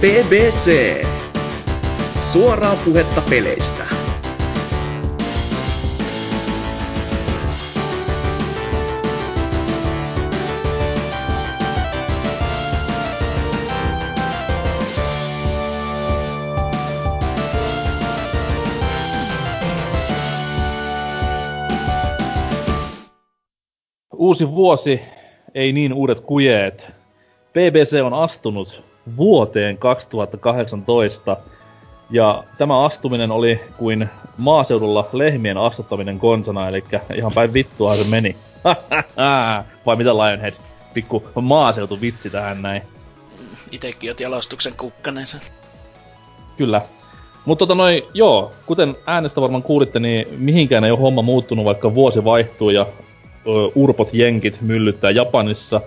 BBC. Suoraa puhetta peleistä. Uusi vuosi, ei niin uudet kujeet. BBC on astunut vuoteen 2018. Ja tämä astuminen oli kuin maaseudulla lehmien astuttaminen konsana, eli ihan päin vittua se meni. Vai mitä Lionhead? Pikku maaseutuvitsi tähän näin. Itekin oot jalostuksen kukkanensa. Kyllä. Mutta tota noin, joo, kuten äänestä varmaan kuulitte, niin mihinkään ei ole homma muuttunut, vaikka vuosi vaihtuu ja ö, urpot jenkit myllyttää Japanissa.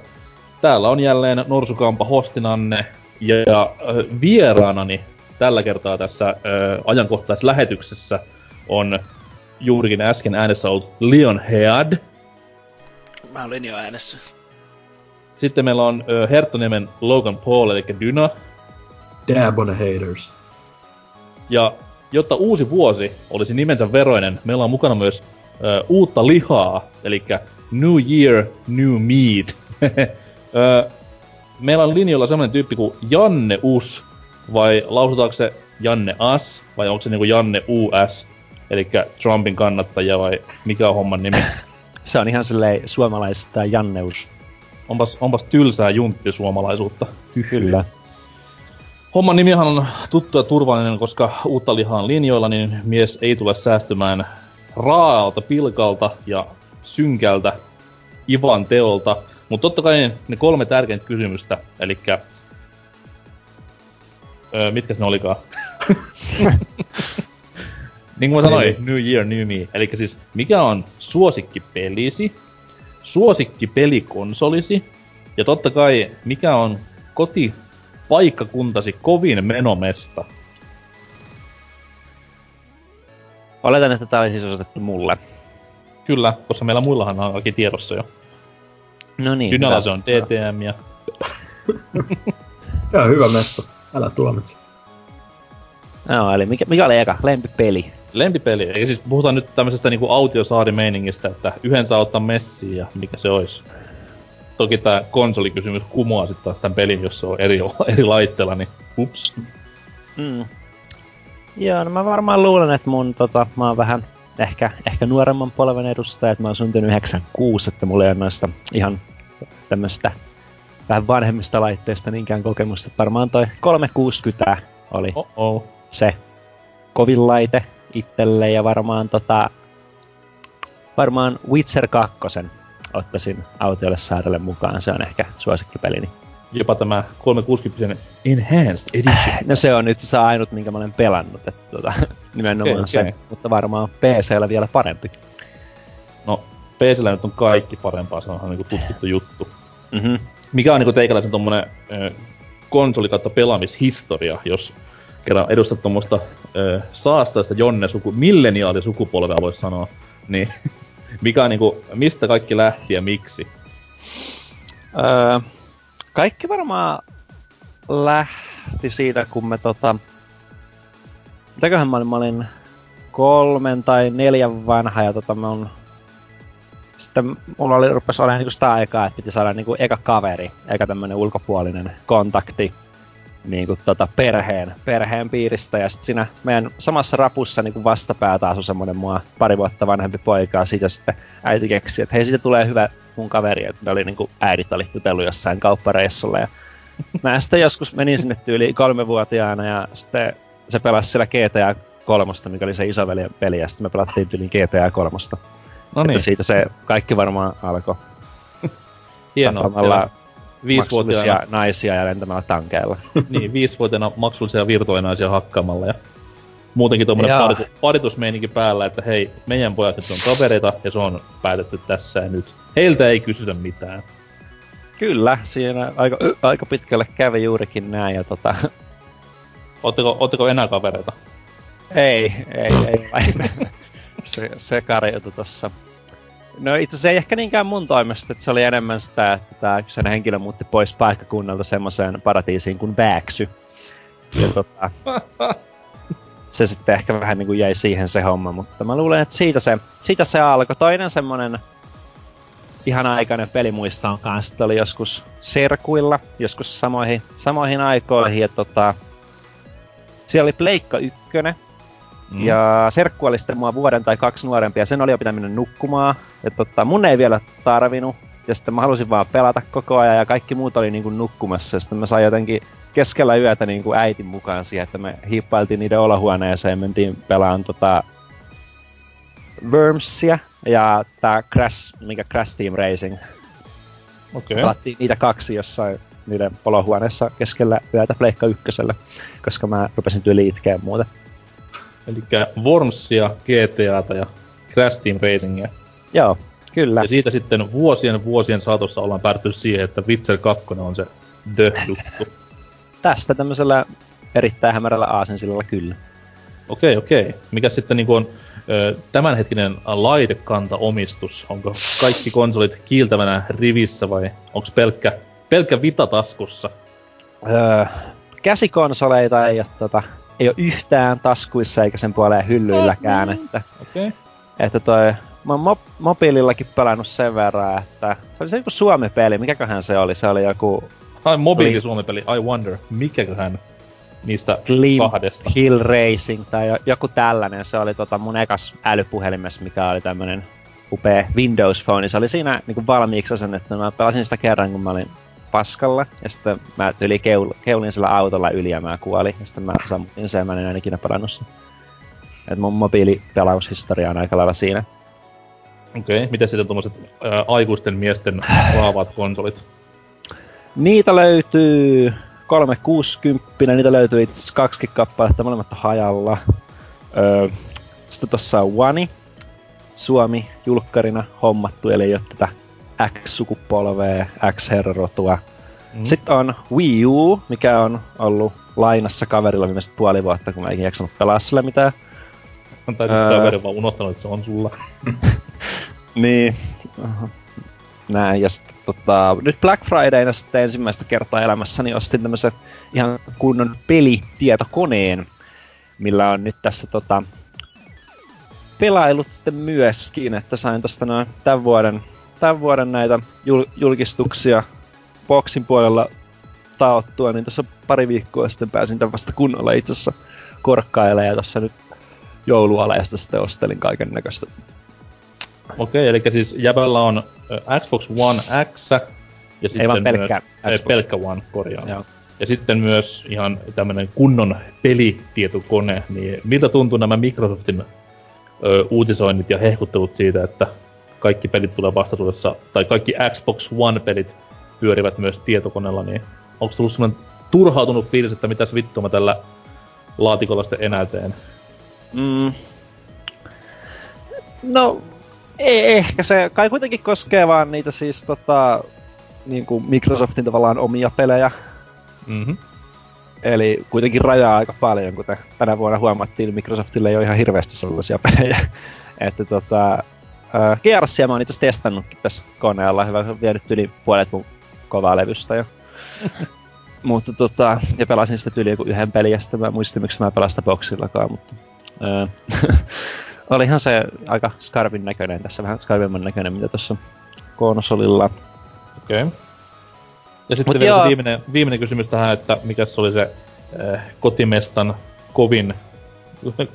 Täällä on jälleen Norsukampa hostinanne ja, ö, vieraanani tällä kertaa tässä ö, ajankohtaislähetyksessä on juurikin äsken äänessä ollut Leon Head. Mä olin jo äänessä. Sitten meillä on ö, Herttoniemen Logan Paul, eli Dyna. Dab on the haters. Ja jotta uusi vuosi olisi nimensä veroinen, meillä on mukana myös ö, uutta lihaa, eli New Year, New Meat. Ö, meillä on linjoilla semmoinen tyyppi kuin Janne Us, vai lausutaanko se Janne As, vai onko se niinku Janne US, eli Trumpin kannattaja, vai mikä on homman nimi? Se on ihan silleen suomalaista Janneus. Onpas, onpas tylsää junttisuomalaisuutta. Kyllä. Homman nimihan on tuttu ja turvallinen, koska uutta lihaa on linjoilla, niin mies ei tule säästymään raaalta pilkalta ja synkältä Ivan teolta. Mutta totta kai ne kolme tärkeintä kysymystä, eli öö, mitkä ne olikaan? niin kuin mä sanoin, New Year, New Me. Eli siis mikä on suosikkipelisi, suosikkipelikonsolisi, ja totta kai mikä on kotipaikkakuntasi kovin menomesta. Oletan, että tää oli siis osoitettu mulle. Kyllä, koska meillä muillahan on kaikki tiedossa jo. No niin. Dynalla hyvä. se on DTM ja Joo, hyvä mesto. Älä tuomitse. Joo, eli mikä, mikä oli eka? Lempipeli. lempipeli. Eli siis puhutaan nyt tämmöisestä niinku autiosaarimeiningistä, että yhden saa ottaa messiin ja mikä se olisi. Toki tää konsolikysymys kumoaa sitten taas tämän pelin, jos se on eri, eri laitteella, niin ups. Mm. Joo, no mä varmaan luulen, että mun tota, mä oon vähän ehkä, ehkä nuoremman polven edustaja, että mä oon syntynyt 96, että mulla ei ole noista ihan tämmöistä vähän vanhemmista laitteista niinkään kokemusta. Varmaan toi 360 oli Oh oh. se kovin laite itselle ja varmaan tota, varmaan Witcher 2 ottaisin autiolle saarelle mukaan, se on ehkä suosikkipelini. Jopa tämä 360 Enhanced Edition. No se on nyt se ainut, minkä mä olen pelannut, että tota, nimenomaan okay, se, mutta varmaan PCllä vielä parempi. No, PCllä nyt on kaikki parempaa, se onhan niinku tutkittu juttu. Mm-hmm. Mikä on niinku teikäläisen tommonen konsoli kautta pelaamishistoria, jos kerran edustat tommoista ö, saastaista jonne suku, milleniaalisukupolvea voisi sanoa, niin mikä on niinku, mistä kaikki lähti ja miksi? Öö, kaikki varmaan lähti siitä, kun me tota... Mitäköhän mä olin? Mä olin kolmen tai neljän vanha ja tota mä on... Sitten mulla oli rupes olemaan niinku sitä aikaa, että piti saada niinku eka kaveri, eikä tämmönen ulkopuolinen kontakti niinku tota perheen, perheen piiristä. Ja sitten siinä meidän samassa rapussa niinku vastapäätä asui semmonen mua pari vuotta vanhempi poika ja siitä sitten äiti keksi, että hei siitä tulee hyvä mun kaveri, että ne oli niinku äidit oli jutellut jossain kauppareissulla ja mä sitten joskus menin sinne tyyliin kolmevuotiaana ja sitten se pelasi siellä GTA kolmosta, mikä oli se isoveljen peli, ja sitten me pelattiin tyyliin GTA kolmosta. No Että niin, siitä se kaikki varmaan alkoi hienoa. Viisivuotiaana, maksullisia naisia ja lentämällä tankeilla. niin, viisivuotiaana maksullisia virtuaalinaisia hakkaamalla ja muutenkin tommonen Jaa. paritu, paritusmeininki päällä, että hei, meidän pojat nyt on kavereita ja se on päätetty tässä ja nyt. Heiltä ei kysytä mitään. Kyllä, siinä aika, aika pitkälle kävi juurikin näin ja tota, Ootteko, ootteko enää kavereita? Ei, ei, ei. se, se karjutui tossa. No itse asiassa ei ehkä niinkään mun toimesta, että se oli enemmän sitä, että tämä kyseinen henkilö muutti pois paikkakunnalta semmoiseen paratiisiin kuin Vääksy. Ja tota, se sitten ehkä vähän niin kuin jäi siihen se homma, mutta mä luulen, että siitä se, siitä se alkoi. Toinen semmonen ihan aikainen pelimuista on kanssa, että oli joskus Serkuilla, joskus samoihin, samoihin aikoihin, että tota, siellä oli Pleikka 1, mm. ja Serkku oli sitten mua vuoden tai kaksi nuorempia, sen oli jo pitänyt nukkumaan, että tota, mun ei vielä tarvinnut, ja sitten mä halusin vaan pelata koko ajan, ja kaikki muut oli niin kuin nukkumassa, ja sitten mä sain jotenkin keskellä yötä niin kuin äitin mukaan siihen, että me hiippailtiin niiden olohuoneeseen ja mentiin pelaan tota Wormsia ja tää Crash, mikä Crash Team Racing. Okei. Okay. Pelattiin niitä kaksi jossain niiden olohuoneessa keskellä yötä Pleikka ykkösellä, koska mä rupesin tyyli itkeä muuta. Eli Wormsia, GTAta ja Crash Team Racingia. Joo, kyllä. Ja siitä sitten vuosien vuosien saatossa ollaan päätty siihen, että Witcher 2 on se the juttu. Tästä tämmöisellä erittäin hämärällä aasensillalla kyllä. Okei, okei. Mikä sitten niinku on ö, tämänhetkinen laitekantaomistus? Onko kaikki konsolit kiiltävänä rivissä vai onko pelkkä, pelkkä vita taskussa? Öö, käsikonsoleita ei ole, tota, ei ole yhtään taskuissa eikä sen puoleen hyllyilläkään. Että, Okei. että toi, mä oon mo- mobiilillakin pelannut sen verran, että se oli se joku Suomi-peli, mikäköhän se oli? Se oli joku Ai mobiili Suomi-peli, I wonder, mikäköhän niistä Glimp kahdesta. Hill Racing tai jo- joku tällainen. Se oli tota mun ekas älypuhelimessa, mikä oli tämmönen upea Windows Phone. Se oli siinä niinku valmiiksi asennettu. Mä pelasin sitä kerran, kun mä olin paskalla. Ja sitten mä yli keul, keulin sillä autolla yli ja mä kuolin. Ja sitten mä sammutin sen, mä en enää ikinä pelannut sen. Et mun mobiilipelaushistoria on aika lailla siinä. Okei, miten sitten tuommoiset ää, aikuisten miesten raavaat konsolit? Niitä löytyy 360, niitä löytyy itse asiassa kaksikin kappaletta, molemmat hajalla. Öö, sitten tossa on Wani, Suomi julkkarina hommattu, eli ei ole tätä X-sukupolvea, X-herrotua. Mm. Sitten on Wii U, mikä on ollut lainassa kaverilla viimeiset puoli vuotta, kun mä en jaksanut pelaa sillä mitään. Tai sitten Ää. kaveri vaan unohtanut, että se on sulla. Niin. Näin, ja sitten tota, nyt Black Fridayna sitten ensimmäistä kertaa elämässäni ostin tämmöisen ihan kunnon pelitietokoneen, millä on nyt tässä tota, pelailut sitten myöskin, että sain tosta noin tämän vuoden, tämän vuoden näitä jul, julkistuksia boksin puolella taottua, niin tuossa pari viikkoa sitten pääsin tämän vasta kunnolla itse asiassa korkkailemaan ja tuossa nyt joulualeesta sitten ostelin kaiken näköistä Okei, eli siis Jäbällä on Xbox One X ja sitten vaan pelkkä myös, ei, pelkkä One, korjaan. Joo. Ja sitten myös ihan tämmönen kunnon pelitietokone, niin miltä tuntuu nämä Microsoftin ö, uutisoinnit ja hehkuttelut siitä, että kaikki pelit tulee vastaisuudessa, tai kaikki Xbox One-pelit pyörivät myös tietokoneella, niin onko tullut semmonen turhautunut fiilis, että mitäs vittua mä tällä laatikolla sitten enää teen? Mm. No, ei, ehkä se kai kuitenkin koskee vaan niitä siis tota, niin kuin Microsoftin tavallaan omia pelejä. Mhm. Eli kuitenkin rajaa aika paljon, kuten tänä vuonna huomattiin, Microsoftille ei ole ihan hirveästi sellaisia pelejä. että tota, äh, Gearsia mä oon itse testannutkin tässä koneella. Hyvä, vienyt yli puolet mun kovaa levystä jo. mutta tota, ja pelasin sitä yli joku yhden pelin, ja sitten mä muistin, miksi mä pelaan sitä boksillakaan, mutta... Äh, olihan se aika skarvin näköinen tässä, vähän skarvimman näköinen, mitä tuossa konsolilla. Okei. Okay. Ja sitten Mut vielä joo. se viimeinen, viimeinen kysymys tähän, että mikä se oli se äh, kotimestan kovin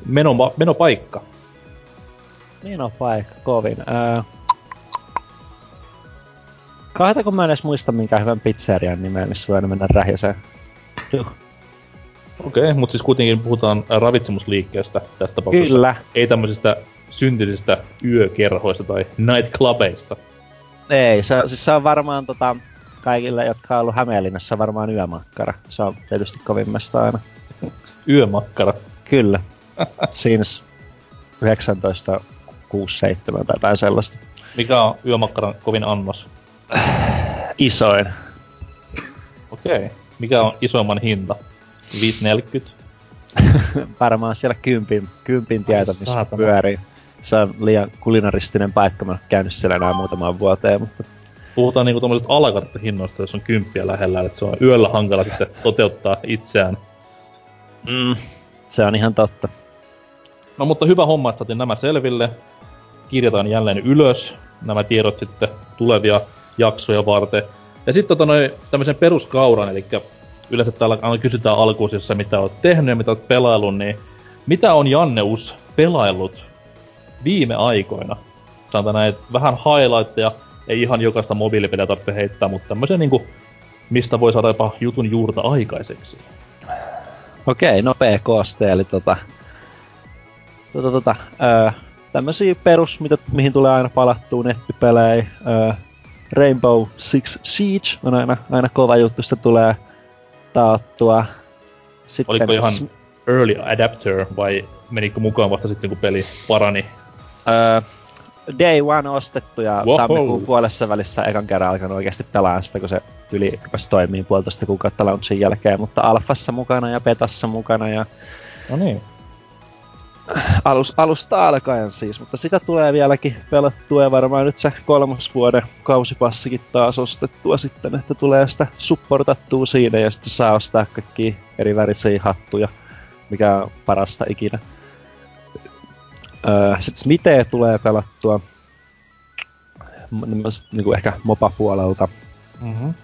meno, menopaikka. Niin on paikka, kovin. Öö... Kahdeta kun mä en edes muista minkään hyvän pizzerian nimeä, missä voi aina mennä rähjäseen. Okei, okay, mutta siis kuitenkin puhutaan ravitsemusliikkeestä tästä tapauksessa. Kyllä. Ei tämmöisistä syntillisistä yökerhoista tai nightclubeista. Ei, se, siis se on varmaan tota, kaikille, jotka on ollut Hämeenlinnassa, varmaan yömakkara. Se on tietysti kovimmasta aina. Yömakkara. Kyllä. Siinä 1967 tai jotain sellaista. Mikä on yömakkaran kovin annos? Isoin. Okei. Okay. Mikä on isoimman hinta? 5,40? varmaan siellä kympin, kympin tietä, missä saatana. pyörii. Se on liian kulinaristinen paikka, mä ole käynyt siellä enää muutamaan vuoteen, mutta Puhutaan niinku tommosesta alakarttahinnoista, jos on kymppiä lähellä, että se on yöllä hankala sitten toteuttaa itseään Mm, se on ihan totta. No mutta hyvä homma, että saatiin nämä selville. Kirjataan jälleen ylös nämä tiedot sitten tulevia jaksoja varten. Ja sitten tota noin tämmöisen peruskauran, eli yleensä täällä aina kysytään alkuusissa, mitä oot tehnyt ja mitä oot pelaillut, niin mitä on Janneus pelaillut viime aikoina? Sanotaan näin, että vähän highlightteja, ei ihan jokaista mobiilipeliä tarvitse heittää, mutta tämmöisen niinku, mistä voi saada jopa jutun juurta aikaiseksi. Okei, nopea kooste, eli tota... Tota, tota, öö, tämmösiä perus, mitä, mihin tulee aina palattua nettipelejä. Öö, Rainbow Six Siege on aina, aina kova juttu, sitä tulee taattua. Sitten Oliko ihan early adapter vai menikö mukaan vasta sitten kun peli parani? Öö, day one ostettu ja wow. tammikuun puolessa välissä ekan kerran alkanut oikeasti pelaa sitä, kun se yli rupesi toimii puolitoista kuukautta launchin jälkeen, mutta alfassa mukana ja petassa mukana ja... No niin. Alus, alusta alkaen siis, mutta sitä tulee vieläkin pelattua ja varmaan nyt se kolmas vuoden kausipassikin taas ostettua sitten, että tulee sitä supportattua siinä ja sitten saa ostaa kaikki eri värisiä hattuja, mikä on parasta ikinä. Öö, sitten Smite tulee pelattua niin kuin ehkä mopa-puolelta. Mm-hmm.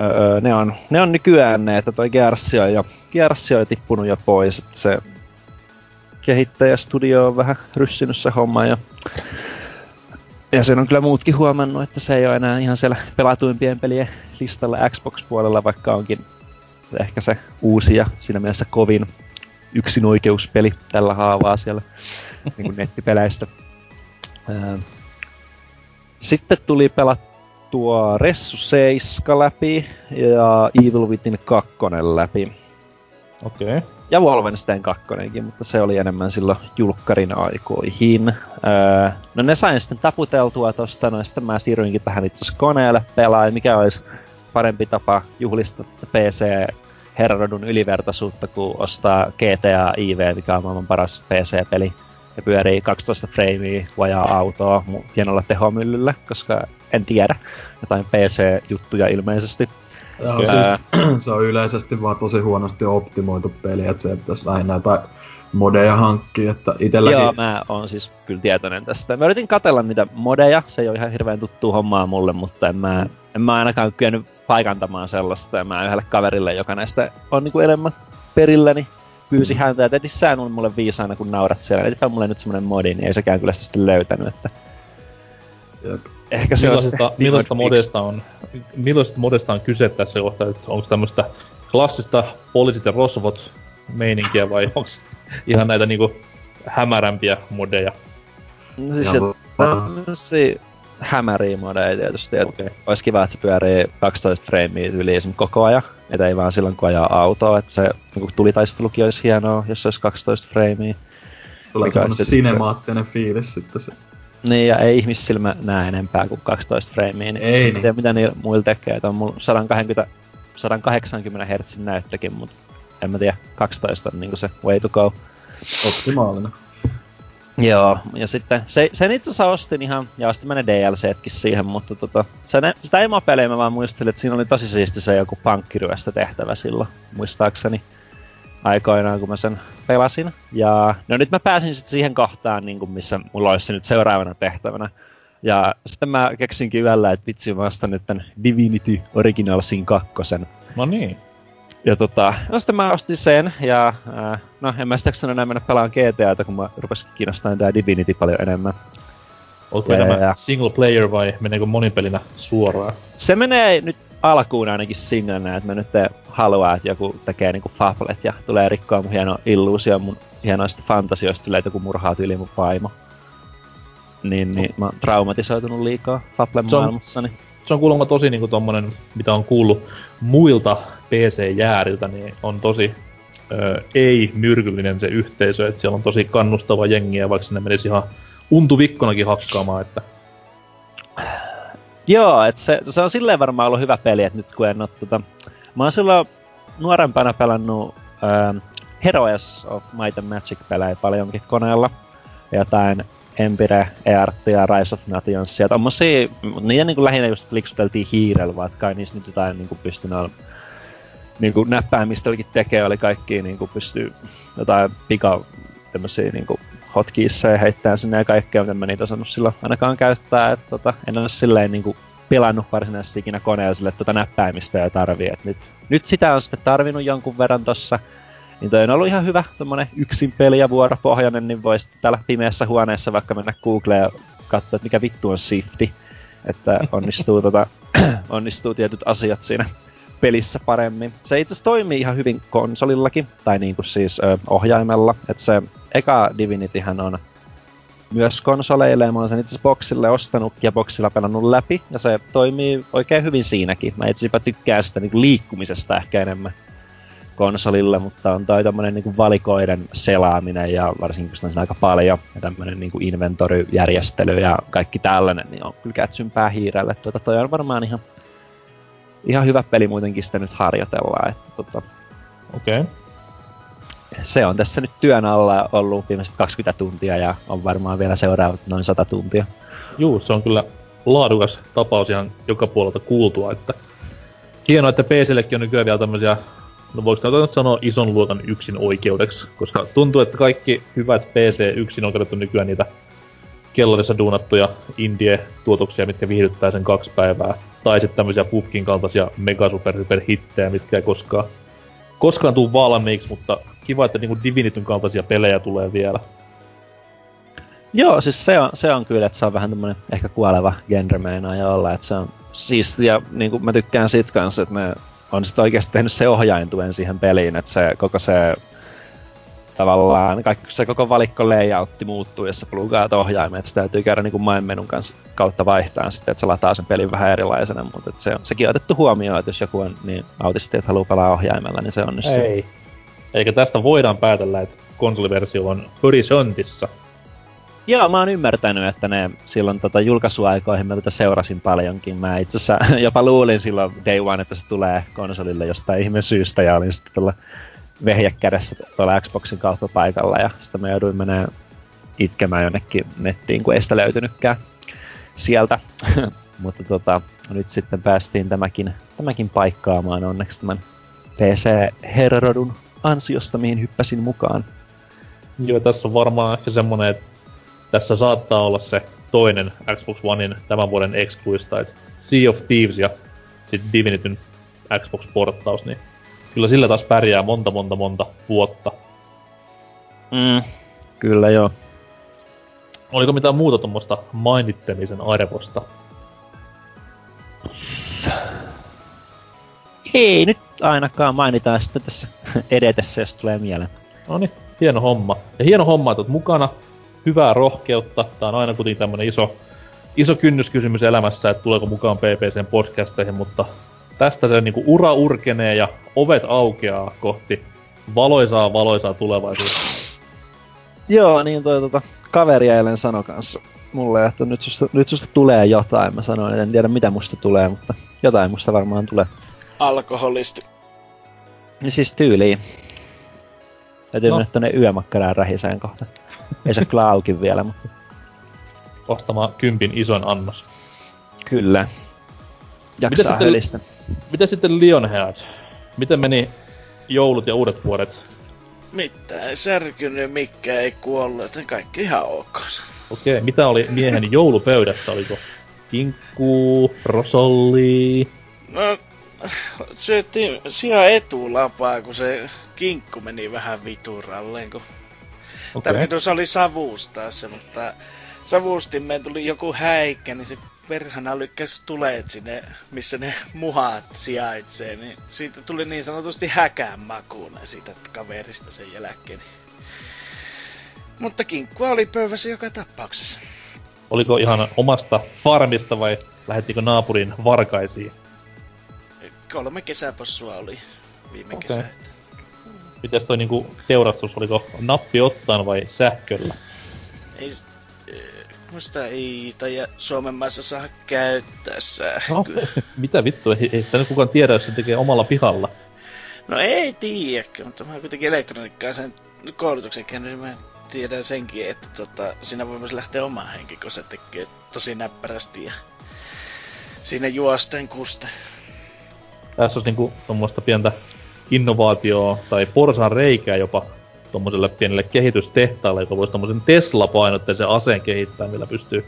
Öö, ne, on, ne on nykyään ne, että toi Gears on jo, Gears on tippunut jo pois, että se kehittäjästudio on vähän ryssinyt se homma ja ja sen on kyllä muutkin huomannut, että se ei ole enää ihan siellä pelatuimpien pelien listalla Xbox-puolella, vaikka onkin ehkä se uusi ja siinä mielessä kovin yksinoikeuspeli tällä haavaa siellä niin kuin nettipeleistä. Sitten tuli pelattua Ressu 7 läpi ja Evil Within 2 läpi. Okei. Okay. Ja Wolfenstein 2, mutta se oli enemmän silloin julkkarin aikoihin. Öö, no ne sain sitten taputeltua tosta, no sitten mä siirryinkin tähän itse koneelle pelaa, mikä olisi parempi tapa juhlista PC herradun ylivertaisuutta, kuin ostaa GTA IV, mikä on maailman paras PC-peli ja pyörii 12 freimiä vajaa autoa hienolla tehomyllyllä, koska en tiedä. Jotain PC-juttuja ilmeisesti. Joo, siis, se on yleisesti vaan tosi huonosti optimoitu peli, että se pitäisi lähinnä jotain modeja hankkia, että itelläkin... Joo, mä oon siis kyllä tietoinen tästä. Mä yritin katella niitä modeja, se ei ole ihan hirveän tuttu hommaa mulle, mutta en mä, en mä ainakaan kyennyt paikantamaan sellaista, ja mä yhdelle kaverille, joka näistä on niinku enemmän perilläni, pyysi häntä, että etis sä mulle viisaana, kun naurat siellä. Etipä mulle nyt semmonen modi, niin ei sekään kyllä sitä sitten löytänyt, että... Jep. Ehkä se millaisesta, millaisesta, modesta on, millaisesta modesta on kyse tässä kohtaa, että onko tämmöistä klassista poliisit ja rosvot meininkiä vai onko ihan näitä niinku hämärämpiä modeja? No siis hämäriä modeja tietysti, että okay. olisi kiva, että se pyörii 12 freimiä yli koko ajan, että ei vaan silloin kun ajaa autoa, että se niin tulitaistelukin olisi hienoa, jos se olisi 12 freimiä. Tulee semmoinen sinemaattinen se... fiilis sitten se. Niin, ja ei ihmissilmä näe enempää kuin 12 freimiä, niin ei, en niin. tiedä mitä niillä muilla tekee, että on mulla 120, 180 Hz näyttökin, mutta en mä tiedä, 12 on niin se way to go. Optimaalinen. Joo, ja sitten se, sen itse asiassa ostin ihan, ja ostin mä ne DLCtkin siihen, mutta tota, sen, sitä emopeliä mä vaan muistelin, että siinä oli tosi siisti se joku pankkiryöstä tehtävä silloin, muistaakseni aikoinaan, kun mä sen pelasin. Ja no nyt mä pääsin sitten siihen kohtaan, niin kuin missä mulla olisi se nyt seuraavana tehtävänä. Ja sitten mä keksinkin yöllä, että vitsi vasta nyt tän Divinity Original Sin 2. No niin. Ja tota, no sitten mä ostin sen, ja äh, no en mä sitä enää mennä pelaan GTAta, kun mä rupesin kiinnostamaan tää Divinity paljon enemmän. Onko ja, single player vai meneekö monipelinä suoraan? Se menee nyt alkuun ainakin singlenä, että mä nyt haluan, että joku tekee niinku fablet ja tulee rikkoa mun hieno illuusio mun hienoista fantasioista, että joku murhaa yli mun vaimo. Niin, niin mä oon traumatisoitunut liikaa Fablen maailmassa, niin se on kuulemma tosi niinku tommonen, mitä on kuullut muilta PC-jääriltä, niin on tosi ö, ei-myrkyllinen se yhteisö, että siellä on tosi kannustava jengiä, vaikka sinne menisi ihan untuvikkonakin hakkaamaan, että... Joo, että se, se on silleen varmaan ollut hyvä peli, että nyt kun en oo tota... Mä oon silloin nuorempana pelannut ö, Heroes of Might and Magic-pelejä paljonkin koneella. Jotain Empire, EART ja Rise of Nations ja tommosia, niitä niinku lähinnä just liksuteltiin hiirellä, vaikka ei niissä nyt jotain niinku pystynyt niinku näppäimistölläkin tekee, oli kaikki niinku pystyy jotain pika tämmösiä niinku hotkeysseja heittää sinne ja kaikkea, en mä niitä osannut silloin ainakaan käyttää, että tota, en ole silleen niinku pelannut varsinaisesti ikinä koneella sille tuota näppäimistä ja tarvii, et nyt, nyt sitä on sitten tarvinnut jonkun verran tossa, niin toi on ollut ihan hyvä tommonen yksin peli ja vuoropohjainen, niin voisi täällä pimeässä huoneessa vaikka mennä Googleen ja katsoa, että mikä vittu on shifti. Että onnistuu, tota, onnistuu tietyt asiat siinä pelissä paremmin. Se itse asiassa toimii ihan hyvin konsolillakin, tai niinku siis ö, ohjaimella. Että se eka Divinityhän on myös konsoleille, ja mä oon sen itse boxille ostanut ja boxilla pelannut läpi, ja se toimii oikein hyvin siinäkin. Mä itse tykkään sitä niinku liikkumisesta ehkä enemmän konsolille, mutta on toi tommonen niinku valikoiden selaaminen ja varsinkin kun on aika paljon ja tämmönen niinku inventoryjärjestely ja kaikki tällainen, niin on kyllä kätsympää hiirelle. Tuota, toi on varmaan ihan, ihan hyvä peli muutenkin sitä nyt harjoitellaan. Että, tota, Okei. Okay. Se on tässä nyt työn alla ollut viimeiset 20 tuntia ja on varmaan vielä seuraavat noin 100 tuntia. Juu, se on kyllä laadukas tapaus ihan joka puolelta kuultua, että hienoa, että PCllekin on nykyään vielä tämmöisiä no voiko tätä nyt sanoa ison luokan yksin oikeudeksi, koska tuntuu, että kaikki hyvät PC yksin on katsottu nykyään niitä kellarissa duunattuja indie-tuotoksia, mitkä viihdyttää sen kaksi päivää. Tai sitten tämmöisiä Pupkin kaltaisia mega super super hittejä, mitkä ei koskaan, koskaan tuu valmiiksi, mutta kiva, että niinku Divinityn kaltaisia pelejä tulee vielä. Joo, siis se on, se on kyllä, että se on vähän tämmönen ehkä kuoleva genre meinaa olla, että se on siis, ja niin kuin mä tykkään sit kanssa, että me on sitten oikeasti tehnyt se ohjaintuen siihen peliin, että se koko se tavallaan kaikki, se koko valikko layoutti muuttuu, jos sä plugaat ohjaimen, että se täytyy käydä niin kuin menun kanssa kautta vaihtaa sitten, että se lataa sen pelin vähän erilaisena, mutta että se on, sekin on otettu huomioon, että jos joku on niin autisti, että haluaa pelaa ohjaimella, niin se onnistuu. Ei. Eikä tästä voidaan päätellä, että konsoliversio on horisontissa. Joo, mä oon ymmärtänyt, että ne silloin tota julkaisuaikoihin mä tätä seurasin paljonkin. Mä itse asiassa jopa luulin silloin day one, että se tulee konsolille jostain ihme syystä ja olin sitten tuolla vehjekädessä tuolla Xboxin paikalla ja sitten mä jouduin menemään itkemään jonnekin nettiin, kun ei sitä löytynytkään sieltä. Mutta tota, nyt sitten päästiin tämäkin, tämäkin paikkaamaan onneksi tämän PC-herrodun ansiosta, mihin hyppäsin mukaan. Joo, tässä on varmaan ehkä semmonen, että tässä saattaa olla se toinen Xbox Onein tämän vuoden excluista, että Sea of Thieves ja sitten Divinityn Xbox-porttaus, niin kyllä sillä taas pärjää monta monta monta vuotta. Mm, kyllä joo. Oliko mitään muuta tuommoista mainittemisen arvosta? Ei nyt ainakaan mainitaan sitten tässä edetessä, jos tulee mieleen. No niin, hieno homma. Ja hieno homma, että oot mukana hyvää rohkeutta. Tää on aina kuitenkin tämmönen iso, iso kynnyskysymys elämässä, että tuleeko mukaan PPCn podcasteihin, mutta tästä se niinku ura urkenee ja ovet aukeaa kohti valoisaa valoisaa tulevaisuutta. Joo, niin toi tota, kaveri eilen sano kanssa mulle, että nyt susta, nyt susta tulee jotain. Mä sanoin, että en tiedä mitä musta tulee, mutta jotain musta varmaan tulee. Alkoholisti. Niin siis tyyliin. Täytyy no. mennä tonne yömakkaraan rähiseen kohta. Ei se kyllä auki vielä, mutta... Ostamaan kympin ison annos. Kyllä. Jaksaa Miten sitten, Miten sitten Lionhead? Miten meni joulut ja uudet vuodet? Mitään särkynyt, mikä ei kuollut, että kaikki ihan ok. Okei, mitä oli miehen joulupöydässä? Oliko kinkku, rosolli? No, syöttiin sijaan etulapaa, kun se kinkku meni vähän vituralleen, kun Okay. Tarkoitus oli savustaa se, mutta savustimeen tuli joku häikkä, niin se perhana lykkäs tuleet sinne, missä ne muhat sijaitsee, niin siitä tuli niin sanotusti häkään makuuna siitä kaverista sen jälkeen. Mutta kinkkua oli pöydässä joka tapauksessa. Oliko ihan omasta farmista vai lähettikö naapurin varkaisiin? Kolme kesäpossua oli viime okay. kesä. Mites toi niinku teurastus, oliko nappi ottaan vai sähköllä? Ei, musta ei tai Suomen maassa saa käyttää sähköä. No, mitä vittu, ei, ei sitä nyt kukaan tiedä, jos se tekee omalla pihalla. No ei tiedä, mutta mä kuitenkin elektroniikkaa sen koulutuksen käynyt, niin mä tiedän senkin, että tota, siinä voi myös lähteä omaan henki, kun se tekee tosi näppärästi ja siinä juosten kuste. Tässä olisi niinku tuommoista pientä innovaatio tai porsan reikää jopa tuommoiselle pienelle kehitystehtaalle, joka voisi tuommoisen Tesla-painotteisen aseen kehittää, millä pystyy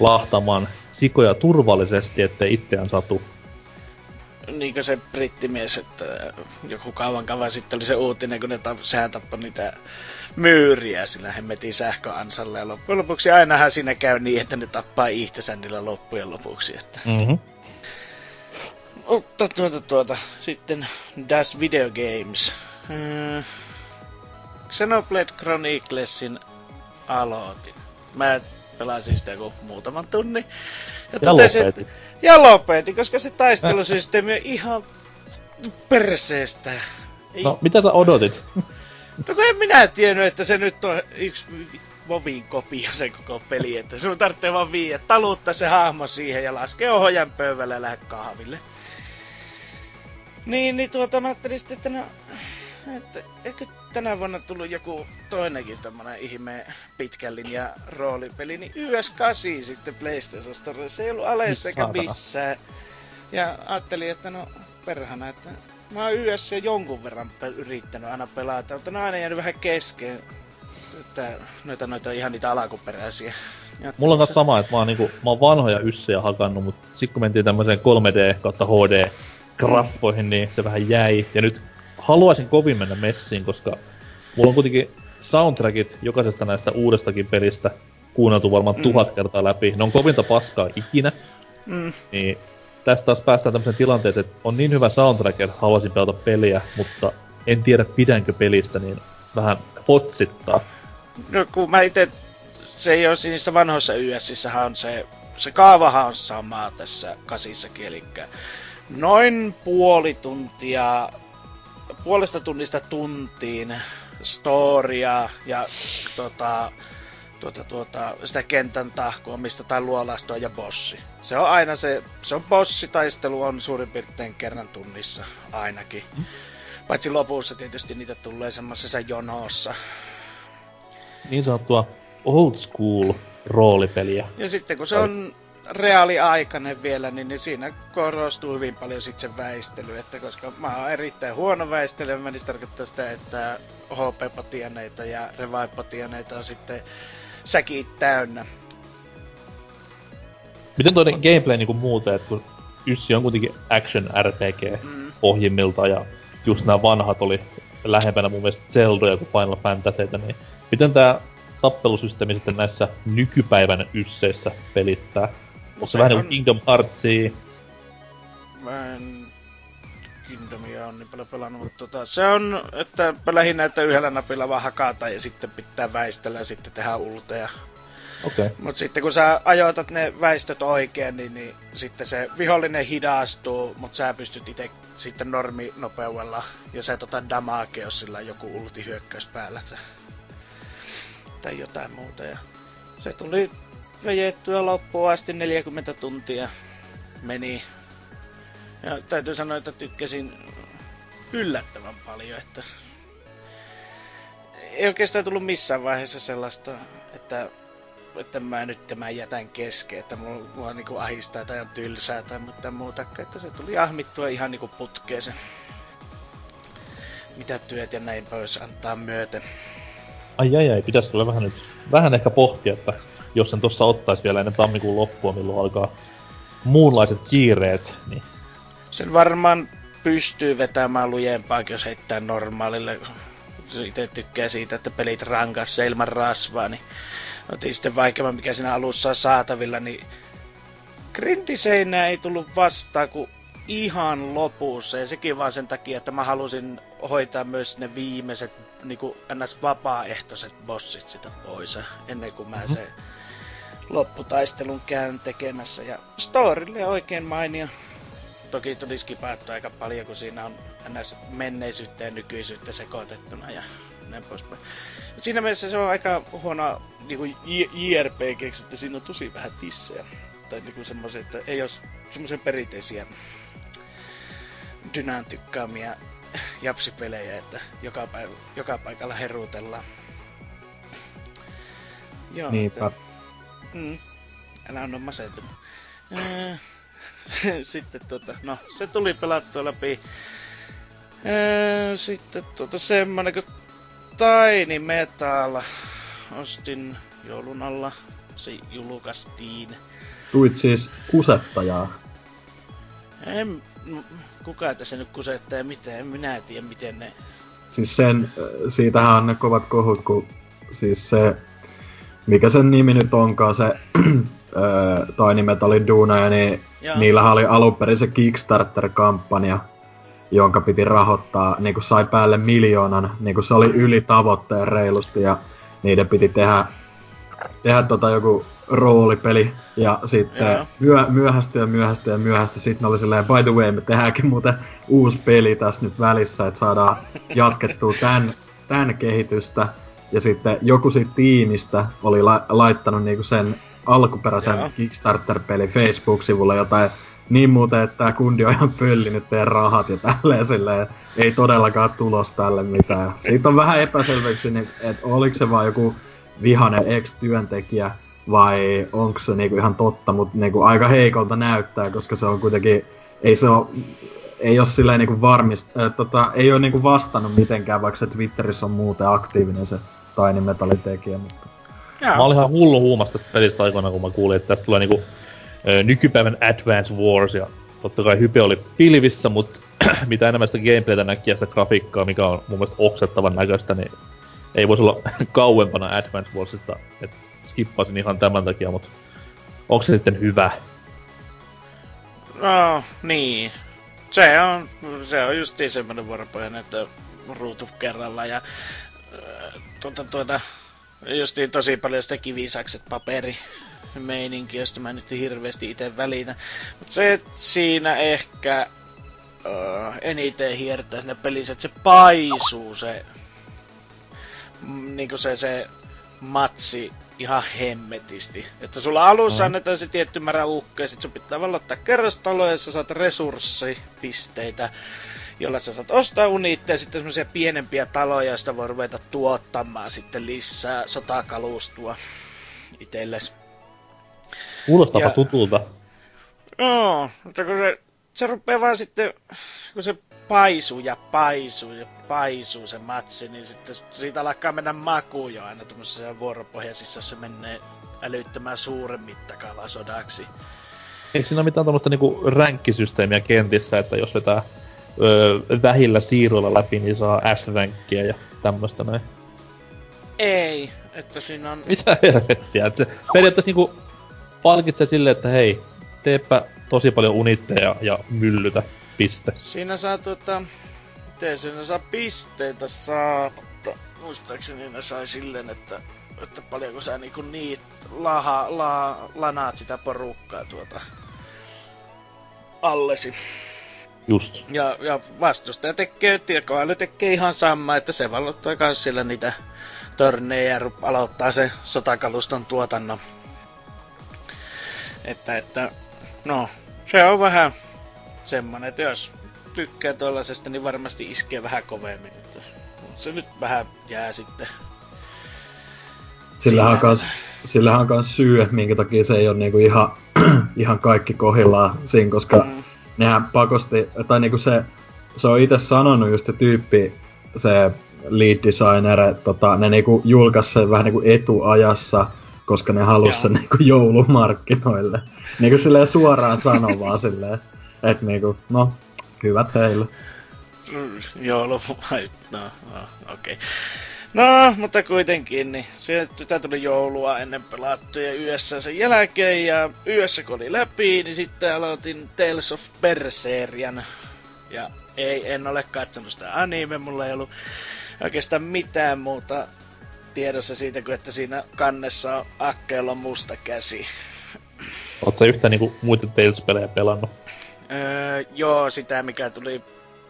lahtamaan sikoja turvallisesti, ettei itseään satu. Niinkö se brittimies, että joku kauan kauan sitten oli se uutinen, kun ne ta- sehän tappoi niitä myyriä sillä hemmetin sähköansalle. Ja loppujen lopuksi ainahan siinä käy niin, että ne tappaa itsensä niillä loppujen lopuksi. Että... Mm-hmm. Mutta tuota, tuota, sitten Das Video Games. Hmm. Xenoblade Chroniclesin aloitin. Mä pelasin sitä joku muutaman tunnin. Ja, totesin, lopetin. Ja lopetin, koska se taistelusysteemi on ihan perseestä. Ei. No, mitä sä odotit? No kun en minä tiennyt, että se nyt on yksi Vovin kopio se koko peli, että sun tarvitsee vaan viiä, taluttaa se hahmo siihen ja laskee ohjan pöydälle ja lähde kahville. Niin, niin tuota mä ajattelin sitten, että no, että ehkä tänä vuonna tullut joku toinenkin tämmönen ihme pitkän linjan roolipeli, niin YS8 sitten PlayStation Store. Se ei ollut aleessa eikä missään. Ja ajattelin, että no perhana, että mä oon YS jonkun verran yrittänyt aina pelata, mutta ne on aina jäänyt vähän kesken. Että noita, noita ihan niitä alakuperäisiä. Ja Mulla on kanssa sama, että mä oon, niinku, mä oon vanhoja yssejä hakannut, mutta sit kun mentiin tämmöiseen 3D kautta HD graffoihin, niin se vähän jäi. Ja nyt haluaisin kovin mennä messiin, koska mulla on kuitenkin soundtrackit jokaisesta näistä uudestakin pelistä kuunneltu varmaan mm. tuhat kertaa läpi. Ne on kovinta paskaa ikinä. Mm. Niin tästä taas päästään tämmöiseen tilanteeseen, että on niin hyvä soundtrack, että haluaisin pelata peliä, mutta en tiedä pidänkö pelistä, niin vähän potsittaa. No kun mä itse, se ei ole niissä vanhoissa YSissähän on se, se kaavahan on sama tässä kasissakin, eli noin puoli tuntia puolesta tunnista tuntiin storia ja tota, tuota, tuota, sitä kentän tahkoamista tai luolastoa ja bossi. Se on aina se, se on bossitaistelu on suurin piirtein kerran tunnissa ainakin. Mm. Paitsi lopussa tietysti niitä tulee semmoisessa jonossa. Niin sanottua old school roolipeliä. Ja sitten kun se on reaaliaikainen vielä, niin, niin siinä korostuu hyvin paljon sitten se väistely, että koska mä oon erittäin huono väistelijä, niin se tarkoittaa sitä, että HP-patianeita ja revive-patianeita on sitten säkit täynnä. Miten toinen gameplay niinku muuten, että kun Yssi on kuitenkin action RPG mm. pohjimmilta ja just nämä vanhat oli lähempänä mun mielestä Zeldoja kuin Final Fantasyitä, niin miten tämä tappelusysteemi sitten näissä nykypäivän ysseissä pelittää? Onko se, vähän niinku on... Kingdom Heartsia? Mä en Kingdomia on niin paljon pelannut, mutta tota, se on, että lähinnä, että yhdellä napilla vaan hakata ja sitten pitää väistellä ja sitten tehdä ulteja. Okay. Mutta sitten kun sä ajoitat ne väistöt oikein, niin, niin sitten se vihollinen hidastuu, mutta sä pystyt itse sitten norminopeudella ja sä tota damage, jos sillä on joku ulti hyökkäys päällä tai jotain muuta. Ja se tuli vejettyä loppuun asti 40 tuntia meni. Ja täytyy sanoa, että tykkäsin yllättävän paljon, että ei oikeastaan tullut missään vaiheessa sellaista, että, että mä nyt tämän jätän kesken, että mulla, mua niinku ahistaa tai on tylsää tai mitään muuta, että se tuli ahmittua ihan niinku putkeeseen. Mitä työt ja näin pois antaa myöten. Ai ai ai, pitäis kyllä vähän nyt, vähän ehkä pohtia, että jos sen tuossa ottais vielä ennen tammikuun loppua, milloin alkaa muunlaiset kiireet, niin... Sen varmaan pystyy vetämään lujempaa, jos heittää normaalille. Itse tykkää siitä, että pelit rankassa ilman rasvaa, niin otin sitten vaikeamman, mikä siinä alussa on saatavilla, niin Grintiseinää ei tullut vastaan kuin ihan lopussa, ja sekin vaan sen takia, että mä halusin hoitaa myös ne viimeiset niin kuin ns. vapaaehtoiset bossit sitä pois, ennen kuin mä mm-hmm. se lopputaistelun käyn tekemässä. Ja storille oikein mainio. Toki tuli skipattu aika paljon, kun siinä on ns. menneisyyttä ja nykyisyyttä sekoitettuna ja näin poispäin. Siinä mielessä se on aika huono niin JRPG, että siinä on tosi vähän tissejä. Tai niin semmoisia, että ei ole semmoisia perinteisiä Dynaan tykkäämiä japsipelejä, että joka, päivä, joka paikalla herutellaan. Joo, Niinpä. Että, mm, älä on masentunut. Sitten tota, no, se tuli pelattua läpi. Öö, sitten tota semmonen kuin Tiny Metal. Ostin joulun alla. Se julkaistiin. Tuit siis kusettajaa. En, kuka tässä nyt kusettaa ja mitä, en minä tiedä miten ne... Siis sen, siitähän on ne kovat kohut, kun siis se, mikä sen nimi nyt onkaan, se Tiny Metalin duunaja, niin Joo. niillähän oli alun perin se Kickstarter-kampanja, jonka piti rahoittaa, niin kuin sai päälle miljoonan, niin kuin se oli yli tavoitteen reilusti ja niiden piti tehdä, tehdä tota joku roolipeli ja sitten myö, myöhästy ja myöhästy ja myöhästy. Sitten oli silleen, by the way, me tehdäänkin muuten uusi peli tässä nyt välissä, että saadaan jatkettua tämän, tämän kehitystä. Ja sitten joku siitä tiimistä oli la- laittanut niinku sen alkuperäisen Joo. Kickstarter-peli Facebook-sivulle jotain niin muuten, että tämä kundi on ihan pöllinyt teidän rahat ja tälleen silleen, ei todellakaan tulos tälle mitään. Siitä on vähän epäselvyyksiä, niin, että oliko se vaan joku vihanen ex-työntekijä vai onko se niinku ihan totta, mutta niinku aika heikolta näyttää, koska se on kuitenkin, ei se ole, ei ole silleen niinku varmist, äh, tota, ei ole niinku vastannut mitenkään, vaikka se Twitterissä on muuten aktiivinen se Tiny Metalin tekijä, mutta... Jaa. Mä olin ihan hullu huumasta tästä pelistä aikoina, kun mä kuulin, että tästä tulee niinku ö, nykypäivän Advance Wars, ja totta kai hype oli pilvissä, mutta mitä enemmän sitä gameplaytä näki ja sitä grafiikkaa, mikä on mun mielestä oksettavan näköistä, niin ei voisi olla kauempana Advance Warsista, että skippasin ihan tämän takia, mutta onko se sitten hyvä? No, niin. Se on, se on just semmoinen vuoropohjainen, että ruutu kerralla ja tuota, tuota, justiin tosi paljon sitä kivisakset paperi meininki, josta mä nyt hirveästi itse välitä. Mutta se, siinä ehkä uh, eniten hiertää sinne pelissä, että se paisuu se, mm, niinku se, se matsi ihan hemmetisti. Että sulla alussa mm. annetaan se tietty määrä ukkeja, sit sun pitää valottaa kerrostaloja, ja sä saat resurssipisteitä, jolla sä saat ostaa uniitteja, sitten semmoisia pienempiä taloja, joista voi ruveta tuottamaan sitten lisää sotakalustua itsellesi. Kuulostaa ja... tutulta. Joo, mutta kun se, se rupeaa vaan sitten, kun se paisuu ja paisuu ja paisuu se matsi, niin sitten siitä alkaa mennä maku jo aina tämmöisessä vuoropohjaisissa, jos se menee älyttömän suuren mittakaavan sodaksi. Eikö siinä ole mitään tämmöistä niinku ränkkisysteemiä kentissä, että jos vetää öö, vähillä siiruilla läpi, niin saa S-ränkkiä ja tämmöistä näin? Ei, että siinä on... Mitä helvettiä, että se periaatteessa niinku palkitsee silleen, että hei, teepä tosi paljon unitteja ja myllytä, piste. Siinä saa tota... Miten siinä saa pisteitä saa, mutta muistaakseni ne sai silleen, että, että paljonko sä niinku niit laha, la, lanaat sitä porukkaa tuota allesi. Just. Ja, ja vastustaja tekee, tekoäly tekee ihan sama, että se valottaa kans siellä niitä törnejä ja aloittaa se sotakaluston tuotannon. Että, että, no, se on vähän semmonen, että jos tykkää tuollaisesta, niin varmasti iskee vähän kovemmin. Että se nyt vähän jää sitten. Sillähän on, kans, sillähän on kans syy, minkä takia se ei ole niinku ihan, ihan kaikki kohillaan siinä, koska mm. Nehän pakosti, tai niinku se, se on itse sanonut just se tyyppi, se lead designer, tota, ne niinku julkaisi sen vähän niinku etuajassa, koska ne halusi sen niinku joulumarkkinoille. Niinku silleen suoraan sanoo vaan silleen, että niinku, no, hyvät heille. Joulu, no, no okei. Okay. No, mutta kuitenkin, niin sitä tuli joulua ennen pelattuja yössä sen jälkeen, ja yössä kun oli läpi, niin sitten aloitin Tales of Berseerian. Ja ei, en ole katsonut sitä anime, mulla ei ollut oikeastaan mitään muuta tiedossa siitä, kuin että siinä kannessa on Akkeella musta käsi. Oletko sä yhtään niinku muita Tales-pelejä pelannut? Öö, joo, sitä mikä tuli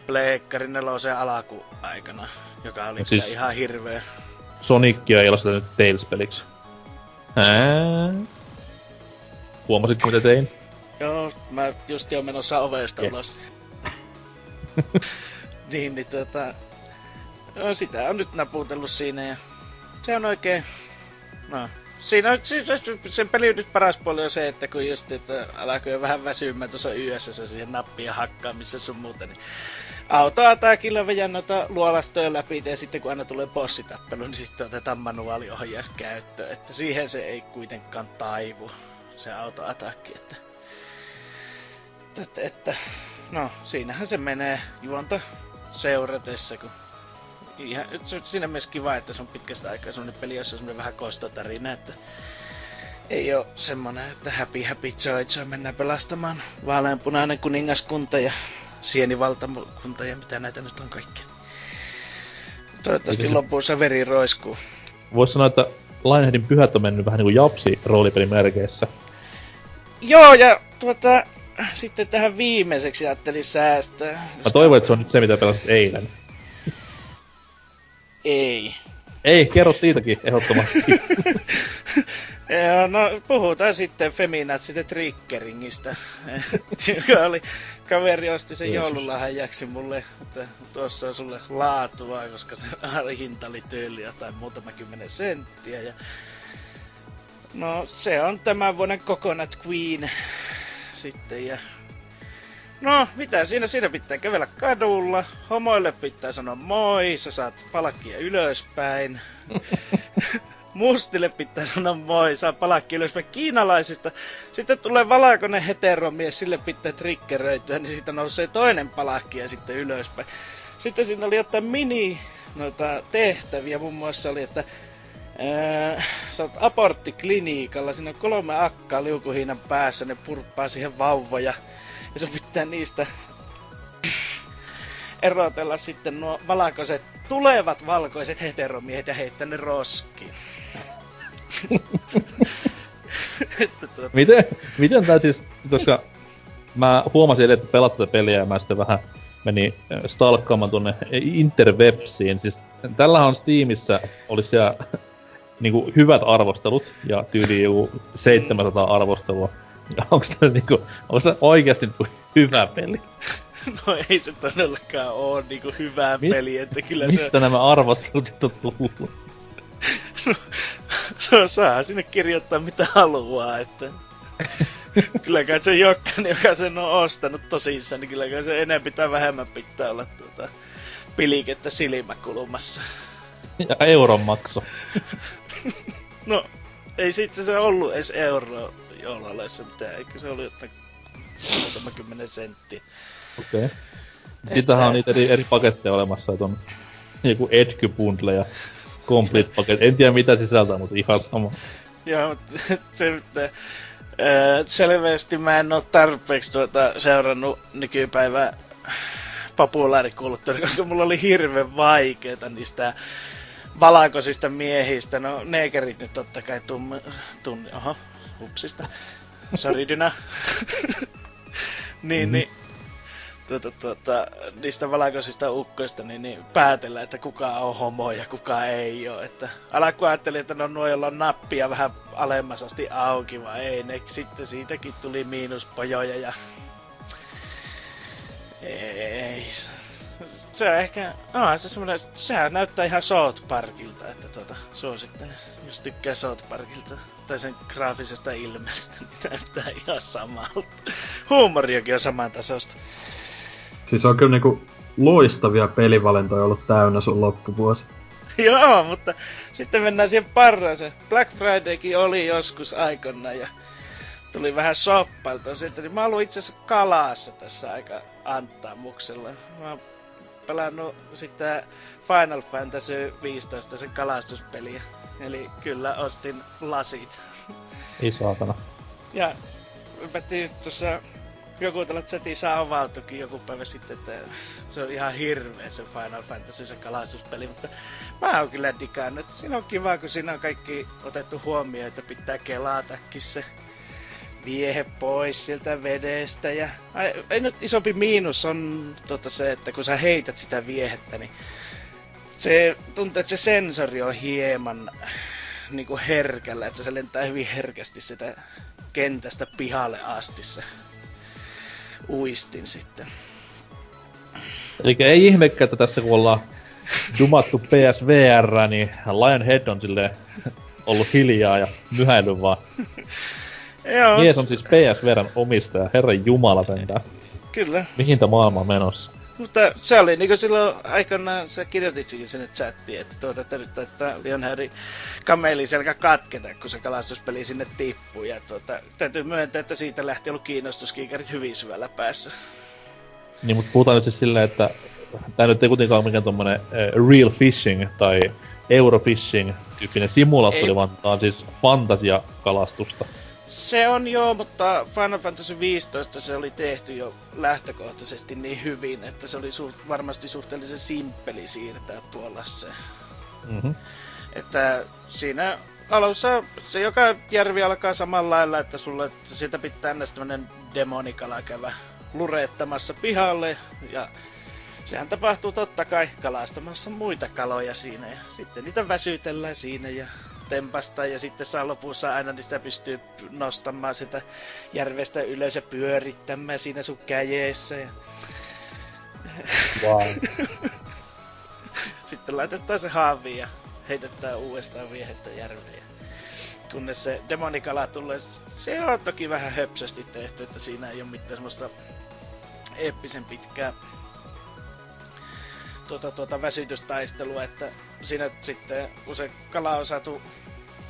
Pleikkarin nelosen aikana, joka oli no siis ihan hirveä. Sonicia ei ole sitä nyt Tales-peliksi. Ää? Huomasitko mitä tein? Joo, mä just jo menossa ovesta yes. ulos. niin, niin tota... No, sitä on nyt naputellut siinä ja se on oikein... No, siinä on, sen peli nyt paras puoli on se, että kun just, että alkoi vähän väsymään tuossa yössä siihen nappien hakkaamisessa sun muuta, niin autoatakilla vedän noita luolastoja läpi ja sitten kun aina tulee bossitappelu, niin sitten otetaan manuaaliohjaus käyttöön. Että siihen se ei kuitenkaan taivu, se autoatakki. Että, että, että no siinähän se menee juonta seuratessa, kun ihan, siinä myös kiva, että se on pitkästä aikaa semmonen peli, jossa on vähän kostotarina, että ei ole semmonen, että happy happy joy joy mennään pelastamaan vaaleanpunainen kuningaskunta ja sienivaltakunta ja mitä näitä nyt on kaikkea. Toivottavasti se... lopussa veri roiskuu. Voisi sanoa, että Lionheadin pyhät on mennyt vähän niin kuin japsi roolipelimerkeissä. Joo, ja tuota, sitten tähän viimeiseksi ajattelin säästää. Mä toivon, että se on nyt se, mitä pelasit eilen. Ei. Ei, kerro siitäkin ehdottomasti. Joo, no puhutaan sitten Feminatsite Triggeringistä, joka oli, kaveri osti sen joululahjaksi mulle, että tuossa on sulle laatua, koska se hinta oli tyyli jotain muutama kymmenen senttiä. Ja... No se on tämän vuoden Coconut Queen sitten ja No, mitä siinä? Siinä pitää kävellä kadulla. Homoille pitää sanoa moi, sä saat palkkia ylöspäin. Mustille pitää sanoa moi, saa palakki ylöspäin kiinalaisista. Sitten tulee valakonen heteromies, sille pitää triggeröityä, niin siitä nousee toinen palakki ja sitten ylöspäin. Sitten siinä oli jotain mini noita tehtäviä, muun muassa oli, että ää, sä oot aborttiklinikalla, siinä on kolme akkaa liukuhiinan päässä, ne purppaa siihen vauvoja. Ja sun pitää niistä erotella sitten nuo valakoiset, tulevat valkoiset heteromiehet ja heittää ne roskiin. miten, miten tää siis, koska mä huomasin, että pelat tätä peliä ja mä sitten vähän meni äh, stalkkaamaan tuonne interwebsiin. Siis tällä on Steamissa, oli siellä niinku hyvät arvostelut ja tyyli 700 arvostelua. Onko tämä niinku, onko tämä oikeasti niinku hyvä peli? No ei se todellakaan oo niinku hyvää Mi- peli, että kyllä Mistä se... nämä arvostelut on tullut? no, saa sinne kirjoittaa mitä haluaa, että... kylläkään se jokainen, joka sen on ostanut tosissaan, niin kylläkään se enemmän tai vähemmän pitää olla tuota pilikettä silmäkulmassa. Ja euron makso. no, ei sitten se ollut edes euro joulalaissa mitään, eikö se ollut jotain muutama kymmenen senttiä. Okei. Okay. Sitähän on niitä eri, eri paketteja olemassa, että on joku Edge Bundle ja Complete Paket. En tiedä mitä sisältää, mutta ihan sama. Joo, mutta se, selvästi mä en oo tarpeeksi tuota seurannut nykypäivää populaarikulttuuri, koska mulla oli hirveän vaikeeta niistä valakoisista miehistä. No, neekerit nyt totta kai tunne, tunne oho, hupsista. Sorry, Dynä. niin, mm-hmm. niin, tuota, tuota, niistä valkoisista ukkoista niin, niin päätellä, että kuka on homo ja kuka ei ole. Että alkuun ajattelin, että no nuo, joilla on nappia vähän alemmas asti auki, vai ei ne. Sitten siitäkin tuli miinuspojoja ja... Ei, se on ehkä, ah, se semmoinen, sehän näyttää ihan South Parkilta, että tota, suosittelen, jos tykkää South Parkilta tai sen graafisesta ilmeestä, niin näyttää ihan samalta. Huumoriakin on saman tasosta. Siis on kyllä niinku loistavia pelivalintoja ollut täynnä sun loppuvuosi. Joo, mutta sitten mennään siihen parhaaseen. Black Fridaykin oli joskus aikana ja tuli vähän soppailta sitten, niin mä oon itse asiassa kalassa tässä aika antamuksella. Mä oon pelannut sitten Final Fantasy 15 sen kalastuspeliä. Eli kyllä ostin lasit. Ei saatana. Ja ympärtiin tuossa joku tällä chatissä avautukin joku päivä sitten, että se on ihan hirveä se Final Fantasy se kalastuspeli, mutta mä oon kyllä digannut. Siinä on kiva, kun siinä on kaikki otettu huomioon, että pitää kelatakin se viehe pois sieltä vedestä. Ja, ai, ei nyt isompi miinus on tota se, että kun sä heität sitä viehettä, niin se tuntuu, että se sensori on hieman niin kuin herkällä, että se lentää hyvin herkästi sitä kentästä pihalle asti se uistin sitten. Eli ei ihmekään, että tässä kun ollaan dumattu PSVR, niin Lionhead on sille ollut hiljaa ja myhäily vaan. Joo. Mies on siis PSVRn omistaja, herran jumala sentään. Kyllä. Mihin tämä maailma on menossa? Mutta se oli niinku silloin aikanaan, sä kirjoititkin sinne chattiin, että tuota, että nyt että Lionheadin selkä katketa, kun se kalastuspeli sinne tippuu. Ja tuota, täytyy myöntää, että siitä lähti ollut kiinnostuskiikarit hyvin syvällä päässä. Niin, mutta puhutaan nyt siis silleen, että tämä nyt ei kuitenkaan ole mikään tommonen uh, real fishing tai Eurofishing tyyppinen simulaattori, ei. vaan tämä on siis fantasiakalastusta. Se on joo, mutta Final Fantasy 15 se oli tehty jo lähtökohtaisesti niin hyvin, että se oli suht, varmasti suhteellisen simppeli siirtää tuolla se. Mm-hmm. Että siinä alussa se joka järvi alkaa samalla lailla, että sulle että siitä pitää näistä tämmönen demonikala käydä lureettamassa pihalle ja sehän tapahtuu totta kai kalastamassa muita kaloja siinä ja sitten niitä väsytellään siinä ja tempasta ja sitten saa lopussa aina niistä pystyy nostamaan sitä järvestä ylös ja pyörittämään siinä sun käjeessä. Ja... Wow. sitten laitetaan se haaviin ja heitetään uudestaan viehettä järveen. Kunnes se demonikala tulee, se on toki vähän höpsösti tehty, että siinä ei ole mitään semmoista eeppisen pitkää tuota, tuota väsytystaistelua, että siinä sitten kun se kala on saatu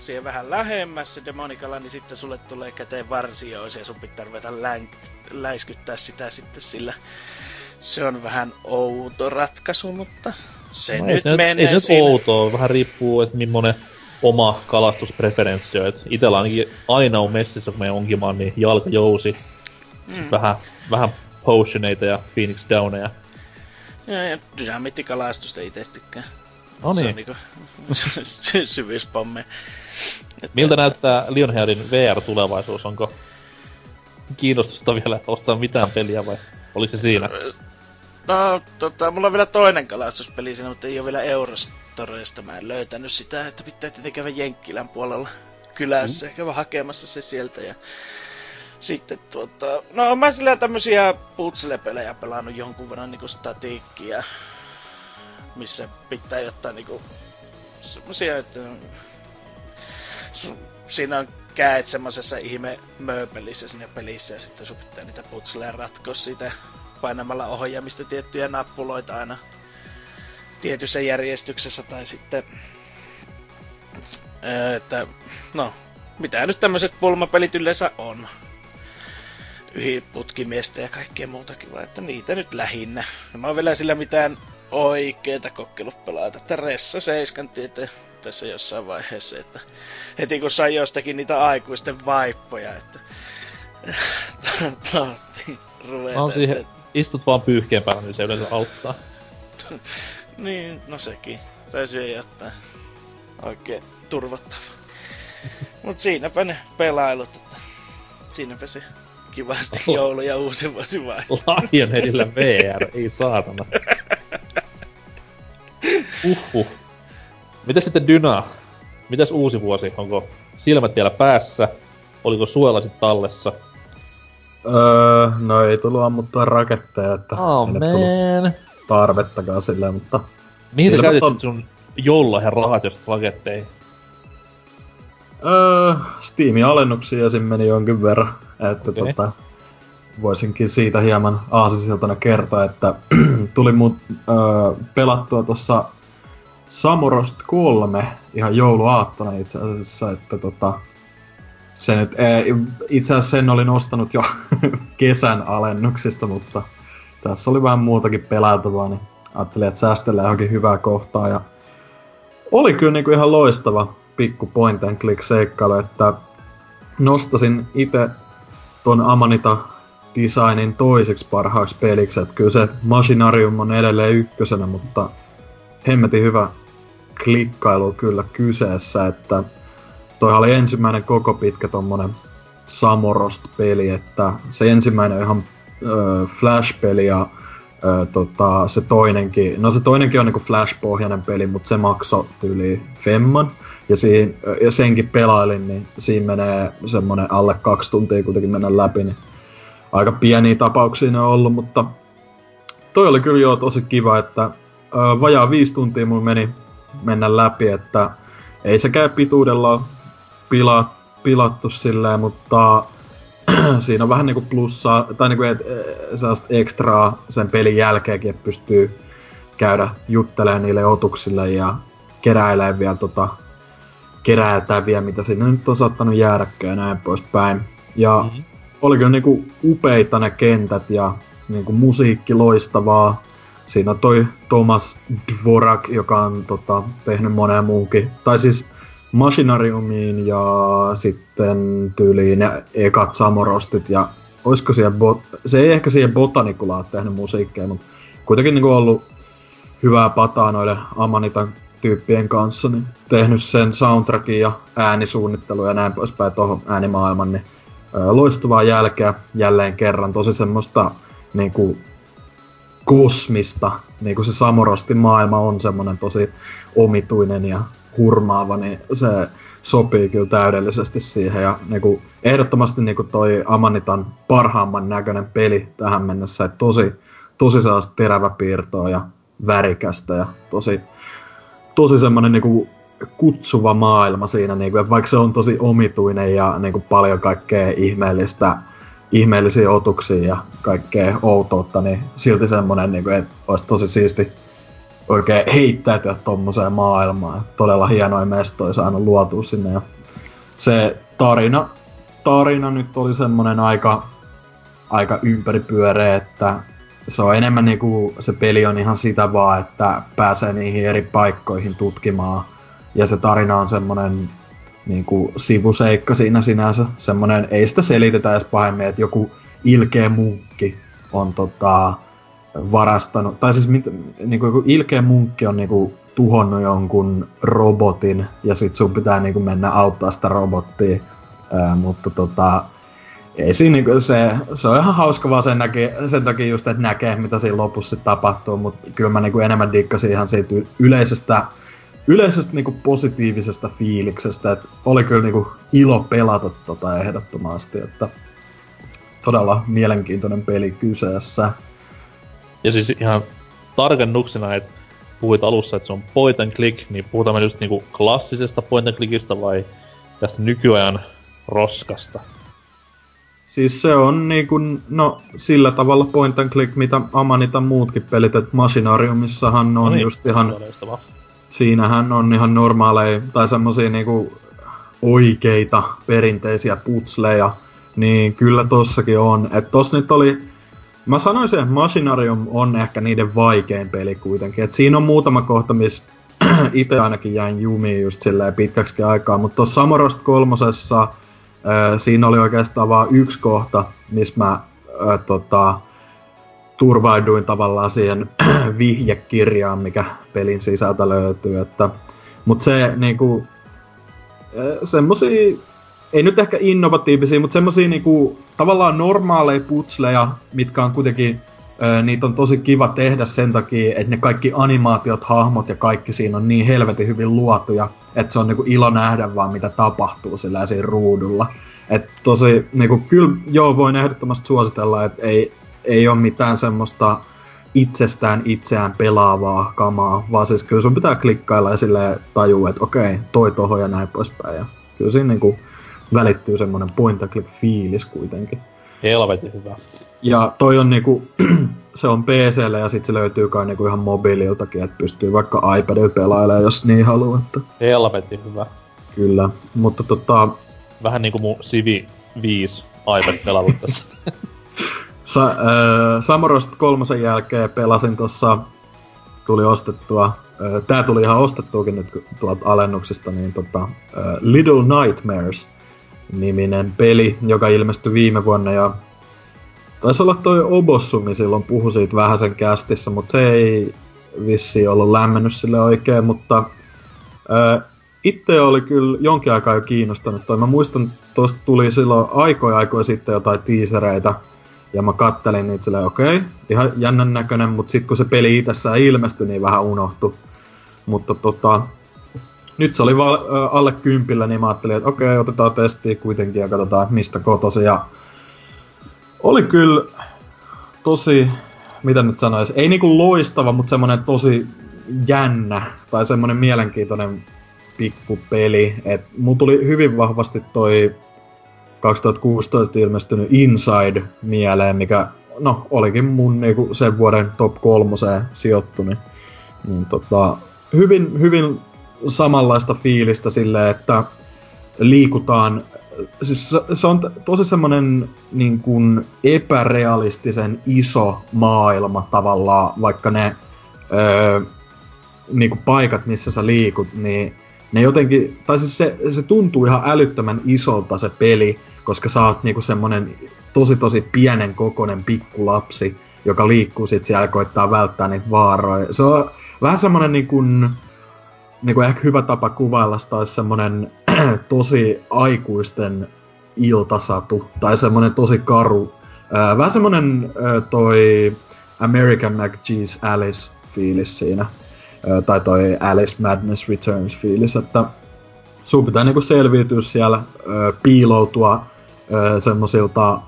siihen vähän lähemmäs se demonikala, niin sitten sulle tulee käteen varsioisia ja sun pitää ruveta län- läiskyttää sitä sitten sillä. Se on vähän outo ratkaisu, mutta se no nyt ei menee Ei se nyt outoa, vähän riippuu, että millainen oma kalastuspreferenssi on. Et itellä ainakin aina on messissä, kun me onkimaan, niin jalkajousi. Mm. Vähän, vähän potioneita ja Phoenix Downeja. Ja, ja dynamittikalastusta itse tykkään. No niin. Se on niinku syvyyspommi. Että... Miltä näyttää Lionheadin VR-tulevaisuus? Onko kiinnostusta vielä ostaa mitään peliä vai oliko se siinä? No, tota, mulla on vielä toinen kalastuspeli siinä, mutta ei ole vielä Eurostoreista. Mä en löytänyt sitä, että pitää tietenkin käydä Jenkkilän puolella kylässä mm. käydä hakemassa se sieltä. Ja sitten tuota, no mä sillä tämmösiä putslepelejä pelannut jonkun verran niinku statiikkia, missä pitää jotain niinku semmosia, että siinä on käet semmosessa ihme mööpelissä sinne pelissä ja sitten sun pitää niitä putsleja ratkoa siitä painamalla ohjaamista tiettyjä nappuloita aina tietyssä järjestyksessä tai sitten että no mitä nyt tämmöiset pulmapelit yleensä on putkimiestä ja kaikkea muutakin, vaan että niitä nyt lähinnä. Ja mä oon vielä sillä mitään oikeeta kokkelupelaata, että Ressa 7 tietää tässä jossain vaiheessa, että heti kun sai jostakin niitä aikuisten vaippoja, että taattiin ruveta. No siihen, että... istut vaan pyyhkeen päällä, niin se yleensä auttaa. niin, no sekin. Täytyy jättää oikein turvattava. Mut siinäpä ne pelailut, että siinäpä se kivasti joulu ja uusi vuosi vai. Lionheadillä VR, ei saatana. Uhuh. Mitäs sitten Dyna? Mitäs uusi vuosi? Onko silmät vielä päässä? Oliko suolasit tallessa? Öö, no ei tullut ammuttaa raketteja, että oh, man. tarvettakaan silleen, mutta... Mihin sä käytit on... sun joululahjan rahat, jos raketteihin? Öö, Steamin alennuksia siinä meni jonkin verran. Että okay. tota, voisinkin siitä hieman aasisiltana kertoa, että tuli mun öö, pelattua tuossa Samorost 3 ihan jouluaattona itse asiassa, että tota, se nyt, itse asiassa sen olin ostanut jo kesän alennuksista, mutta tässä oli vähän muutakin pelailtavaa, niin ajattelin, että säästellään johonkin hyvää kohtaa. Ja oli kyllä niinku ihan loistava pikku point and click seikkailu, että nostasin itse ton Amanita designin toiseksi parhaaksi peliksi, että kyllä se Machinarium on edelleen ykkösenä, mutta hemmetin hyvä klikkailu kyllä kyseessä, että toi oli ensimmäinen koko pitkä tommonen Samorost-peli, että se ensimmäinen on ihan ö, Flash-peli ja ö, tota, se toinenkin, no se toinenkin on niinku Flash-pohjainen peli, mutta se maksoi tyyli femman. Ja, siinä, ja senkin pelailin, niin siinä menee semmonen alle kaksi tuntia kuitenkin mennä läpi, niin aika pieniä tapauksia ne on ollut, mutta toi oli kyllä jo tosi kiva, että ö, vajaa viisi tuntia mun meni mennä läpi, että ei se käy pituudella pila, pilattu silleen, mutta siinä on vähän niinku plussaa, tai niinku et, sellaista ekstraa sen pelin jälkeenkin, että pystyy käydä juttelemaan niille otuksille ja keräilemään vielä tota, keräiltäviä, mitä sinne nyt on saattanut jäädäkään ja näin poispäin. Ja mm-hmm. oli kyllä niinku upeita ne kentät ja niinku musiikki loistavaa. Siinä on toi Thomas Dvorak, joka on tota, tehnyt moneen muukin. Tai siis Machinariumiin ja sitten tyyliin ne ekat Samorostit ja olisiko siellä bot- se ei ehkä siihen Botanikulaan tehnyt musiikkia, mutta kuitenkin niinku ollut hyvää pataa noille Amanitan tyyppien kanssa, niin tehnyt sen soundtrackin ja äänisuunnittelu ja näin poispäin tuohon äänimaailman, niin loistavaa jälkeä jälleen kerran. Tosi semmoista niinku kosmista, niin kuin se Samorostin maailma on semmoinen tosi omituinen ja hurmaava, niin se sopii kyllä täydellisesti siihen. Ja niin kuin, ehdottomasti niin kuin toi Amanitan parhaamman näköinen peli tähän mennessä. Että tosi, tosi sellaista teräväpiirtoa ja värikästä ja tosi, tosi semmoinen niin kuin, kutsuva maailma siinä, niin kuin, vaikka se on tosi omituinen ja niin kuin, paljon kaikkea ihmeellistä, ihmeellisiä otuksia ja kaikkea outoutta, niin silti semmoinen, niin kuin, että olisi tosi siisti oikein heittäytyä tommoseen maailmaan. Todella hienoja mestoja saanut luotua sinne ja se tarina, tarina nyt oli semmonen aika, aika ympäripyöreä, että se on enemmän niinku, se peli on ihan sitä vaan, että pääsee niihin eri paikkoihin tutkimaan. Ja se tarina on semmonen niinku sivuseikka siinä sinänsä. Semmonen, ei sitä selitetä edes pahemmin, että joku ilkeä munkki on tota, varastanut, tai siis mit, niinku joku ilkeä munkki on niinku tuhonnut jonkun robotin, ja sit sun pitää niinku mennä auttaa sitä robottia. Ää, mutta tota, ei siinä niinku se, se on ihan hauska vaan sen, näki, sen takia just, että näkee mitä siinä lopussa tapahtuu, mutta kyllä mä niinku enemmän dikkasin ihan siitä yleisestä, yleisestä niinku positiivisesta fiiliksestä, että oli kyllä niinku ilo pelata tota ehdottomasti, että todella mielenkiintoinen peli kyseessä. Ja siis ihan tarkennuksena, että puhuit alussa, että se on point and click, niin puhutaan me just niinku klassisesta point and clickista vai tästä nykyajan roskasta? Siis se on niinku, no sillä tavalla point and click, mitä Amanita muutkin pelit, että Machinariumissahan on no niin, just ihan... Siinähän on ihan normaaleja, tai semmosia niinku oikeita perinteisiä putsleja, niin kyllä tossakin on. Et tossa nyt oli Mä sanoisin, että Machinarium on ehkä niiden vaikein peli kuitenkin. Et siinä on muutama kohta, missä itse ainakin jäin jumiin just silleen pitkäksi aikaa, mutta tuossa Samorost kolmosessa äh, siinä oli oikeastaan vain yksi kohta, missä mä äh, tota, turvauduin tavallaan siihen vihjekirjaan, mikä pelin sisältä löytyy. Että, mutta se niinku, semmosia ei nyt ehkä innovatiivisia, mutta semmosia niinku tavallaan normaaleja putsleja, mitkä on kuitenkin niitä on tosi kiva tehdä sen takia, että ne kaikki animaatiot, hahmot ja kaikki siinä on niin helvetin hyvin luotuja, että se on niinku ilo nähdä vaan mitä tapahtuu sillä siinä ruudulla. Et tosi, niinku, kyllä joo, voin ehdottomasti suositella, että ei, ei ole mitään semmoista itsestään itseään pelaavaa kamaa, vaan siis kyllä sun pitää klikkailla ja silleen tajua, että okei, toi toho ja näin poispäin. Ja kyllä siinä niinku, välittyy semmonen point and click fiilis kuitenkin. Helvetin hyvä. Ja toi on niinku, se on PClle ja sit se löytyy kai niinku ihan mobiililtakin, että pystyy vaikka iPadilla pelailemaan, jos niin haluaa. Että... Helvetin hyvä. Kyllä, mutta tota... Vähän niinku mun Civi 5 iPad pelailut tässä. Sa- äh, Samorost kolmosen jälkeen pelasin tossa, tuli ostettua, äh, tää tuli ihan ostettuakin nyt tuolta alennuksista, niin tota, äh, Little Nightmares niminen peli, joka ilmestyi viime vuonna ja taisi olla toi Obossumi silloin puhu siitä vähän sen kästissä, mutta se ei vissi ollut lämmennyt sille oikein, mutta ää, itse oli kyllä jonkin aikaa jo kiinnostanut toi. Mä muistan, tuosta tuli silloin aikoja aikoja sitten jotain tiisereitä, ja mä kattelin niitä silleen, okei, okay, ihan jännän näköinen, mutta sitten kun se peli itsessään ilmestyi, niin vähän unohtui. Mutta tota, nyt se oli vaan alle kympillä, niin mä ajattelin, että okei, okay, otetaan testiä kuitenkin ja katsotaan mistä kotosi. Ja oli kyllä tosi, mitä nyt sanois, ei niinku loistava, mutta semmonen tosi jännä tai semmonen mielenkiintoinen pikkupeli. Et mulla tuli hyvin vahvasti toi 2016 ilmestynyt Inside mieleen, mikä no olikin mun niinku sen vuoden top kolmoseen sijoittu, niin, tota, hyvin, hyvin samanlaista fiilistä silleen, että liikutaan siis se on tosi semmonen niin kuin epärealistisen iso maailma tavallaan, vaikka ne öö, niin kuin paikat, missä sä liikut, niin ne jotenkin, tai siis se, se tuntuu ihan älyttömän isolta se peli, koska sä oot niinku semmonen tosi tosi pienen kokonen pikkulapsi, joka liikkuu sit siellä koittaa välttää niitä vaaroja. Se on vähän semmonen niinku, niinku ehkä hyvä tapa kuvailla sitä olisi semmonen tosi aikuisten iltasatu, tai semmonen tosi karu. Ää, vähän semmonen ää, toi American McGee's Alice fiilis siinä. Tai toi Alice Madness Returns fiilis, että sun pitää niinku selviytyä siellä, piiloutua ää, semmosilta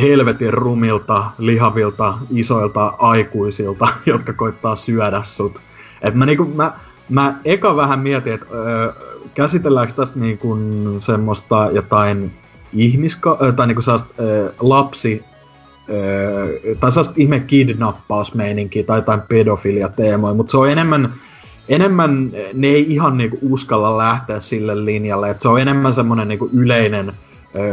helvetin rumilta, lihavilta, isoilta aikuisilta, jotka koittaa syödä sut. Et mä, niinku, mä, mä eka vähän mietin, että öö, käsitelläänkö tästä niinku semmoista jotain ihmiska... tai niinku öö, lapsi... Öö, tai sellaista ihme kidnappausmeininkiä tai jotain pedofilia-teemoja, mutta se on enemmän enemmän ne ei ihan niinku uskalla lähteä sille linjalle, että se on enemmän semmoinen niinku yleinen ö,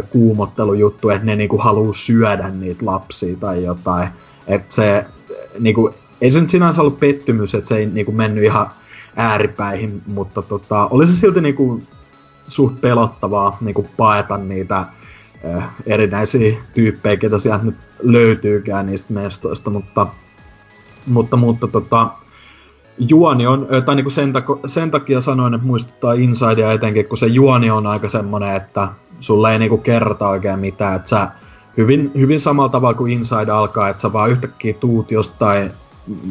kuumottelujuttu, että ne niinku haluu syödä niitä lapsia tai jotain. Että se niinku, ei se nyt sinänsä ollut pettymys, että se ei niinku mennyt ihan ääripäihin, mutta tota, oli se silti niinku suht pelottavaa niinku paeta niitä ö, erinäisiä tyyppejä, ketä sieltä nyt löytyykään niistä mestoista, mutta, mutta, mutta tota, juoni on, tai niinku sen, tako, sen takia sanoin, että muistuttaa Insidea etenkin, kun se juoni on aika semmonen, että sulle ei niinku kerrota oikein mitään, että sä hyvin, hyvin samalla tavalla kuin Inside alkaa, että sä vaan yhtäkkiä tuut jostain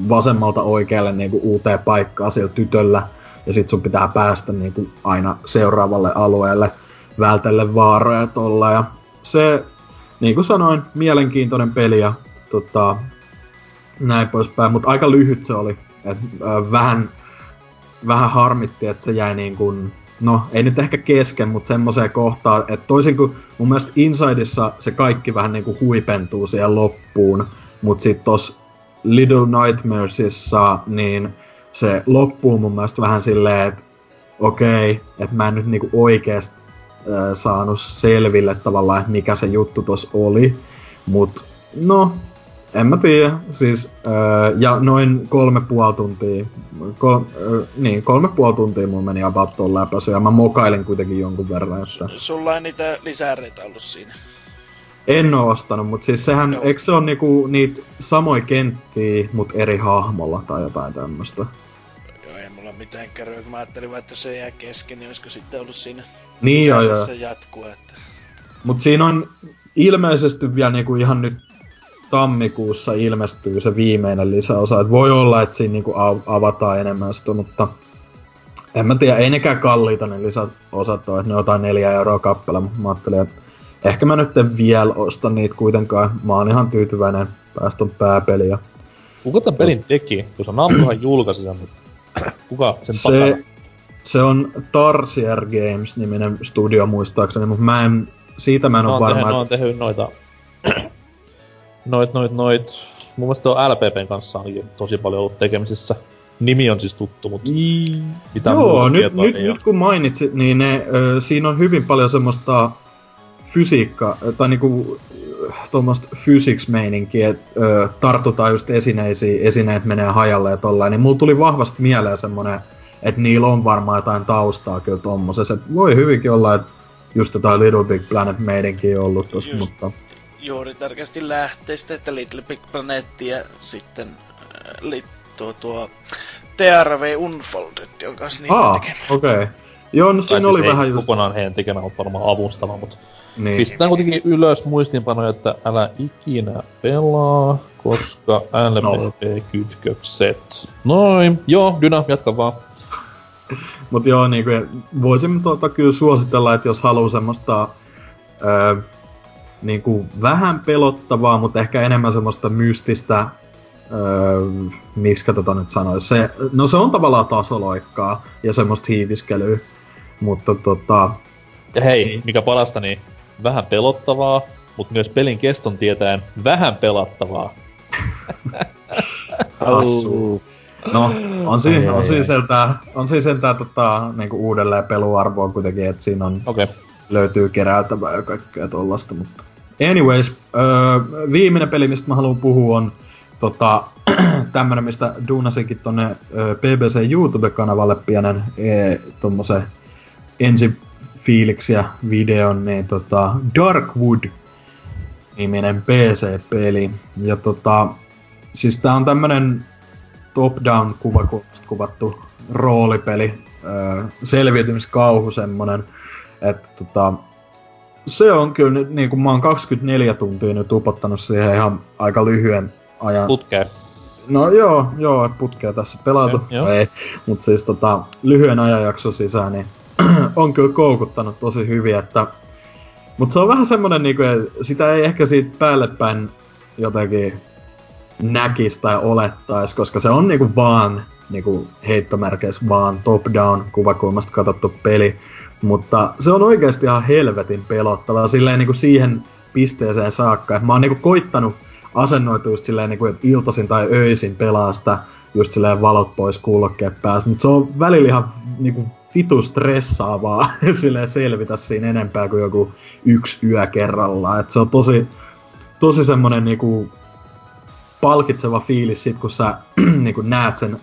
vasemmalta oikealle niinku uuteen paikkaan sillä tytöllä, ja sit sun pitää päästä niinku aina seuraavalle alueelle vältelle vaaroja tolla, ja se, niin kuin sanoin, mielenkiintoinen peli, ja tota, näin poispäin, mutta aika lyhyt se oli, et, äh, vähän, vähän harmitti, että se jäi niin kuin, no ei nyt ehkä kesken, mutta semmoiseen kohtaan, että toisin kuin mun mielestä Insideissa se kaikki vähän niin kuin huipentuu siihen loppuun, mutta sitten tossa Little Nightmaresissa niin se loppuu mun mielestä vähän silleen, että okei, okay, että mä en nyt niinku oikeesti äh, saanut selville tavallaan, että mikä se juttu tos oli. Mut no, en mä tiedä, siis, öö, ja noin kolme puoli tuntia, kol, öö, niin, kolme puoli tuntia mun meni about ton läpäisy, ja mä mokailin kuitenkin jonkun verran, että... Sulla ei niitä lisäreitä ollut siinä? En oo ostanut, mutta siis sehän, no. eikö se on niinku niitä samoja kenttiä, mut eri hahmolla tai jotain tämmöstä? Joo, ei mulla mitään kärryä, kun mä ajattelin että se jää kesken, niin olisiko sitten ollut siinä niin joo, joo. jatkuu, että... Mut siinä on ilmeisesti vielä niinku ihan nyt tammikuussa ilmestyy se viimeinen lisäosa. Et voi olla, että siinä niinku avataan enemmän sitä, mutta en mä tiedä, ei nekään kalliita ne lisäosat ole, että ne on jotain neljä euroa kappale, mutta mä ajattelin, että ehkä mä nyt en vielä osta niitä kuitenkaan. Mä oon ihan tyytyväinen päästön pääpeliä. Kuka tämän pelin teki? Se Namcohan julkaisi sen, mutta kuka sen se, takana? Se on Tarsier Games-niminen studio muistaakseni, mutta mä en, siitä mä en ole varma. Tehnyt, että... Ne on tehnyt noita noit, noit, noit. Mun mielestä on LPPn kanssa ainakin tosi paljon ollut tekemisissä. Nimi on siis tuttu, mutta mitä Joo, nyt, nyt, nyt kun mainitsit, niin ne, ö, siinä on hyvin paljon semmoista fysiikka, tai niinku tuommoista physics-meininkiä, että tartutaan just esineisiin, esineet menee hajalle ja tollain, niin mulla tuli vahvasti mieleen semmonen, että niillä on varmaan jotain taustaa kyllä tommosessa. Et voi hyvinkin olla, että just jotain Little Big Planet meidänkin on ollut tossa, just, mutta juuri tarkasti lähteistä, että Little Big Planet ja sitten äh, li, tuo, tuo TRV Unfolded, jonka kanssa niitä ah, okei. Okay. Joo, no siinä siis oli vähän just... kokonaan heidän tekemään, mutta varmaan avustava, mutta niin. pistetään kuitenkin ylös muistiinpanoja, että älä ikinä pelaa, koska LPP-kytkökset. Noin, joo, Dyna, jatka vaan. Mut joo, niinku, voisin tuota kyllä suositella, että jos haluaa semmoista öö, niin kuin vähän pelottavaa, mutta ehkä enemmän semmoista mystistä, öö, miksi tota nyt sanoisi. Se, no se on tavallaan tasoloikkaa ja semmoista hiiviskelyä, mutta tota... Ja hei, niin. mikä parasta, niin vähän pelottavaa, mutta myös pelin keston tietäen vähän pelattavaa. Hassu. No, on siinä, on siinä sentään, on siinä sentään tota, niinku uudelleen peluarvoa kuitenkin, että siinä on, okay. Löytyy keräiltävää ja kaikkea tollasta, mutta... Anyways, öö, viimeinen peli, mistä mä haluan puhua on tota, tämmönen, mistä duunasinkin tonne öö, BBC YouTube-kanavalle pienen e, ensi fiiliksiä videon, niin tota, Darkwood niminen PC-peli. Ja tota, siis tää on tämmönen top-down kuvakulmasta kuvattu roolipeli, öö, selviytymiskauhu semmonen, että tota, se on kyllä, niin kuin mä oon 24 tuntia nyt upottanut siihen ihan aika lyhyen ajan. Putkeen. No joo, joo, putkea tässä pelatu, joo. ei, mutta siis tota, lyhyen ajanjakson sisään, niin on kyllä koukuttanut tosi hyvin, että mutta se on vähän semmonen niinku, että sitä ei ehkä siitä päälle päin jotenkin näkis tai olettais, koska se on niinku vaan niinku heittomerkeissä vaan top-down kuvakulmasta katsottu peli. Mutta se on oikeasti ihan helvetin pelottava silleen niinku siihen pisteeseen saakka, mä oon niinku koittanut asennoitua just silleen niinku, että iltasin tai öisin pelaa sitä just silleen valot pois kuulokkeet päästä, mutta se on välillä ihan niinku vitu stressaavaa silleen selvitä siinä enempää kuin joku yksi yö kerrallaan. Et se on tosi, tosi semmonen niinku palkitseva fiilis sit, kun sä niinku näet sen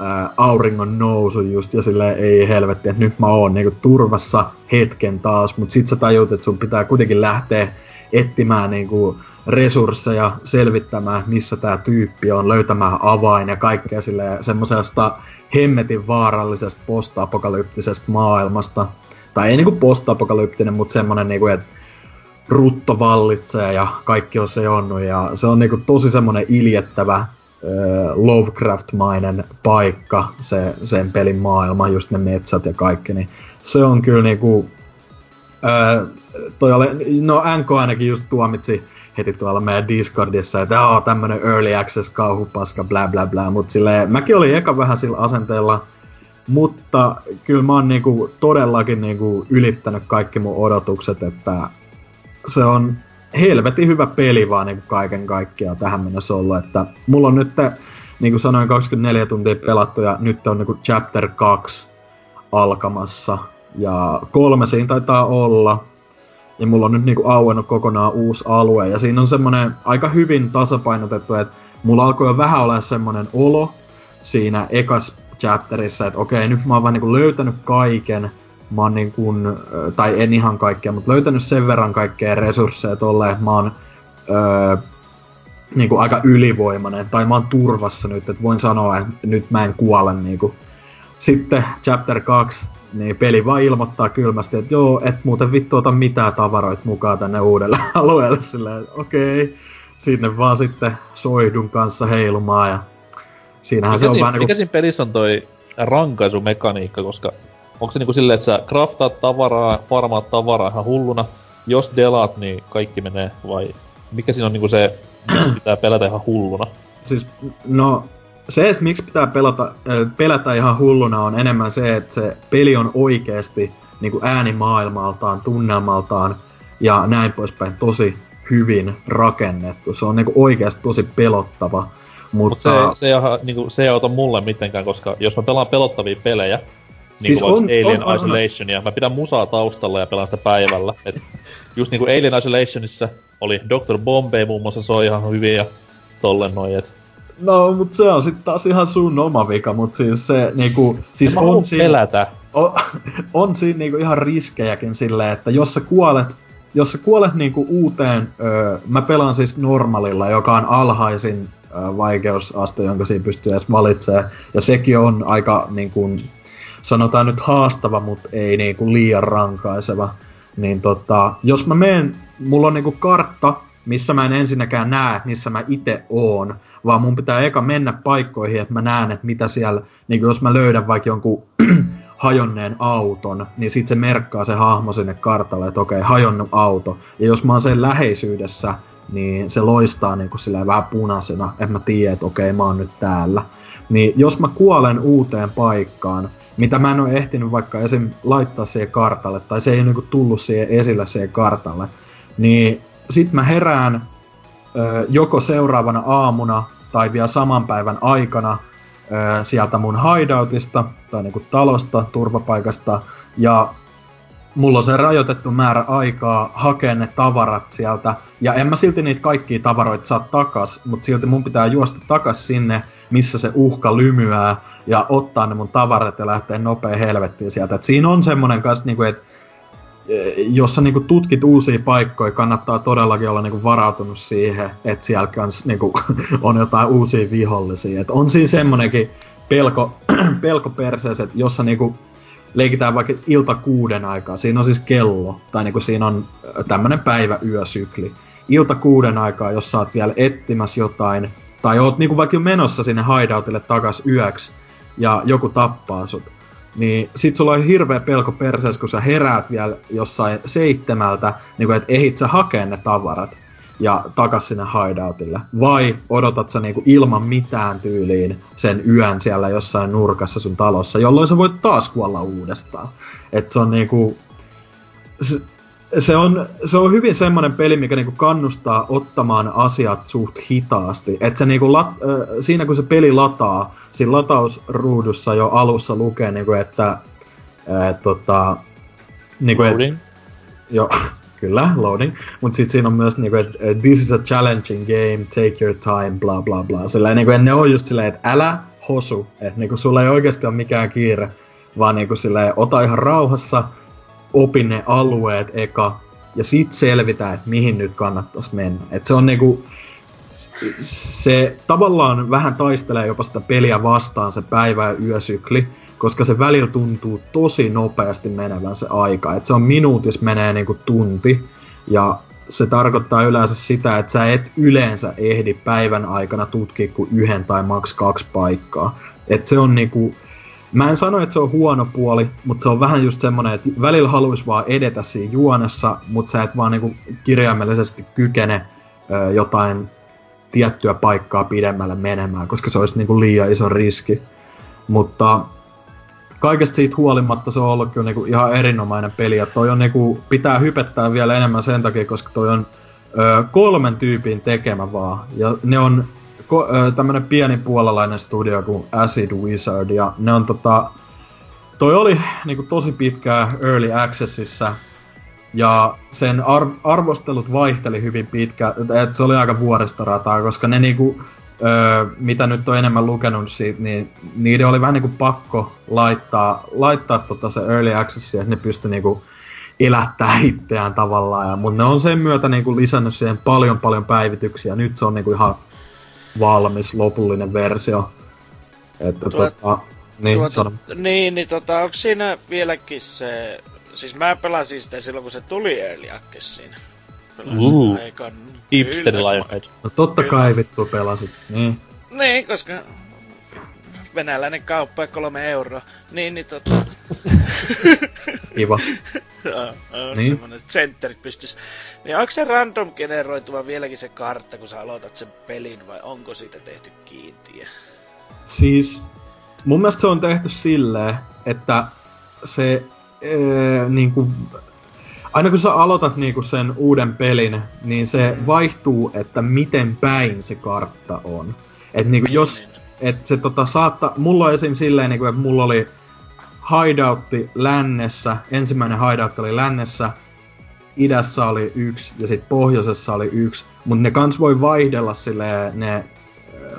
ää, auringon nousu just ja sille ei helvetti, että nyt mä oon niinku turvassa hetken taas, mutta sit sä tajut, että sun pitää kuitenkin lähteä etsimään niinku resursseja selvittämään, missä tämä tyyppi on, löytämään avain ja kaikkea sille semmoisesta hemmetin vaarallisesta post-apokalyptisesta maailmasta. Tai ei niinku post-apokalyptinen, mutta semmonen niinku, että rutto vallitsee ja kaikki on seonnut ja se on niinku tosi semmonen iljettävä Lovecraft-mainen paikka, se, sen pelin maailma, just ne metsät ja kaikki, niin se on kyllä niinku, äh, toi ole, no NK ainakin just tuomitsi heti tuolla meidän Discordissa, että oo tämmönen early access kauhupaska, bla bla bla, mut silleen, mäkin olin eka vähän sillä asenteella, mutta kyllä mä oon niinku todellakin niinku ylittänyt kaikki mun odotukset, että se on helvetin hyvä peli vaan niinku kaiken kaikkiaan tähän mennessä ollut, että mulla on nyt, niin kuin sanoin, 24 tuntia pelattu ja nyt on niinku chapter 2 alkamassa. Ja kolme siinä taitaa olla, ja mulla on nyt niinku auennut kokonaan uusi alue, ja siinä on semmonen aika hyvin tasapainotettu, että mulla alkoi jo vähän olla semmonen olo siinä ekas chapterissa, että okei, nyt mä oon vaan niinku löytänyt kaiken, mä oon niinku, tai en ihan kaikkea, mutta löytänyt sen verran kaikkea resursseja tolle, että mä oon öö, niinku aika ylivoimainen, tai mä oon turvassa nyt, että voin sanoa, että nyt mä en kuole niinku. Sitten chapter 2, niin peli vaan ilmoittaa kylmästi, että joo, et muuten vittu ota mitään tavaroita mukaan tänne uudelle alueelle. Silleen, okei, okay. sinne vaan sitten soidun kanssa heilumaan ja siinähän mikä se on siinä, vähän niinku... Mikä siinä pelissä on toi rankaisumekaniikka, koska onko se niinku silleen, että sä craftaat tavaraa, farmaat tavaraa ihan hulluna, jos delaat, niin kaikki menee, vai mikä siinä on niinku se, pitää pelätä ihan hulluna? Siis, no, se, että miksi pitää pelata, pelätä ihan hulluna on enemmän se, että se peli on oikeasti niin kuin äänimaailmaltaan, tunnelmaltaan ja näin poispäin tosi hyvin rakennettu. Se on niin kuin oikeasti tosi pelottava. Mutta Mut se, se, ei, niin kuin, se ei auta mulle mitenkään, koska jos mä pelaan pelottavia pelejä, niin siis kuin on, Alien on, Isolationia, on. mä pidän musaa taustalla ja pelaan sitä päivällä. Et just niinku Alien Isolationissa oli Dr. Bombay muun muassa, se on ihan hyvin ja tollen noin, et No, mutta se on sitten taas ihan sun oma vika, mutta siis se niinku... Siis on siinä, pelätä. On, on siinä niinku ihan riskejäkin silleen, että jos sä kuolet, jos sä kuolet niinku uuteen, öö, mä pelaan siis normalilla, joka on alhaisin öö, vaikeusaste, jonka siinä pystyy edes valitsemaan, ja sekin on aika niinku, sanotaan nyt haastava, mutta ei niinku liian rankaiseva. Niin tota, jos mä menen, mulla on niinku kartta, missä mä en ensinnäkään näe, missä mä itse oon, vaan mun pitää eka mennä paikkoihin, että mä näen, että mitä siellä, niin jos mä löydän vaikka jonkun hajonneen auton, niin sit se merkkaa se hahmo sinne kartalle, että okei, hajonnut auto. Ja jos mä oon sen läheisyydessä, niin se loistaa niin kuin vähän punaisena, että mä tiedän, että okei, mä oon nyt täällä. Niin jos mä kuolen uuteen paikkaan, mitä mä en ole ehtinyt vaikka esim. laittaa siihen kartalle, tai se ei niinku tullut siihen esille siihen kartalle, niin sit mä herään ö, joko seuraavana aamuna tai vielä saman päivän aikana ö, sieltä mun hideoutista tai niinku talosta, turvapaikasta, ja mulla on se rajoitettu määrä aikaa hakea ne tavarat sieltä, ja en mä silti niitä kaikkia tavaroita saa takas, mutta silti mun pitää juosta takas sinne, missä se uhka lymyää, ja ottaa ne mun tavarat ja lähteä nopea helvettiin sieltä. Et siinä on semmonen kanssa, niinku, että e, jos sä niinku tutkit uusia paikkoja, kannattaa todellakin olla niinku varautunut siihen, että siellä kans niinku, on jotain uusia vihollisia. Et on siinä semmonenkin pelko, pelko perseessä, että jos sä niinku leikitään vaikka ilta kuuden aikaa, siinä on siis kello, tai niinku siinä on tämmönen päivä-yösykli. Ilta kuuden aikaa, jos sä oot vielä etsimässä jotain, tai oot niinku vaikka menossa sinne hideoutille takas yöksi, ja joku tappaa sut, niin sit sulla on hirveä pelko perseessä, kun sä heräät vielä jossain seitsemältä, niin että ehit sä hakee ne tavarat ja takas sinne hideoutille. Vai odotat sä niinku ilman mitään tyyliin sen yön siellä jossain nurkassa sun talossa, jolloin sä voit taas kuolla uudestaan. Et se on niinku... Se, on, se on hyvin semmoinen peli, mikä niinku kannustaa ottamaan asiat suht hitaasti. Et se niinku lat, äh, siinä kun se peli lataa, siinä latausruudussa jo alussa lukee, niinku, että äh, tota, niinku, et, jo, kyllä, loading. Mutta sitten siinä on myös niinku, että this is a challenging game, take your time, bla bla bla. Sillä niinku, ne on just silleen, että älä hosu, että niinku, sulla ei oikeasti ole mikään kiire, vaan niinku, silleen, ota ihan rauhassa, opi ne alueet eka, ja sit selvitä, että mihin nyt kannattaisi mennä. Et se on niinku, se tavallaan vähän taistelee jopa sitä peliä vastaan se päivä- ja yösykli, koska se välillä tuntuu tosi nopeasti menevän se aika. Et se on minuutis menee niinku tunti, ja se tarkoittaa yleensä sitä, että sä et yleensä ehdi päivän aikana tutkia kuin yhden tai maks kaksi paikkaa. Et se on niinku, Mä en sano, että se on huono puoli, mutta se on vähän just semmonen, että välillä haluaisi vaan edetä siinä juonessa, mutta sä et vaan niinku kirjaimellisesti kykene ö, jotain tiettyä paikkaa pidemmälle menemään, koska se olisi niinku liian iso riski. Mutta kaikesta siitä huolimatta se on ollut kyllä niinku ihan erinomainen peli, ja toi on niinku, pitää hypettää vielä enemmän sen takia, koska toi on ö, kolmen tyypin tekemä vaan, ja ne on tämmönen pieni puolalainen studio kuin Acid Wizard, ja ne on tota... Toi oli niinku tosi pitkää Early Accessissa, ja sen ar- arvostelut vaihteli hyvin pitkä, että se oli aika vuoristorataa, koska ne niinku, öö, mitä nyt on enemmän lukenut siitä, niin niiden oli vähän niinku pakko laittaa, laittaa tota se Early Access, että ne pystyi niinku elättää itseään tavallaan, ja, mutta ne on sen myötä niinku lisännyt siihen paljon paljon päivityksiä, nyt se on niinku ihan valmis lopullinen versio. Että Tuo, tota, niin, tuota, niin, niin tota, onko siinä vieläkin se... Siis mä pelasin sitä silloin, kun se tuli Early Accessiin. Uh, Lionhead. No totta Kyllä. kai vittu pelasit, niin. Niin, koska venäläinen kauppa ja kolme euroa. Niin, niin tota... Kiva. niin. semmonen centerit pystys. Niin onko se random generoituva vieläkin se kartta, kun sä aloitat sen pelin, vai onko siitä tehty kiintiä? Siis, mun mielestä se on tehty silleen, että se ee, niinku, aina kun sä aloitat niinku sen uuden pelin, niin se vaihtuu, että miten päin se kartta on. Et niinku jos, niin. et se tota saattaa, mulla on esim. silleen niinku, että mulla oli hideoutti lännessä, ensimmäinen hideout oli lännessä, idässä oli yksi ja sitten pohjoisessa oli yksi, mutta ne kans voi vaihdella sille ne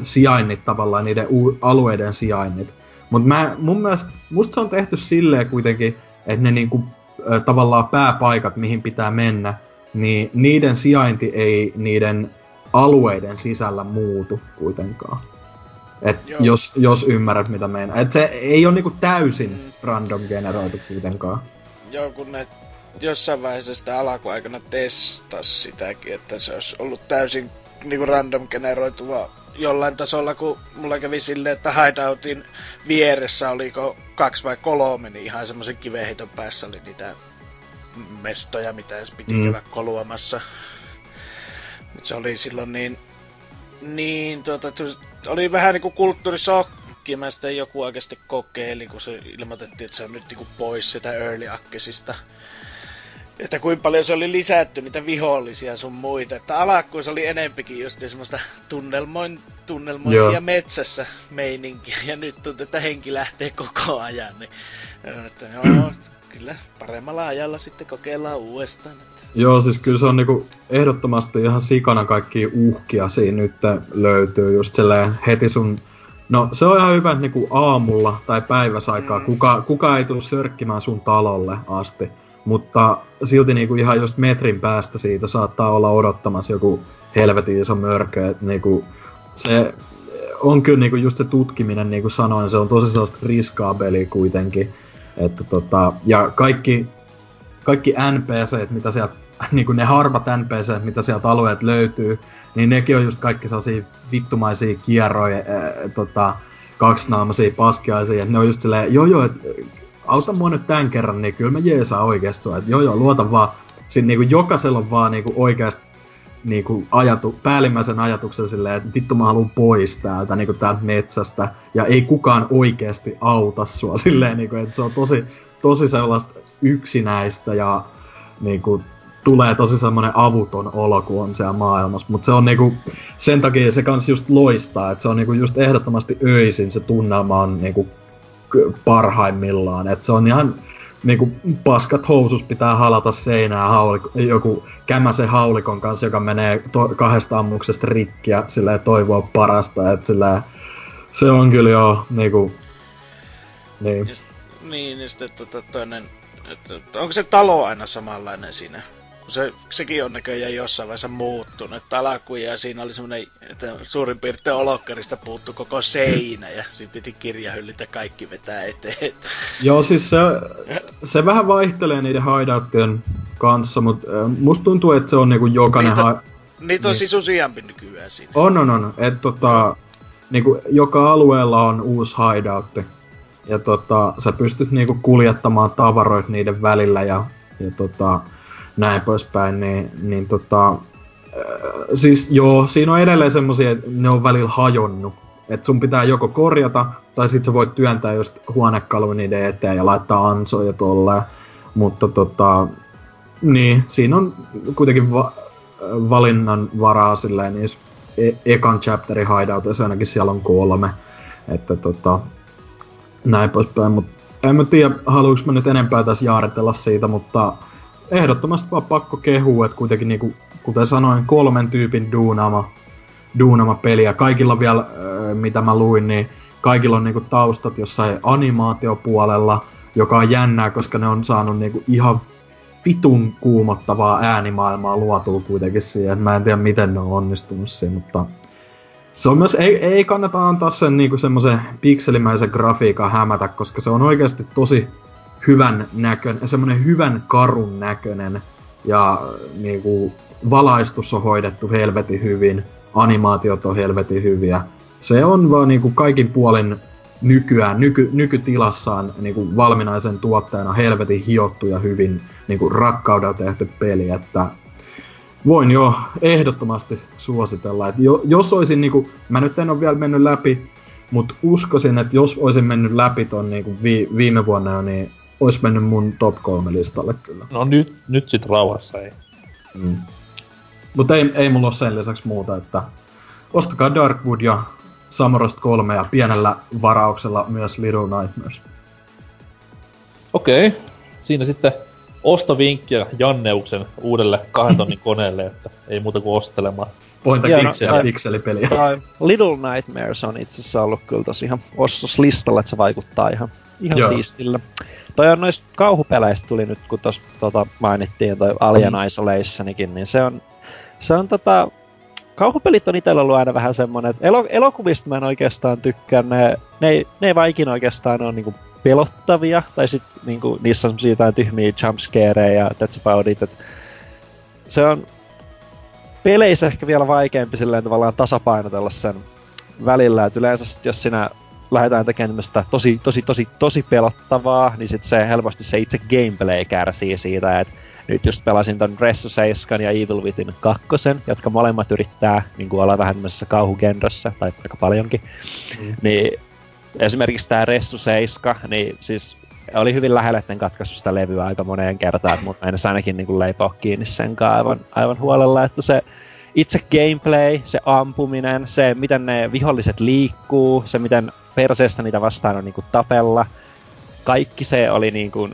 sijainnit tavallaan, niiden u- alueiden sijainnit. Mutta mun mielestä, musta se on tehty silleen kuitenkin, että ne niinku, äh, tavallaan pääpaikat, mihin pitää mennä, niin niiden sijainti ei niiden alueiden sisällä muutu kuitenkaan. Et jos, jos ymmärrät mitä meinaa. Et se ei ole niinku täysin mm. random generoitu kuitenkaan. Joo, kun ne jossain vaiheessa sitä alakuaikana testas sitäkin, että se olisi ollut täysin niinku random generoituva jollain tasolla, kun mulla kävi silleen, että hideoutin vieressä oliko kaksi vai kolme, niin ihan semmoisen kiveheiton päässä oli niitä mestoja, mitä edes piti mm. käydä koluamassa. Mutta se oli silloin niin, niin tuota, oli vähän niinku kulttuurisokki mä sitten joku oikeasti kokeili, kun se ilmoitettiin, että se on nyt niinku pois sitä Early Accessista että kuinka paljon se oli lisätty niitä vihollisia sun muita. Että alakkuun se oli enempikin just semmoista tunnelmoin, tunnelmointia metsässä meininkiä. Ja nyt tuntuu, että henki lähtee koko ajan. Niin, että joo, kyllä paremmalla ajalla sitten kokeillaan uudestaan. Joo, siis kyllä se on niinku ehdottomasti ihan sikana kaikki uhkia siinä nyt löytyy just heti sun No se on ihan hyvä, että niinku aamulla tai päiväsaikaa mm. kuka, kuka ei tule sörkkimään sun talolle asti. Mutta silti niinku ihan just metrin päästä siitä saattaa olla odottamassa joku helvetin iso mörkö. Et niinku, se on kyllä niinku just se tutkiminen, niin kuin sanoin, se on tosi sellaista riskaabeli kuitenkin. Että tota, ja kaikki, kaikki NPC, mitä sieltä, niinku ne harvat NPC, mitä sieltä alueet löytyy, niin nekin on just kaikki sellaisia vittumaisia kierroja, ää, tota, kaksinaamaisia paskiaisia. Ne on just silleen, joo joo, auta mua nyt tän kerran, niin kyllä mä jeesaan oikeesti sua. Joo joo, luota vaan. Sitten niinku jokaisella on vaan niinku oikeasti niinku ajatu, päällimmäisen ajatuksen silleen, että vittu mä haluan pois täältä, niinku täältä metsästä. Ja ei kukaan oikeasti auta sua silleen, niinku, että se on tosi, tosi sellaista yksinäistä ja niinku, tulee tosi semmoinen avuton olo, kun on siellä maailmassa. Mutta se on niinku, sen takia se kans just loistaa, että se on niinku just ehdottomasti öisin se tunnelma on niinku parhaimmillaan. Et se on ihan niinku paskat housus pitää halata seinää hauliko, joku kämäsen haulikon kanssa, joka menee to, kahdesta ammuksesta rikkiä silleen toivoa parasta. Et silleen, se on kyllä jo niinku... Niin. Just, niin, niin sitten tota, toinen, että, onko se talo aina samanlainen siinä se, sekin on näköjään jossain vaiheessa muuttunut. Että alkuun ja siinä oli semmoinen, että suurin piirtein olokkarista puuttu koko seinä ja siinä piti kirjahyllyt ja kaikki vetää eteen. Joo, siis se, se vähän vaihtelee niiden hideoutien kanssa, mutta musta tuntuu, että se on niinku jokainen... Niitä, ha- niitä on niin. siis useampi nykyään siinä. On, on, on. Että tota, niinku, joka alueella on uusi hideout. Ja tota, sä pystyt niinku kuljettamaan tavaroit niiden välillä ja, ja tota, näin poispäin, niin, niin tota, äh, siis joo, siinä on edelleen semmosia, että ne on välillä hajonnut. Että sun pitää joko korjata, tai sit sä voit työntää just huonekaluja niiden eteen ja laittaa ansoja tolleen. Mutta tota, niin, siinä on kuitenkin va- valinnan varaa silleen niissä e- ekan chapterin hideoutissa ainakin siellä on kolme. Että tota, näin poispäin, mutta en mä tiedä, haluuks mä nyt enempää tässä jaaritella siitä, mutta ehdottomasti vaan pakko kehua, että kuitenkin niinku, kuten sanoin, kolmen tyypin duunama, duunama peliä. Kaikilla vielä, mitä mä luin, niin kaikilla on niinku taustat jossain animaatiopuolella, joka on jännää, koska ne on saanut niinku ihan vitun kuumottavaa äänimaailmaa luotua kuitenkin siihen. Mä en tiedä, miten ne on onnistunut siinä, mutta se on myös, ei, ei kannata antaa sen niinku semmoisen pikselimäisen grafiikan hämätä, koska se on oikeasti tosi hyvän näköinen, semmoinen hyvän karun näköinen ja niinku, valaistus on hoidettu helvetin hyvin, animaatiot on helvetin hyviä. Se on vaan niinku kaikin puolin nykyään, nyky, nykytilassaan niinku valminaisen tuotteena helvetin hiottu ja hyvin niinku rakkaudella tehty peli, että voin jo ehdottomasti suositella, että jo, jos olisin niinku, mä nyt en ole vielä mennyt läpi, mutta uskoisin, että jos olisin mennyt läpi ton niinku vi, viime vuonna niin olisi mennyt mun top 3 listalle kyllä. No nyt, nyt sit rauhassa ei. Mm. Mutta ei, ei mulla ole sen lisäksi muuta, että ostakaa Darkwood ja Samorost 3 ja pienellä varauksella myös Little Nightmares. Okei, okay. siinä sitten ostovinkkiä Janneuksen uudelle kahden tonnin koneelle, että ei muuta kuin ostelemaan. Pointa pikseli, pikselipeliä. Little Nightmares on itse asiassa ollut kyllä tosi ihan ostoslistalla, että se vaikuttaa ihan, ihan Joo. siistille. Toi on noista kauhupeleistä tuli nyt, kun tuossa tota, mainittiin toi Alien mm. Isolationikin, niin se on, se on tota, kauhupelit on itsellä ollut aina vähän semmonen, että elo, elokuvista mä en oikeastaan tykkää, ne, ne, ei, ne ei vaan ikinä oikeastaan ole niinku pelottavia, tai sit niinku, niissä on semmosia jotain tyhmiä jumpscareja ja that's about it, että se on peleissä ehkä vielä vaikeampi silleen tavallaan tasapainotella sen välillä, että yleensä sit, jos sinä lähdetään tekemään tosi, tosi, tosi, tosi pelottavaa, niin sit se helposti se itse gameplay kärsii siitä, että nyt just pelasin ton Resso 7 ja Evil Within 2, jotka molemmat yrittää niin kuin olla vähän tämmöisessä kauhugenressä, tai aika paljonkin, mm. niin esimerkiksi tämä Ressu 7, niin siis oli hyvin lähellä, etten katkaisu sitä levyä aika moneen kertaan, mutta en ainakin niin leipoa kiinni sen aivan, aivan huolella, että se itse gameplay, se ampuminen, se miten ne viholliset liikkuu, se miten perseestä niitä vastaan on niinku tapella, kaikki se oli niinku,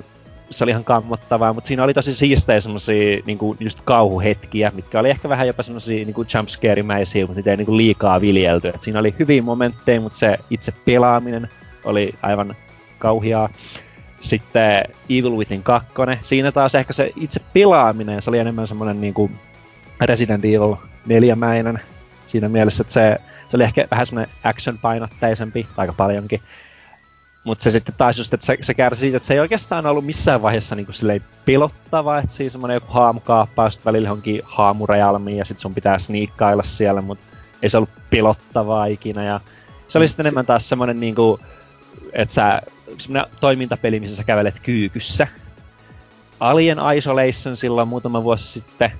se oli ihan kammottavaa, mutta siinä oli tosi siistejä semmosia niinku just kauhuhetkiä, mitkä oli ehkä vähän jopa semmosia niinku jumpscare-mäisiä, mutta niitä ei niinku liikaa viljelty. Et siinä oli hyviä momentteja, mutta se itse pelaaminen oli aivan kauhiaa. Sitten Evil Within 2, siinä taas ehkä se itse pelaaminen, se oli enemmän semmonen niinku Resident Evil 4 siinä mielessä, että se, se oli ehkä vähän semmoinen action-painotteisempi, aika paljonkin. Mutta se sitten taas just, että se, se kärsi siitä, että se ei oikeastaan ollut missään vaiheessa niinku silleen pelottava, että siinä semmoinen joku haamukaappaa välillä johonkin haamurajalmiin ja sitten sun pitää sniikkailla siellä, mutta ei se ollut pelottavaa ikinä. Ja se oli sitten enemmän taas semmoinen niinku, että sä, semmoinen toimintapeli, missä sä kävelet kyykyssä. Alien Isolation silloin muutama vuosi sitten.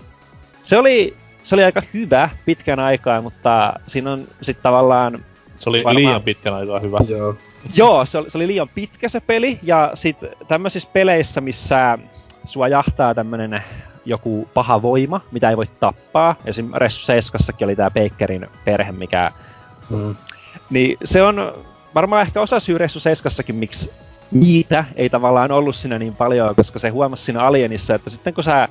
Se oli, se oli aika hyvä pitkän aikaa, mutta siinä on sitten tavallaan... Se oli varmaan... liian pitkän aikaa hyvä. Joo. Joo, se oli, se oli liian pitkä se peli, ja sitten tämmöisissä peleissä, missä sua jahtaa tämmönen joku paha voima, mitä ei voi tappaa. Esim. Ressu Seiskassakin oli tää Bakerin perhe, mikä... Mm. Niin se on varmaan ehkä osa syy Ressu Seiskassakin, miksi niitä ei tavallaan ollut siinä niin paljon, koska se huomasi siinä Alienissa, että sitten kun sä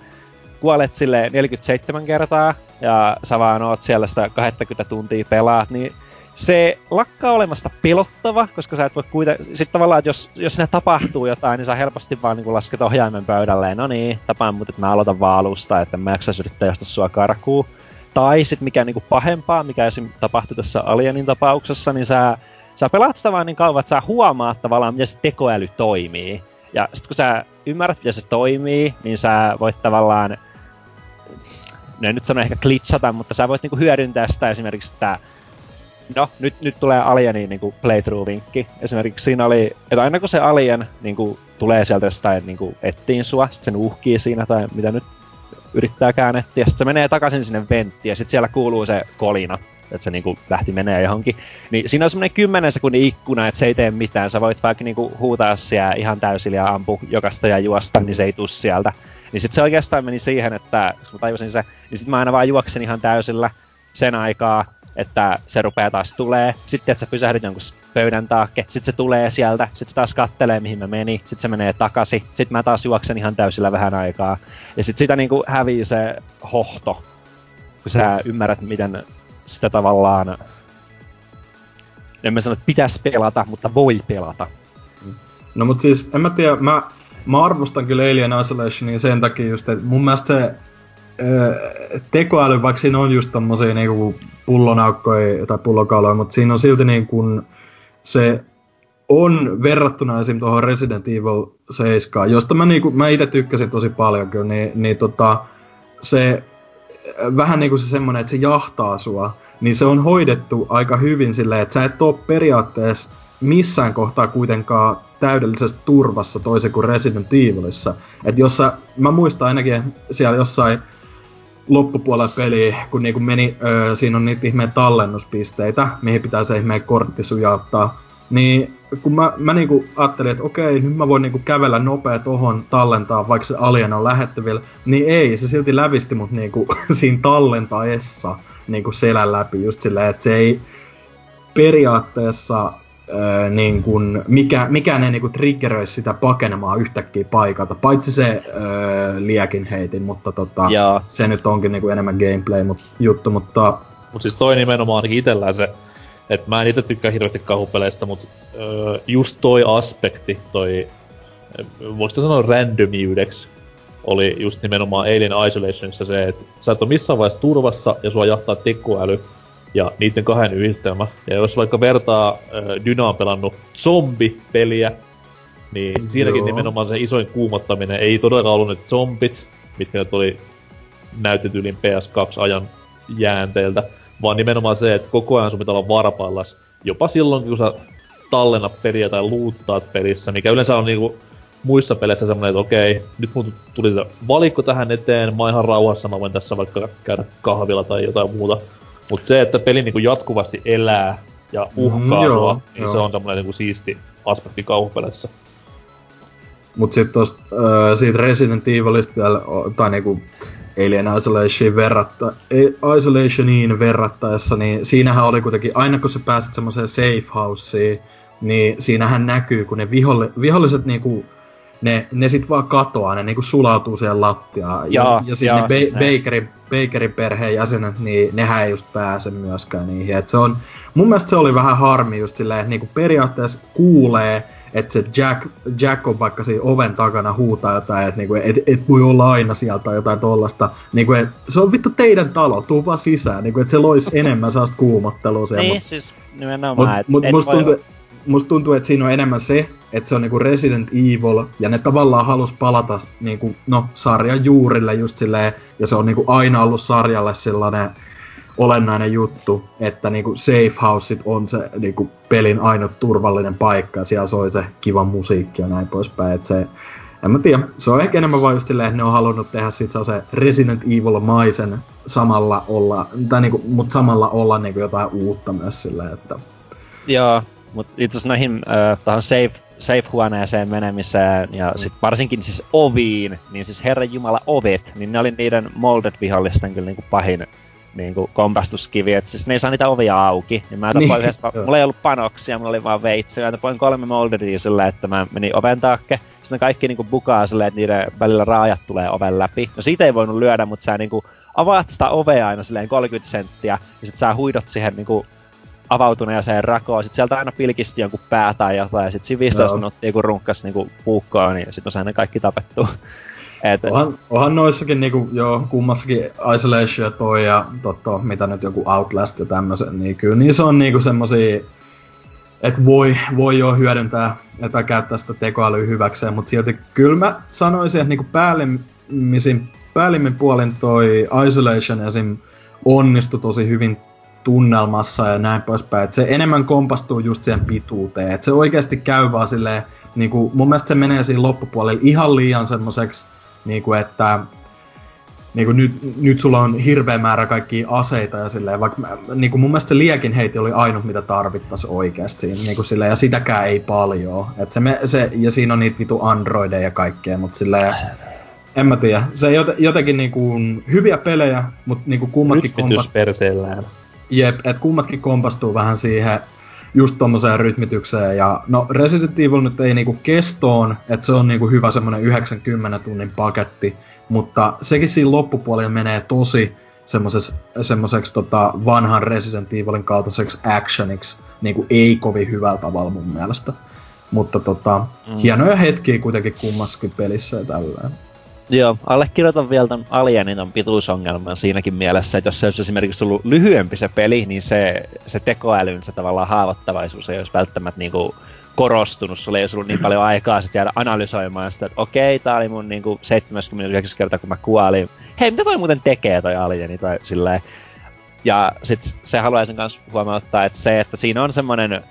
kuolet sille 47 kertaa ja sä vaan oot siellä sitä 20 tuntia pelaat, niin se lakkaa olemasta pelottava, koska sä et voi kuitenkin... Sitten tavallaan, että jos, jos siinä tapahtuu jotain, niin sä helposti vaan niin lasket ohjaimen pöydälle. No niin, tapaan mut, että mä aloitan vaan alusta, että mä jaksaisi yrittää josta sua karkuun. Tai sitten mikä niinku pahempaa, mikä esim. tapahtui tässä Alienin tapauksessa, niin sä, sä pelaat sitä vaan niin kauan, että sä huomaat tavallaan, miten se tekoäly toimii. Ja sitten kun sä ymmärrät, miten se toimii, niin sä voit tavallaan en nyt sano ehkä glitchata, mutta sä voit niinku hyödyntää sitä esimerkiksi, että no, nyt, nyt tulee Alienin niinku playthrough-vinkki. Esimerkiksi siinä oli, että aina kun se Alien niinku, tulee sieltä jostain niinku, ettiin sua, sit sen uhkii siinä tai mitä nyt yrittää käännettiä, ja sit se menee takaisin sinne venttiin, ja sit siellä kuuluu se kolina, että se niinku lähti menee johonkin. Niin siinä on semmonen 10 sekunnin ikkuna, että se ei tee mitään. Sä voit vaikka niinku huutaa siellä ihan täysillä ja ampu jokasta ja juosta, niin se ei tuu sieltä. Niin sit se oikeastaan meni siihen, että kun mä tajusin se, niin sit mä aina vaan juoksen ihan täysillä sen aikaa, että se rupeaa taas tulee. Sitten että sä pysähdyt jonkun pöydän taakke, sitten se tulee sieltä, sitten se taas kattelee mihin mä meni, sitten se menee takaisin, sitten mä taas juoksen ihan täysillä vähän aikaa. Ja sitten sitä niinku hävii se hohto, kun sä ymmärrät miten sitä tavallaan, en mä sano, että pitäisi pelata, mutta voi pelata. No mut siis, en mä tiedä, mä, mä arvostan kyllä Alien Isolationia sen takia just, että mun mielestä se tekoäly, vaikka siinä on just tommosia niinku pullonaukkoja tai pullokaloja, mutta siinä on silti niin kuin se on verrattuna esim. tuohon Resident Evil 7, josta mä, niinku, mä itse tykkäsin tosi paljon kyllä, niin, niin tota, se vähän niinku se semmonen, että se jahtaa sua, niin se on hoidettu aika hyvin silleen, että sä et oo periaatteessa missään kohtaa kuitenkaan täydellisesti turvassa toisin kuin Resident Evilissa. Että jos sä, mä muistan ainakin siellä jossain loppupuolella peliä, kun niinku meni, öö, siinä on niitä ihmeen tallennuspisteitä, mihin pitää se ihmeen kortti sujauttaa. Niin kun mä, mä niinku ajattelin, että okei, nyt mä voin niinku kävellä nopea tohon tallentaa, vaikka se alien on lähettävillä, niin ei, se silti lävisti mut niinku siinä tallentaessa niinku selän läpi just silleen, että se ei periaatteessa öö, niin kun, mikä, mikään ei niinku triggeröisi sitä pakenemaan yhtäkkiä paikalta, paitsi se öö, liekin heitin, mutta tota, se nyt onkin niinku enemmän gameplay mut, juttu, mutta... Mut siis toi nimenomaan ainakin itellään se, että mä en itse tykkää hirveästi kahupeleistä, mutta öö, just toi aspekti, toi, voiko sanoa randomiydeksi, oli just nimenomaan Alien Isolationissa se, että sä et ole missään vaiheessa turvassa ja sua jahtaa tekoäly, ja niiden kahden yhdistelmä. Ja jos vaikka vertaa Dyna on pelannut zombipeliä, niin Joo. siinäkin nimenomaan se isoin kuumottaminen ei todellakaan ollut ne zombit, mitkä nyt oli näytetylin PS2-ajan jäänteeltä, vaan nimenomaan se, että koko ajan sun pitää olla varpaillas. Jopa silloin, kun sä tallennat peliä tai luuttaat pelissä, mikä yleensä on niinku muissa peleissä semmonen, että okei, nyt mun tuli valikko tähän eteen, mä ihan rauhassa, mä voin tässä vaikka käydä kahvilla tai jotain muuta. Mut se, että peli niinku jatkuvasti elää ja uhkaa mm, sua, niin joo. se on semmoinen niinku siisti aspekti kauhupeleissä. Mut sit tosta, äh, siitä Resident Evilista vielä, tai niinku Alien Isolationiin, verratta, Isolationiin verrattaessa, niin siinähän oli kuitenkin, aina kun sä pääset semmoiseen safe houseen, niin siinähän näkyy, kun ne viholle, viholliset niinku, ne, ne sit vaan katoaa, ne niinku sulautuu siihen lattiaan. Ja, ja, ja sitten ne ba- siis Bakerin, Bakerin perheen jäsenet, niin nehän ei just pääse myöskään niihin. Et se on, mun mielestä se oli vähän harmi just silleen, että niinku periaatteessa kuulee, että se Jack, Jack on vaikka siinä oven takana huutaa jotain, että niinku, et, et voi olla aina sieltä jotain tollasta. Niinku, et, se on vittu teidän talo, tuu vaan sisään. Niinku, että se loisi enemmän sellaista kuumottelua siellä. Niin, mut, siis nimenomaan. Mut, et, mut et musta, tuntuu, olla... musta tuntuu, että siinä on enemmän se, että se on niinku Resident Evil, ja ne tavallaan halus palata niinku, no, sarjan juurille just silleen, ja se on niinku aina ollut sarjalle sellainen olennainen juttu, että niinku safe houseit on se niinku pelin ainut turvallinen paikka ja siellä soi se kiva musiikki ja näin poispäin. Et se, en mä tiedä, se on ehkä enemmän vaan just silleen, että ne on halunnut tehdä sit se Resident Evil-maisen samalla olla, tai niinku, mut samalla olla niinku jotain uutta myös silleen, että... Joo, mutta itse asiassa näihin äh, tähän safe, safe-huoneeseen menemiseen ja sit varsinkin siis oviin, niin siis Herran Jumala ovet, niin ne oli niiden molded vihollisten kyllä niinku pahin niinku kompastuskivi, että siis ne ei saa niitä ovia auki. Niin mä tapoin niin, yhdessä, mulla ei ollut panoksia, mulla oli vaan veitsi, mä tapoin kolme molderia silleen, että mä menin oven taakke. Sitten kaikki niinku bukaa silleen, että niiden välillä raajat tulee oven läpi. No siitä ei voinut lyödä, mutta sä niinku avaat sitä ovea aina silleen 30 senttiä, ja sit sä huidot siihen niinku avautuneeseen rakoon, sit sieltä aina pilkisti jonkun pää tai jotain, ja sit siinä 15 minuuttia kun runkkas niinku puukkoa, niin sit on saanut kaikki tapettu. Et, onhan, onhan noissakin niinku, joo, kummassakin Isolation ja toi ja totto, mitä nyt joku Outlast ja tämmöset, niin kyllä niissä on niinku semmosia, että voi, voi jo hyödyntää tai käyttää sitä tekoälyä hyväkseen, mutta silti kyllä mä sanoisin, että niinku päällimmin, päällimmin puolin toi Isolation esim. onnistui tosi hyvin tunnelmassa ja näin poispäin. Et se enemmän kompastuu just siihen pituuteen. Et se oikeasti käy vaan silleen, niinku, mun mielestä se menee siinä loppupuolella ihan liian semmoiseksi niin kuin että niin kuin nyt, nyt sulla on hirveä määrä kaikkia aseita ja silleen, vaikka niin kuin mun mielestä se liekin heiti oli ainut, mitä tarvittaisi oikeasti, niin kuin silleen, ja sitäkään ei paljon. Et se, me, se, ja siinä on niitä vitu androideja ja kaikkea, mutta silleen, en mä tiedä. Se jotenkin niin kuin, hyviä pelejä, mutta niin kuin kummatkin kompastuu. Jep, että kummatkin kompastuu vähän siihen just tommoseen rytmitykseen. Ja no Resident Evil nyt ei niinku kestoon, että se on niinku hyvä semmonen 90 tunnin paketti, mutta sekin siinä loppupuolella menee tosi semmoiseksi tota, vanhan Resident Evilin kaltaiseksi actioniksi, niinku ei kovin hyvällä tavalla mun mielestä. Mutta tota, mm. hienoja hetkiä kuitenkin kummassakin pelissä ja tällään. Joo, allekirjoitan vielä ton Alienin on pituusongelman siinäkin mielessä, että jos se olisi esimerkiksi tullut lyhyempi se peli, niin se, se tekoälyn se tavallaan haavoittavaisuus ei olisi välttämättä niinku korostunut. Sulla ei olisi ollut niin paljon aikaa sitten jäädä analysoimaan sitä, että okei, tää oli mun niinku 79 kertaa, kun mä kuolin. Hei, mitä toi muuten tekee toi alieni tai silleen. Ja sit se haluaisin myös huomauttaa, että se, että siinä on semmoinen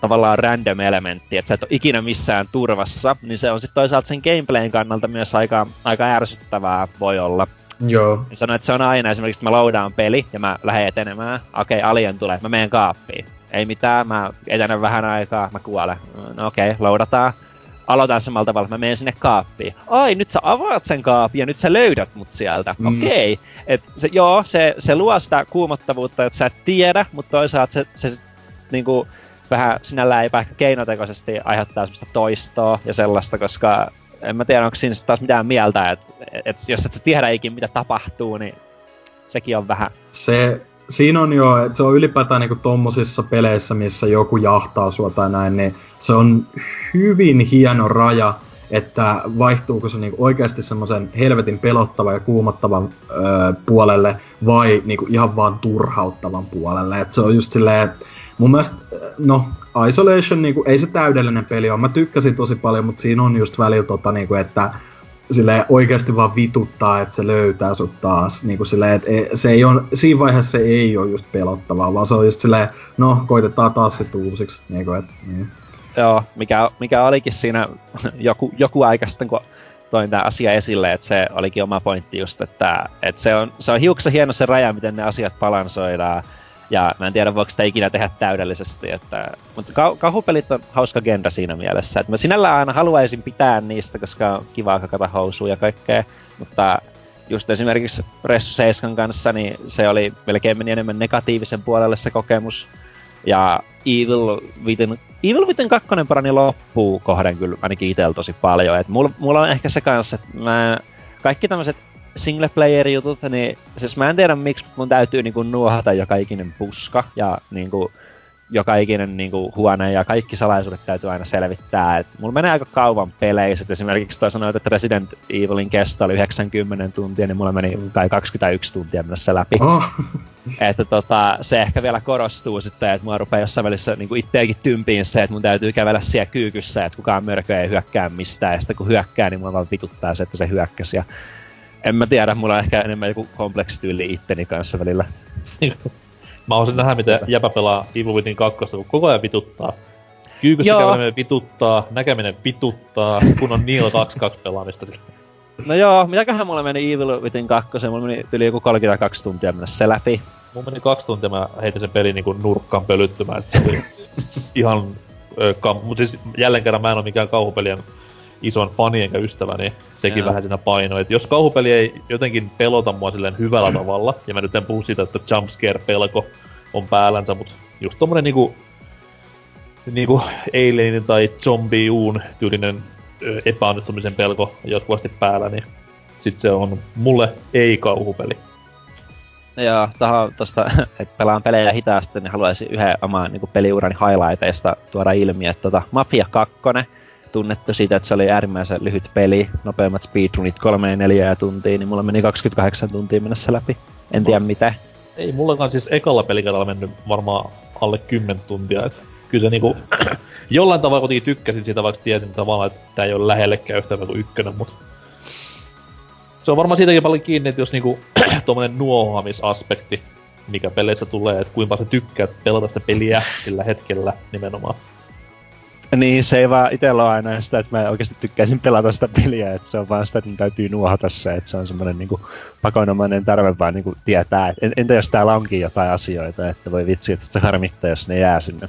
tavallaan random elementti, että sä et ole ikinä missään turvassa, niin se on sitten toisaalta sen gameplayn kannalta myös aika, aika ärsyttävää voi olla. Joo. Niin sanoin, että se on aina esimerkiksi, että mä loadaan peli ja mä lähden etenemään. Okei, okay, alien tulee, mä menen kaappiin. Ei mitään, mä etenen vähän aikaa, mä kuolen. No okei, okay, loadataan. Aloitan samalla tavalla, että mä menen sinne kaappiin. Ai, nyt sä avaat sen kaapin ja nyt sä löydät mut sieltä. Mm. Okei. Okay. Et se, joo, se, se luo sitä kuumottavuutta, että sä et tiedä, mutta toisaalta se, se niinku, vähän sinällään ei ehkä keinotekoisesti aiheuttaa semmoista toistoa ja sellaista, koska en mä tiedä, onko siinä taas mitään mieltä, että et, jos et sä tiedä ikin mitä tapahtuu, niin sekin on vähän... Se, siinä on jo, että se on ylipäätään niinku tommosissa peleissä, missä joku jahtaa sua tai näin, niin se on hyvin hieno raja, että vaihtuuko se niinku oikeasti semmoisen helvetin pelottavan ja kuumottavan öö, puolelle vai niinku ihan vaan turhauttavan puolelle. Et se on just silleen, että mun mielestä, no, Isolation, niin kuin, ei se täydellinen peli ole. Mä tykkäsin tosi paljon, mutta siinä on just välillä tota, niin kuin, että sille oikeasti vaan vituttaa, että se löytää sut taas. Niin kuin silleen, että se ei on, siinä vaiheessa se ei ole just pelottavaa, vaan se on just silleen, no, koitetaan taas sit uusiksi. Niin kuin, että, niin. Joo, mikä, mikä olikin siinä joku, joku aika sitten, kun toin tämä asia esille, että se olikin oma pointti just, että, että se, on, se on hiuksen hieno se raja, miten ne asiat balansoidaan Ja mä en tiedä, voiko sitä ikinä tehdä täydellisesti, että... Mutta kau- kauhupelit on hauska genre siinä mielessä. Että mä sinällään aina haluaisin pitää niistä, koska on kiva kakata housuja ja kaikkea. Mutta just esimerkiksi Ressu 7 kanssa, niin se oli melkein meni enemmän negatiivisen puolelle se kokemus. Ja Evil Within, Evil Within 2 parani loppuu kohden kyllä ainakin itsellä tosi paljon. Et mulla, mulla on ehkä se kanssa, että mä, kaikki tämmöiset single player jutut, niin siis mä en tiedä miksi mun täytyy niinku nuohata joka ikinen puska ja niinku joka ikinen niinku huone ja kaikki salaisuudet täytyy aina selvittää. Et mulla menee aika kauan peleissä. Et esimerkiksi toi sanoit, että Resident Evilin kesto oli 90 tuntia, niin mulla meni kai 21 tuntia mennessä läpi. Oh. että tota, se ehkä vielä korostuu sitten, että mua rupeaa jossain välissä niinku itteekin tympiin se, että mun täytyy kävellä siellä kyykyssä, että kukaan mörkö ei hyökkää mistään. Ja sitten kun hyökkää, niin mua vaan vituttaa se, että se hyökkäsi. Ja en mä tiedä, mulla on ehkä enemmän joku kompleksityyli itteni kanssa välillä. Mä haluaisin nähdä, miten jäpä pelaa Evil Within 2, kun koko ajan vituttaa. Kyykyssä käveleminen vituttaa, näkeminen vituttaa, kun on Niilo 2 pelaamista sillä. No joo, mitäköhän mulla meni Evil Within 2, mulla meni yli joku 32 tuntia mennä se läpi. Mulla meni kaksi tuntia, mä heitin sen pelin niinku nurkkaan pölyttymään, että se oli ihan... Kam- mut siis jälleen kerran mä en oo mikään kauhupelien ison fani enkä ystävä, niin sekin Jaa. vähän siinä painoi. Et jos kauhupeli ei jotenkin pelota mua silleen hyvällä tavalla, ja mä nyt en puhu siitä, että jumpscare-pelko on päällänsä, mutta just tommonen niinku, niinku Alienin tai Zombiuun tyylinen epäonnistumisen pelko jatkuvasti päällä, niin sit se on mulle ei-kauhupeli. Joo, tähän tosta, että pelaan pelejä hitaasti, niin haluaisin yhden oman niin peliurani highlighteista tuoda ilmi, että tota, Mafia 2 tunnettu siitä, että se oli äärimmäisen lyhyt peli, nopeimmat speedrunit 3 ja 4 tuntia, niin mulla meni 28 tuntia mennessä läpi. En tiedä mitä. Ei mullakaan siis ekalla pelikerralla mennyt varmaan alle 10 tuntia, et kyllä se niinku jollain tavalla kuitenkin tykkäsin siitä, vaikka tiesin tavallaan, että tää ei ole lähellekään yhtä kuin ykkönen, mut se on varmaan siitäkin paljon kiinni, että jos niinku tuommoinen nuohoamisaspekti, mikä peleissä tulee, että kuinka sä tykkäät pelata sitä peliä sillä hetkellä nimenomaan. Niin, se ei vaan itellä ole aina sitä, että mä oikeasti tykkäisin pelata sitä peliä, että se on vaan sitä, että mun täytyy nuohata se, että se on semmoinen niinku pakonomainen tarve vaan niinku tietää, että entä jos täällä onkin jotain asioita, että voi vitsi, että se harmittaa, jos ne jää sinne.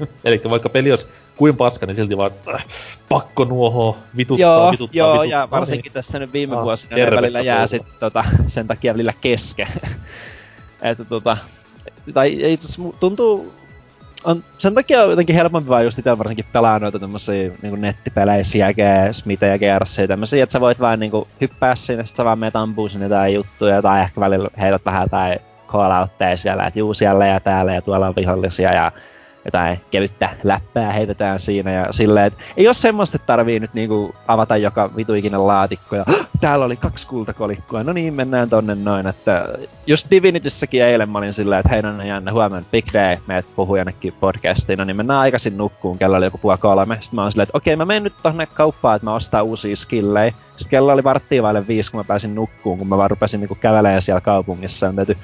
Eli vaikka peli olisi kuin paska, niin silti vaan äh, pakko nuohoa, vituttaa, joo, vituttaa, joo, vituttaa. ja varsinkin niin. tässä nyt viime ah, vuosina ne välillä jää sit, tota, sen takia välillä kesken. että tota, tai itse asiassa tuntuu on sen takia on jotenkin helpompi vaan just itse varsinkin pelaa noita tämmösiä niinku nettipelejä, ja Smith ja GRC tämmösiä, että sä voit vaan niinku hyppää sinne, sit sä vaan meet ampuu sinne jotain juttuja, tai ehkä välillä heität vähän tai call siellä, että juu siellä ja täällä ja tuolla on vihollisia ja jotain kevyttä läppää heitetään siinä ja silleen, että ei ole semmoista, että tarvii nyt niinku avata joka vitu ikinä laatikko ja täällä oli kaksi kultakolikkoa, no niin mennään tonne noin, että just Divinityssäkin eilen mä olin silleen, että hei no jännä huomenna big day, meet puhuu jonnekin podcastiin, no niin mennään aikaisin nukkuun, kello oli joku puoli kolme, sitten mä oon silleen, että okei mä menen nyt tonne kauppaan, että mä ostaa uusia skillejä, sitten kello oli varttia vaille viisi, kun mä pääsin nukkuun, kun mä vaan rupesin niinku kävelemään siellä kaupungissa, on täytyy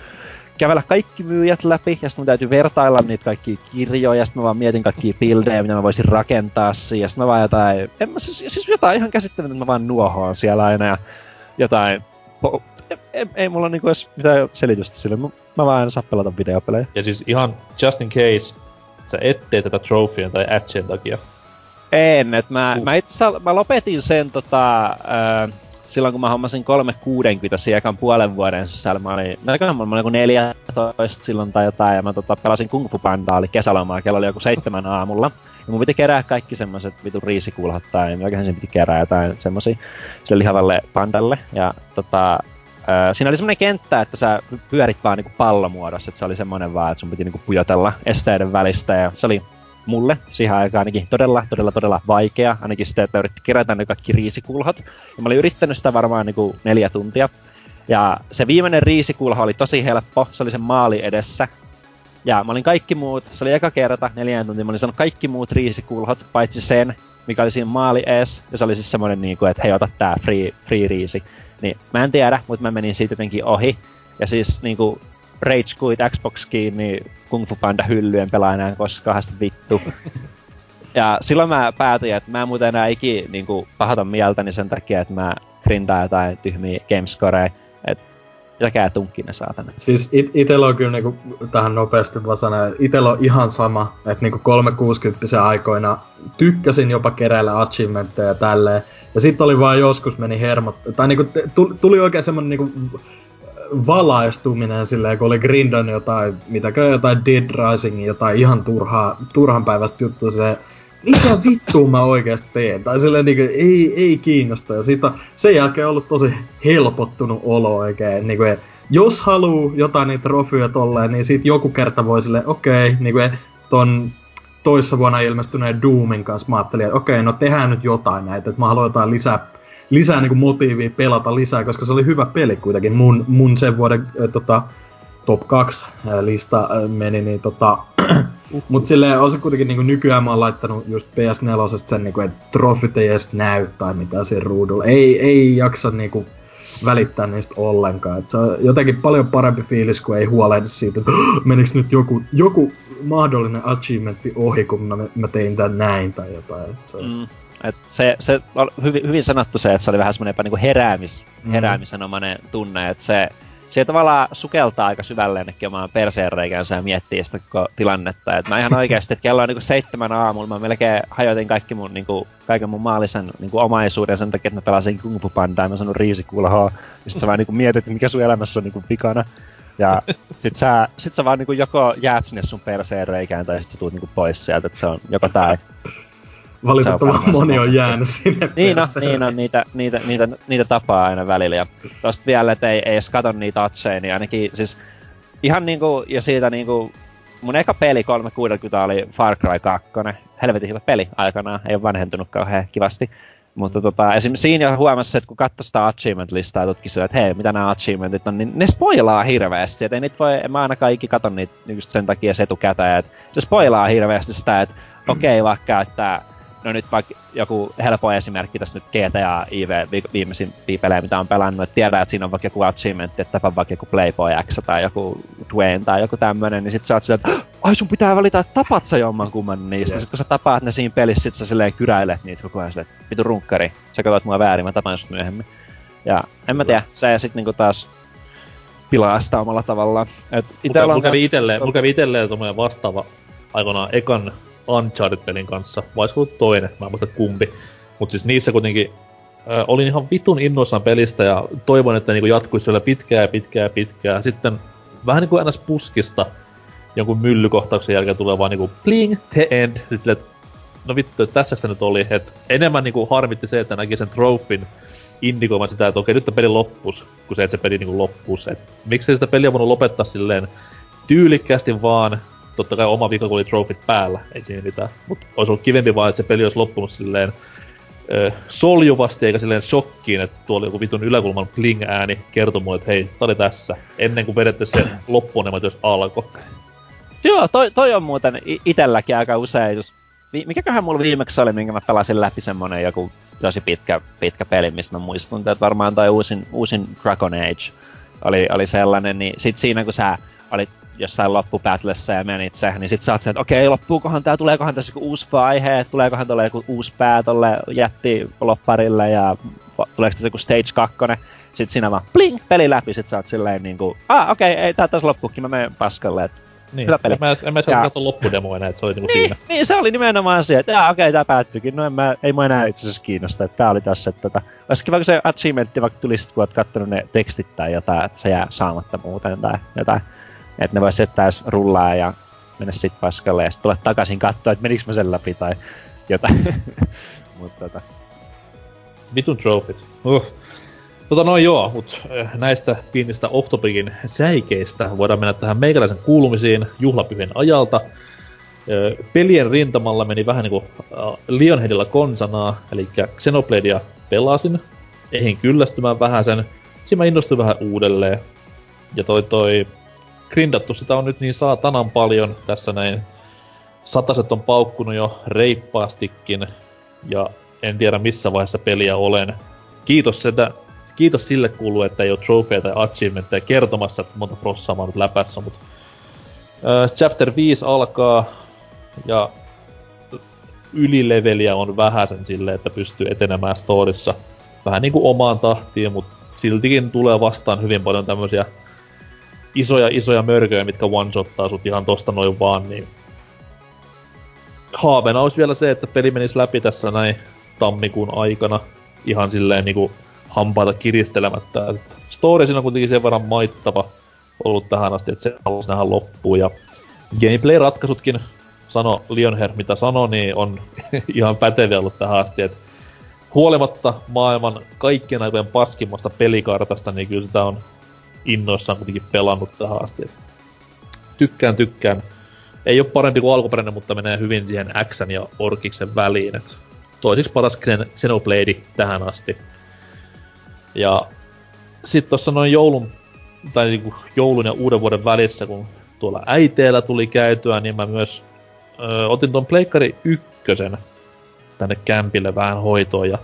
kävellä kaikki myyjät läpi, ja sitten mun täytyy vertailla niitä kaikki kirjoja, ja sitten mä vaan mietin kaikkia bildejä, mitä mä voisin rakentaa siihen, ja sitten mä vaan jotain, en mä, siis, siis jotain ihan käsittämätöntä, mä vaan nuohoan siellä aina, ja jotain, po, ei, ei, ei mulla niinku edes mitään selitystä sille, mä, mä vaan en saa pelata videopelejä. Ja siis ihan just in case, sä ettei tätä trophien tai atchen takia. En, että mä, uh. mä itse mä lopetin sen tota, äh, silloin kun mä hommasin 360 siekan puolen vuoden sisällä, mä olin, näköhän mä olin joku 14 silloin tai jotain, ja mä tota, pelasin Kung Fu Pandaa, oli kesälomaa, kello oli joku seitsemän aamulla. Ja mun piti kerää kaikki semmoset vitun riisikulhat tai mikähän sen piti kerää jotain semmosia sille lihavalle pandalle. Ja tota, siinä oli semmonen kenttä, että sä pyörit vaan niinku pallomuodossa, että se oli semmonen vaan, että sun piti niinku pujotella esteiden välistä ja se oli mulle siihen aikaan ainakin todella, todella, todella vaikea. Ainakin sitä, että yritti kerätä ne kaikki riisikulhot. Ja mä olin yrittänyt sitä varmaan niin kuin neljä tuntia. Ja se viimeinen riisikulho oli tosi helppo. Se oli sen maali edessä. Ja mä olin kaikki muut, se oli eka kerta neljän tuntia, mä olin saanut kaikki muut riisikulhot, paitsi sen, mikä oli siinä maali ees. Ja se oli siis semmonen niinku, että hei ota tää free, free riisi. Niin mä en tiedä, mutta mä menin siitä jotenkin ohi. Ja siis niinku Rage Quit Xbox kiinni Kung Fu Panda hyllyjen pelaa enää koskaan vittu. ja silloin mä päätin, että mä en muuten enää ikin niin pahata mieltäni sen takia, että mä grindaan jotain tyhmiä gamescoreja. Et Pitäkää tunkki ne saatana. Siis it, itellä on kyllä niinku, tähän nopeasti vaan sanoa, että itellä on ihan sama, että niinku 360 aikoina tykkäsin jopa keräillä achievementteja ja tälleen. Ja sitten oli vaan joskus meni hermot, tai niinku tuli oikein semmonen niinku valaistuminen silleen, kun oli grindannut jotain, mitäkö jotain Dead Rising, jotain ihan turhaa, turhan päivästä juttua silleen, mitä vittua mä oikeasti teen? Tai silleen niinku, ei, ei kiinnosta. Ja siitä sen jälkeen ollut tosi helpottunut olo oikein. Niinku, jos haluu jotain niitä trofyja tolleen, niin sit joku kerta voi sille okei, okay, niinku, ton toissa vuonna ilmestyneen Doomin kanssa mä ajattelin, että okei, okay, no tehdään nyt jotain näitä, että mä haluan jotain lisää, lisää niinku motiivia pelata lisää, koska se oli hyvä peli kuitenkin. Mun, mun sen vuoden äh, tota, top 2 lista meni, niin tota. Mut silleen on se kuitenkin niinku nykyään mä oon laittanut just PS4 sen niinku, että trofit ei edes näy tai mitä siinä ruudulla. Ei, ei jaksa niinku välittää niistä ollenkaan. Et se on jotenkin paljon parempi fiilis, kun ei huolehdi siitä, että meniks nyt joku, joku mahdollinen achievementti ohi, kun mä, mä tein tän näin tai jotain. Et se, mm. Et se, se on hyvin, hyvin sanottu se, että se oli vähän semmoinen niinku heräämis, mm. heräämisenomainen tunne, että se se tavallaan sukeltaa aika syvälle ennenkin omaan perseenreikänsä ja miettii sitä koko tilannetta. Et mä ihan oikeasti, että kello on niinku seitsemän aamulla, mä melkein hajotin kaikki mun, niinku, kaiken mun maallisen niinku, omaisuuden sen takia, että mä pelasin Kung Fu Pandaa ja mä sanon riisikuulahoa. Ja sit sä vaan niinku mietit, että mikä sun elämässä on niinku vikana. Ja sit sä, sit sä vaan niinku joko jäät sinne sun perseen reikään tai sit sä tuut niinku pois sieltä, että se on joko tää Valitettavan moni on jäänyt sinne Niin on, niin on niitä, niitä, niitä, niitä tapaa aina välillä. Ja tosta vielä, että ei, ei edes kato niitä atseja, niin ainakin siis ihan niinku, ja siitä niinku, mun eka peli 360 oli Far Cry 2. Helvetin hyvä peli aikanaan, ei ole vanhentunut kauhean kivasti. Mutta tota, esimerkiksi siinä jo huomasi, että kun katsoi sitä achievement-listaa ja tutki että hei, mitä nämä achievementit on, niin ne spoilaa hirveästi. Että ei niitä voi, en mä ainakaan ikinä katso niitä just sen takia se etukäteen, että se spoilaa hirveästi sitä, että okei okay, vaikka, että no nyt vaikka joku helppo esimerkki tässä nyt GTA IV viimeisin pelejä, mitä on pelannut, että tiedät, että siinä on vaikka joku achievement, että tapa vaikka joku Playboy X tai joku Dwayne tai joku tämmönen, niin sit sä oot silleen, että ai sun pitää valita, että tapat sä jomman kumman niistä. Yeah. Sit kun sä tapaat ne siinä pelissä, sit sä silleen kyräilet niitä koko ajan silleen, vitu runkkari, sä katsot mua väärin, mä tapaan just myöhemmin. Ja en mä tiedä, se sit niinku taas pilaa sitä omalla tavallaan. Et itellä mulla, kävi itelle, mulla kävi vastaava aikoinaan ekan Uncharted-pelin kanssa, vai olisiko toinen, mä en muista kumpi. Mutta siis niissä kuitenkin äh, olin ihan vitun innoissaan pelistä ja toivon, että niinku jatkuisi vielä pitkää ja pitkää ja pitkää. Sitten vähän niinku ns. puskista jonkun myllykohtauksen jälkeen tulee vaan niinku bling, the end. Sitten sille, no vittu, että tässä sitä nyt oli. Et enemmän niinku harmitti se, että näki sen trofin indikoimaan sitä, että okei, nyt peli loppus, kun se, että se peli niinku loppus. Et miksi sitä peliä voinut lopettaa silleen tyylikkäästi vaan, totta kai oma vika, kun oli trofit päällä, ei siinä mitään. Mutta olisi ollut kivempi vaan, että se peli olisi loppunut silleen ö, soljuvasti, eikä silleen shokkiin, että tuolla joku vitun yläkulman bling-ääni kertoi mulle, että hei, tää oli tässä, ennen kuin vedette se loppuun, jos alkoi. Joo, toi, toi on muuten itelläkin aika usein just mikäköhän mulla viimeksi oli, minkä mä pelasin läpi semmonen joku tosi pitkä, pitkä peli, mistä mä muistun, että varmaan toi uusin, uusin Dragon Age oli, oli sellainen, niin sit siinä kun sä olit jossain loppupätlessä ja menit se, niin sit sä oot se, että okei, loppuukohan tää, tuleekohan tässä joku uusi vaihe, tuleekohan tuolle joku uusi pää tolle jättilopparille ja tuleeko tässä joku stage 2, sit siinä vaan bling, peli läpi, sit sä oot silleen niinku, ah okei, ei tää taas loppuukin, mä menen paskalle, että niin, Hyvä peli. En mä, en mä ja... katso loppudemoa enää, että se oli niinku niin, siinä. Niin, se oli nimenomaan se, että okei, okay, tää päättyykin. No en mä, ei mua enää itse asiassa kiinnosta, että tää oli tässä, että tota, olisikin vaikka se achievementti vaikka tulisi, kun oot kattonut ne tekstit tai jotain, että se jää saamatta muuten tai jotain. Että ne vois jättää rullaa ja mennä sit paskalle ja sit tulla takaisin katsoa, että meniks mä sen läpi tai jotain. Mutta tota. Vitun tropit. Uh. Tota noin joo, mut eh, näistä pienistä off-topicin säikeistä voidaan mennä tähän meikäläisen kuulumisiin juhlapyhien ajalta. Eh, pelien rintamalla meni vähän niinku uh, Lionheadilla konsanaa, eli Xenobladea pelasin, eihin kyllästymään vähän sen. Siinä mä innostuin vähän uudelleen. Ja toi toi grindattu sitä on nyt niin saatanan paljon tässä näin. Sataset on paukkunut jo reippaastikin, ja en tiedä missä vaiheessa peliä olen. Kiitos sitä, kiitos sille kuuluu, että ei ole trofeja tai achievementteja kertomassa, että monta prossaa mä nyt läpässä, mutta äh, chapter 5 alkaa, ja ylileveliä on vähäsen sille, että pystyy etenemään storissa. Vähän niinku omaan tahtiin, mutta siltikin tulee vastaan hyvin paljon tämmöisiä isoja isoja mörköjä, mitkä one-shottaa sut ihan tosta noin vaan, niin haaveena olisi vielä se, että peli menisi läpi tässä näin tammikuun aikana ihan silleen niinku hampaita kiristelemättä. story siinä on kuitenkin sen verran maittava ollut tähän asti, että se haluaisi nähdä loppuun. Ja gameplay-ratkaisutkin, sano Lionher mitä sano, niin on ihan päteviä ollut tähän asti. Et huolimatta maailman kaikkien aikojen paskimmasta pelikartasta, niin kyllä sitä on innoissaan kuitenkin pelannut tähän asti. Et tykkään, tykkään. Ei ole parempi kuin alkuperäinen, mutta menee hyvin siihen X ja Orkiksen väliin. Et toisiksi paras Xenoblade tähän asti. Ja sitten tuossa noin joulun, tai niinku joulun ja uuden vuoden välissä, kun tuolla äiteellä tuli käytyä, niin mä myös ö, otin tuon Pleikkari ykkösen tänne kämpille vähän hoitoon ja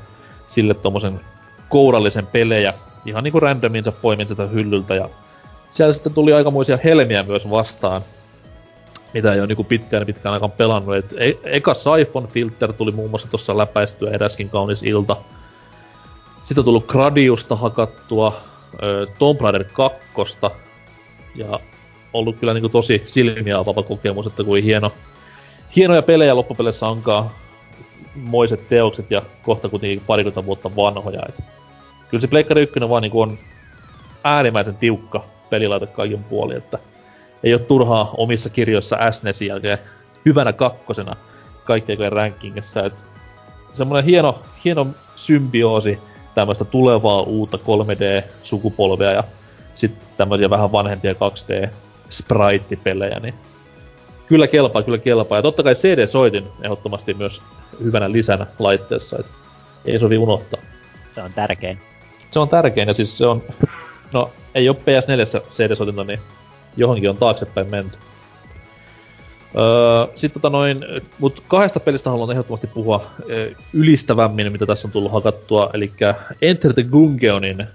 sille tommosen kourallisen pelejä. Ihan niinku randominsa poimin sitä hyllyltä ja siellä sitten tuli aikamoisia helmiä myös vastaan, mitä ei ole niinku pitkään pitkään aikaan pelannut. Et e- eka Siphon Filter tuli muun muassa tuossa läpäistyä eräskin kaunis ilta. Sitten on tullut Gradiusta hakattua, Tomb Raider 2. Ja ollut kyllä niinku tosi silmiä avaava kokemus, että kuin hieno, hienoja pelejä loppupeleissä onkaan moiset teokset ja kohta kuitenkin parikymmentä vuotta vanhoja. Et kyllä se Pleikkari 1 vaan niinku on äärimmäisen tiukka pelilaite kaiken puolin, että ei ole turhaa omissa kirjoissa SNESin jälkeen hyvänä kakkosena kaikkien rankingissa. Et semmoinen hieno, hieno symbioosi tämmöistä tulevaa uutta 3D-sukupolvea ja sitten tämmöisiä vähän vanhempia 2D sprite-pelejä, niin kyllä kelpaa, kyllä kelpaa. Ja totta kai CD-soitin ehdottomasti myös hyvänä lisänä laitteessa, et ei sovi unohtaa. Se on tärkein. Se on tärkein ja siis se on, no ei ole PS4 CD-soitinta, niin johonkin on taaksepäin menty. Öö, sitten tota noin, mut kahdesta pelistä haluan ehdottomasti puhua ylistävämmin, mitä tässä on tullut hakattua, eli Enter the Gungeonin,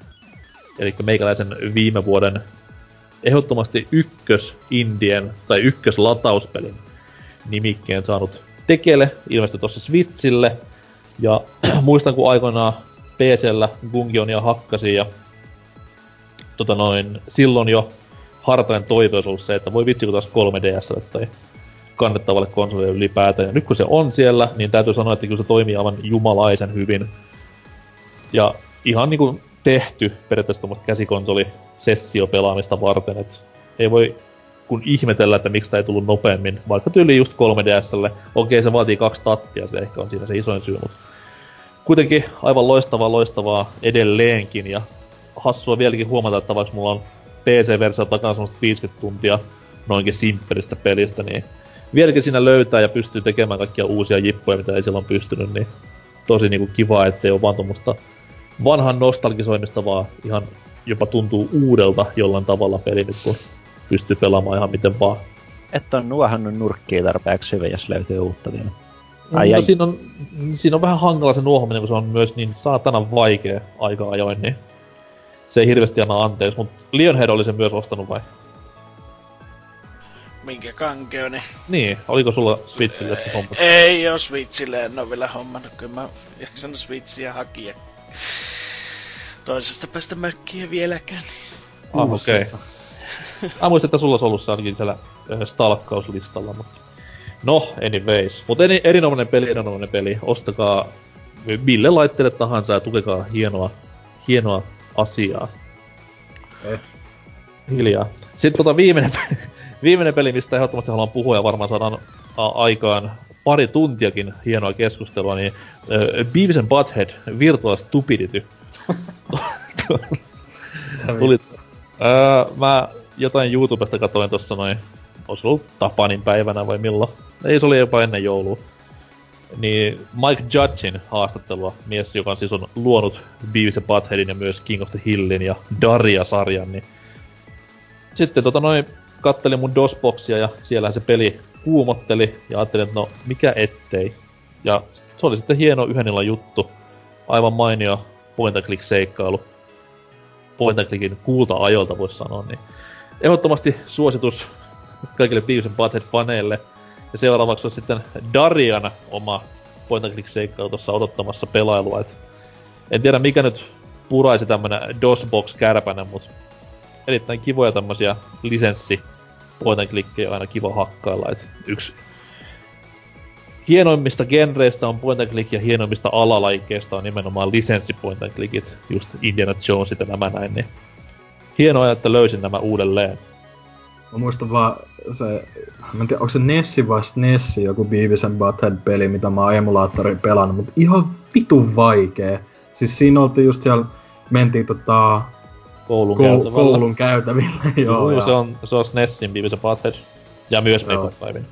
eli meikäläisen viime vuoden ehdottomasti ykkös Indien tai ykkös latauspelin nimikkeen saanut tekele, ilmestyi tuossa Switchille, ja muistan kun aikoinaan PCllä Gungionia hakkasin ja tota noin, silloin jo hartainen toive olisi ollut se, että voi vitsi kun taas 3DSlle tai kannettavalle konsolille ylipäätään. Ja nyt kun se on siellä, niin täytyy sanoa, että kyllä se toimii aivan jumalaisen hyvin. Ja ihan niinku tehty periaatteessa tuommoista käsikonsoli pelaamista varten, että ei voi kun ihmetellä, että miksi tämä ei tullut nopeammin, vaikka tyyli just 3DSlle. Okei, se vaatii kaksi tattia, se ehkä on siinä se isoin syy, mutta kuitenkin aivan loistavaa, loistavaa edelleenkin, ja hassua vieläkin huomata, että vaikka mulla on PC-versio takana semmoista 50 tuntia noinkin simppelistä pelistä, niin vieläkin siinä löytää ja pystyy tekemään kaikkia uusia jippoja, mitä ei silloin pystynyt, niin tosi niinku kiva, ettei ole vaan tuommoista vanhan nostalgisoimista, vaan ihan jopa tuntuu uudelta jollain tavalla peli nyt, kun pystyy pelaamaan ihan miten vaan. Että on nuohannut nurkkiin tarpeeksi hyvin, jos löytyy uutta vielä. No, ai, no, ai. Siinä, on, siinä on vähän hankala se nuohominen, kun se on myös niin saatanan vaikea aika ajoin, niin se ei hirveästi anna anteeksi, mutta Lionhead oli sen myös ostanut vai? Minkä kankeoni? Niin, oliko sulla Switchille se homma? Ei oo Switchille, en oo vielä hommannut. Kyllä mä jaksanut Switchiä hakia. Toisesta päästä mökkiä vieläkään. Ah, okei. Okay. Mä muistin, että sulla olisi ollut se ainakin siellä stalkkauslistalla, mutta... No, anyways. Mutta eri, erinomainen peli, erinomainen peli. Ostakaa mille laitteelle tahansa ja tukekaa hienoa, hienoa asiaa. Eh. Hiljaa. Sitten tota viimeinen, viimeinen peli, mistä ehdottomasti haluan puhua ja varmaan saadaan aikaan pari tuntiakin hienoa keskustelua, niin uh, Beavis and Butthead Virtual Stupidity. Tuli, uh, mä jotain YouTubesta katsoin tossa noin, olisi ollut Tapanin päivänä vai milloin. Ei, se oli jopa ennen joulua. Niin Mike Judgein haastattelua, mies, joka on siis on luonut Beavis ja Buttheadin ja myös King of the Hillin ja Daria-sarjan, niin sitten tota noin kattelin mun DOS-boksia ja siellä se peli kuumotteli ja ajattelin, että no mikä ettei. Ja se oli sitten hieno yhden juttu. Aivan mainio point and click seikkailu. Point and clickin kuulta ajolta voisi sanoa, niin ehdottomasti suositus kaikille Beavis Butthead faneille. Ja seuraavaksi on sitten Darian oma point and click seikkailu tuossa odottamassa pelailua. Et en tiedä mikä nyt puraisi tämmönen DOSBox-kärpänen, mut erittäin kivoja tämmösiä lisenssi point and clickejä aina kiva hakkailla, et yksi hienoimmista genreistä on point and click ja hienoimmista alalajikeista on nimenomaan lisenssi point and clickit, just Indiana Jonesit ja nämä näin, niin hienoa, että löysin nämä uudelleen. Mä muistan vaan se, mä en tiedä, onko se Nessi vai Nessi, joku Beavis and Butthead-peli, mitä mä oon emulaattorin pelannut, mutta ihan vitun vaikee. Siis siinä oltiin just siellä, mentiin tota... Koulun, kou- käytävillä. koulun käytävillä. joo, joo, se on, se on SNESin Beavis and Butthead. Ja myös Megapiven.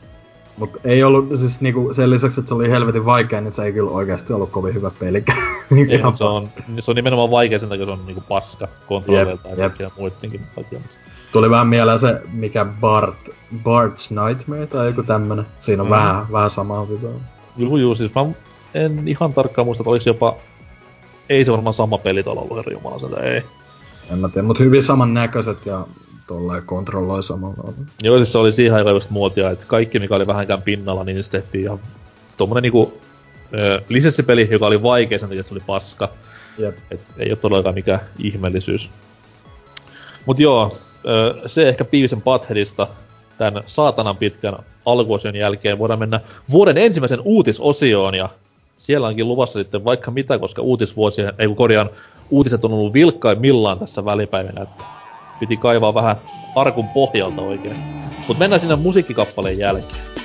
Mut ei ollut, siis niinku sen lisäksi, että se oli helvetin vaikea, niin se ei kyllä oikeasti ollut kovin hyvä peli. ei, se on, se on nimenomaan vaikea sen takia, se on niinku paska kontrollilta ja kaikkea muidenkin takia. Tuli vähän mieleen se, mikä Bart, Bart's Nightmare tai joku tämmönen. Siinä on mm. vähän, vähän samaa hyvää. Juu, juu, siis mä en ihan tarkkaan muista, että oliko jopa... Ei se varmaan sama pelitalo ollut, herra jumala, ei. En mä tiedä, mutta hyvin samannäköiset ja tolleen kontrolloi samalla. Joo, siis se oli siihen aikaan just muotia, että kaikki mikä oli vähänkään pinnalla, niin se tehtiin ihan tommonen niinku ö, lisenssipeli, joka oli vaikea sen takia, että se oli paska. Jep. Et ei ole todellakaan mikään ihmeellisyys. Mut joo, ö, se ehkä Beavis Buttheadista tämän saatanan pitkän alkuosion jälkeen voidaan mennä vuoden ensimmäisen uutisosioon ja siellä onkin luvassa sitten vaikka mitä, koska uutisvuosien, ei kun korjaan, uutiset on ollut vilkkaimmillaan tässä välipäivänä, että piti kaivaa vähän arkun pohjalta oikein. Mut mennään sinne musiikkikappaleen jälkeen.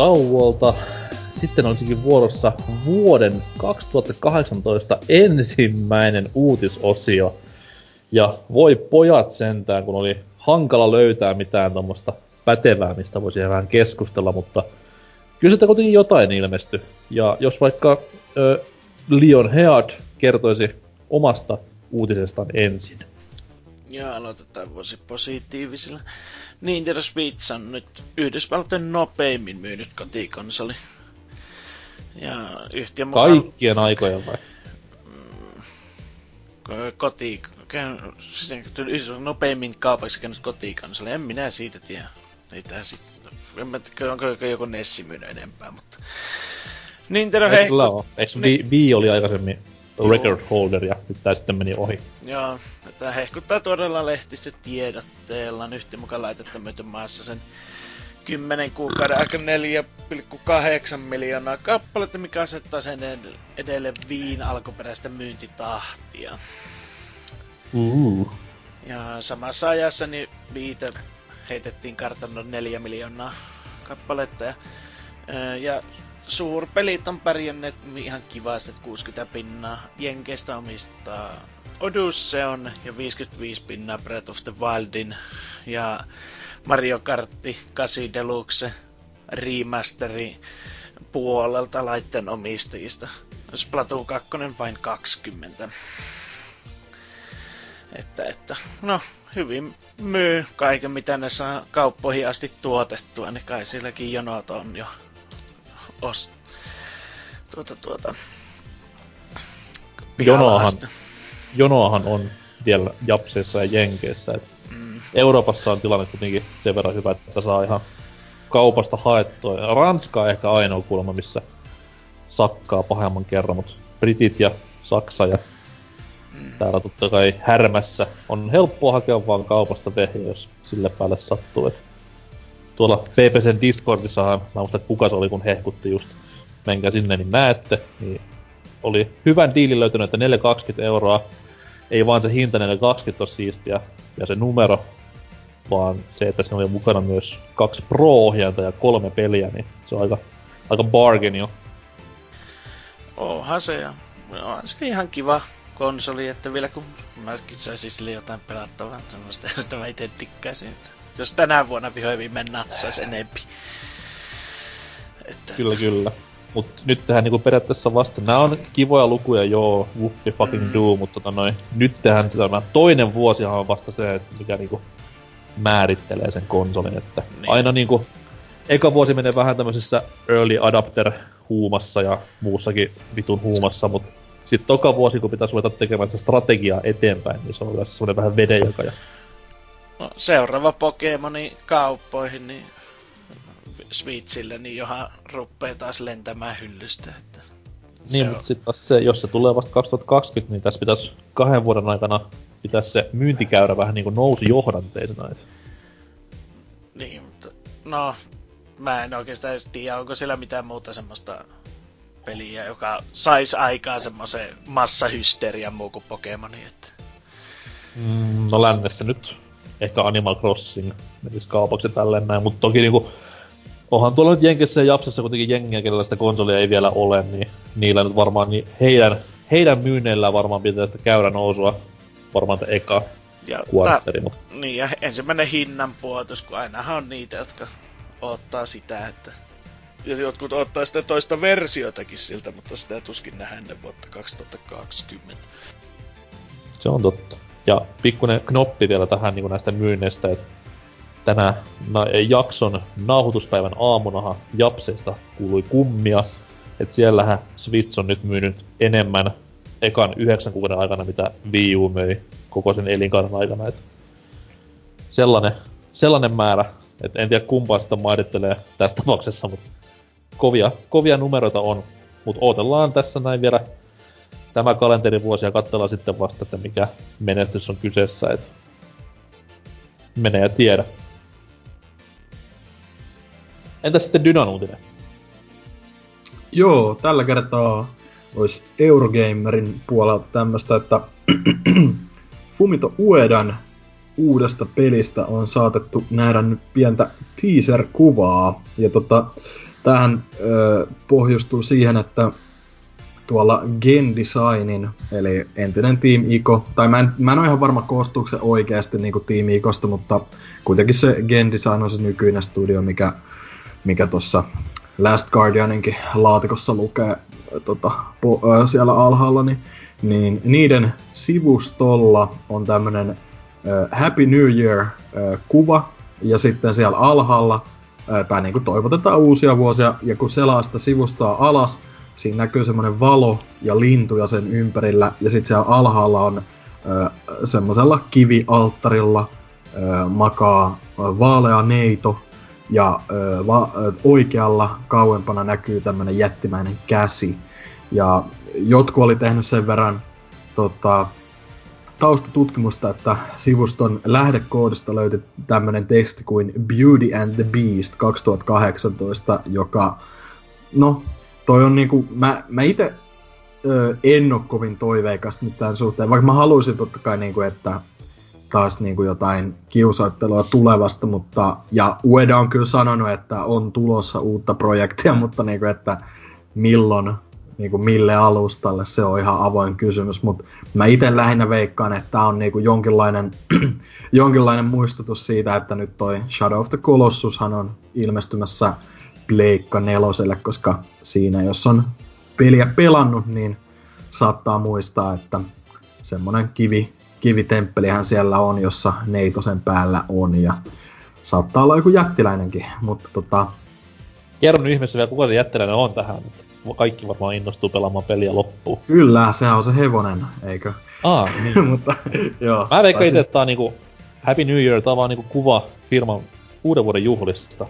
Tauolta. Sitten olisikin vuorossa vuoden 2018 ensimmäinen uutisosio. Ja voi pojat sentään, kun oli hankala löytää mitään tuommoista pätevää, mistä voisi vähän keskustella, mutta kyllä sitä kuitenkin jotain ilmesty. Ja jos vaikka ö, Leon Heard kertoisi omasta uutisestaan ensin. Ja aloitetaan vuosi positiivisilla. Nintendo Switch on nyt Yhdysvaltojen nopeimmin myynyt kotikonsoli. Ja yhtiön mukaan... Kaikkien aikojen vai? Mm, koti... Siis nopeimmin kaupaksi käynyt kotikonsoli. En minä siitä tiedä. Ei tää sit... En mä tiedä, onko joku Nessi myynyt enempää, mutta... Nintendo hei... Eikö niin... Wii oli aikaisemmin record holder ja nyt tää sitten meni ohi. Joo, tätä hehkuttaa todella lehdistötiedotteella. Nyt mukaan laitetta myöten maassa sen 10 kuukauden aika 4,8 miljoonaa kappaletta, mikä asettaa sen edelleen viin alkuperäistä myyntitahtia. Uh. Ja samassa ajassa niin viite heitettiin kartanon 4 miljoonaa kappaletta. Ja, ja suurpelit on pärjänneet ihan kivasti, 60 pinnaa. Jenkeistä omistaa Odysseon ja 55 pinnaa Breath of the Wildin ja Mario Kartti 8 Deluxe remasteri puolelta laitteen omistajista. Splatoon 2 vain 20. Että, että, no, hyvin myy kaiken, mitä ne saa kauppoihin asti tuotettua, niin kai silläkin jonot on jo ost... Tuota, tuota... Jonoahan, jonoahan on vielä Japseissa ja Jenkeissä. Et mm. Euroopassa on tilanne kuitenkin sen verran hyvä, että saa ihan kaupasta haettua. Ranska on ehkä ainoa kulma, missä sakkaa pahemman kerran, mutta Britit ja Saksa ja mm. täällä totta kai härmässä on helppoa hakea vaan kaupasta vehjä, jos sille päälle sattuu. Et tuolla PPCn Discordissahan, mä muistan, että kuka se oli, kun hehkutti just, menkää sinne, niin näette, niin oli hyvän diilin löytynyt, että 420 euroa, ei vaan se hinta 420 on siistiä, ja se numero, vaan se, että siinä oli mukana myös kaksi Pro-ohjainta ja kolme peliä, niin se on aika, aika bargain jo. Onhan se, ja on se ihan kiva konsoli, että vielä kun mäkin saisin sille jotain pelattavaa, semmoista, josta mä itse tikkäisin. Jos tänä vuonna vihdoin viimein natsais enempi. Että, kyllä, että... kyllä. Mut nyt tähän niinku periaatteessa vasta, nämä on kivoja lukuja, joo, whoopi fucking mm. do, mutta tota noin, nyt tähän tämä toinen vuosihan on vasta se, että mikä niinku määrittelee sen konsolin, että niin. aina niinku, eka vuosi menee vähän tämmöisessä early adapter huumassa ja muussakin vitun huumassa, mutta sitten toka vuosi, kun pitäisi ruveta tekemään sitä strategiaa eteenpäin, niin se on yleensä semmoinen vähän vedenjakaja. No, seuraava Pokemoni kauppoihin, niin Switchille, niin johan ruppee taas lentämään hyllystä. Että niin, mutta sitten taas se, jos se tulee vasta 2020, niin tässä pitäisi kahden vuoden aikana pitää se myyntikäyrä vähän niin kuin nousi johdanteisena. Että... Niin, mutta no, mä en oikeastaan edes tiedä, onko siellä mitään muuta semmoista peliä, joka saisi aikaan semmoisen massahysterian muu kuin Pokemoni. Että... Mm, no lännessä nyt ehkä Animal Crossing menisi kaupaksi tälleen näin, mutta toki niinku onhan tuolla nyt Jenkessä ja Japsassa kuitenkin jengiä, kenellä sitä konsolia ei vielä ole, niin niillä nyt varmaan niin heidän, heidän myynneillä varmaan pitää sitä käyrä nousua varmaan te eka ja kuartteri. Ta- niin, ja ensimmäinen hinnan puotos, kun ainahan on niitä, jotka ottaa sitä, että ja jotkut ottaa sitä toista versiotakin siltä, mutta sitä tuskin nähdä ennen vuotta 2020. Se on totta. Ja pikkuinen knoppi vielä tähän niin näistä myynneistä, että tänä na- jakson nauhoituspäivän aamunahan Japseista kuului kummia, että siellähän Switch on nyt myynyt enemmän ekan yhdeksän kuukauden aikana, mitä Wii U möi koko sen elinkaaren aikana. Et sellainen, sellainen määrä, että en tiedä kumpaa sitä mairittelee tässä tapauksessa, mutta kovia, kovia numeroita on. Mutta odotellaan tässä näin vielä tämä kalenterivuosi ja katsellaan sitten vasta, että mikä menestys on kyseessä. Et menee ja tiedä. Entä sitten Dynan uutinen? Joo, tällä kertaa olisi Eurogamerin puolelta tämmöstä, että Fumito Uedan uudesta pelistä on saatettu nähdä nyt pientä teaser-kuvaa. Ja tota, tähän ö, pohjustuu siihen, että tuolla Gen Designin, eli entinen Team Ico, tai mä en, mä en ole ihan varma koostuuko se oikeasti niin kuin Team Icosta, mutta kuitenkin se Gen Design on se nykyinen studio, mikä, mikä tuossa Last Guardianinkin laatikossa lukee tota, po, ö, siellä alhaalla, niin, niin niiden sivustolla on tämmönen ö, Happy New Year-kuva, ja sitten siellä alhaalla tai niin kuin toivotetaan uusia vuosia, ja kun selaa sitä sivustoa alas, siinä näkyy semmoinen valo ja lintuja sen ympärillä, ja sitten siellä alhaalla on semmoisella kivialttarilla makaa vaalea neito, ja ö, va, ö, oikealla kauempana näkyy tämmöinen jättimäinen käsi. Ja jotkut oli tehnyt sen verran tota, taustatutkimusta, että sivuston lähdekoodista löytyi tämmöinen teksti kuin Beauty and the Beast 2018, joka, no, toi on niinku, mä, mä itse en ole kovin toiveikas nyt tämän suhteen, vaikka mä haluaisin totta kai niinku, että taas niinku jotain kiusoittelua tulevasta, mutta, ja Ueda on kyllä sanonut, että on tulossa uutta projektia, mutta niinku, että milloin niin kuin mille alustalle, se on ihan avoin kysymys, mutta mä itse lähinnä veikkaan, että tämä on niin kuin jonkinlainen, jonkinlainen muistutus siitä, että nyt toi Shadow of the Colossushan on ilmestymässä Pleikka neloselle, koska siinä jos on peliä pelannut, niin saattaa muistaa, että semmonen kivi, kivitemppelihän siellä on, jossa neitosen päällä on ja saattaa olla joku jättiläinenkin, mutta tota... Kerro nyt ihmeessä vielä, kuka se jättiläinen on tähän. Kaikki varmaan innostuu pelaamaan peliä loppuun. Kyllä, sehän on se hevonen, eikö? Aa, niin. Mutta, joo. Mä veikkaan itse, että tää on niinku Happy New Year, tää on vaan niinku kuva firman uuden vuoden juhlista.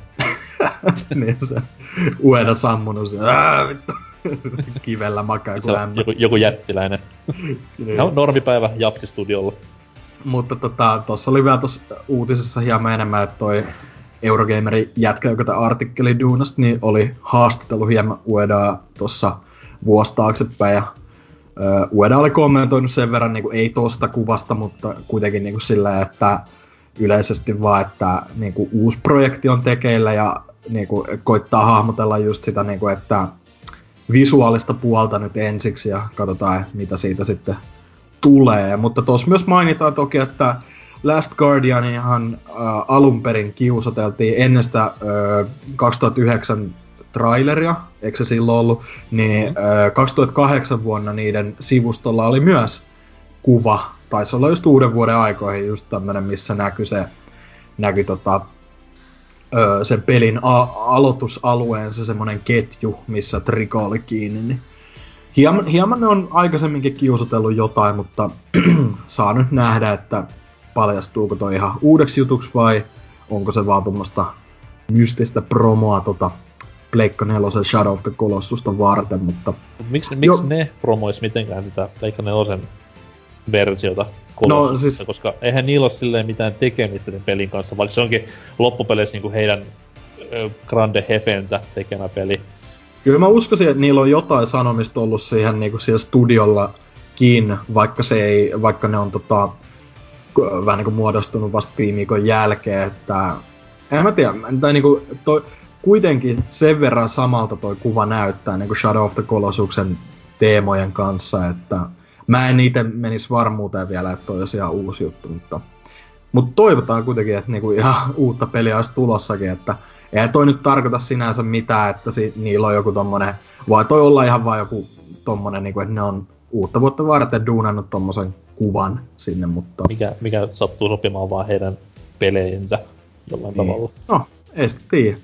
niin se ueda sammunut vittu. Kivellä makaa kuin joku, joku jättiläinen. no, normipäivä Japsi-studiolla. Mutta tota, tossa oli vielä tossa uutisessa hieman enemmän, että toi Eurogamerin jätkä, joka tämä artikkeli duunasta, niin oli haastattelu hieman Uedaa tuossa vuosi taaksepäin ja Ueda oli kommentoinut sen verran, niin kuin, ei tosta kuvasta, mutta kuitenkin niin kuin sillä, että yleisesti vaan, että niin kuin, uusi projekti on tekeillä ja niin kuin, koittaa hahmotella just sitä, niin kuin, että visuaalista puolta nyt ensiksi ja katsotaan, mitä siitä sitten tulee. Mutta tuossa myös mainitaan toki, että Last Guardian ihan äh, alun perin kiusoteltiin ennen sitä äh, 2009 traileria, eikö se silloin ollut, niin mm. äh, 2008 vuonna niiden sivustolla oli myös kuva, taisi olla just uuden vuoden aikoihin just tämmönen, missä näkyi se, näkyi tota, ö, sen pelin a- aloitusalueen se semmonen ketju, missä Triko oli kiinni, niin hieman, hieman ne on aikaisemminkin kiusotellut jotain, mutta saa nyt nähdä, että paljastuuko toi ihan uudeksi jutuksi vai onko se vaan tuommoista mystistä promoa tota Pleikka 4 Shadow of the Colossusta varten, mutta... Miksi, miksi ne promois mitenkään sitä Pleikka 4 versiota no, siis... koska eihän niillä ole silleen mitään tekemistä sen pelin kanssa, vaikka se onkin loppupeleissä niinku heidän grande hefensä tekemä peli. Kyllä mä uskoisin, että niillä on jotain sanomista ollut siihen niinku siellä studiollakin, vaikka se ei, vaikka ne on tota, vähän niinku muodostunut vasta viimikon jälkeen, että en mä tiedä, tai niinku toi, kuitenkin sen verran samalta toi kuva näyttää niinku Shadow of the Colossuksen teemojen kanssa, että mä en itse menisi varmuuteen vielä, että toi olisi ihan uusi juttu, mutta, mutta toivotaan kuitenkin, että niinku ihan uutta peliä olisi tulossakin, että eihän toi nyt tarkoita sinänsä mitään, että si- niillä on joku tommonen, voi toi olla ihan vaan joku tommonen, niinku, että ne on uutta vuotta varten duunannut tommosen kuvan sinne, mutta... Mikä, mikä sattuu sopimaan vaan heidän peleinsä jollain niin. tavalla. No, ei sitten tiedä.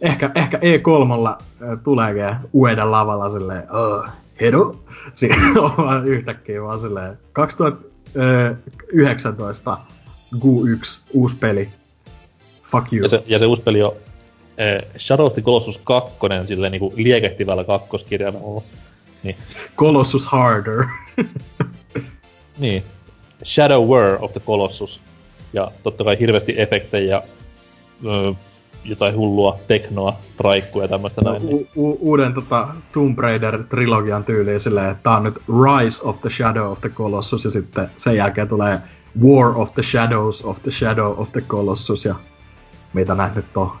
Ehkä, ehkä E3 äh, tuleekin Uedan lavalla silleen, oh, Hedo. Siinä on vaan yhtäkkiä vaan silleen 2019 Q1 uusi peli. Fuck you. Ja se, ja se uusi peli on äh, Shadow of the Colossus 2 silleen niinku liekehtivällä kakkoskirjaimella. Niin. Colossus Harder. niin. Shadow War of the Colossus. Ja totta kai hirveästi efektejä jotain hullua teknoa, traikkuja ja tämmöistä no, näin. Niin. U- uuden tota, Tomb Raider-trilogian tyyliin silleen, että tää on nyt Rise of the Shadow of the Colossus ja sitten sen jälkeen tulee War of the Shadows of the Shadow of the Colossus ja mitä näin nyt on.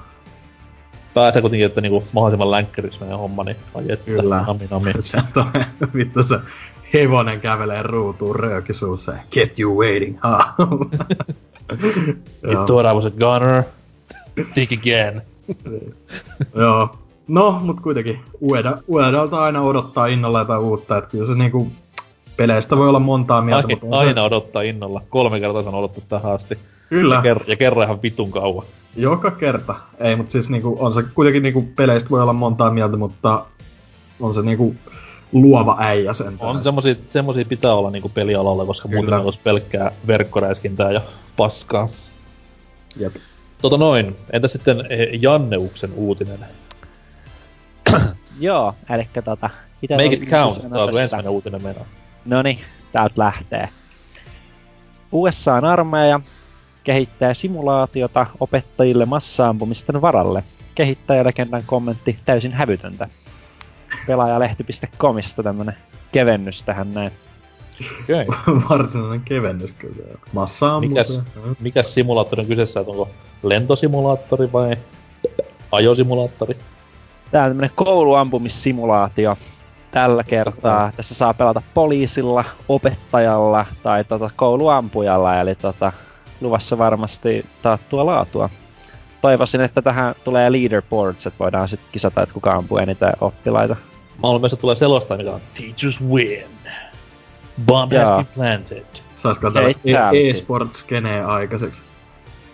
Pääsee kuitenkin, että niinku mahdollisimman länkkärissä meidän homma, niin ai että, Kyllä. Nami, nami. se on vittu se hevonen kävelee ruutuun röökisuussa. Kept you waiting, ha? I was a gunner? Think again. Joo. No, mut kuitenkin Ueda, Uedalta aina odottaa innolla jotain uutta, että kyllä se niinku peleistä voi olla montaa mieltä, Ai, mutta aina se... odottaa innolla. Kolme kertaa on odottu tähän asti. Kyllä. Ja, ker- ja kerran ihan vitun kauan. Joka kerta. Ei, mutta siis niinku, on se kuitenkin niinku peleistä voi olla montaa mieltä, mutta on se niinku luova äijä sen. On semmosia, semmosia pitää olla niinku pelialalla, koska Kyllä. muuten olisi pelkkää verkkoräiskintää ja paskaa. Jep. Tota noin, entä sitten eh, Janneuksen uutinen? Joo, eli tota... Make it count, tää on ensimmäinen uutinen meno. Noni, täältä lähtee. USA-armeija kehittää simulaatiota opettajille massaampumisten varalle. Kehittäjälegendan kommentti täysin hävytöntä. Pelaajalehti.comista tämmönen kevennys tähän näin. Okay. Varsinainen kevennys kyllä se on. Massa mikäs, mikäs simulaattori on kyseessä, että onko lentosimulaattori vai ajosimulaattori? Tää on tämmönen kouluampumissimulaatio tällä kertaa. Okay. Tässä saa pelata poliisilla, opettajalla tai tota kouluampujalla, eli tota, luvassa varmasti taattua laatua. Toivoisin, että tähän tulee leaderboards, että voidaan sitten kisata, että kuka ampuu eniten oppilaita. Mä olen myös, että tulee selosta, mikä on Teachers Win. Bomb Jaa. has been planted. Saisiko tällä e- e-sport-skeneen aikaiseksi?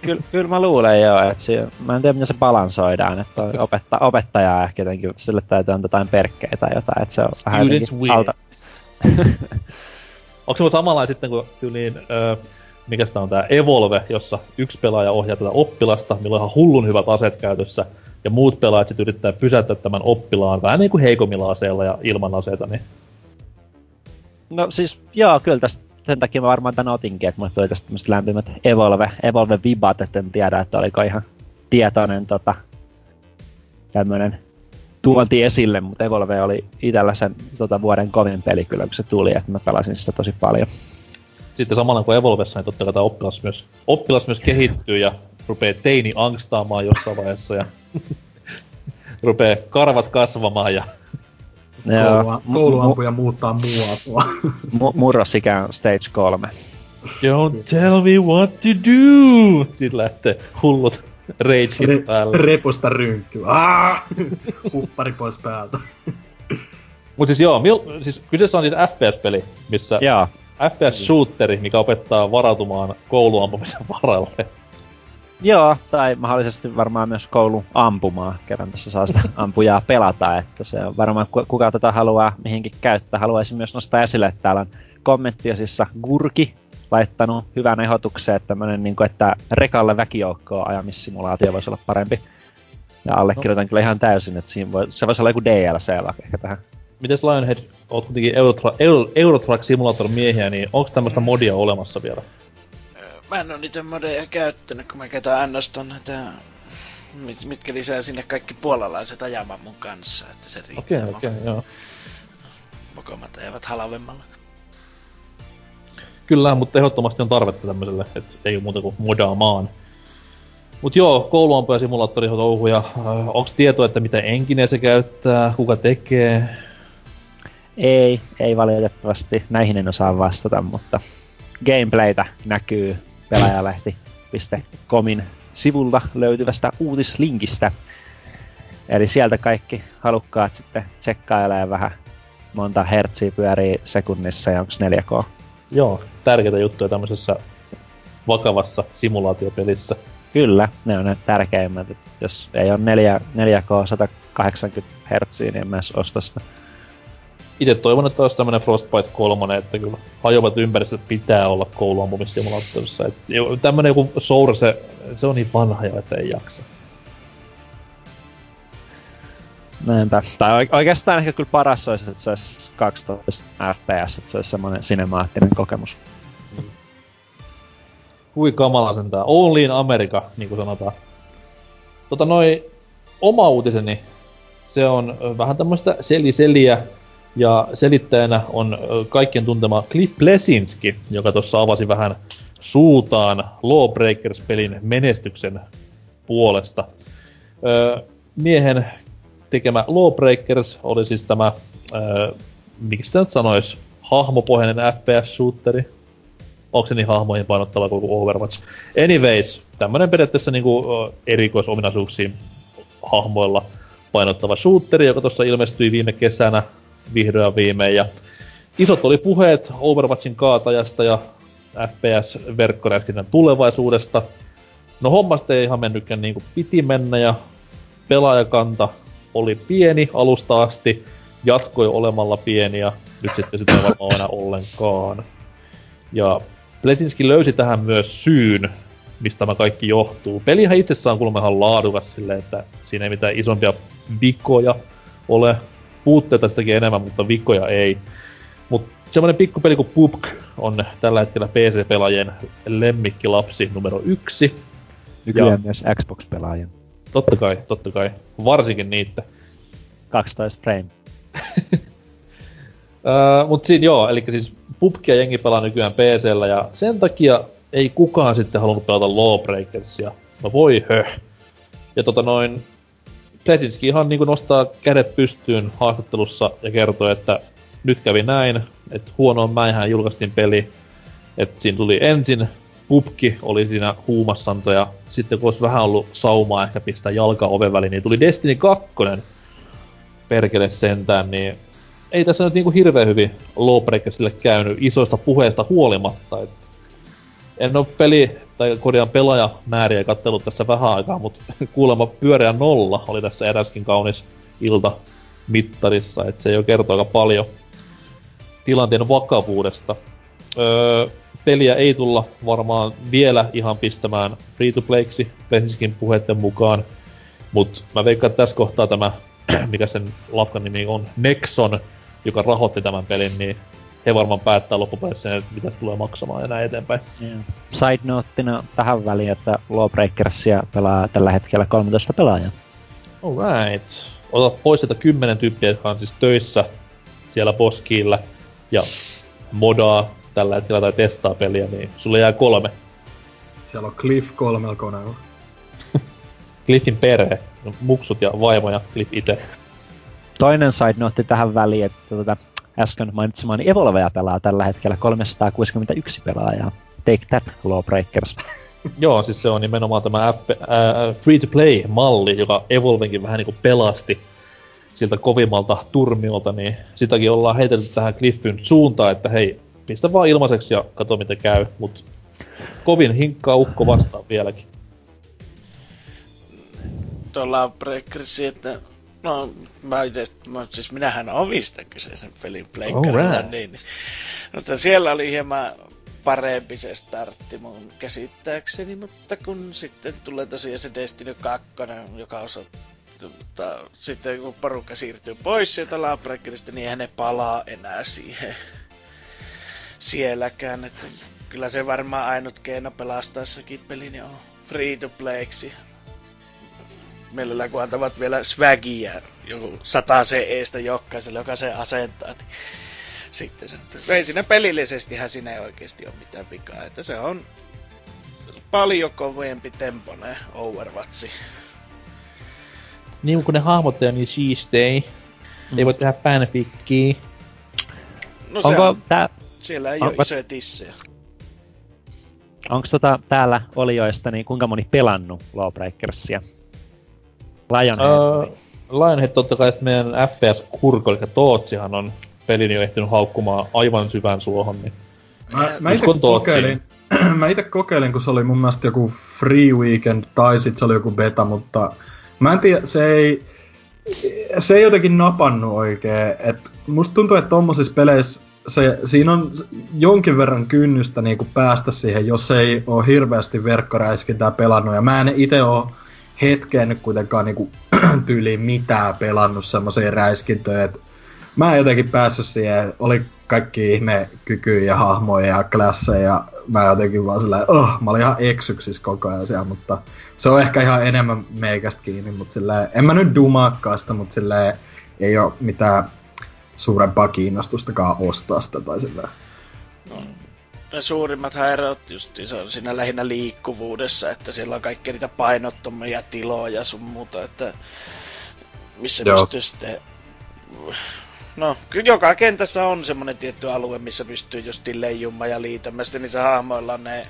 Kyllä, kyllä mä luulen joo, että se, mä en tiedä miten se balansoidaan, että opetta, opettaja ehkä jotenkin, sille täytyy antaa jotain perkkeitä tai jotain, että se on Students vähän jotenkin alta. Onko se samalla sitten kuin tyyliin, öö, mikä sitä on tää Evolve, jossa yksi pelaaja ohjaa tätä oppilasta, millä on ihan hullun hyvät aseet käytössä, ja muut pelaajat sitten yrittää pysäyttää tämän oppilaan vähän niin kuin heikommilla aseilla ja ilman aseita, niin No siis, joo, kyllä tästä sen takia mä varmaan tän otinkin, että mulle tuli tästä tämmöset lämpimät Evolve, Evolve vibat, että en tiedä, että oliko ihan tietoinen tota, tämmönen tuonti esille, mutta Evolve oli itsellä sen tota, vuoden kovin peli kyllä, kun se tuli, että mä pelasin sitä tosi paljon. Sitten samalla kuin Evolvessa, niin totta kai tämä oppilas myös, oppilas myös kehittyy ja rupeaa teini angstaamaan jossain vaiheessa ja rupeaa karvat kasvamaan ja Koulua, kouluampuja mu- muuttaa muotoa. mu- murrosikään stage 3. Don't tell me what to do! Sitten lähtee hullut rageit Re- päälle. Repusta rynkkyy. Huppari pois päältä. Mut siis joo, mil, siis kyseessä on siis FPS-peli, missä Jaa. FPS-shooteri, mikä opettaa varautumaan kouluampumisen varalle. Joo, tai mahdollisesti varmaan myös koulu ampumaan, kerran tässä saa sitä ampujaa pelata, että se on varmaan kuka tätä haluaa mihinkin käyttää. Haluaisin myös nostaa esille, että täällä on kommenttiosissa Gurki laittanut hyvän ehdotuksen, että niin kuin, että rekalle väkijoukkoa ajamissimulaatio voisi olla parempi. Ja allekirjoitan no. kyllä ihan täysin, että siinä voi, se voisi olla joku DLC ehkä tähän. Mites Lionhead, oot kuitenkin Eurotra- Euro, Eurotrack Simulator miehiä, niin onko tämmöistä modia olemassa vielä? Mä en oo niitä modeja käyttänyt, kun mä käytän ns näitä mit, mitkä lisää sinne kaikki puolalaiset ajamaan mun kanssa, että se riittää. Okei, okay, okei, okay, joo. Mokomat eivät halvemmalla. Kyllä, mutta ehdottomasti on tarvetta tämmöiselle, että ei ole muuta kuin modaamaan. Mut joo, kouluampuja simulaattori touhuja. Äh, onks tietoa, että mitä enkinen se käyttää, kuka tekee? Ei, ei valitettavasti. Näihin en osaa vastata, mutta gameplaytä näkyy pelaajalehti.comin sivulla löytyvästä uutislinkistä. Eli sieltä kaikki halukkaat sitten tsekkailee vähän monta hertsiä pyörii sekunnissa ja onks 4K. Joo, tärkeitä juttuja tämmöisessä vakavassa simulaatiopelissä. Kyllä, ne on ne tärkeimmät. Jos ei ole 4, 4K 180 Hz, niin en mä osta sitä. Itse toivon, että olisi tämmönen Frostbite 3, että kyllä hajoavat ympäristöt pitää olla kouluampumissimulaattorissa. Tämmönen joku Source, se, se on niin vanha jo, että ei jaksa. Näinpä. Tai oikeastaan ehkä kyllä paras olisi, että se olisi 12 fps, että se olisi semmoinen sinemaattinen kokemus. Mm. Hui kamala sentään. Only in America, niin kuin sanotaan. Tota noin, oma uutiseni, se on vähän tämmöistä seliseliä, ja selittäjänä on kaikkien tuntema Cliff Plesinski, joka tuossa avasi vähän suutaan Lawbreakers-pelin menestyksen puolesta. Öö, miehen tekemä Lawbreakers oli siis tämä, öö, miksi sitä nyt sanois, hahmopohjainen FPS-shooteri. Onko se niin hahmoihin painottava kuin Overwatch? Anyways, tämmönen periaatteessa niinku erikoisominaisuuksiin hahmoilla painottava shooteri, joka tuossa ilmestyi viime kesänä vihdoin viimein. Ja isot oli puheet Overwatchin kaatajasta ja FPS-verkkoräskinnän tulevaisuudesta. No hommasta ei ihan mennytkään niin kuin piti mennä ja pelaajakanta oli pieni alusta asti, jatkoi olemalla pieni ja nyt sitten sitä ei varmaan enää ollenkaan. Ja Plesinski löysi tähän myös syyn, mistä tämä kaikki johtuu. Pelihän itsessään on kuulemma ihan laadukas silleen, että siinä ei mitään isompia vikoja ole puutteita sitäkin enemmän, mutta vikoja ei. Mutta semmoinen pikkupeli kuin PUBG on tällä hetkellä PC-pelaajien lemmikkilapsi numero yksi. Nykyään ja myös Xbox-pelaajien. Totta kai, totta kai. Varsinkin niitä. 12 frame. uh, mut siinä joo, eli siis PUBGia jengi pelaa nykyään PCllä ja sen takia ei kukaan sitten halunnut pelata Lawbreakersia. No voi höh. Ja tota noin, Pletinski ihan niin nostaa kädet pystyyn haastattelussa ja kertoo, että nyt kävi näin, että huonoon mäihän julkaistiin peli, että siinä tuli ensin pupki oli siinä huumassansa ja sitten kun olisi vähän ollut saumaa ehkä pistää jalka oven väliin, niin tuli Destiny 2 perkele sentään, niin ei tässä nyt niinku hirveän hyvin Lawbreakersille käynyt isoista puheista huolimatta. Et en ole peli tai korjaan pelaajamääriä kattelut tässä vähän aikaa, mutta kuulemma pyöreä nolla oli tässä eräskin kaunis ilta mittarissa, että se jo kertoo aika paljon tilanteen vakavuudesta. Öö, peliä ei tulla varmaan vielä ihan pistämään free to playksi Pensiskin puheiden mukaan, mutta mä veikkaan, että tässä kohtaa tämä, mikä sen lafkan nimi on, Nexon, joka rahoitti tämän pelin, niin he varmaan päättää loppupeleissä, että mitä se tulee maksamaan ja näin eteenpäin. Yeah. Side noteina tähän väliin, että Lawbreakersia pelaa tällä hetkellä 13 pelaajaa. Alright. ota pois sieltä kymmenen tyyppiä, jotka on siis töissä siellä boskiilla ja modaa tällä hetkellä tai testaa peliä, niin sulle jää kolme. Siellä on Cliff kolmella koneella. Cliffin perhe, muksut ja vaimo ja Cliff itse. Toinen side note tähän väliin, että tuota, äsken mainitsemani Evolvea pelaa tällä hetkellä 361 pelaajaa. Take that, Lawbreakers. Joo, siis se on nimenomaan tämä FP, äh, free-to-play-malli, joka Evolvenkin vähän niinku pelasti siltä kovimmalta turmiolta, niin sitäkin ollaan heitelty tähän Cliffyn suuntaan, että hei, pistä vaan ilmaiseksi ja kato miten käy, mut kovin hinkkaa ukko vastaan vieläkin. Tuolla Breakersi, että no mä itse, mä, siis minähän omistan kyseisen pelin pleikkarilla, right. niin, mutta siellä oli hieman parempi se startti mun käsittääkseni, mutta kun sitten tulee tosiaan se Destiny 2, joka osoittaa mutta sitten kun porukka siirtyy pois sieltä Lawbreakerista, niin eihän ne palaa enää siihen sielläkään. Että kyllä se varmaan ainut keino pelastaessakin peli niin on free to playksi. Mielellään kun antavat vielä swagia, joku sata CEstä jokaiselle, joka se asentaa, niin sitten se, ei siinä pelillisestihän siinä ei oikeasti ole mitään vikaa, että se on paljon kovempi tempone Overwatchi. Niin kun ne hahmot on niin siistei, mm. ei voi tehdä fanfickiä. No Onko on, tää... Siellä ei Onko... ole isoja tissejä. Onko tota täällä olijoista, niin kuinka moni pelannut Lawbreakersia? Lionhead? Uh, Lionhead totta kai meidän FPS-kurko, eli Tootsihan on pelin jo ehtinyt haukkumaan aivan syvään suohon, niin Mä, mä itse kokeilin, mä ite kokeilin, kun se oli mun mielestä joku free weekend, tai sit se oli joku beta, mutta mä en tiedä, se ei, se ei jotenkin napannut oikein. Et musta tuntuu, että tommosissa peleissä se, siinä on jonkin verran kynnystä niin kuin päästä siihen, jos ei ole hirveästi verkkoräiskintää pelannut. Ja mä en itse ole hetkeen kuitenkaan niin kuin, tyyliin mitään pelannut semmoisia räiskintöjä, että mä en jotenkin päässyt siihen, oli kaikki ihme kykyjä ja hahmoja ja klasseja, ja mä jotenkin vaan sillä oh, mä olin ihan eksyksissä koko ajan siellä, mutta se on ehkä ihan enemmän meikästä kiinni, mutta sillä en mä nyt dumaakaan sitä, mutta sillä ei ole mitään suurempaa kiinnostustakaan ostaa sitä tai sillä. No, ne suurimmat häiriöt just se on siinä lähinnä liikkuvuudessa, että siellä on kaikkia niitä painottomia tiloja sun muuta, että missä Joo. pystyy sitten No, kyllä joka kentässä on semmonen tietty alue, missä pystyy just leijumaan ja liitämään. Sitten niissä hahmoilla ne...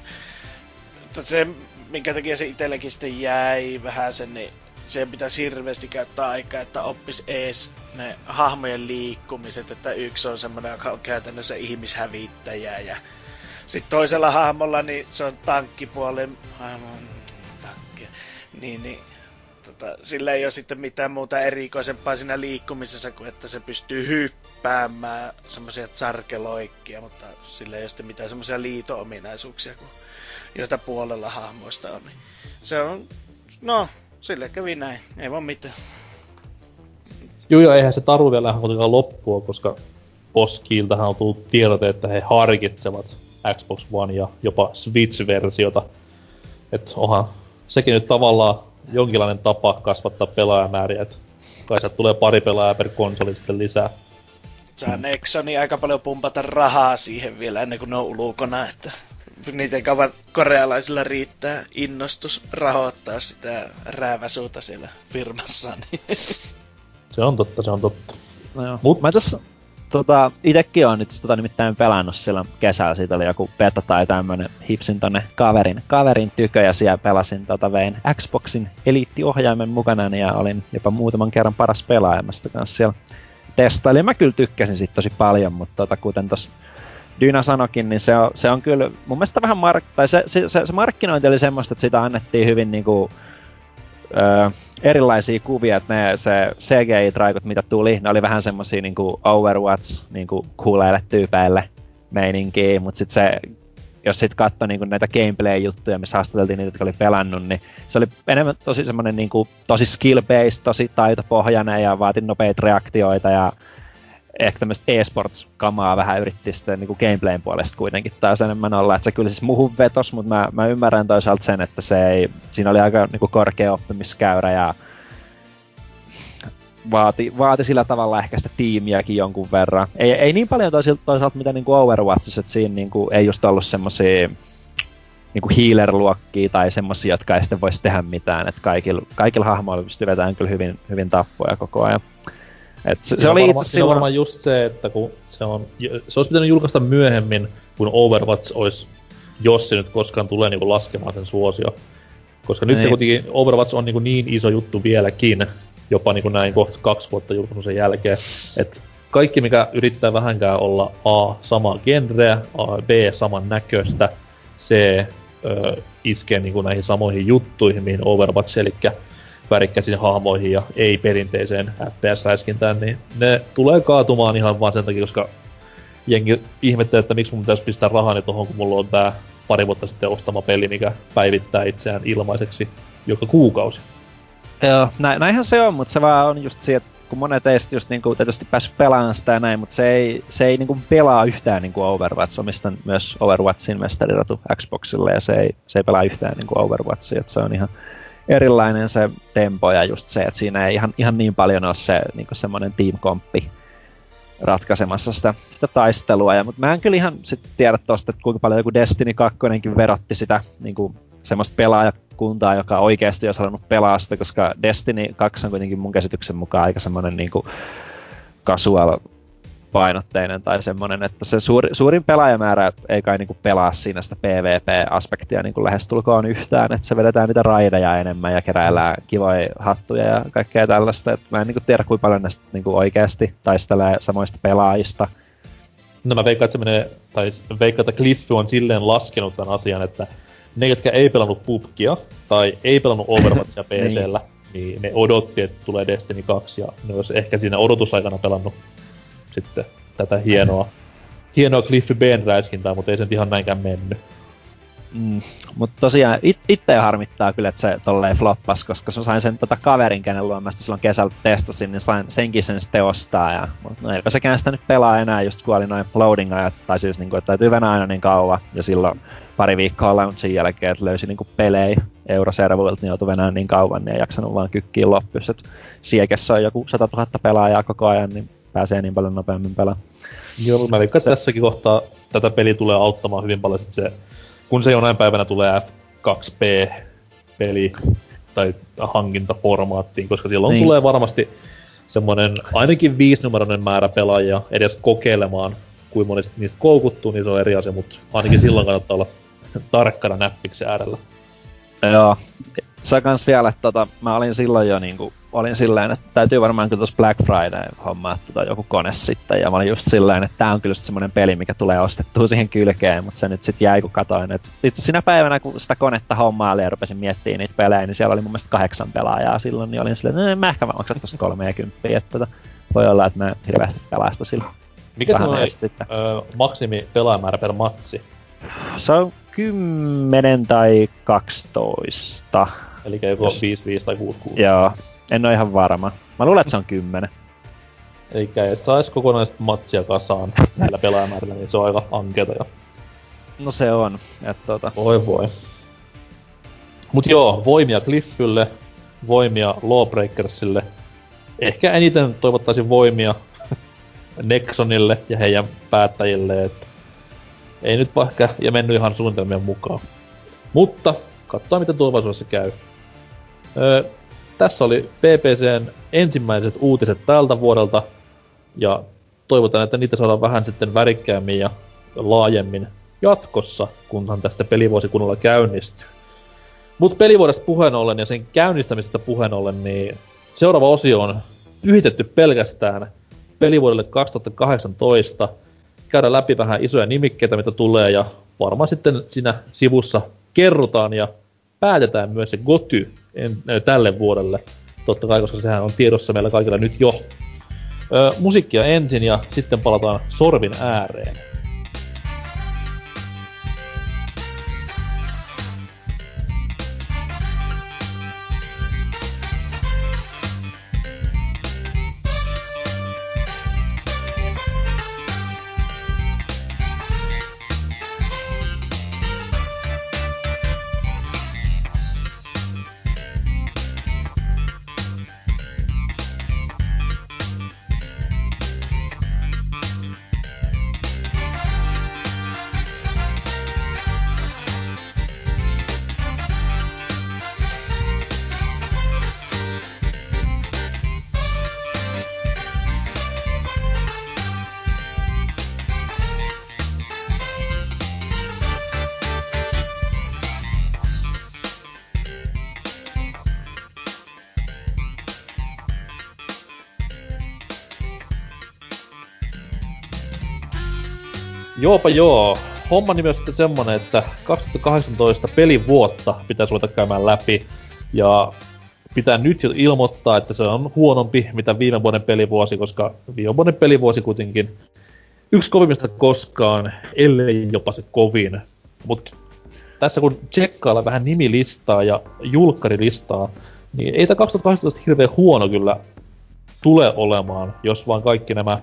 Se, minkä takia se itsellekin sitten jäi vähän sen, niin se pitäisi hirveästi käyttää aikaa, että oppis ees ne hahmojen liikkumiset, että yksi on semmoinen, joka on käytännössä ihmishävittäjä ja sitten toisella hahmolla niin se on tankkipuolen tankki, niin, niin tota, sillä ei ole sitten mitään muuta erikoisempaa siinä liikkumisessa kuin että se pystyy hyppäämään semmoisia tsarkeloikkia, mutta sillä ei ole sitten mitään semmoisia liito-ominaisuuksia kuin joita puolella hahmoista on. Niin se on, no, sille kävi näin, ei vaan mitään. Joo, joo, eihän se taru vielä kuitenkaan loppua, koska Boskiltähän on tullut tiedote, että he harkitsevat Xbox One ja jopa Switch-versiota. Että onhan sekin nyt tavallaan jonkinlainen tapa kasvattaa pelaajamääriä, että kai sieltä tulee pari pelaajaa per konsoli sitten lisää. Saa Nexoni aika paljon pumpata rahaa siihen vielä ennen kuin ne on ulkona, että niiden kauan korealaisilla riittää innostus rahoittaa sitä rääväsuuta siellä firmassa. Niin. Se on totta, se on totta. No joo. Mut... Mä tässä tota, itekin on nyt tota nimittäin pelannut silloin kesällä, siitä oli joku beta tai tämmönen hipsin tonne kaverin, kaverin tykö ja siellä pelasin tota vein Xboxin eliittiohjaimen mukana ja olin jopa muutaman kerran paras pelaajamasta kanssa siellä testailin. Mä kyllä tykkäsin siitä tosi paljon, mutta tota, kuten tossa Dyna sanokin, niin se on, se on kyllä mun mielestä vähän mark- tai se, se, se, se, markkinointi oli semmoista, että sitä annettiin hyvin niinku, öö, erilaisia kuvia, että ne, se CGI-traikot, mitä tuli, ne oli vähän semmosia niinku Overwatch niinku kuuleille tyypeille meininkiä, mutta sitten se jos sit katsoi niinku näitä gameplay-juttuja, missä haastateltiin niitä, jotka oli pelannut, niin se oli enemmän tosi semmonen niinku, tosi skill-based, tosi taitopohjainen ja vaati nopeita reaktioita ja ehkä tämmöistä e-sports-kamaa vähän yritti sitten niin kuin gameplayn puolesta kuitenkin taas enemmän olla. Että se kyllä siis muuhun vetos, mutta mä, mä ymmärrän toisaalta sen, että se ei, siinä oli aika niin kuin korkea oppimiskäyrä ja vaati, vaati sillä tavalla ehkä sitä tiimiäkin jonkun verran. Ei, ei niin paljon toisaalta, toisaalta mitä niinku Overwatchissa, että siinä niinku ei just ollut semmosia niinku healer-luokkia tai semmosia, jotka ei sitten voisi tehdä mitään. Että kaikilla, kaikilla hahmoilla pystyy vetämään kyllä hyvin, hyvin tappoja koko ajan. Et se, se, oli varma, itse silloin... varmaan just se, että kun se on, se olisi pitänyt julkaista myöhemmin, kun Overwatch olisi, jos se nyt koskaan tulee niin laskemaan sen suosio. Koska nyt niin. se kuitenkin, Overwatch on niin, niin iso juttu vieläkin, jopa niin näin kohta kaksi vuotta julkaisun jälkeen, että kaikki mikä yrittää vähänkään olla A, samaa genreä, A, B, saman näköistä, C, ö, iskee niin näihin samoihin juttuihin, mihin Overwatch, eli värikkäisiin hahmoihin ja ei perinteiseen FPS-räiskintään, niin ne tulee kaatumaan ihan vaan sen takia, koska jengi ihmettelee, että miksi mun pitäisi pistää rahani tohon, kun mulla on tää pari vuotta sitten ostama peli, mikä päivittää itseään ilmaiseksi joka kuukausi. Joo, nä, näinhän se on, mutta se vaan on just se, että kun monet teistä just niinku tietysti päässyt pelaamaan sitä ja näin, mutta se ei, se ei niinku pelaa yhtään niinku Overwatch. Omistan myös Overwatchin mestariratu Xboxille ja se ei, se ei pelaa yhtään niinku Overwatchia, että se on ihan erilainen se tempo ja just se, että siinä ei ihan, ihan niin paljon ole se niinku semmoinen team-komppi ratkaisemassa sitä, sitä taistelua. Ja, mutta mä en kyllä ihan sit tiedä tosta, että kuinka paljon joku Destiny 2 verotti sitä niinku, semmoista pelaajakuntaa, joka oikeasti olisi halunnut pelaa sitä, koska Destiny 2 on kuitenkin mun käsityksen mukaan aika semmoinen niinku casual painotteinen tai semmoinen, että se suuri, suurin pelaajamäärä ei kai niinku pelaa siinä sitä PvP-aspektia niinku lähestulkoon yhtään, että se vedetään niitä raideja enemmän ja keräillään kivoja hattuja ja kaikkea tällaista, että mä en niinku tiedä kuinka paljon näistä niinku oikeasti taistelee samoista pelaajista. No mä veikkaan, että se menee, tai veikkaan, että Cliff on silleen laskenut tämän asian, että ne, jotka ei pelannut PUBGia tai ei pelannut Overwatchia PCllä, niin. niin ne odotti, että tulee Destiny 2 ja ne olisi ehkä siinä odotusaikana pelannut sitten tätä hienoa, hienoa Cliffy Ben räiskintää, mutta ei se nyt ihan näinkään mennyt. Mm, mutta tosiaan it, itse harmittaa kyllä, että se tolleen floppas, koska mä sain sen tota kaverin, kenen mä silloin kesällä testasin, niin sain senkin sen sitten ostaa. Ja, no eipä sekään sitä nyt pelaa enää, just kun oli noin loading ajat, tai siis niin kuin, että täytyy aina niin kauan. Ja silloin pari viikkoa launchin jälkeen, että löysi niin pelejä euroservuilta, niin joutui venää niin kauan, niin ei jaksanut vaan kykkiin loppuus. Siekessä on joku 100 000 pelaajaa koko ajan, niin pääsee niin paljon nopeammin pelaamaan. Joo, mä veikkaan, että tässäkin kohtaa tätä peli tulee auttamaan hyvin paljon sit se, kun se jonain päivänä tulee F2P-peli tai hankintaformaattiin, koska silloin niin. tulee varmasti semmoinen ainakin viisinumeroinen määrä pelaajia edes kokeilemaan, kuin monesti niistä koukuttuu, niin se on eri asia, mutta ainakin silloin kannattaa olla tarkkana näppiksen äärellä. Joo. Sä kans vielä, että tota, mä olin silloin jo niinku olin silleen, että täytyy varmaan kyllä tuossa Black Friday hommaa tota joku kone sitten. Ja mä olin just silleen, että tää on kyllä semmonen peli, mikä tulee ostettua siihen kylkeen, mutta se nyt sitten jäi kun katoin. Et itse sinä päivänä, kun sitä konetta hommaa ja rupesin miettimään niitä pelejä, niin siellä oli mun mielestä kahdeksan pelaajaa silloin, niin olin silleen, että no, mä ehkä maksan tuosta 30, että tota, voi olla, että mä hirveästi pelaista sillä. Mikä se on sitten? Öö, maksimi pelaajamäärä per matsi? Se on 10 tai 12. Eli joko Jos... 5-5 tai 6-6. Joo, en ole ihan varma. Mä luulen, että se on kymmenen. Eikä et sais kokonaista matsia kasaan näillä pelaajamäärillä, niin se on aika ankeeta jo. No se on. Et tota... Voi voi. Mut joo, voimia Cliffylle, voimia Lawbreakersille. Ehkä eniten toivottaisin voimia Nexonille ja heidän päättäjille, että ei nyt vaikka ja mennyt ihan suunnitelmien mukaan. Mutta katsotaan miten tulevaisuudessa käy. Öö, tässä oli PPCn ensimmäiset uutiset tältä vuodelta, ja toivotaan, että niitä saadaan vähän sitten värikkäämmin ja laajemmin jatkossa, kunhan tästä pelivuosi kunnolla käynnistyy. Mutta pelivuodesta puheen ollen ja sen käynnistämisestä puheen ollen, niin seuraava osio on yhitetty pelkästään pelivuodelle 2018. Käydään läpi vähän isoja nimikkeitä, mitä tulee, ja varmaan sitten siinä sivussa kerrotaan ja päätetään myös se GOTY en, tälle vuodelle. Totta kai, koska sehän on tiedossa meillä kaikilla nyt jo. Ö, musiikkia ensin ja sitten palataan sorvin ääreen. Joopa joo. Homma nimi on sitten semmonen, että 2018 pelivuotta pitäisi ruveta käymään läpi. Ja pitää nyt jo ilmoittaa, että se on huonompi mitä viime vuoden pelivuosi, koska viime vuoden pelivuosi kuitenkin yksi kovimmista koskaan, ellei jopa se kovin. Mutta tässä kun tsekkailla vähän nimilistaa ja julkkarilistaa, niin ei tämä 2018 hirveän huono kyllä tule olemaan, jos vaan kaikki nämä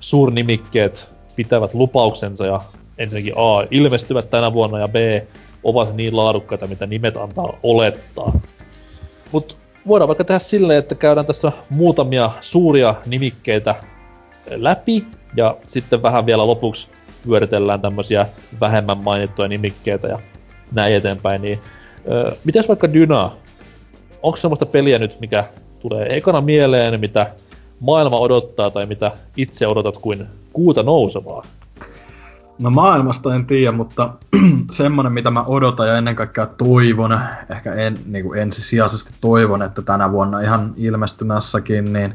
suurnimikkeet pitävät lupauksensa ja ensinnäkin A, ilmestyvät tänä vuonna ja B, ovat niin laadukkaita, mitä nimet antaa olettaa. Mutta voidaan vaikka tehdä silleen, että käydään tässä muutamia suuria nimikkeitä läpi ja sitten vähän vielä lopuksi pyöritellään tämmöisiä vähemmän mainittuja nimikkeitä ja näin eteenpäin. Niin, öö, mitäs vaikka Dyna? Onko semmoista peliä nyt, mikä tulee ekana mieleen, mitä maailma odottaa tai mitä itse odotat kuin kuuta nousevaa? No maailmasta en tiedä, mutta semmonen mitä mä odotan ja ennen kaikkea toivon, ehkä en, niin kuin ensisijaisesti toivon, että tänä vuonna ihan ilmestymässäkin, niin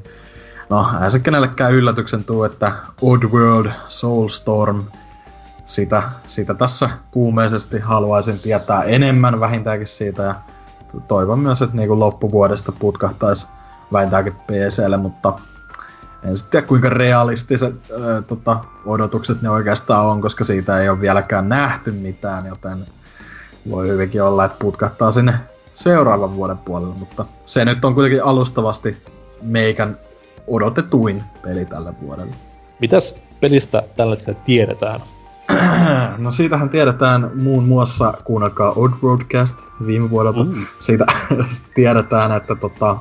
no ei se kenellekään yllätyksen tuu, että Oddworld Soulstorm, sitä, sitä tässä kuumeisesti haluaisin tietää enemmän vähintäänkin siitä ja toivon myös, että niin kuin loppuvuodesta putkahtaisi vähintäänkin PClle, mutta en sitten tiedä kuinka realistiset ö, tota, odotukset ne oikeastaan on, koska siitä ei ole vieläkään nähty mitään, joten voi hyvinkin olla, että putkahtaa sinne seuraavan vuoden puolelle, mutta se nyt on kuitenkin alustavasti meikän odotetuin peli tälle vuodelle. Mitäs pelistä tällä hetkellä tiedetään? No siitähän tiedetään muun muassa, kuunnelkaa Oddworldcast viime vuodelta, mm. siitä tiedetään, että tota,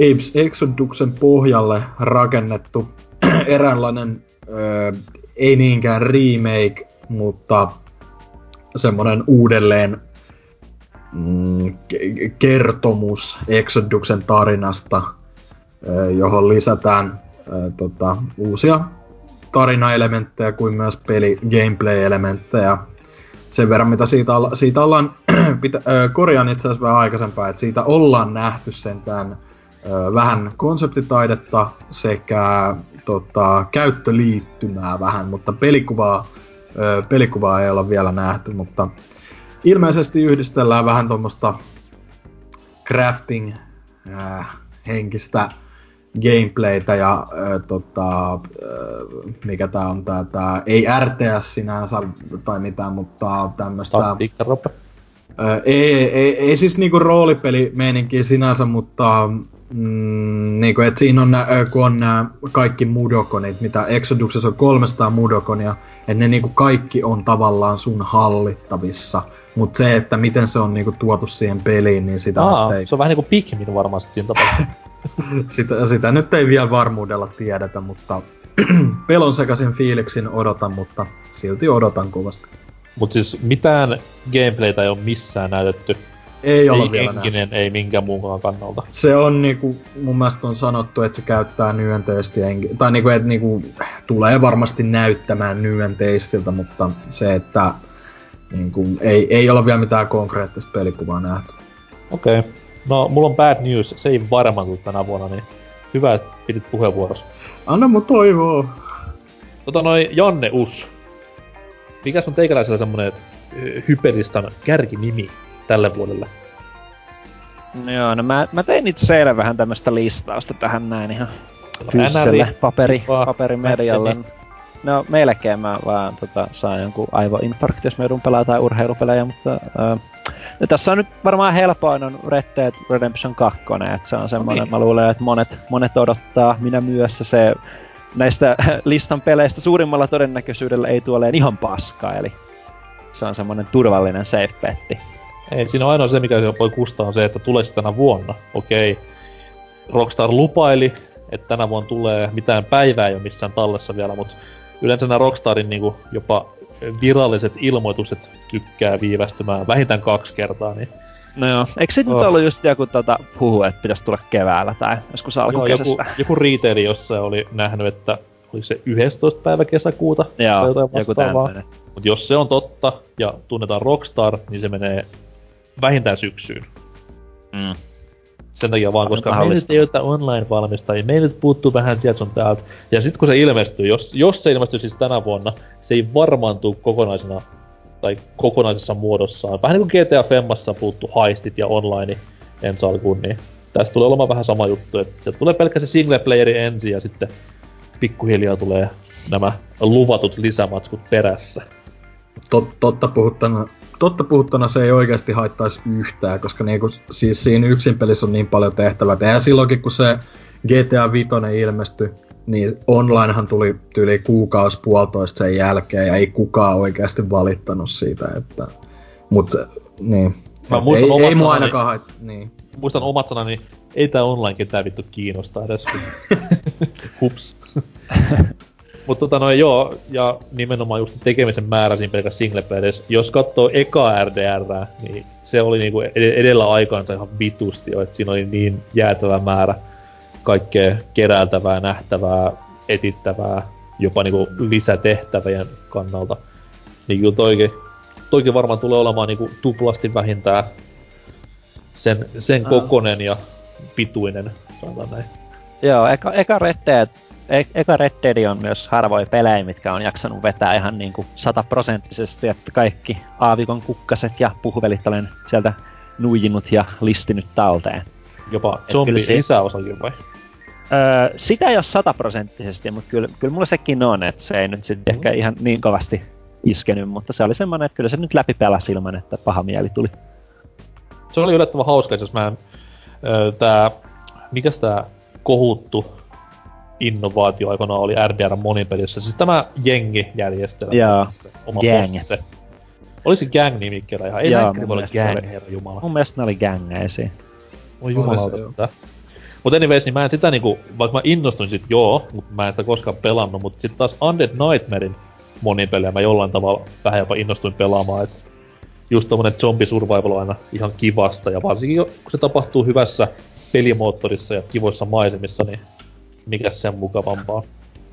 Apes Exoduksen pohjalle rakennettu eräänlainen, ö, ei niinkään remake, mutta semmonen uudelleen mm, kertomus Exoduksen tarinasta, ö, johon lisätään ö, tota, uusia tarinaelementtejä kuin myös peli gameplay-elementtejä. Sen verran, mitä siitä, olla, siitä ollaan, pitä, korjaan itse asiassa vähän aikaisempaa, että siitä ollaan nähty sentään vähän konseptitaidetta sekä tota, käyttöliittymää vähän, mutta pelikuvaa, pelikuvaa ei olla vielä nähty, mutta ilmeisesti yhdistellään vähän tuommoista crafting henkistä gameplaytä ja äh, tota, mikä tää on tää, tää, ei RTS sinänsä tai mitään, mutta tämmöstä... Ei, ei, ei, siis niinku roolipeli meininki sinänsä, mutta Mm, niin kuin, että siinä on, kun on nämä kaikki mudokonit, mitä Exoduksessa on 300 mudokonia, että ne niin kuin kaikki on tavallaan sun hallittavissa. Mutta se, että miten se on niinku tuotu siihen peliin, niin sitä Aa, ei... se on vähän niinku Pikmin varmasti siinä tapauksessa. sitä, sitä nyt ei vielä varmuudella tiedetä, mutta pelon sekaisin fiiliksin odotan, mutta silti odotan kovasti. Mutta siis mitään gameplaytä ei ole missään näytetty ei ole vielä henkinen, näin. ei minkään muunkaan kannalta. Se on niinku, mun mielestä on sanottu, että se käyttää nyönteistä, tai niinku, että niinku, tulee varmasti näyttämään nyönteistiltä, mutta se, että niinku, ei, ei ole vielä mitään konkreettista pelikuvaa nähty. Okei. Okay. No, mulla on bad news, se ei varmaan tule tänä vuonna, niin hyvä, että pidit puheenvuorossa. Anna mun toivoa. Tota noin, Janne Us. Mikäs on teikäläisellä semmonen hypelistan kärkinimi? tälle vuodelle? No joo, no mä, mä tein itse eilen vähän tämmöstä listausta tähän näin ihan fyysiselle paperi, paperimedialle. No melkein mä vaan tota, saan jonkun aivoinfarkti, jos me joudun pelaamaan tai urheilupelejä, mutta äh, no, tässä on nyt varmaan helpoin on Red Dead Redemption 2, että se on semmoinen, okay. mä luulen, että monet, monet odottaa, minä myös se näistä listan peleistä suurimmalla todennäköisyydellä ei tuoleen ihan paskaa, eli se on semmoinen turvallinen safe petti. Ei, siinä on ainoa se, mikä voi kustaa, on se, että tulee tänä vuonna. Okei, Rockstar lupaili, että tänä vuonna tulee mitään päivää ei ole missään tallessa vielä, mutta yleensä nämä Rockstarin niinku jopa viralliset ilmoitukset tykkää viivästymään vähintään kaksi kertaa, niin No joo. Eikö se oh. nyt ollut just joku tota, puhu, että pitäisi tulla keväällä tai joskus alkukesästä? Joku, joku retaili jossain oli nähnyt, että oliko se 11. päivä kesäkuuta Joo, joku tämmöinen. Mutta jos se on totta ja tunnetaan Rockstar, niin se menee vähintään syksyyn. Mm. Sen takia vaan, koska meillä nyt ei ole online-valmistajia, meillä nyt puuttuu vähän sieltä sun täältä. Ja sitten kun se ilmestyy, jos, jos se ilmestyy siis tänä vuonna, se ei varmaan tule kokonaisena tai kokonaisessa muodossaan. Vähän niin kuin GTA Femmassa puuttu haistit ja online ensi alkuun, niin tästä tulee olemaan vähän sama juttu, että se tulee pelkkä se single playeri ensin ja sitten pikkuhiljaa tulee nämä luvatut lisämatskut perässä. Tot, totta, puhuttuna, totta puhuttuna se ei oikeasti haittaisi yhtään, koska niinku, siis siinä yksin pelissä on niin paljon tehtävää. Ja silloinkin kun se GTA 5 ilmestyi, niin onlinehan tuli tyyli kuukausi puolitoista sen jälkeen ja ei kukaan oikeasti valittanut siitä, että... Mut niin. Mä muistan ei, ei mua ainakaan hait... niin. Muistan omat sanani, ei tää online ketään vittu kiinnostaa edes. Hups. Mutta tota noin joo, ja nimenomaan just tekemisen määrä siinä pelkästään singleplayers. Jos katsoo eka RDR, niin se oli niinku edellä aikaansa ihan vitusti jo, että siinä oli niin jäätävä määrä kaikkea keräiltävää, nähtävää, etittävää, jopa niinku lisätehtävien kannalta. Niin kyllä toikin, toikin varmaan tulee olemaan niinku tuplasti vähintään sen, sen kokonen ja pituinen, sanotaan näin. Joo, eka, eka Dead, e, eka Red Dead on myös harvoja pelejä, mitkä on jaksanut vetää ihan niinku sataprosenttisesti, että kaikki aavikon kukkaset ja puhuvelit olen sieltä nuijinut ja listinyt talteen. Jopa zombi se... lisäosakin vai? Öö, sitä ei ole sataprosenttisesti, mutta kyllä, kyllä mulla sekin on, että se ei nyt sitten mm. ehkä ihan niin kovasti iskenyt, mutta se oli semmoinen, että kyllä se nyt läpi pelasi ilman, että paha mieli tuli. Se oli yllättävän hauska, jos mä öö, tää, mikäs tää kohuttu innovaatio aikana oli RDR monipelissä. Siis tämä jengi-järjestelmä. Joo, oma gang. Bosse. Oliko se gang-nimikkeellä ihan? Ei Joo, mun mielestä gang. herra jumala. Mun mielestä ne oli gängeisiä. Oi jumala, Mutta anyways, niin mä en sitä niinku, vaikka mä innostuin sit joo, mutta mä en sitä koskaan pelannut, mutta sitten taas Undead Nightmarein monipeliä mä jollain tavalla vähän jopa innostuin pelaamaan, että just tommonen zombie survival on aina ihan kivasta, ja varsinkin kun se tapahtuu hyvässä pelimoottorissa ja kivoissa maisemissa, niin mikä sen mukavampaa.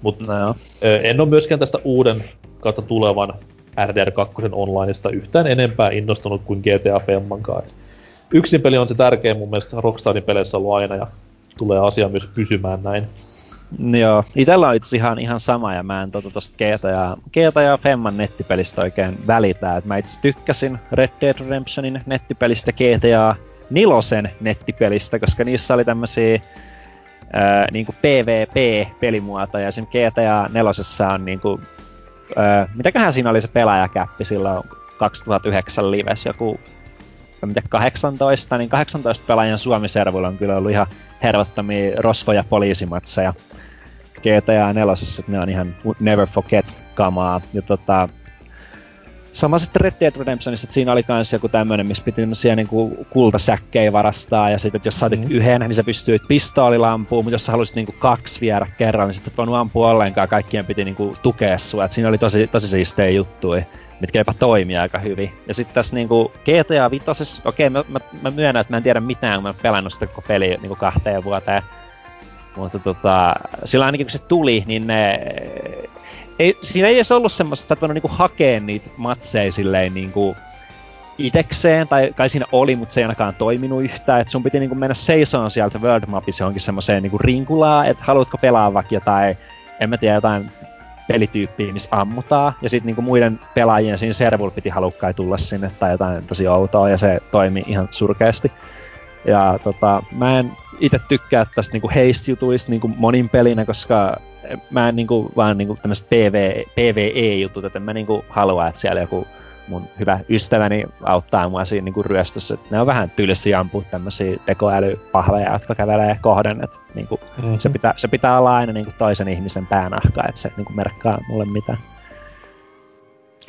Mutta no en ole myöskään tästä uuden kautta tulevan RDR2 onlineista yhtään enempää innostunut kuin GTA Femmankaan. Yksin peli on se tärkein mun mielestä Rockstarin peleissä ollut aina ja tulee asia myös pysymään näin. Joo, itellä on itse ihan, ihan sama ja mä en tota tosta GTA, GTA Femman nettipelistä oikein välitä. Et mä itse tykkäsin Red Dead Redemptionin nettipelistä GTA Nilosen nettipelistä, koska niissä oli tämmösiä niinku PvP-pelimuotoja. Ja sen GTA nelosessa on niinku, ää, mitäköhän siinä oli se pelaajakäppi silloin 2009 lives, joku mitä 18, niin 18 pelaajan Suomi-servuilla on kyllä ollut ihan hervottomia rosvoja poliisimatseja. GTA 4, että ne on ihan never forget kamaa. Ja tota, sama sitten Red Dead Redemptionissa, että siinä oli kans joku tämmönen, missä piti tämmösiä niinku kultasäkkejä varastaa, ja sitten jos saatit mm. yhden, niin sä pystyit pistoolilampuun, mutta jos sä halusit niinku kaksi viedä kerran, niin sit sä et voinut ampua ollenkaan, kaikkien piti niinku tukea sua, et siinä oli tosi, tosi siistejä juttuja mitkä jopa toimii aika hyvin. Ja sitten tässä niinku GTA 5, okei okay, mä, mä, mä, myönnän, että mä en tiedä mitään, kun mä oon pelannut sitä koko peli niinku kahteen vuoteen. Mutta tota, sillä ainakin kun se tuli, niin ne, ei, siinä ei edes ollut semmoista, että sä niinku hakea niitä matseja silleen niinku itekseen, tai kai siinä oli, mutta se ei ainakaan toiminut yhtään, että sun piti niinku mennä seisoon sieltä World Mapissa johonkin semmoiseen niinku rinkulaa, että haluatko pelaa vaikka jotain, en mä tiedä, jotain pelityyppiä, missä ammutaan, ja sitten niinku muiden pelaajien siinä servulla piti halukkai tulla sinne tai jotain tosi outoa, ja se toimi ihan surkeasti. Ja tota, mä en itse tykkää tästä niinku heist-jutuista niinku monin pelinä, koska mä en niinku vaan niinku tämmöiset PV, PvE-jutut, että mä niinku halua, että siellä joku mun hyvä ystäväni auttaa mua siinä niinku ryöstössä. Et ne on vähän tylsiä ampua tämmöisiä tekoälypahveja, jotka kävelee kohden. Et niinku, mm-hmm. se, pitää, se pitää olla aina niinku toisen ihmisen päänahka, että se niinku merkkaa mulle mitään.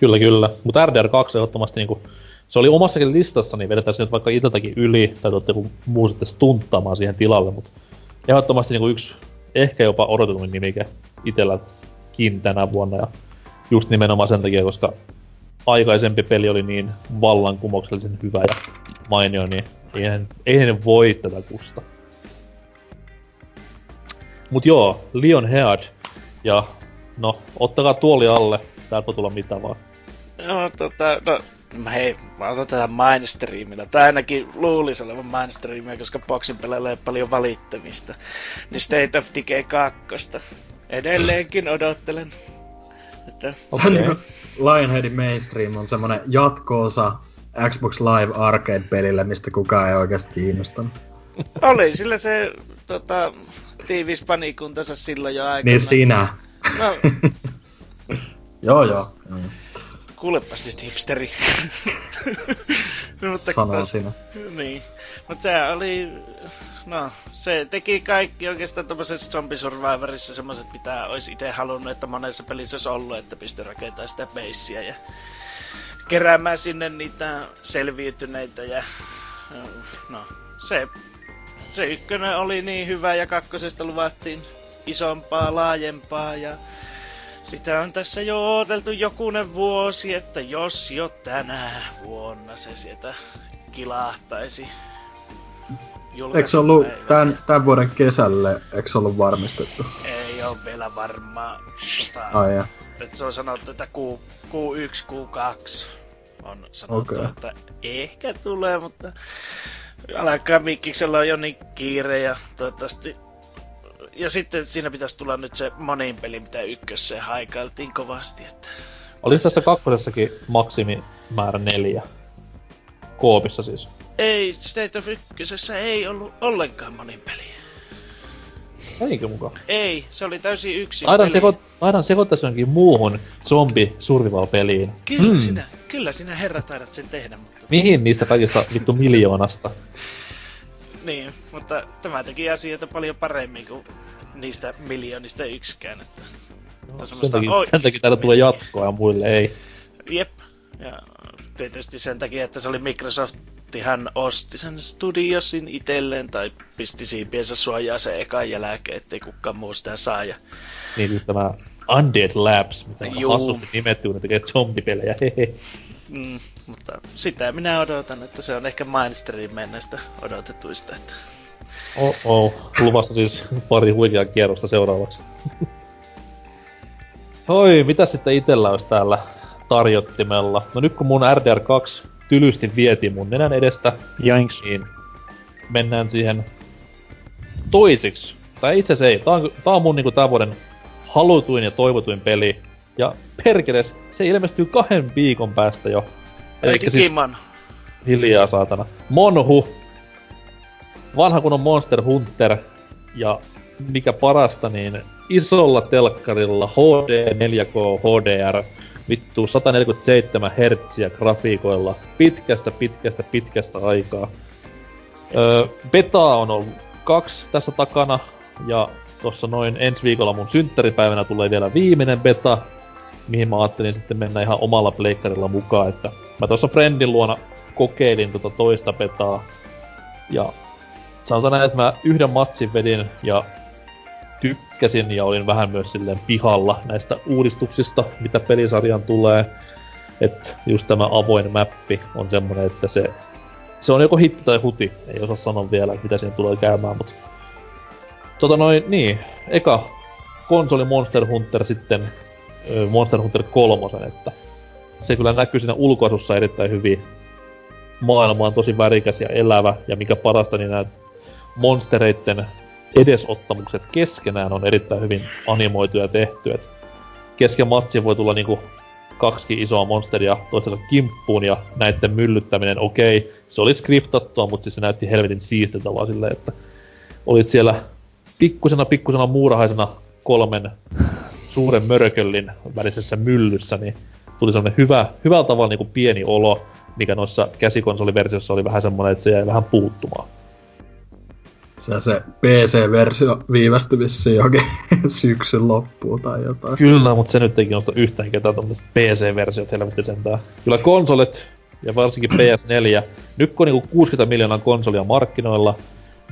Kyllä, kyllä. Mutta RDR2 ehdottomasti niinku, se oli omassakin listassa, niin vedetään nyt vaikka itseltäkin yli, tai tuotte joku muu sitten stunttaamaan siihen tilalle, mutta ehdottomasti niinku yksi ehkä jopa odotetun nimike itselläkin tänä vuonna, ja just nimenomaan sen takia, koska aikaisempi peli oli niin vallankumouksellisen hyvä ja mainio, niin eihän, eihän voi tätä kusta. Mut joo, Leon Head. Ja no, ottakaa tuoli alle. Täältä voi tulla mitä vaan. Joo, tota, no, hei, mä otan tätä mainstreamilla. Tai ainakin luulisi olevan mainstreamia, koska boksin pelailla paljon valittamista. Niin State of Decay 2. Edelleenkin odottelen. Että... Okay. Lionheadin mainstream on semmonen jatkoosa Xbox Live Arcade-pelille, mistä kukaan ei oikeasti kiinnostanut. Oli sillä se tota, tiivis panikuntansa silloin jo aikana. Niin sinä. No. joo, joo. Kuulepas nyt hipsteri. Mutta Sano sinä. Niin. Mutta se oli... No, se teki kaikki oikeastaan tommosessa Zombie Survivorissa semmoset, mitä olisi itse halunnut, että monessa pelissä olisi ollut, että pystyy rakentamaan sitä beissiä ja keräämään sinne niitä selviytyneitä ja... No, se se ykkönen oli niin hyvä ja kakkosesta luvattiin isompaa, laajempaa ja sitä on tässä jo odoteltu jokunen vuosi, että jos jo tänä vuonna se sieltä kilahtaisi. Eikö se ollut tämän, tämän vuoden kesälle, eikö se ollut varmistettu? Ei ole vielä varmaa. Tota, Ai ja. että se on sanottu, että Q, Q1, Q2 on sanottu, okay. että ehkä tulee, mutta alkaa Mikkiksellä on jo niin kiire ja toivottavasti... Ja sitten siinä pitäisi tulla nyt se monin peli, mitä ykkössä haikailtiin kovasti, että... Oliko tässä kakkosessakin maksimimäärä neljä? Koopissa siis. Ei, State of ykkösessä ei ollut ollenkaan monin peli. Eikö mukaan? Ei, se oli täysin yksi Aidan, seko, aidan sekoittaisi jonkin muuhun zombi survival peliin. Kyllä hmm. sinä, kyllä sinä herra taidat sen tehdä, mutta... Mihin niistä kaikista vittu miljoonasta? niin, mutta tämä teki asioita paljon paremmin kuin niistä miljoonista yksikään. Että... No, sen, takia, sen takia täällä tulee jatkoa ja muille ei. Jep. Ja tietysti sen takia, että se oli Microsoft hän osti sen studiosin itselleen tai pisti siipiensä suojaa se ekan jälkeen, ettei kukaan muu sitä saa. Ja... Niin siis tämä Undead Labs, mitä on hassusti nimetty, ne tekee zombipelejä. Mm, mutta sitä minä odotan, että se on ehkä mainstreameen näistä odotetuista. Että... Oh, oh. Luvassa siis pari huikeaa kierrosta seuraavaksi. Oi, mitä sitten itellä olisi täällä tarjottimella? No nyt kun mun RDR2 tylysti vietiin mun nenän edestä, Jainks. niin mennään siihen toisiksi. Tai itse asiassa ei. Tää on, tää on mun niinku tämän vuoden halutuin ja toivotuin peli. Ja perkeles, se ilmestyy kahden viikon päästä jo. Eli siis hiljaa saatana. Monhu. Vanha kun on Monster Hunter. Ja mikä parasta, niin isolla telkkarilla HD 4K HDR vittu 147 hertsiä grafiikoilla pitkästä, pitkästä, pitkästä aikaa. Öö, beta on ollut kaksi tässä takana, ja tuossa noin ensi viikolla mun synttäripäivänä tulee vielä viimeinen beta, mihin mä ajattelin sitten mennä ihan omalla pleikkarilla mukaan, että mä tuossa Friendin luona kokeilin tota toista betaa, ja sanotaan näin, että mä yhden matsin vedin, ja tykkäsin ja olin vähän myös silleen pihalla näistä uudistuksista, mitä pelisarjan tulee. Että just tämä avoin mappi on semmonen, että se, se on joko hitti tai huti. Ei osaa sanoa vielä, mitä siinä tulee käymään, mutta... Tota noin, niin. Eka konsoli Monster Hunter sitten Monster Hunter 3, että se kyllä näkyy siinä ulkoasussa erittäin hyvin. Maailma on tosi värikäs ja elävä, ja mikä parasta, niin nämä monstereitten edesottamukset keskenään on erittäin hyvin animoitu ja tehty. Et kesken matsin voi tulla niinku kaksi isoa monsteria toisella kimppuun ja näiden myllyttäminen, okei, okay, se oli skriptattua, mutta siis se näytti helvetin siistiltä vaan silleen, että olit siellä pikkusena pikkusena muurahaisena kolmen suuren mörköllin välisessä myllyssä, niin tuli semmonen hyvä, hyvällä tavalla niinku pieni olo, mikä noissa käsikonsoliversiossa oli vähän semmonen, että se jäi vähän puuttumaan se, se PC-versio viivästyi vissiin jokin syksyn loppuun tai jotain. Kyllä, mutta se nyt ei kiinnosta yhtään ketään tuommoista PC-versiot helvetti sentään. Kyllä konsolit, ja varsinkin PS4, nyt kun on niinku 60 miljoonaa konsolia markkinoilla,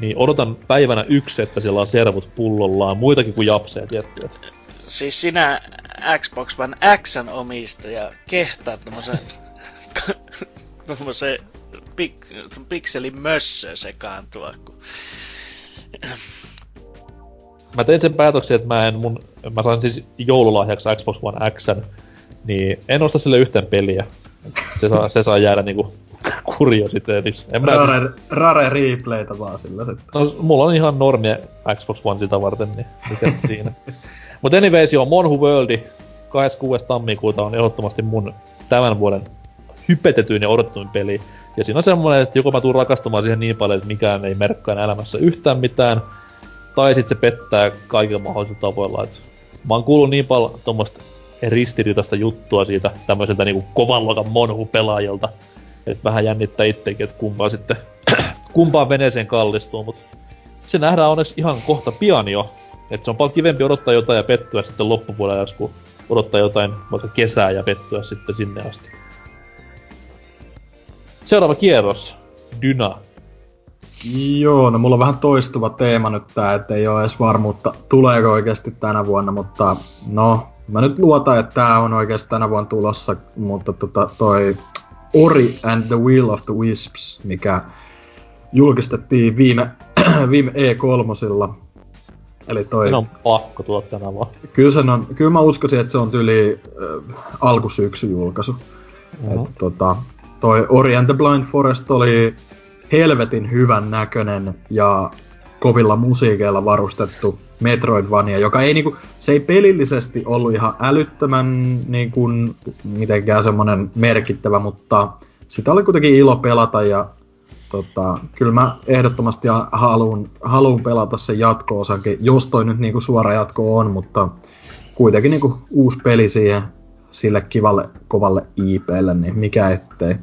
niin odotan päivänä yksi, että siellä on servut pullollaan, muitakin kuin japseja tiettyjä. Siis sinä Xbox One Xn omistaja kehtaa tommosen, tommosen pik, pikselin mössö sekaantua, kun Mä tein sen päätöksen, että mä en mun... Mä sain siis joululahjaksi Xbox One X, niin en osta sille yhtään peliä. Se saa, se saa jäädä niinku kuriositeetiksi. En rare, siis... rare replaytä vaan sillä sitten. No, mulla on ihan normia Xbox One sitä varten, niin mikä siinä. Mut anyways, joo, Monhu Worldi 26. tammikuuta on ehdottomasti mun tämän vuoden hypetetyin ja odotetuin peli. Ja siinä on semmoinen, että joko mä tuun rakastumaan siihen niin paljon, että mikään ei merkkaa elämässä yhtään mitään, tai sitten se pettää kaikilla mahdollisilla tavoilla. Et mä oon kuullut niin paljon tuommoista ristiriitaista juttua siitä tämmöiseltä niinku kovan luokan monhu-pelaajilta, että vähän jännittää itsekin, että kumpaa sitten, kumpaan veneeseen kallistuu, mutta se nähdään onneksi ihan kohta pian jo. Että se on paljon kivempi odottaa jotain ja pettyä sitten loppupuolella, jos kun odottaa jotain vaikka kesää ja pettyä sitten sinne asti. Seuraava kierros. Dyna. Joo, no mulla on vähän toistuva teema nyt tää, että ei ole edes varmuutta tuleeko oikeasti tänä vuonna, mutta no, mä nyt luotan, että tää on oikeasti tänä vuonna tulossa, mutta tota, toi Ori and the Will of the Wisps, mikä julkistettiin viime, viime E3. Eli toi... on pakko tulla tänä vuonna. Kyllä, sen on, kyllä mä uskoisin, että se on tyyli äh, alkusyksy julkaisu. Mm-hmm. Että, tota, toi Ori and the Blind Forest oli helvetin hyvän näköinen ja kovilla musiikeilla varustettu Metroidvania, joka ei niinku, se ei pelillisesti ollut ihan älyttömän niinku, mitenkään semmonen merkittävä, mutta sitä oli kuitenkin ilo pelata ja tota, kyllä mä ehdottomasti haluun, haluun pelata sen jatko-osankin, jos toi nyt niinku suora jatko on, mutta kuitenkin niinku uusi peli siihen sille kivalle kovalle IPlle, niin mikä ettei.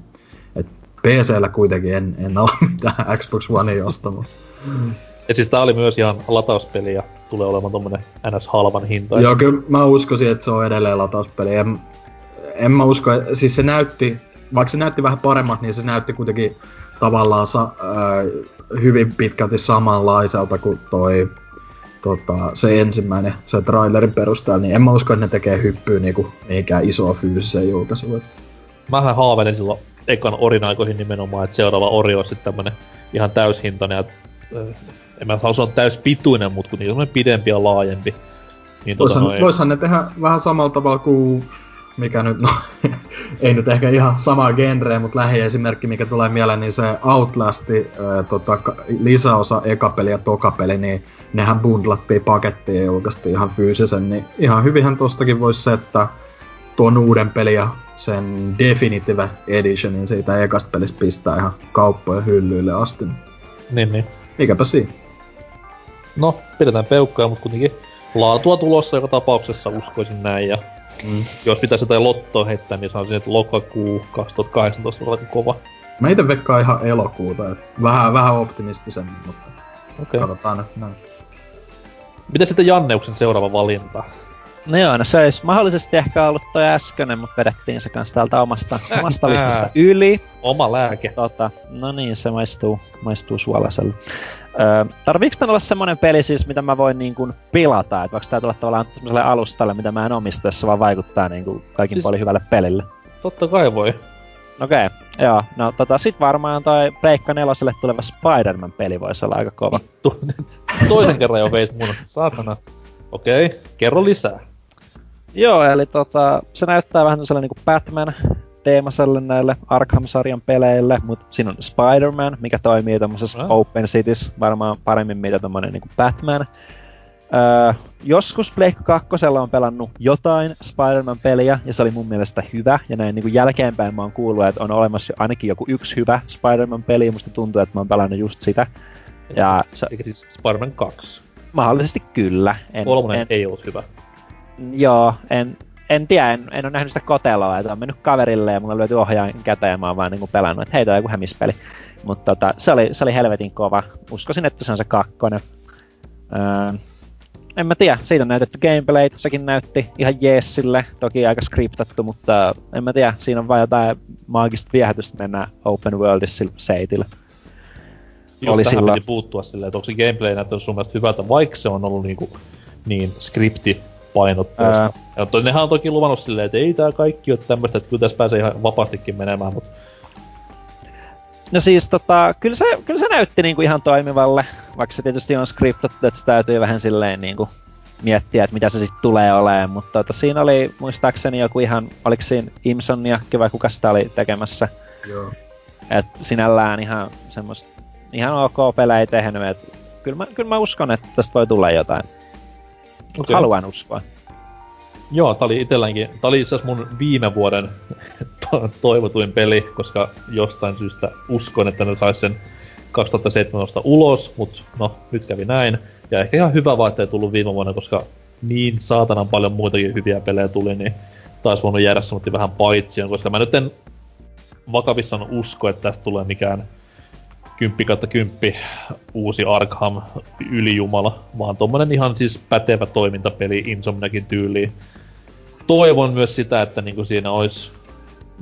Et PCllä kuitenkin en, en ole mitään Xbox One ostamaan. Ja siis tää oli myös ihan latauspeli ja tulee olemaan tommonen ns. halvan hinta. Joo, kyllä mä uskoisin, että se on edelleen latauspeli. En, en mä usko, siis se näytti, vaikka se näytti vähän paremmat, niin se näytti kuitenkin tavallaan sa, äh, hyvin pitkälti samanlaiselta kuin toi tota, se ensimmäinen, se trailerin perusteella, niin en mä usko, että ne tekee hyppyä niinku mihinkään isoa fyysiseen julkaisuun. Mähän haaveilin silloin ekan Orin aikoihin nimenomaan, että seuraava Ori on sitten tämmönen ihan täyshintainen ja äh, en mä saa sanoa täyspituinen, mutta kuitenkin pidempi ja laajempi. Niin tota voishan, noin... voishan ne tehdä vähän samalla tavalla kuin mikä nyt, no ei nyt ehkä ihan sama genre, mutta lähiesimerkki, mikä tulee mieleen, niin se Outlasti ää, tota, lisäosa ekapeli ja tokapeli, niin nehän bundlattiin pakettiin ja julkaistiin ihan fyysisen, niin ihan hyvinhän tostakin voisi se, että tuon uuden pelin ja sen Definitive Editionin siitä ekasta pelistä pistää ihan kauppojen hyllyille asti. Niin, niin. Mikäpä siinä. No, pidetään peukkaa, mutta kuitenkin laatua tulossa joka tapauksessa uskoisin näin. Ja mm. jos pitäisi jotain lottoa heittää, niin sanoisin, että lokakuu 2018 on aika kova. Mä itse veikkaan ihan elokuuta, että vähän, vähän optimistisemmin, mutta okay. katsotaan nyt näin. Mitä sitten Janneuksen seuraava valinta? No joo, no se olisi mahdollisesti ehkä ollut toi äskeinen, mutta vedettiin se kanssa täältä omasta, omasta listasta yli. Oma lääke. Tota, no niin, se maistuu, maistuu suolaiselle. Öö, tarviiks tän olla semmonen peli siis, mitä mä voin niin kuin pilata? Et voiko tää tulla tavallaan semmoiselle alustalle, mitä mä en omista, jos se vaan vaikuttaa niin kuin kaikin siis, puolin hyvälle pelille? Totta kai voi. Okei, okay, joo. No tota sit varmaan toi Pleikka neloselle tuleva Spider-Man-peli voisi olla aika kova. Toisen kerran jo veit mun, saatana. Okei, okay, kerro lisää. Joo, eli tota, se näyttää vähän sellainen niin Batman teemaselle näille Arkham-sarjan peleille, mutta siinä on Spider-Man, mikä toimii tämmöisessä no. Open Cities varmaan paremmin mitä tämmönen niin Batman. Öö, joskus Pleikka 2 on pelannut jotain Spider-Man-peliä, ja se oli mun mielestä hyvä, ja näin niin kuin jälkeenpäin mä oon kuullut, että on olemassa ainakin joku yksi hyvä Spider-Man-peli, ja musta tuntuu, että mä oon pelannut just sitä. Ja se... Eikä siis Spider-Man 2? Mahdollisesti kyllä. En, Kolmonen en, ei ollut hyvä. Joo, en, en tiedä, en, en ole nähnyt sitä koteloa, että on mennyt kaverille ja mulla löytyi ohjaan käteen ja mä oon vaan niinku pelannut, että hei, toi on joku hämispeli. Mutta tota, se, oli, se oli helvetin kova. Uskoisin, että se on se kakkonen. Öö, en mä tiedä, siitä on näytetty gameplay, sekin näytti ihan jeesille, toki aika skriptattu, mutta en mä tiedä, siinä on vain jotain maagista viehätystä mennä open worldissa seitillä. Just oli tähän silloin... piti puuttua silleen, että onko se gameplay näyttänyt sun mielestä hyvältä, vaikka se on ollut niinku niin skripti painotteista. Ää... Ja to, nehän on toki luvannut silleen, että ei tää kaikki ole tämmöistä, että kyllä tässä pääsee ihan vapaastikin menemään, mutta... No siis tota, kyllä se, kyllä se näytti niinku ihan toimivalle, vaikka se tietysti on scriptattu, että se täytyy vähän silleen niinku miettiä, että mitä se sitten tulee olemaan, mutta tota, siinä oli muistaakseni joku ihan, oliko siinä Imsoniakki vai kuka sitä oli tekemässä? Joo. Et sinällään ihan semmoista, ihan ok pelejä tehnyt, et kyllä mä, kyllä mä uskon, että tästä voi tulla jotain. Okay. Haluan uskoa. Joo, tää oli itelläänkin, tää oli itse mun viime vuoden to- toivotuin peli, koska jostain syystä uskon, että ne sais sen 2017 ulos, mutta no, nyt kävi näin. Ja ehkä ihan hyvä vaan, ei tullut viime vuonna, koska niin saatanan paljon muitakin hyviä pelejä tuli, niin taisi voinut jäädä semmoinen vähän paitsioon, koska mä nyt en vakavissaan usko, että tästä tulee mikään 10 kautta 10 uusi Arkham ylijumala, vaan tommonen ihan siis pätevä toimintapeli Insomniakin tyyliin. Toivon myös sitä, että niinku siinä olisi,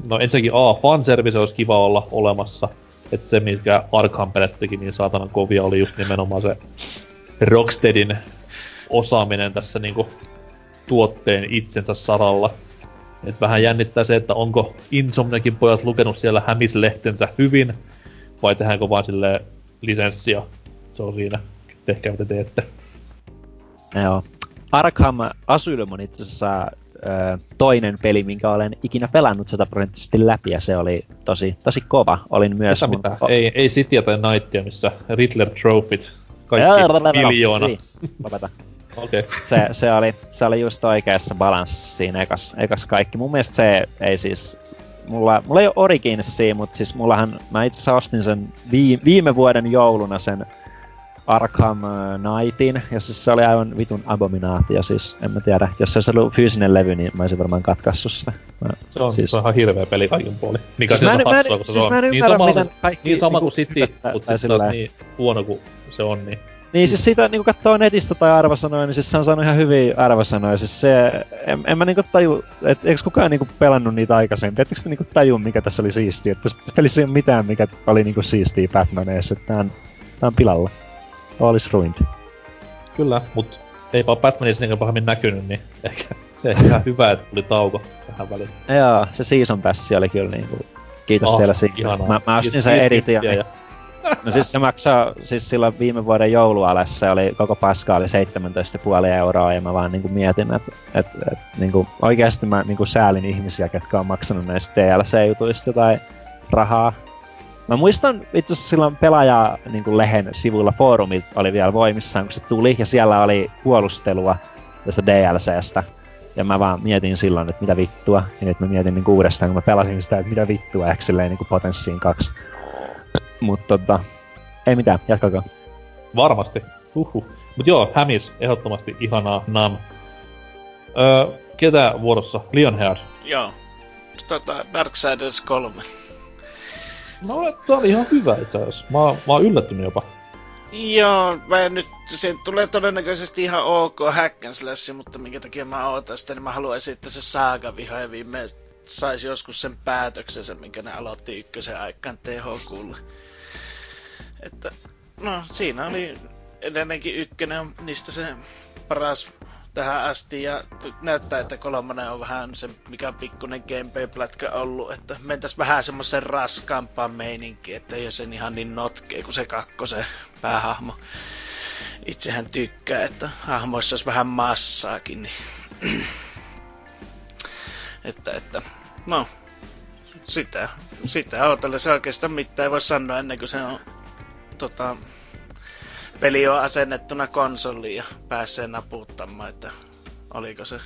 no ensinnäkin A, fanservice olisi kiva olla olemassa, että se, mikä Arkham pelistä teki niin saatanan kovia, oli just nimenomaan se Rocksteadin osaaminen tässä niinku tuotteen itsensä saralla. Et vähän jännittää se, että onko Insomniakin pojat lukenut siellä hämislehtensä hyvin, vai tehdäänkö vaan sille lisenssia. Se on siinä. Tehkää mitä teette. Joo. Arkham Asylum on itse asiassa ö, toinen peli, minkä olen ikinä pelannut sataprosenttisesti läpi, ja se oli tosi, tosi kova. Olin myös... Mun... O- ei, ei Cityä tai Nightia, missä Riddler Trophyt, kaikki miljoona. Niin, lopeta. Okei. Okay. Se, se, oli, se oli just oikeassa balanssissa siinä ekas, ekas kaikki. Mun mielestä se ei siis... Mulla, mulla ei ole Originsia, mutta siis mullahan... Mä itse asiassa ostin sen viime, viime vuoden jouluna sen Arkham Knightin, ja siis se oli aivan vitun abominaatio, siis en mä tiedä, jos se olisi ollut fyysinen levy, niin mä olisin varmaan katkaissut sitä. Mä, se, on, siis... se on ihan hirveä peli kaikin puolin. Mikä siis on hassua, kun siis se on niin sama, miten kaikki, niin sama kuin City, mutta sitten taas niin huono kuin se on, niin niin siis siitä niinku katsoo netistä tai arvosanoja, niin siis se on saanut ihan hyviä arvosanoja. Siis se, en, en mä niinku taju, et eikö kukaan niinku pelannut niitä aikaisemmin? Ettekö te niinku taju, mikä tässä oli siistiä? Että tässä pelissä ei ole mitään, mikä oli niinku siistiä Batmaneissa. Tää on, tää on pilalla. All is ruined. Kyllä, mut eipä Batmanissa niinkään pahemmin näkynyt, niin ehkä, ehkä ihan hyvä, että tuli tauko tähän väliin. Joo, se season passi oli kyllä niinku... Kiitos oh, teille siitä. Mä, mä ostin sen edition. Ja... No siis se maksaa, siis silloin viime vuoden joulualessa oli, koko paska oli 17,5 euroa ja mä vaan niinku mietin, että et, et, niinku oikeasti mä niinku säälin ihmisiä, ketkä on maksanut näistä DLC-jutuista jotain rahaa. Mä muistan itse asiassa silloin pelaaja niin lehen sivuilla foorumit oli vielä voimissaan, kun se tuli, ja siellä oli puolustelua tästä DLCstä. Ja mä vaan mietin silloin, että mitä vittua. Ja nyt mä mietin niin uudestaan, kun mä pelasin sitä, että mitä vittua, ehkä silleen niin potenssiin kaksi. Mutta tota, ei mitään, jatkakaa. Varmasti. Uhuh. Mut joo, Hämis, ehdottomasti ihanaa Nam. Öö, ketä vuorossa? Lionhead. Joo. Tota, Darksiders 3. No, tää oli ihan hyvä itse asiassa. Mä, mä oon yllättynyt jopa. Joo, mä nyt, se tulee todennäköisesti ihan ok hack and slash, mutta minkä takia mä ootan sitä, niin mä haluaisin, että se saaga viha viimein saisi joskus sen päätöksensä, minkä ne aloitti ykkösen aikaan THQlle. Että, no siinä oli edelleenkin ykkönen niistä se paras tähän asti ja näyttää, että kolmonen on vähän se mikä pikkunen gameplay-plätkä ollut, että mentäis vähän semmoisen raskaampaan meininkiin, että ei sen ihan niin notkee kuin se kakkosen päähahmo. Itsehän tykkää, että hahmoissa olisi vähän massaakin, niin... että, että, no, sitä, sitä odotella. Se oikeastaan mitään ei voi sanoa ennen kuin se on tota, peli on asennettuna konsoliin ja pääsee naputtamaan, että oliko se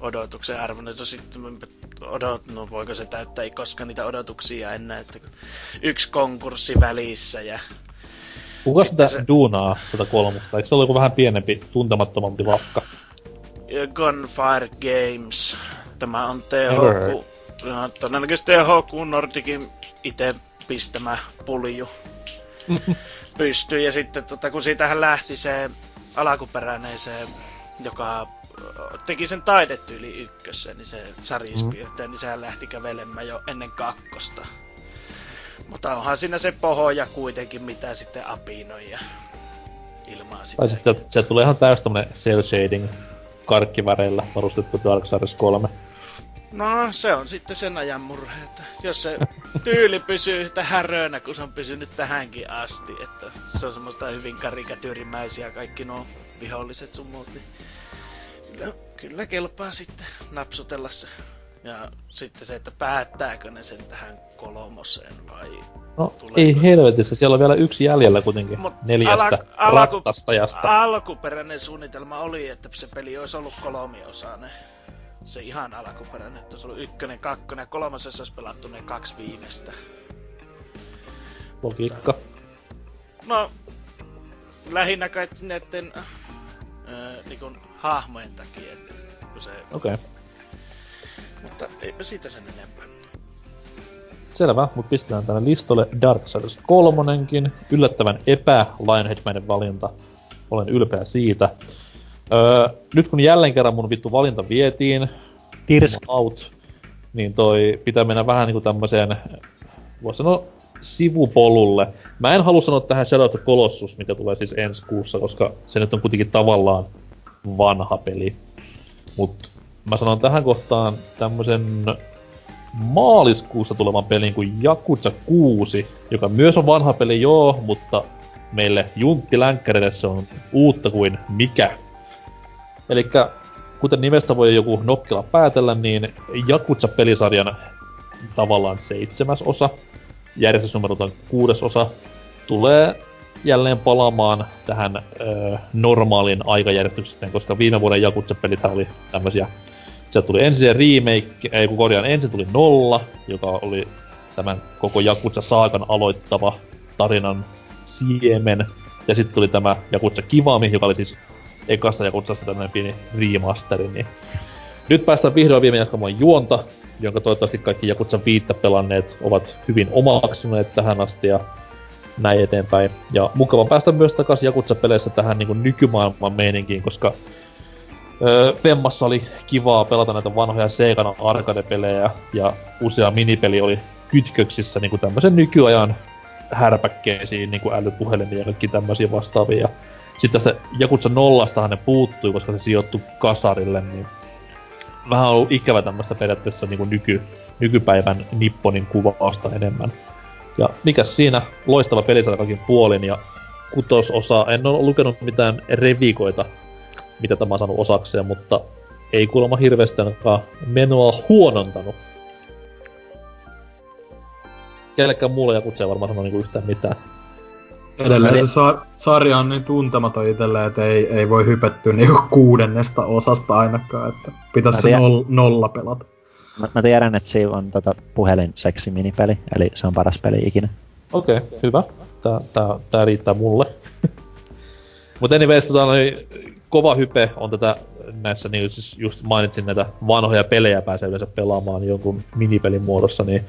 odotuksen arvoinen. Sitten odot, no voiko se täyttää, ei koska niitä odotuksia enää, että yksi konkurssi välissä ja Kuka sitä se... duunaa tätä kolmusta? Eikö se ole joku vähän pienempi, tuntemattomampi vafka? Gunfire Games. Tämä on THQ. No, todennäköisesti THQ Nordicin itse pistämä pulju. pystyy. Ja sitten tota, kun siitähän lähti se alkuperäinen se, joka teki sen taidetyyli ykkössä, niin se sarjispiirteen, mm. niin sehän lähti kävelemään jo ennen kakkosta. Mutta onhan siinä se pohoja kuitenkin, mitä sitten apinoi ja ilmaa sitten. Tai sitten se, se tulee ihan täys tämmönen cel shading karkkiväreillä varustettu Dark Souls 3. No, se on sitten sen ajan murhe, että jos se tyyli pysyy yhtä häröönä, kun se on pysynyt tähänkin asti, että se on semmoista hyvin karikatyyrimäisiä kaikki nuo viholliset sun muut, niin kyllä, kyllä kelpaa sitten napsutella se. Ja sitten se, että päättääkö ne sen tähän kolmoseen vai... No ei helvetissä, siellä on vielä yksi jäljellä kuitenkin Mut neljästä ala, rattastajasta. Alkuperäinen suunnitelma oli, että se peli olisi ollut kolmiosainen se ihan alkuperäinen, että se oli ykkönen, kakkonen ja kolmosessa olisi pelattu ne kaksi viimeistä. Logiikka. No, lähinnä kai näiden äh, niin hahmojen takia. se... Okei. Okay. Mutta eipä siitä sen enempää. Selvä, mutta pistetään tänne listolle Darksiders 3 Yllättävän epä Lionhead-mäinen valinta. Olen ylpeä siitä. Öö, nyt kun jälleen kerran mun vittu valinta vietiin, Tirsk. out, niin toi pitää mennä vähän niinku tämmöiseen, voisi sanoa sivupolulle. Mä en halua sanoa tähän Shadow of the Colossus, mikä tulee siis ensi kuussa, koska se nyt on kuitenkin tavallaan vanha peli. Mut mä sanon tähän kohtaan tämmösen maaliskuussa tulevan pelin kuin Yakuza 6, joka myös on vanha peli joo, mutta meille junttilänkkäreille se on uutta kuin mikä. Eli kuten nimestä voi joku nokkela päätellä, niin Jakutsa-pelisarjan tavallaan seitsemäs osa, järjestysnumerolta kuudes osa, tulee jälleen palaamaan tähän ö, normaalin aikajärjestykseen, koska viime vuoden Jakutsa-pelit oli tämmösiä Sieltä tuli ensin remake, ei kun korjaan, ensin tuli Nolla, joka oli tämän koko Jakutsa saakan aloittava tarinan siemen. Ja sitten tuli tämä Jakutsa Kivami, joka oli siis ekasta ja kutsasta tämmönen pieni remasteri, niin nyt päästään vihdoin viime jatkamaan juonta, jonka toivottavasti kaikki Jakutsa viittä pelanneet ovat hyvin omaksuneet tähän asti ja näin eteenpäin. Ja mukava päästä myös takaisin Jakutsa-peleissä tähän niin nykymaailman meininkiin, koska öö, Femmassa oli kivaa pelata näitä vanhoja Seikan arcade-pelejä ja usea minipeli oli kytköksissä niin tämmöisen nykyajan härpäkkeisiin, niin kuin älypuhelimia ja kaikki tämmöisiä vastaavia. Sitten tästä Jakutsa nollastahan ne puuttui, koska se sijoittui kasarille, niin vähän on ollut ikävä tämmöistä periaatteessa niin kuin nyky, nykypäivän Nipponin kuvausta enemmän. Ja mikä siinä loistava pelisarja kaikin puolin ja kutososa, en ole lukenut mitään revikoita, mitä tämä on saanut osakseen, mutta ei kuulemma hirveästi menoa huonontanut. Kellekään muulle Jakutsa ei varmaan sano niinku yhtään mitään. Edelleen se sa- sarja on niin tuntematon itselleen, että ei, ei voi hypettyä niinku kuudennesta osasta ainakaan, että pitäisi se nol- nolla pelata. Mä, mä tiedän, että siinä on tota puhelin seksi minipeli, eli se on paras peli ikinä. Okei, okay, hyvä. Tää, tää, tää riittää mulle. Mutta anyways, tota, noi, kova hype on tätä näissä, niin siis just mainitsin näitä vanhoja pelejä pääsee yleensä pelaamaan jonkun minipelin muodossa, niin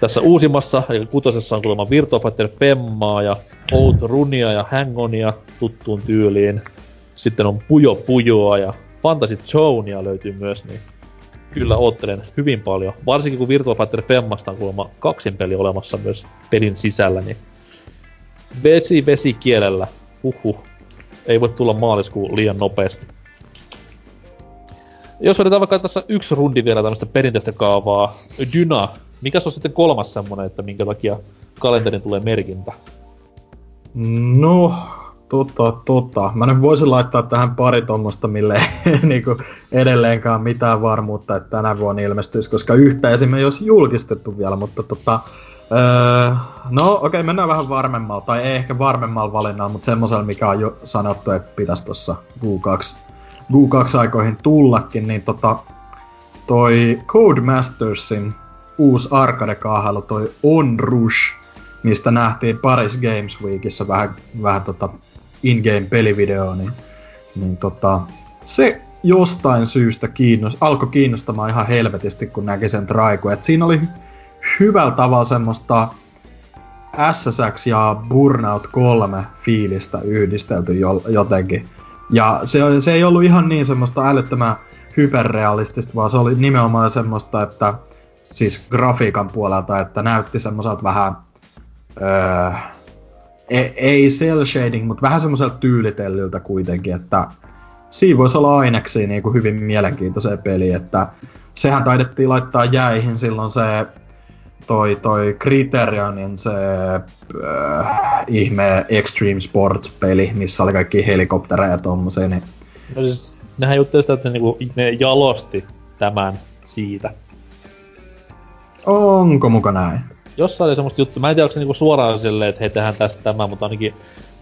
tässä uusimmassa, eli kutosessa on kuulemma Virtua Fighter Femmaa ja Runia ja Hangonia tuttuun tyyliin. Sitten on Pujo Pujoa ja Fantasy Zoneia löytyy myös, niin kyllä oottelen hyvin paljon. Varsinkin kun Virtua Fighter Femmasta on kuulemma kaksin peli olemassa myös pelin sisällä, niin vesi vesi kielellä, huhhuh, ei voi tulla maaliskuun liian nopeasti. Jos vedetään vaikka tässä yksi rundi vielä tämmöistä perinteistä kaavaa, Dyna mikä on sitten kolmas semmonen, että minkä takia kalenterin tulee merkintä? No, tota, tota. Mä nyt voisin laittaa tähän pari tuommoista, mille ei niinku edelleenkaan mitään varmuutta, että tänä vuonna ilmestyisi, koska yhtä esimerkiksi olisi julkistettu vielä, mutta tota, öö, no okei, okay, mennään vähän varmemmalla, tai ei ehkä varmemmalla valinnalla, mutta semmoisella, mikä on jo sanottu, että pitäisi tuossa Q2, Q2 aikoihin tullakin, niin tota, toi Codemastersin uusi arcade-kaahailu, toi On Rush, mistä nähtiin Paris Games Weekissä vähän, vähän tota in-game pelivideo, niin, niin tota, se jostain syystä kiinnost, alkoi kiinnostamaan ihan helvetisti, kun näki sen traiku. Et siinä oli hyvällä tavalla semmoista SSX ja Burnout 3 fiilistä yhdistelty jo, jotenkin. Ja se, se ei ollut ihan niin semmoista älyttömän hyperrealistista, vaan se oli nimenomaan semmoista, että siis grafiikan puolelta, että näytti semmoiselta vähän, öö, ei, ei cel shading, mutta vähän semmoiselta tyylitellyltä kuitenkin, että siinä voisi olla aineksi niin kuin hyvin mielenkiintoiseen peli, että sehän taidettiin laittaa jäihin silloin se toi, toi Criterionin se äh, ihme Extreme Sports-peli, missä oli kaikki helikoptereja ja tommosia, niin... No siis, nehän jutteli sitä, että niinku, ne jalosti tämän siitä. Onko muka näin? Jossain oli semmoista juttu, mä en tiedä, onko se niinku suoraan silleen, että hei, tehdään tästä tämä, mutta ainakin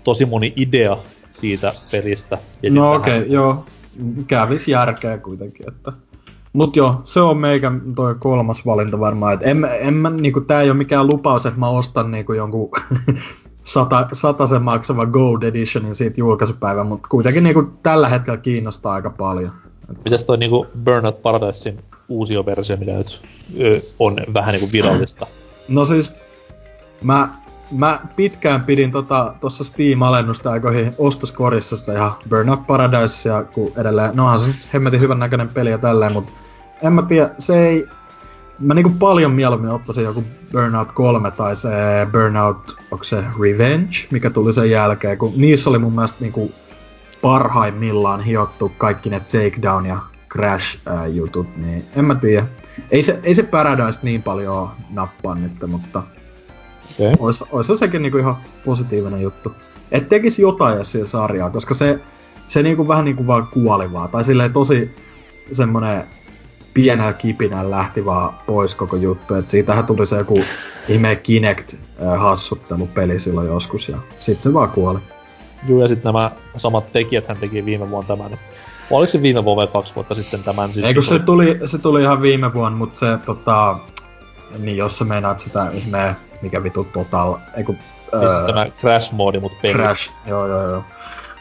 tosi moni idea siitä pelistä. No okei, okay, joo. Kävis järkeä kuitenkin, että... Mut joo, se on meikä toi kolmas valinta varmaan. Et en, en mä, niinku, tää ei ole mikään lupaus, että mä ostan niinku jonkun sata, sen maksava Gold Editionin siitä julkaisupäivän, mutta kuitenkin niinku, tällä hetkellä kiinnostaa aika paljon. Mitäs toi niinku Burnout Paradisein uusi versio, mikä nyt on vähän niinku virallista? No siis, mä, mä pitkään pidin tota, tossa Steam-alennusta aikoihin ostoskorissa sitä ihan Burnout Paradisea, kun edelleen, no onhan se hemmetin hyvän näköinen peli ja tälleen, mutta en mä tiedä, se ei... Mä niinku paljon mieluummin ottaisin joku Burnout 3 tai se Burnout, onko se Revenge, mikä tuli sen jälkeen, kun niissä oli mun mielestä niinku parhaimmillaan hiottu kaikki ne Takedown ja Crash-jutut, niin en mä tiedä. Ei se, ei se Paradise niin paljon nappaa nyt, mutta okay. ois, ois sekin niinku ihan positiivinen juttu. Et tekisi jotain siihen sarjaa, koska se, se niinku vähän niinku vaan kuoli vaan. Tai silleen tosi semmonen pienellä kipinä lähti vaan pois koko juttu. Et siitähän tuli se joku ihme Kinect-hassuttelupeli silloin joskus ja sit se vaan kuoli. Joo, ja sitten nämä samat tekijät hän teki viime vuonna tämän. Oliko se viime vuonna vai kaksi vuotta sitten tämän? Siis Eikö se tuli, se tuli ihan viime vuonna, mutta se tota... Niin jos sä meinaat sitä ihmeä, mikä vitu Total... Eiku, öö, siis tämä Crash moodi, mutta peli. Crash, joo joo joo.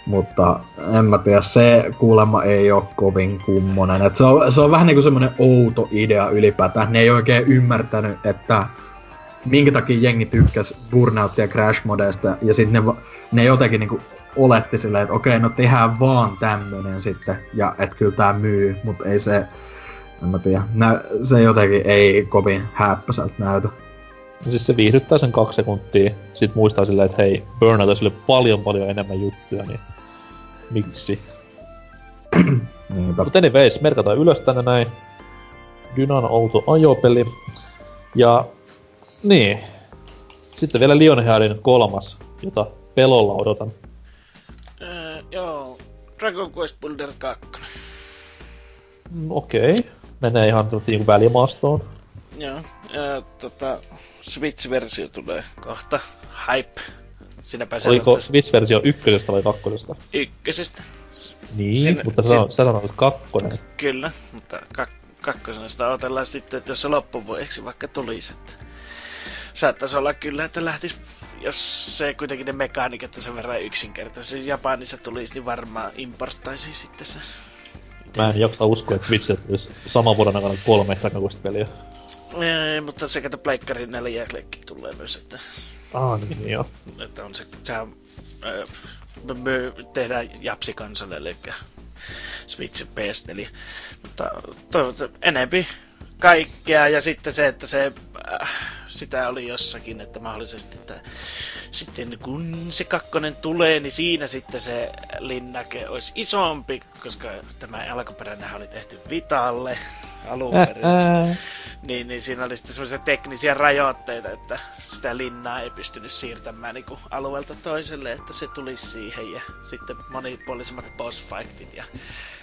Mutta en mä tiedä, se kuulemma ei ole kovin kummonen. Et se, on, se on vähän niinku semmonen outo idea ylipäätään. Ne ei oikein ymmärtänyt, että minkä takia jengi tykkäs Burnout ja Crash modeista, ja sitten ne, ne jotenkin niinku oletti silleen, että okei, no tehdään vaan tämmönen sitten, ja et kyllä tää myy, mutta ei se, en mä tiedä, nä, se jotenkin ei kovin häppäseltä näytä. No siis se viihdyttää sen kaksi sekuntia, sit muistaa silleen, että hei, Burnout on paljon paljon enemmän juttuja, niin miksi? Mutta anyways, merkataan ylös tänne näin. Dynan outo ajopeli. Ja niin. Sitten vielä Lionheadin kolmas, jota pelolla odotan. Joo, Dragon Quest Builder 2. Mm, okei. Okay. Menee ihan niin välimaastoon. Joo, ja tota, Switch-versio tulee kohta. Hype. Sinä pääsee Oliko Switch-versio ykkösestä vai kakkosesta? Ykkösestä. Niin, Sinne, mutta sä, sin... sä sanoit kakkonen. Kyllä, mutta kak- kakkosesta otellaan sitten, että jos se loppuvuodeksi vaikka tulisi. Että saattaisi olla kyllä, että lähtis, jos se kuitenkin ne mekaniikat sen verran yksinkertaisesti Japanissa tulisi, niin varmaan importtaisi sitten se. Mä en jaksa uskoa, että Switch tulisi saman vuoden aikana kolme Dragon Quest-peliä. Ei, mutta se kato Pleikkari 4 tulee myös, että... Ah, niin, joo. Että on se, sehän, äh, me tehdään Japsi kansalle, eli Switch PS4. Mutta toivottavasti enempi kaikkea ja sitten se, että se äh, sitä oli jossakin, että mahdollisesti, että sitten kun se kakkonen tulee, niin siinä sitten se linnake olisi isompi, koska tämä alkuperäinen oli tehty Vitalle alun perin. Niin, niin siinä oli sitten semmoisia teknisiä rajoitteita, että sitä linnaa ei pystynyt siirtämään niin kuin alueelta toiselle, että se tulisi siihen ja sitten monipuolisemmat boss fightit ja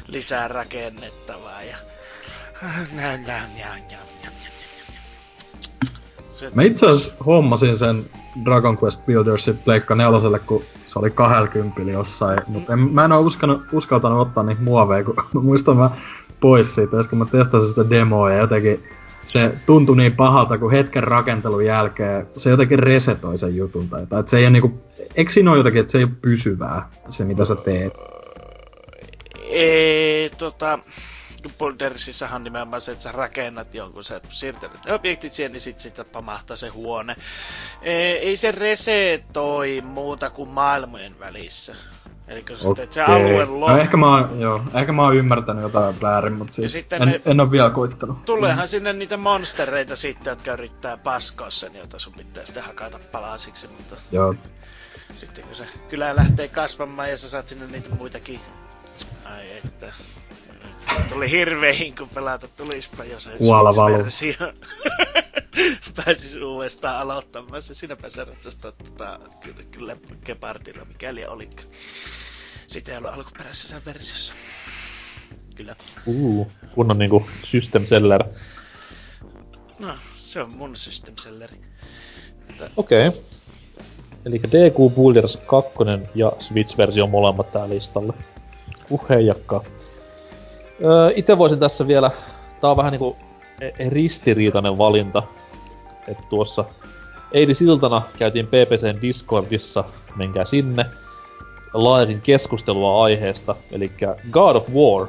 lisää rakennettavaa ja näin, näin, näin, näin, näin. Se... Mä itse asiassa hommasin sen Dragon Quest Buildersin Pleikka neloselle, kun se oli 20 jossain, mutta en, mä en oo uskanut, uskaltanut ottaa niitä muoveja, kun mä muistan mä pois siitä, kun mä testasin sitä demoa ja jotenkin se tuntui niin pahalta, kun hetken rakentelun jälkeen se jotenkin resetoi sen jutun tai jotain. se ei ole niinku, eikö siinä ole jotakin, että se ei ole pysyvää, se mitä sä teet? Ei, tota, Poldersissahan nimenomaan se, että sä rakennat jonkun, sä siirtelet objektit siihen, niin sit sitä pamahtaa se huone. Ei se resetoi muuta kuin maailmojen välissä. Eli kun okay. se alue loppu... No, ehkä, mä oon, joo, ehkä mä oon ymmärtänyt jotain väärin, mutta siis sitten en, ne... en oo vielä koittanut. Tuleehan mm. sinne niitä monstereita sitten, jotka yrittää paskoa sen, jota sun pitää sitten hakata palasiksi, mutta... Joo. Sitten kun se kylä lähtee kasvamaan ja sä saat sinne niitä muitakin Ai että. Tuli hirveä hinku pelata, tulispa jo se versio. Pääsis uudestaan aloittamaan se. Sinäpä sä ratsastaa tota, kyllä, kyllä Gepardilla, mikäli olikaan. Sitä ei ollut alkuperäisessä versiossa. Kyllä. Uh, kunnon niinku system seller. No, se on mun system selleri. Okei. Okay. Eli DQ Builders 2 ja Switch-versio molemmat tää listalle. Uh heijakka. Öö, ite voisin tässä vielä, tää on vähän niinku e, ristiriitainen valinta. että tuossa eilisiltana käytiin PPCn Discordissa, menkää sinne, laajatin keskustelua aiheesta, eli God of War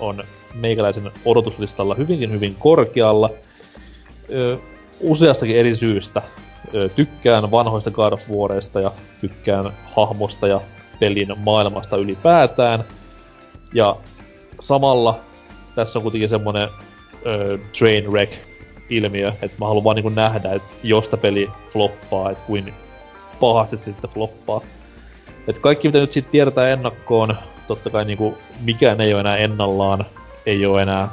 on meikäläisen odotuslistalla hyvinkin hyvin korkealla. Öö, useastakin eri syystä. Öö, tykkään vanhoista God of Warista ja tykkään hahmosta ja pelin maailmasta ylipäätään. Ja samalla tässä on kuitenkin semmonen öö, train wreck ilmiö, että mä haluan vaan niinku nähdä, että josta peli floppaa, että kuin pahasti sitten floppaa. Et kaikki mitä nyt sitten tiedetään ennakkoon, totta kai niinku mikään ei ole enää ennallaan, ei ole enää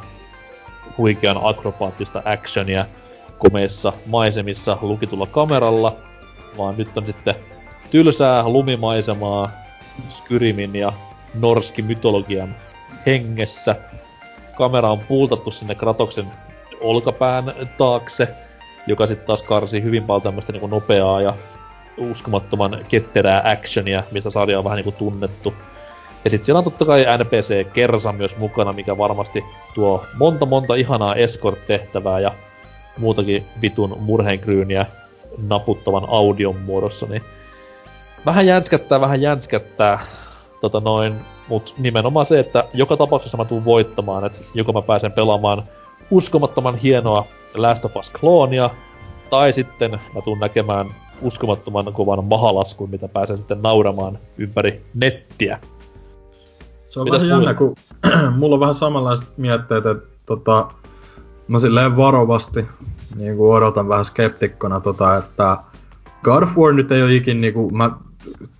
huikean akrobaattista actionia komeissa maisemissa lukitulla kameralla, vaan nyt on sitten tylsää lumimaisemaa Skyrimin ja norski mytologian hengessä. Kamera on puultattu sinne Kratoksen olkapään taakse, joka sitten taas karsii hyvin paljon tämmöistä niinku nopeaa ja uskomattoman ketterää actionia, mistä sarja on vähän niinku tunnettu. Ja sitten siellä on totta kai NPC Kersa myös mukana, mikä varmasti tuo monta monta ihanaa escort-tehtävää ja muutakin vitun murheenkryyniä naputtavan audion muodossa, niin vähän jänskättää, vähän jänskättää, tota noin, mut nimenomaan se, että joka tapauksessa mä tuun voittamaan, että joko mä pääsen pelaamaan uskomattoman hienoa Last of Us-kloonia, tai sitten mä tuun näkemään uskomattoman kovan mahalaskun, mitä pääsen sitten nauramaan ympäri nettiä. Se on Mitäs vähän jännä, kun mulla on vähän samanlaiset mietteet, että tota, mä silleen varovasti niin kuin odotan vähän skeptikkona, tota, että God of War nyt ei ole ikin, niin kuin, mä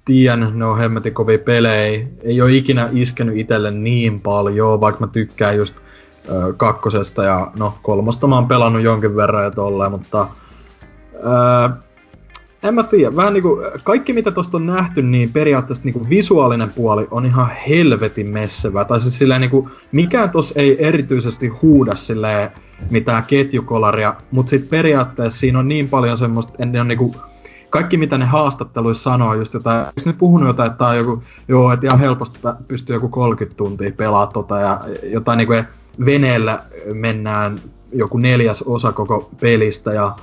tiedän, ne on hemmetin kovia pelejä, ei ole ikinä iskenyt itselle niin paljon, vaikka mä tykkään just ö, kakkosesta ja no kolmosta mä oon pelannut jonkin verran ja tolleen, mutta ö, en mä tiedä, vähän niinku, kaikki mitä tosta on nähty, niin periaatteessa niinku visuaalinen puoli on ihan helvetin messevä. Tai siis silleen niinku, mikään tos ei erityisesti huuda silleen mitään ketjukolaria, mutta sit periaatteessa siinä on niin paljon semmoista, en on niinku, kaikki mitä ne haastatteluissa sanoo just jotain, eikö ne puhunut jotain, että on joku, joo, että ihan helposti pystyy joku 30 tuntia pelaa tota ja jotain niinku veneellä mennään joku neljäs osa koko pelistä ja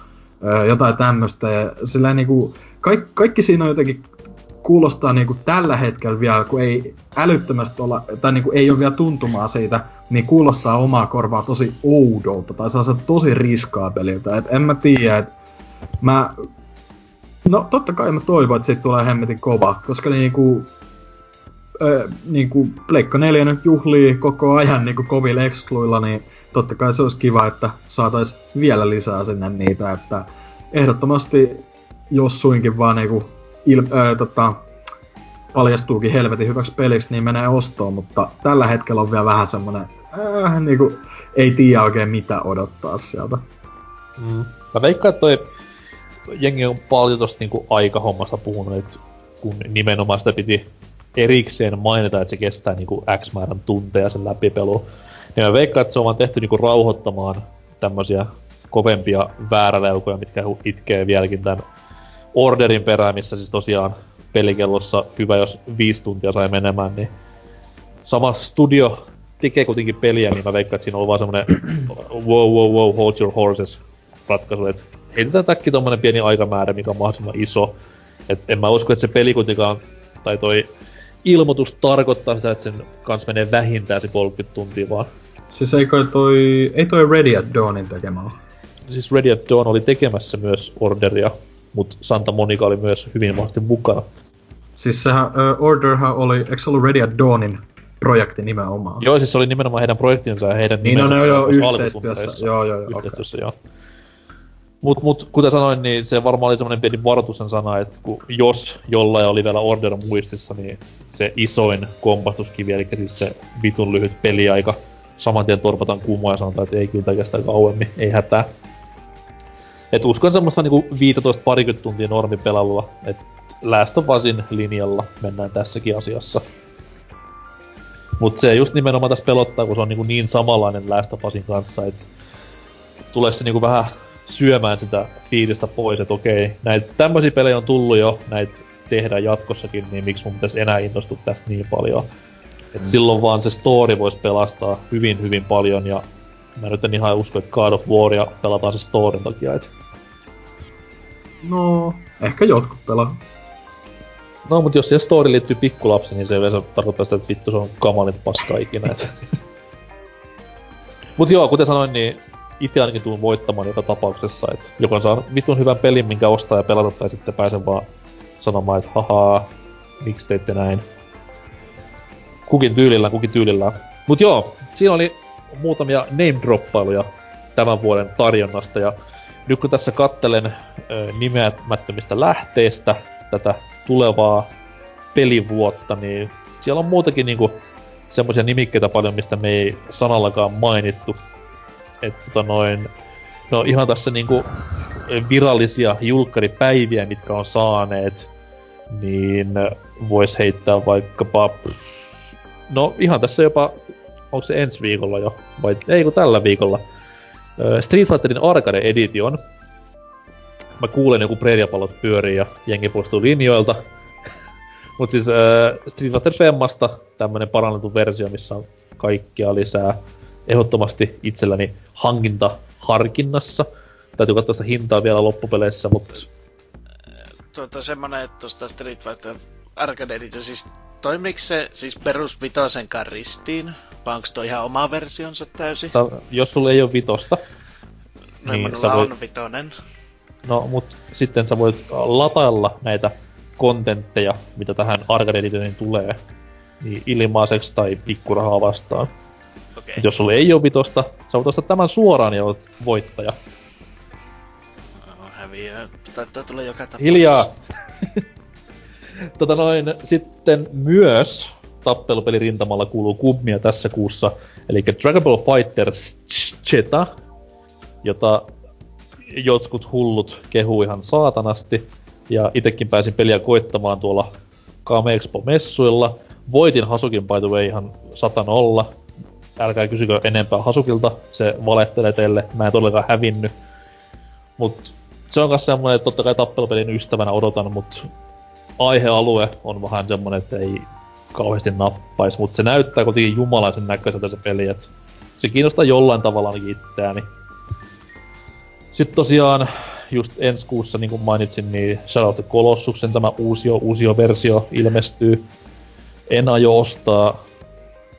jotain tämmöistä. Ja sillä niinku, kaikki, kaikki siinä on jotenkin kuulostaa niinku tällä hetkellä vielä, kun ei älyttömästi olla, tai niinku ei ole vielä tuntumaa siitä, niin kuulostaa omaa korvaa tosi oudolta, tai saa tosi riskaa peliltä. Et en mä tiedä, että mä... No totta kai mä toivon, että siitä tulee hemmetin kova, koska niinku ö, niin kuin Pleikka 4 nyt juhlii koko ajan niin kuin kovilla excluilla, niin totta kai se olisi kiva, että saataisiin vielä lisää sinne niitä, että ehdottomasti jos suinkin vaan niin kuin il- ö, tota, paljastuukin helvetin hyväksi peliksi, niin menee ostoon, mutta tällä hetkellä on vielä vähän semmonen, äh, niin kuin, ei tiedä oikein mitä odottaa sieltä. Mm. Mä veikkaan, että toi jengi on paljon tosta niinku aikahommasta puhunut, että kun nimenomaan sitä piti erikseen mainita, että se kestää niinku X määrän tunteja sen läpipelu. Niin mä veikkaan, että se on vaan tehty niinku rauhoittamaan tämmösiä kovempia vääräleukoja, mitkä itkee vieläkin tämän orderin perään, missä siis tosiaan pelikellossa hyvä, jos viisi tuntia sai menemään, niin sama studio tekee kuitenkin peliä, niin mä veikkaan, että siinä on vaan semmonen wow, wow, wow, hold your horses ratkaisu, että heitetään täkki tommonen pieni aikamäärä, mikä on mahdollisimman iso. Et en mä usko, että se peli kuitenkaan, tai toi ilmoitus tarkoittaa sitä, että sen kanssa menee vähintään se 30 tuntia vaan. Siis ei toi, ei toi Ready at Dawnin tekemä Siis Ready at Dawn oli tekemässä myös Orderia, mutta Santa Monica oli myös hyvin mahdollisesti mukana. Siis sehän, uh, Orderhan oli, eikö se ollut Ready at Dawnin projekti nimenomaan? Joo, siis se oli nimenomaan heidän projektinsa ja heidän Niin on no, joo, yhteistyössä. Joo, joo, joo. Yhteistyössä, okay. joo. Mut, mut kuten sanoin, niin se varmaan oli semmonen pieni varoituksen sana, että kun, jos jollain oli vielä Order muistissa, niin se isoin kompastuskivi, eli siis se vitun lyhyt peliaika, saman tien torpataan kumoa ja sanotaan, että ei kyllä kestä kauemmin, ei hätää. Et uskon semmoista niinku 15 parikymmentä tuntia normipelailua, että Last of Usin linjalla mennään tässäkin asiassa. Mut se just nimenomaan tässä pelottaa, kun se on niinku niin samanlainen Last kanssa, että tulee se niinku vähän syömään sitä fiilistä pois, että okei, näitä tämmöisiä pelejä on tullut jo, näitä tehdään jatkossakin, niin miksi mun pitäisi enää innostua tästä niin paljon. Et mm. silloin vaan se story voisi pelastaa hyvin, hyvin paljon, ja mä nyt en ihan usko, että God of Waria pelataan se storin takia, et... No, ehkä jotkut pelaa. No, mutta jos siihen story liittyy pikkulapsi, niin se ei yleensä tarkoittaa sitä, että vittu se on kamalit paska ikinä. Et. Mut joo, kuten sanoin, niin itse ainakin tuun voittamaan joka tapauksessa, että joko saan vitun hyvän pelin, minkä ostaa ja pelata, tai sitten pääsen vaan sanomaan, että hahaa, miksi teitte näin. Kukin tyylillä, kukin tyylillä. Mut joo, siinä oli muutamia name-droppailuja tämän vuoden tarjonnasta, ja nyt kun tässä kattelen ö, nimeämättömistä lähteistä tätä tulevaa pelivuotta, niin siellä on muutakin niinku semmoisia nimikkeitä paljon, mistä me ei sanallakaan mainittu että tota noin, no ihan tässä niinku virallisia julkkaripäiviä, mitkä on saaneet, niin vois heittää vaikkapa, no ihan tässä jopa, onko se ensi viikolla jo, vai ei kun tällä viikolla, Street Fighterin Arcade Edition. Mä kuulen joku preeriapallot pyörii ja jengi poistuu linjoilta. Mut siis äh, Street Fighter Femmasta tämmönen parannettu versio, missä on kaikkia lisää ehdottomasti itselläni hankinta harkinnassa. Täytyy katsoa sitä hintaa vielä loppupeleissä, mutta... Tuota, semmonen, että tuosta Street Fighter Arcade Edition, siis toimiiko se siis perus vitosen ristiin? Vai onko toi ihan oma versionsa täysin? Sa, jos sulla ei ole vitosta, no, niin sä voit... on vitonen. No, mut sitten sä voit latailla näitä kontentteja, mitä tähän Arcade Editioniin tulee, niin ilmaiseksi tai pikkurahaa vastaan. Okay. jos sulla ei ole vitosta, sä voit ostaa tämän suoraan ja olet voittaja. No, häviää. Taitaa tulla joka tapauksessa. Hiljaa! tota noin, sitten myös tappelupeli rintamalla kuuluu kummia tässä kuussa, eli Dragon Ball Fighter Zeta, jota jotkut hullut kehuu ihan saatanasti, ja itekin pääsin peliä koittamaan tuolla Kame Expo-messuilla. Voitin Hasukin by the way ihan satanolla, älkää kysykö enempää Hasukilta, se valettelee teille, mä en todellakaan hävinny. Mut se on myös semmonen, että totta kai tappelupelin ystävänä odotan, mut aihealue on vähän semmonen, että ei kauheasti nappais, mutta se näyttää kuitenkin jumalaisen näköiseltä se peli, että se kiinnostaa jollain tavalla ainakin itseäni. Sitten tosiaan just ensi kuussa, niin kuin mainitsin, niin Shadow of the Colossusen tämä uusio, uusio versio ilmestyy. En aio ostaa,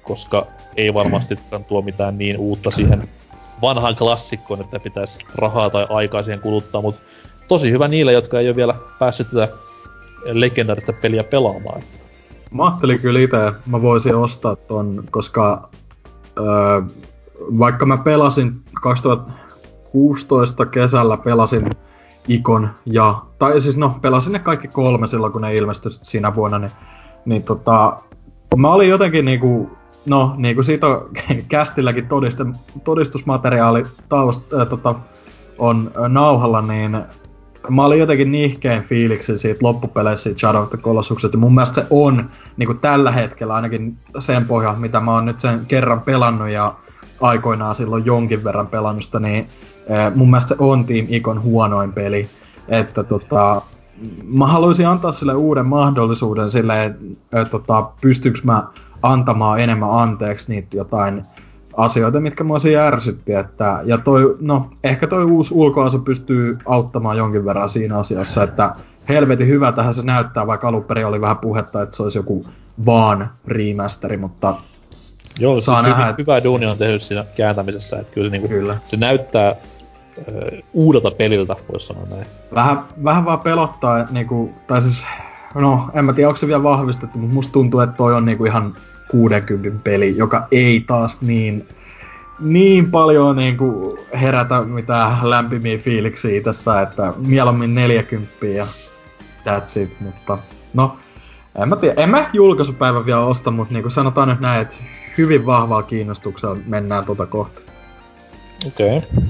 koska ei varmasti tuo mitään niin uutta siihen vanhaan klassikkoon, että pitäisi rahaa tai aikaa siihen kuluttaa, mutta tosi hyvä niille, jotka ei ole vielä päässyt tätä legendaarista peliä pelaamaan. Mä ajattelin kyllä itse, mä voisin ostaa ton, koska öö, vaikka mä pelasin 2016 kesällä pelasin Ikon ja, tai siis no, pelasin ne kaikki kolme silloin, kun ne ilmestyi siinä vuonna, niin, niin tota, mä olin jotenkin niinku No, niin kuin siitä on kästilläkin todiste, todistusmateriaali taust, äh, tota, on äh, nauhalla, niin mä olin jotenkin nihkeen fiiliksi siitä loppupeleissä siitä Shadow of the Colossuksesta. Mun mielestä se on niin kuin tällä hetkellä ainakin sen pohja, mitä mä oon nyt sen kerran pelannut ja aikoinaan silloin jonkin verran pelannusta, niin äh, mun mielestä se on Team Icon huonoin peli. Että tota, mä haluaisin antaa sille uuden mahdollisuuden sille, että tota, pystyykö mä antamaan enemmän anteeksi niitä jotain asioita, mitkä mua siinä ärsytti. Että, ja toi, no, ehkä toi uusi ulkoasu pystyy auttamaan jonkin verran siinä asiassa, että helvetin hyvä tähän se näyttää, vaikka alun perin oli vähän puhetta, että se olisi joku vaan remasteri, mutta Joo, saa siis nähdä, hyvä, että... hyvä duuni on tehnyt siinä kääntämisessä, että kyllä, niinku, kyllä. se näyttää ö, uudelta peliltä, voisi sanoa näin. Vähän, vähän vaan pelottaa, niinku, tai siis no en mä tiedä, onko se vielä vahvistettu, mutta musta tuntuu, että toi on niinku ihan 60 peli, joka ei taas niin niin paljon niin kuin herätä mitään lämpimiä fiiliksiä tässä, että mieluummin 40 ja that's it, mutta no, en mä tiedä, en mä julkaisupäivän vielä osta, mutta niin sanotaan nyt näin, että hyvin vahvaa kiinnostuksella mennään tuota kohta. Okei. Okay.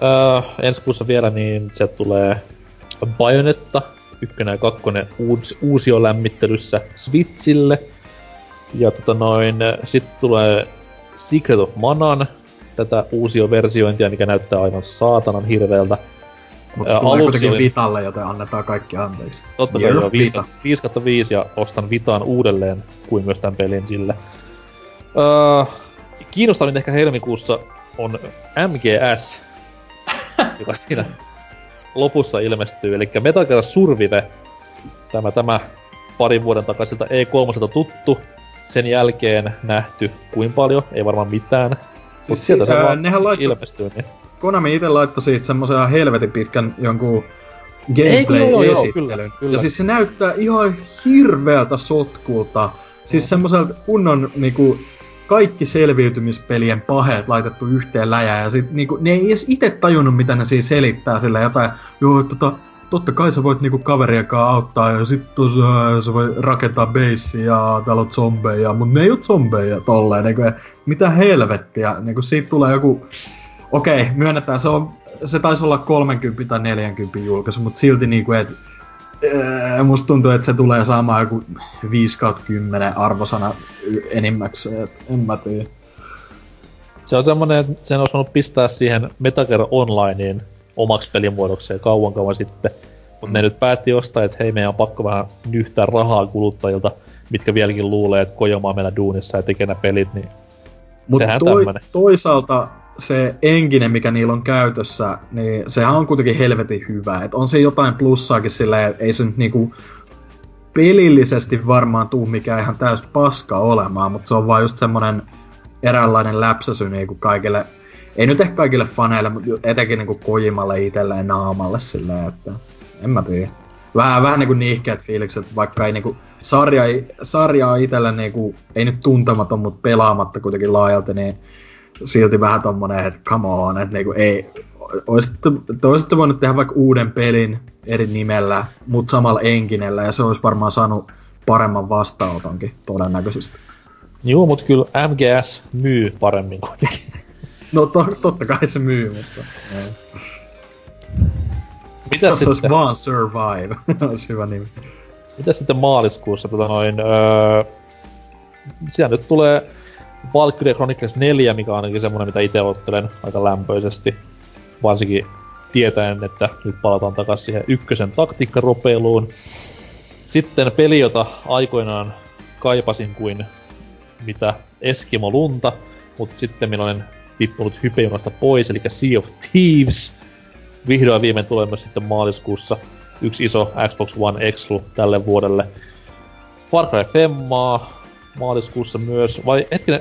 Uh, ensi kuussa vielä, niin se tulee Bayonetta, ykkönen ja kakkonen uus, uusio lämmittelyssä Switchille. Ja tota noin, sitten tulee Secret of Manan, tätä uusio versiointia, mikä näyttää aivan saatanan hirveältä. Mutta se tulee kuitenkin olin... Vitalle, joten annetaan kaikki anteeksi. Totta kai joo, 5, 5 5 ja ostan Vitaan uudelleen kuin myös tämän pelin sille. Uh, kiinnostavin ehkä helmikuussa on MGS, joka siinä lopussa ilmestyy, eli Metal Gear Survive, tämä, tämä parin vuoden takaisilta E3 tuttu, sen jälkeen nähty kuin paljon, ei varmaan mitään. Siis Mutta sieltä se vaan nehän laitto... ilmestyy. Niin. Konami itse laittoi siitä semmoisen helvetin pitkän jonkun gameplay-esittelyn. Ja siis se näyttää ihan hirveältä sotkulta. Siis mm. semmoiselta kunnon niinku, kaikki selviytymispelien paheet laitettu yhteen läjään, ja sit niinku, ne ei edes itse tajunnut, mitä ne siinä selittää sillä jotain, joo, tota, totta kai sä voit niinku kaveriakaan auttaa, ja sit tosiaan sä voit rakentaa beissiä, ja täällä on zombeja, mutta ne ei oo zombeja tolleen, niinku, mitä helvettiä, niinku siitä tulee joku, okei, okay, myönnetään, se on, se taisi olla 30 tai 40 julkaisu, mutta silti niinku, että musta tuntuu, että se tulee saamaan joku 5 10 arvosana enimmäkseen, et en mä tiedä. Se on semmonen, että sen olisi voinut pistää siihen Metager Onlineen omaksi pelimuodokseen kauan kauan sitten. Mutta mm. ne nyt päätti ostaa, että hei, meidän on pakko vähän nyhtää rahaa kuluttajilta, mitkä vieläkin luulee, että Kojomaa meillä duunissa ja tekee pelit, niin Mutta toi, toisaalta se engine, mikä niillä on käytössä, niin sehän on kuitenkin helvetin hyvä. Et on se jotain plussaakin silleen, ei se nyt niinku pelillisesti varmaan tuu mikään ihan täys paska olemaan, mutta se on vaan just semmonen eräänlainen läpsäsy niinku kaikille, ei nyt ehkä kaikille faneille, mutta etenkin niinku Kojimalle itselleen naamalle silleen, että en mä tiedä. Vähän, vähän niinku niihkeät fiilikset, vaikka ei niinku sarja, sarjaa itselle niinku, ei nyt tuntematon, mutta pelaamatta kuitenkin laajalti, niin silti vähän tommonen, että come on, että niinku ei, olisitte, te olisitte voinut tehdä vaikka uuden pelin eri nimellä, mutta samalla enkinellä, ja se olisi varmaan saanut paremman vastaanotonkin todennäköisesti. Joo, mutta kyllä MGS myy paremmin kuitenkin. No to, totta kai se myy, mutta... Mitä Tässä sitten? olisi vaan Survive, olisi hyvä nimi. Mitä sitten maaliskuussa? Tota noin, öö, siellä nyt tulee Valkyrie Chronicles 4, mikä on ainakin semmonen, mitä itse ottelen aika lämpöisesti. Varsinkin tietäen, että nyt palataan takaisin siihen ykkösen taktiikkaropeiluun. Sitten peli, jota aikoinaan kaipasin kuin mitä Eskimo lunta, mutta sitten minä olen tippunut hypejunasta pois, eli Sea of Thieves. Vihdoin viimein tulee myös sitten maaliskuussa yksi iso Xbox One Exclu tälle vuodelle. Far Cry Femmaa, maaliskuussa myös, vai hetkinen,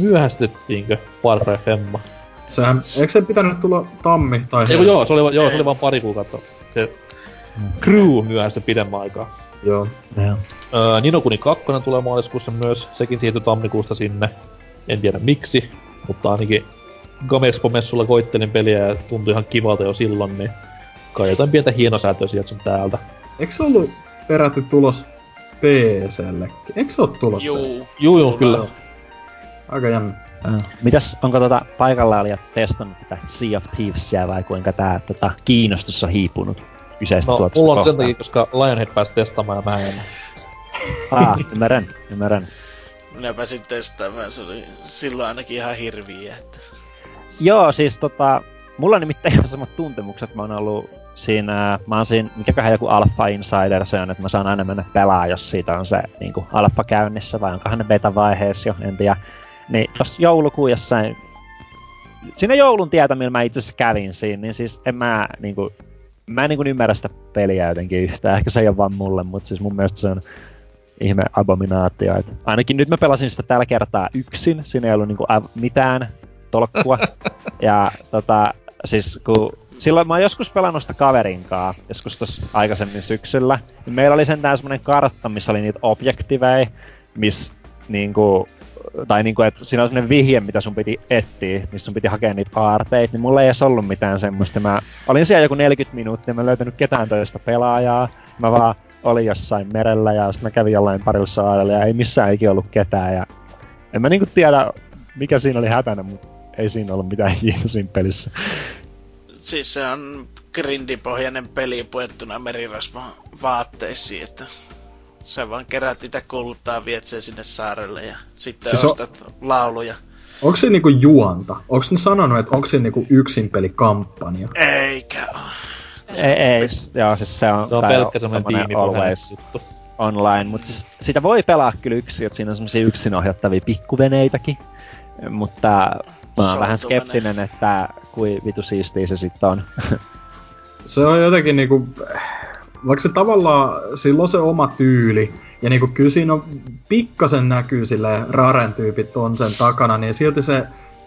myöhästettiinkö Far Cry Femma? Sehän, eikö se pitänyt tulla tammi tai Eiku, joo, se oli, joo, se oli vaan pari kuukautta. Se Crew myöhästyi pidemmän aikaa. Joo. Öö, Nino Kuni 2 tulee maaliskuussa myös, sekin siirtyi tammikuusta sinne. En tiedä miksi, mutta ainakin Gamexpo-messulla koittelin peliä ja tuntui ihan kivalta jo silloin, niin kai jotain pientä hienosäätöä sieltä sun täältä. Eikö se ollut perätty tulos PCllekin. Eikö se oo tulos? Juu. Juu, juu, kyllä. Aika jännä. Uh, mitäs, onko tota paikalla olijat testannut tätä Sea of Thievesia vai kuinka tää tota, kiinnostus on hiipunut kyseistä no, mulla on sen takia, koska Lionhead pääsi testaamaan ja mä en. ah, ymmärrän, ymmärrän. Minä pääsin testaamaan, se oli silloin ainakin ihan hirviä, että... Joo, siis tota, mulla on nimittäin ihan samat tuntemukset. Mä oon ollut siinä, mä oon siinä, mikäköhän joku Alpha Insider se on, että mä saan aina mennä pelaa, jos siitä on se niin kuin alpha käynnissä, vai onkohan ne beta-vaiheessa jo, en tiedä. Niin jos joulukuun jossain, siinä joulun tietä, millä mä itse asiassa kävin siinä, niin siis en mä niin kuin, mä en niin kuin ymmärrä sitä peliä jotenkin yhtään. Ehkä se ei ole vaan mulle, mutta siis mun mielestä se on ihme abominaatio. Et ainakin nyt mä pelasin sitä tällä kertaa yksin, siinä ei ollut niinku mitään tolkkua. ja tota, siis kun silloin mä oon joskus pelannut sitä kaverinkaa, joskus tossa aikaisemmin syksyllä. Niin meillä oli sentään semmonen kartta, missä oli niitä objektiveja, missä niinku, tai niinku, että siinä on sellainen vihje, mitä sun piti etsiä, missä sun piti hakea niitä aarteita, niin mulla ei edes ollut mitään semmoista. Mä olin siellä joku 40 minuuttia, mä en löytänyt ketään toista pelaajaa. Mä vaan olin jossain merellä ja sitten mä kävin jollain parilla saarella ja ei missään ikinä ollut ketään. Ja en mä niinku tiedä, mikä siinä oli hätänä, mutta ei siinä ollut mitään hienoa siinä pelissä. Siis se on grindipohjainen peli puettuna merirasvan vaatteisiin, että sä vaan kerät niitä kultaa, viet sen sinne saarelle ja sitten siis ostat on... lauluja. Onko se niinku juonta? Onko ne sanonut, että onko se niinku yksin pelikampanja? Eikä Ei, ei. Joo, siis se on, se on pelkkä semmonen always juttu. Online, mutta siis sitä voi pelaa kyllä yksin, että siinä on semmosia yksin ohjattavia pikkuveneitäkin. Mutta mä oon vähän skeptinen, että kui vitu siistiä se sitten on. se on jotenkin niinku, vaikka se tavallaan, sillä on se oma tyyli, ja niinku kyllä siinä on pikkasen näkyy sille Raren tyypit on sen takana, niin silti se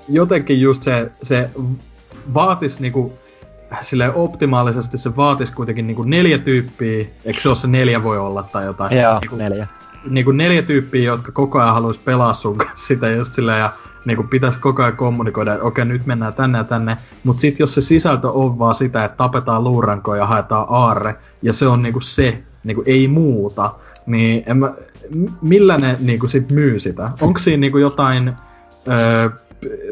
jotenkin just se, se vaatis niinku, sille optimaalisesti se vaatis kuitenkin niinku neljä tyyppiä, eikö se ole se neljä voi olla tai jotain? Joo, niinku, neljä. Niinku neljä tyyppiä, jotka koko ajan haluaisi pelaa sun kanssa sitä just silleen, ja niin kuin pitäisi koko ajan kommunikoida, että okei, nyt mennään tänne ja tänne. Mutta sitten jos se sisältö on vaan sitä, että tapetaan luurankoja ja haetaan aarre, ja se on niin kuin se, niin kuin ei muuta, niin en mä, millä ne niin kuin sit myy sitä? Onko siinä niin kuin jotain, öö,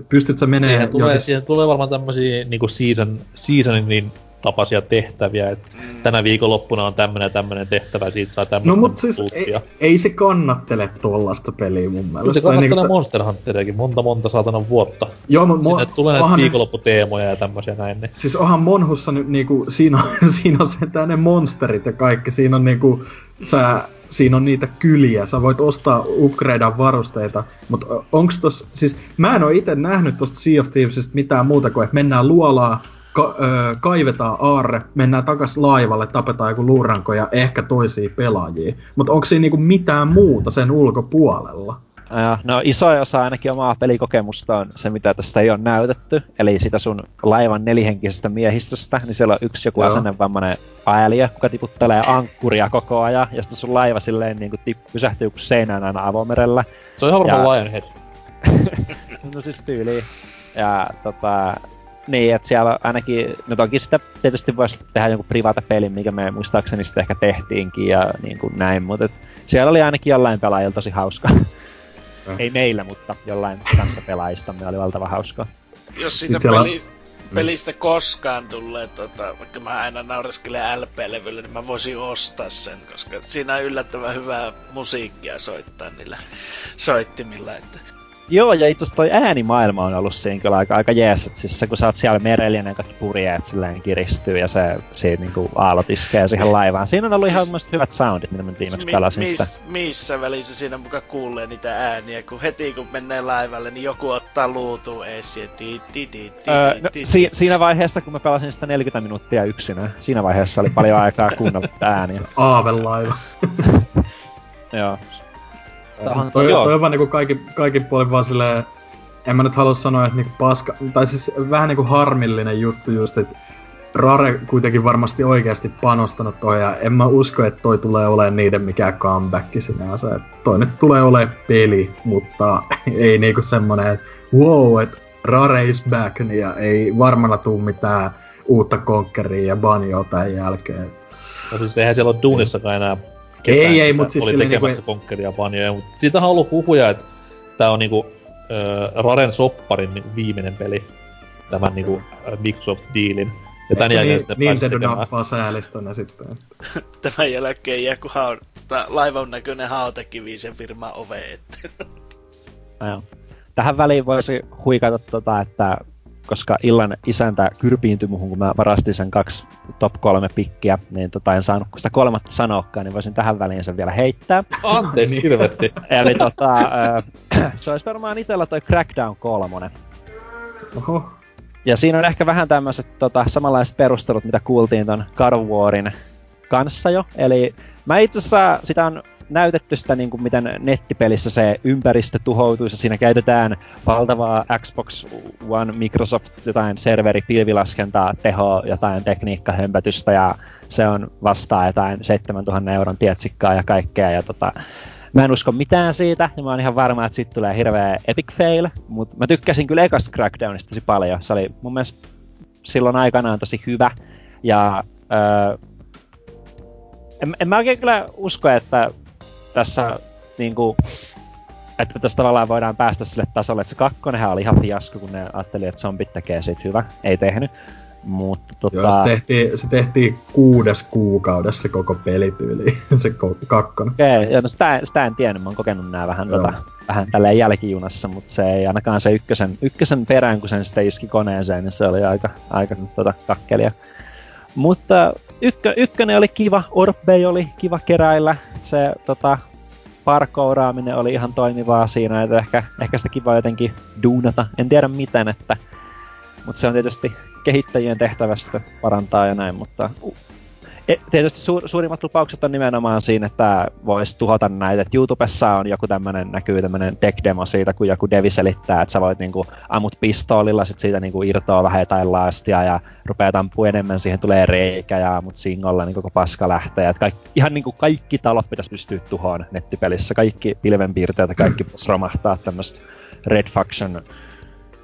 pystytkö menemään... Siihen tulee, siihen tulee varmaan tämmöisiä niin kuin season, seasonin niin tapaisia tehtäviä, että mm. tänä viikonloppuna on tämmönen ja tämmönen tehtävä, siitä saa tämmöistä No mut siis ei, ei, se kannattele tuollaista peliä mun mielestä. Kyllä se kannattelee niin, Monster Hunteriakin monta monta saatana vuotta. Joo, mutta mo- Sinne tulee näitä viikonlopputeemoja ja tämmöisiä näin. Niin. Siis onhan Monhussa nyt niinku, siinä on, siinä on se tänne monsterit ja kaikki, siinä on niinku, sä, siinä on niitä kyliä, sä voit ostaa upgradea varusteita, mutta onks tos, siis mä en oo itse nähnyt tosta Sea of Thievesista mitään muuta kuin, että mennään luolaa, ka- ö, kaivetaan aarre, mennään takas laivalle, tapetaan joku luuranko ja ehkä toisia pelaajia. Mutta onko siinä niinku mitään muuta sen ulkopuolella? Ja, no iso osa ainakin omaa pelikokemusta on se, mitä tästä ei ole näytetty. Eli sitä sun laivan nelihenkisestä miehistöstä, niin siellä on yksi joku asennevammainen ääliö, joka tiputtelee ankkuria koko ajan. Ja sitten sun laiva silleen niin kuin tip- pysähtyy seinään aina avomerellä. Se on ihan varmaan Lionhead. no siis tyyli. Ja tota, niin, että siellä ainakin, no toki sitä tietysti voisi tehdä jonkun privata pelin, mikä me muistaakseni sitten ehkä tehtiinkin ja niin kuin näin, mutta siellä oli ainakin jollain pelaajilla tosi hauska. Äh. Ei meillä, mutta jollain kanssa pelaajista me oli valtava hauska. Jos siitä siellä... peli, mm. pelistä koskaan tulee, tota, vaikka mä aina naureskelen LP-levylle, niin mä voisin ostaa sen, koska siinä on yllättävän hyvää musiikkia soittaa niillä soittimilla. Että Joo, ja itse asiassa toi äänimaailma on ollut siinä kyllä aika, aika jees, että siis se, kun sä oot siellä merellä ja kaikki purjeet silleen kiristyy ja se siitä niinku aallot iskee siihen laivaan. Siinä on ollut siis, ihan hyvät soundit, mitä mä viimeksi mi- pelasin mis, sitä. Missä välissä siinä muka kuulee niitä ääniä, kun heti kun menee laivalle, niin joku ottaa luutuun di, di, di, di, öö, no, si- Siinä vaiheessa, kun mä pelasin sitä 40 minuuttia yksinä, siinä vaiheessa oli paljon aikaa kuunnella ääniä. Aavelaiva. Joo, Tähän, toi, toi, on vaan niinku kaikki, kaikki puolin vaan silleen, en mä nyt halua sanoa, että niinku paska, tai siis vähän niinku harmillinen juttu just, että Rare kuitenkin varmasti oikeasti panostanut toi, ja en mä usko, että toi tulee olemaan niiden mikään comeback sinänsä. Että toi nyt tulee olemaan peli, mutta ei niinku semmonen, että wow, että Rare is back, ja ei varmana tuu mitään uutta Conqueria ja Banjoa tämän jälkeen. No siis eihän siellä ole duunissakaan enää ketään, ei, ei, mutta siis oli tekemässä niinku... Conqueria Banjoja, mutta siitä on ollut huhuja, että tää on niinku äh, Raren Sopparin niinku viimeinen peli tämän niinku Microsoft-diilin. Ja tän jälkeen niin, sitten Nintendo nappaa säälistönä sitten. tämän jälkeen jää kun hao, laivan näköinen hautakivi sen firman ove eteen. No, Tähän väliin voisi huikata tota, että koska illan isäntä kyrpiintyi muhun, kun mä varastin sen kaksi top kolme pikkiä, niin tota, en saanut sitä kolmatta sanoakaan, niin voisin tähän väliin sen vielä heittää. Anteeksi niin. hirveästi. Eli tota, äh, se olisi varmaan itellä toi Crackdown kolmonen. Oho. Ja siinä on ehkä vähän tämmöiset tota, samanlaiset perustelut, mitä kuultiin ton God Warin kanssa jo. Eli mä itse asiassa sitä on näytetty sitä, niin kuin miten nettipelissä se ympäristö tuhoutuisi. Siinä käytetään valtavaa Xbox One, Microsoft, jotain serveri, pilvilaskentaa, tehoa, jotain tekniikkahömpötystä ja se on vastaa jotain 7000 euron tietsikkaa ja kaikkea. Ja tota, Mä en usko mitään siitä, ja mä oon ihan varma, että siitä tulee hirveä epic fail, mutta mä tykkäsin kyllä ekasta Crackdownista tosi paljon. Se oli mun mielestä silloin aikanaan tosi hyvä, ja öö, en, en mä oikein kyllä usko, että tässä niinku, että tässä tavallaan voidaan päästä sille tasolle, että se kakkonenhan oli ihan fiasko, kun ne ajatteli, että zombit tekee siitä hyvä. Ei tehnyt. Mutta tota... Joo, se tehtiin, se tehtiin kuudes kuukaudessa koko pelityyli, se kakkonen. Okei, okay, no sitä, sitä, en tiennyt, mä oon kokenut nää vähän, tota, vähän tälleen jälkijunassa, mutta se ei ainakaan se ykkösen, ykkösen perään, kun sen sitten iski koneeseen, niin se oli aika, aika tota, kakkelia. Mutta ykkö, ykkönen oli kiva, Orbe oli kiva keräillä, se tota, parkouraaminen oli ihan toimivaa siinä, että ehkä, ehkä sitä kiva jotenkin duunata, en tiedä miten, että mutta se on tietysti kehittäjien tehtävästä parantaa ja näin, mutta tietysti suur, suurimmat lupaukset on nimenomaan siinä, että voisi tuhota näitä. Et YouTubessa on joku tämmönen, näkyy tämmönen tech-demo siitä, kun joku devi selittää, että sä voit niinku ammut pistoolilla, sit siitä niinku irtoa vähän jotain lastia ja rupeaa tampua enemmän, siihen tulee reikä ja ammut singolla, niin koko paska lähtee. Et kaik, ihan niinku kaikki talot pitäisi pystyä tuhoon nettipelissä, kaikki pilvenpiirteet ja kaikki pitäisi romahtaa tämmöistä Red Faction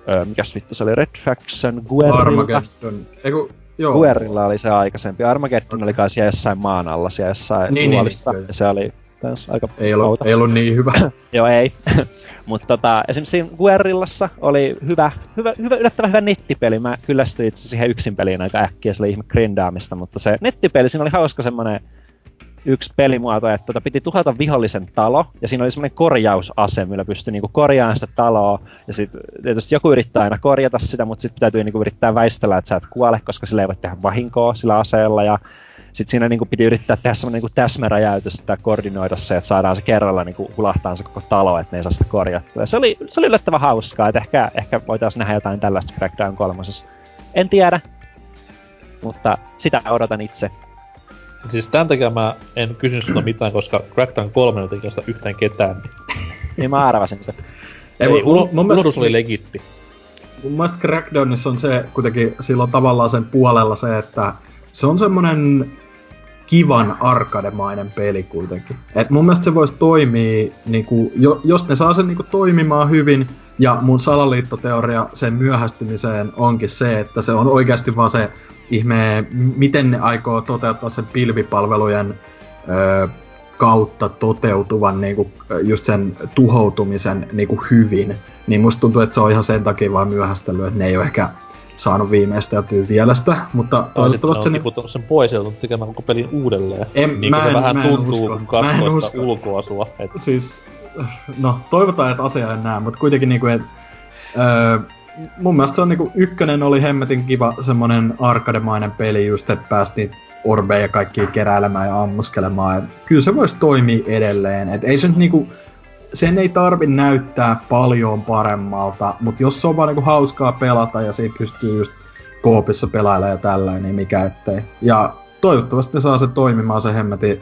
öö, mikäs vittu se oli, Red Faction, Guerrilla. Armageddon. Eiku, joo. Guerrilla oli se aikaisempi. Armageddon oli kai siellä jossain maan alla, siellä jossain niin, suolissa. Niin, niin, se oli taas aika ei ollut, ei ollut niin hyvä. joo, ei. Mutta tota, esimerkiksi siinä Guerrillassa oli hyvä, hyvä, hyvä, yllättävän hyvä nettipeli. Mä kyllästyin itse siihen yksin peliin aika äkkiä, se oli ihme grindaamista, mutta se nettipeli, siinä oli hauska semmonen yksi pelimuoto, että tota, piti tuhota vihollisen talo, ja siinä oli semmoinen korjausase, millä pystyi niinku korjaamaan sitä taloa, ja sitten tietysti joku yrittää aina korjata sitä, mutta sitten täytyy niinku yrittää väistellä, että sä et kuole, koska sillä ei voi tehdä vahinkoa sillä aseella, ja sitten siinä niinku piti yrittää tehdä semmoinen niinku täsmäräjäytys tai koordinoida se, että saadaan se kerralla niinku hulahtaa se koko talo, että ne ei saa sitä korjattua. Ja se oli, se oli yllättävän hauskaa, että ehkä, ehkä voitaisiin nähdä jotain tällaista Crackdown kolmosessa. En tiedä, mutta sitä odotan itse. Siis tän takia mä en kysynyt sinulta mitään, koska Crackdown 3 ei kiinnosta yhtään ketään. niin mä arvasin se. Ei, ei mun, mun mielestä, oli legitti. Mun mielestä Crackdownissa on se kuitenkin silloin tavallaan sen puolella se, että se on semmonen kivan arkademainen peli kuitenkin. Et mun mielestä se voisi toimia, niinku, jo, jos ne saa sen niinku toimimaan hyvin, ja mun salaliittoteoria sen myöhästymiseen onkin se, että se on oikeasti vaan se ihme, miten ne aikoo toteuttaa sen pilvipalvelujen ö, kautta toteutuvan niinku, just sen tuhoutumisen niinku hyvin. Niin musta tuntuu, että se on ihan sen takia vaan myöhästely, että ne ei ole ehkä saanut viimeisteltyä vielä sitä, mutta toivottavasti se... tiputtanut sen pois ja tekemään koko pelin uudelleen. En, niin mä en, se vähän mä en tuntuu, usko. kun katsoo sitä ulkoasua. Et... Siis, no toivotaan, että asia en näe, mutta kuitenkin niinku, että öö, mun mielestä se on niinku, ykkönen oli hemmetin kiva semmonen arkademainen peli just, että päästiin orbeja ja kaikki keräilemään ja ammuskelemaan. Et kyllä se voisi toimia edelleen. Et ei se nyt niinku, sen ei tarvi näyttää paljon paremmalta, mutta jos se on vaan niinku hauskaa pelata ja siinä pystyy just koopissa pelailemaan ja tällainen, niin mikä ettei. Ja toivottavasti ne saa se toimimaan se hemmetin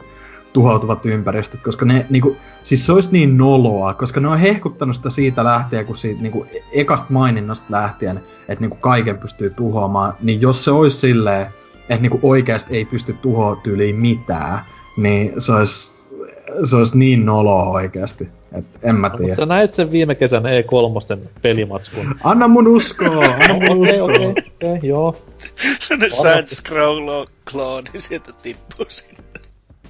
tuhoutuvat ympäristöt, koska ne niinku, siis se olisi niin noloa, koska ne on hehkuttanut sitä siitä lähtien, kun siitä niinku ekasta maininnasta lähtien, että niinku kaiken pystyy tuhoamaan, niin jos se olisi silleen, että niinku oikeasti ei pysty tuhoamaan tyyliin mitään, niin se olisi, se olisi niin noloa oikeasti. Et en mä tiedä. No, sä näit sen viime kesän E3 pelimatskun. Anna mun uskoa, anna mun uskoa. Okei, okei, okei, joo. Sellainen sad scroll klooni sieltä tippuu sinne.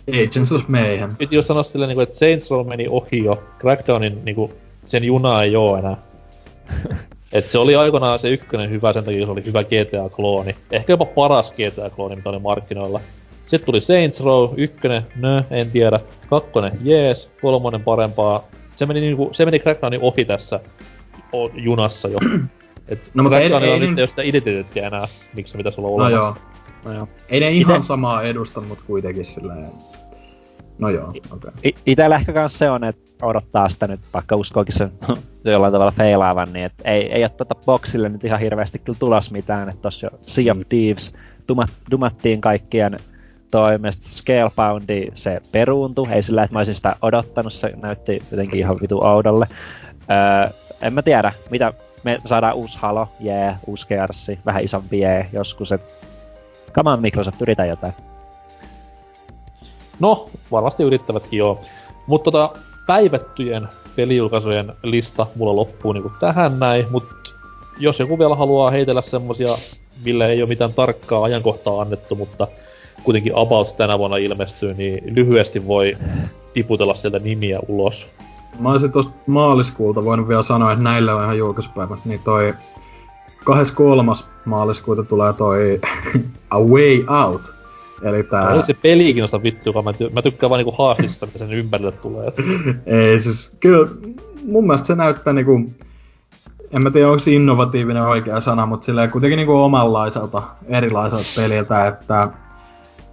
Agents of Mayhem. Piti jo sanoa silleen, niin kuin, että Saints Row meni ohi jo. Crackdownin niin kuin, sen juna ei oo enää. Et se oli aikoinaan se ykkönen hyvä, sen takia se oli hyvä GTA-klooni. Ehkä jopa paras GTA-klooni, mitä oli markkinoilla. Sitten tuli Saints Row, ykkönen, nö, en tiedä. Kakkonen, jees, kolmonen parempaa. Se meni, niinku, se meni Crackdownin ohi tässä junassa jo. Et no, mutta ei, ei, ei, nyt ei ole sitä identiteettiä enää, miksi se pitäisi olla no olemassa. Joo. No joo. Ei ne ihan Ite... samaa edusta, mutta kuitenkin silleen... No joo, okei. Okay. Itellä ehkä kans se on, että odottaa sitä nyt, vaikka uskoakin sen jollain tavalla feilaavan, niin että ei, ei ole tota boxille nyt ihan hirveästi kyllä tulos mitään, että tossa jo Sea of mm. Thieves dumat, dumattiin kaikkien toimesta. Scaleboundi se peruuntui, ei sillä, että mä olisin sitä odottanut, se näytti jotenkin ihan vitu oudolle. Öö, en mä tiedä, mitä, me saadaan uusi Halo, jee, yeah, uusi Gearsi, vähän isompi jee, yeah, joskus, että Come on Microsoft, yritä jotain. No, varmasti yrittävätkin joo. Mutta tota, päivättyjen pelijulkaisujen lista mulla loppuu niinku tähän näin, mut jos joku vielä haluaa heitellä semmosia, millä ei ole mitään tarkkaa ajankohtaa annettu, mutta kuitenkin About tänä vuonna ilmestyy, niin lyhyesti voi tiputella sieltä nimiä ulos. Mä olisin tosta maaliskuulta voinut vielä sanoa, että näillä on ihan julkaisupäivä, niin toi 23. maaliskuuta tulee toi A Way Out. Eli tää... Oli se peli kiinnosta vittu, mä, ty- mä tykkään vaan niinku haastista, mitä sen ympärille tulee. Ei siis, kyllä mun mielestä se näyttää niinku... En mä tiedä, onko innovatiivinen oikea sana, mutta silleen kuitenkin niinku omanlaiselta, erilaiselta peliltä, että...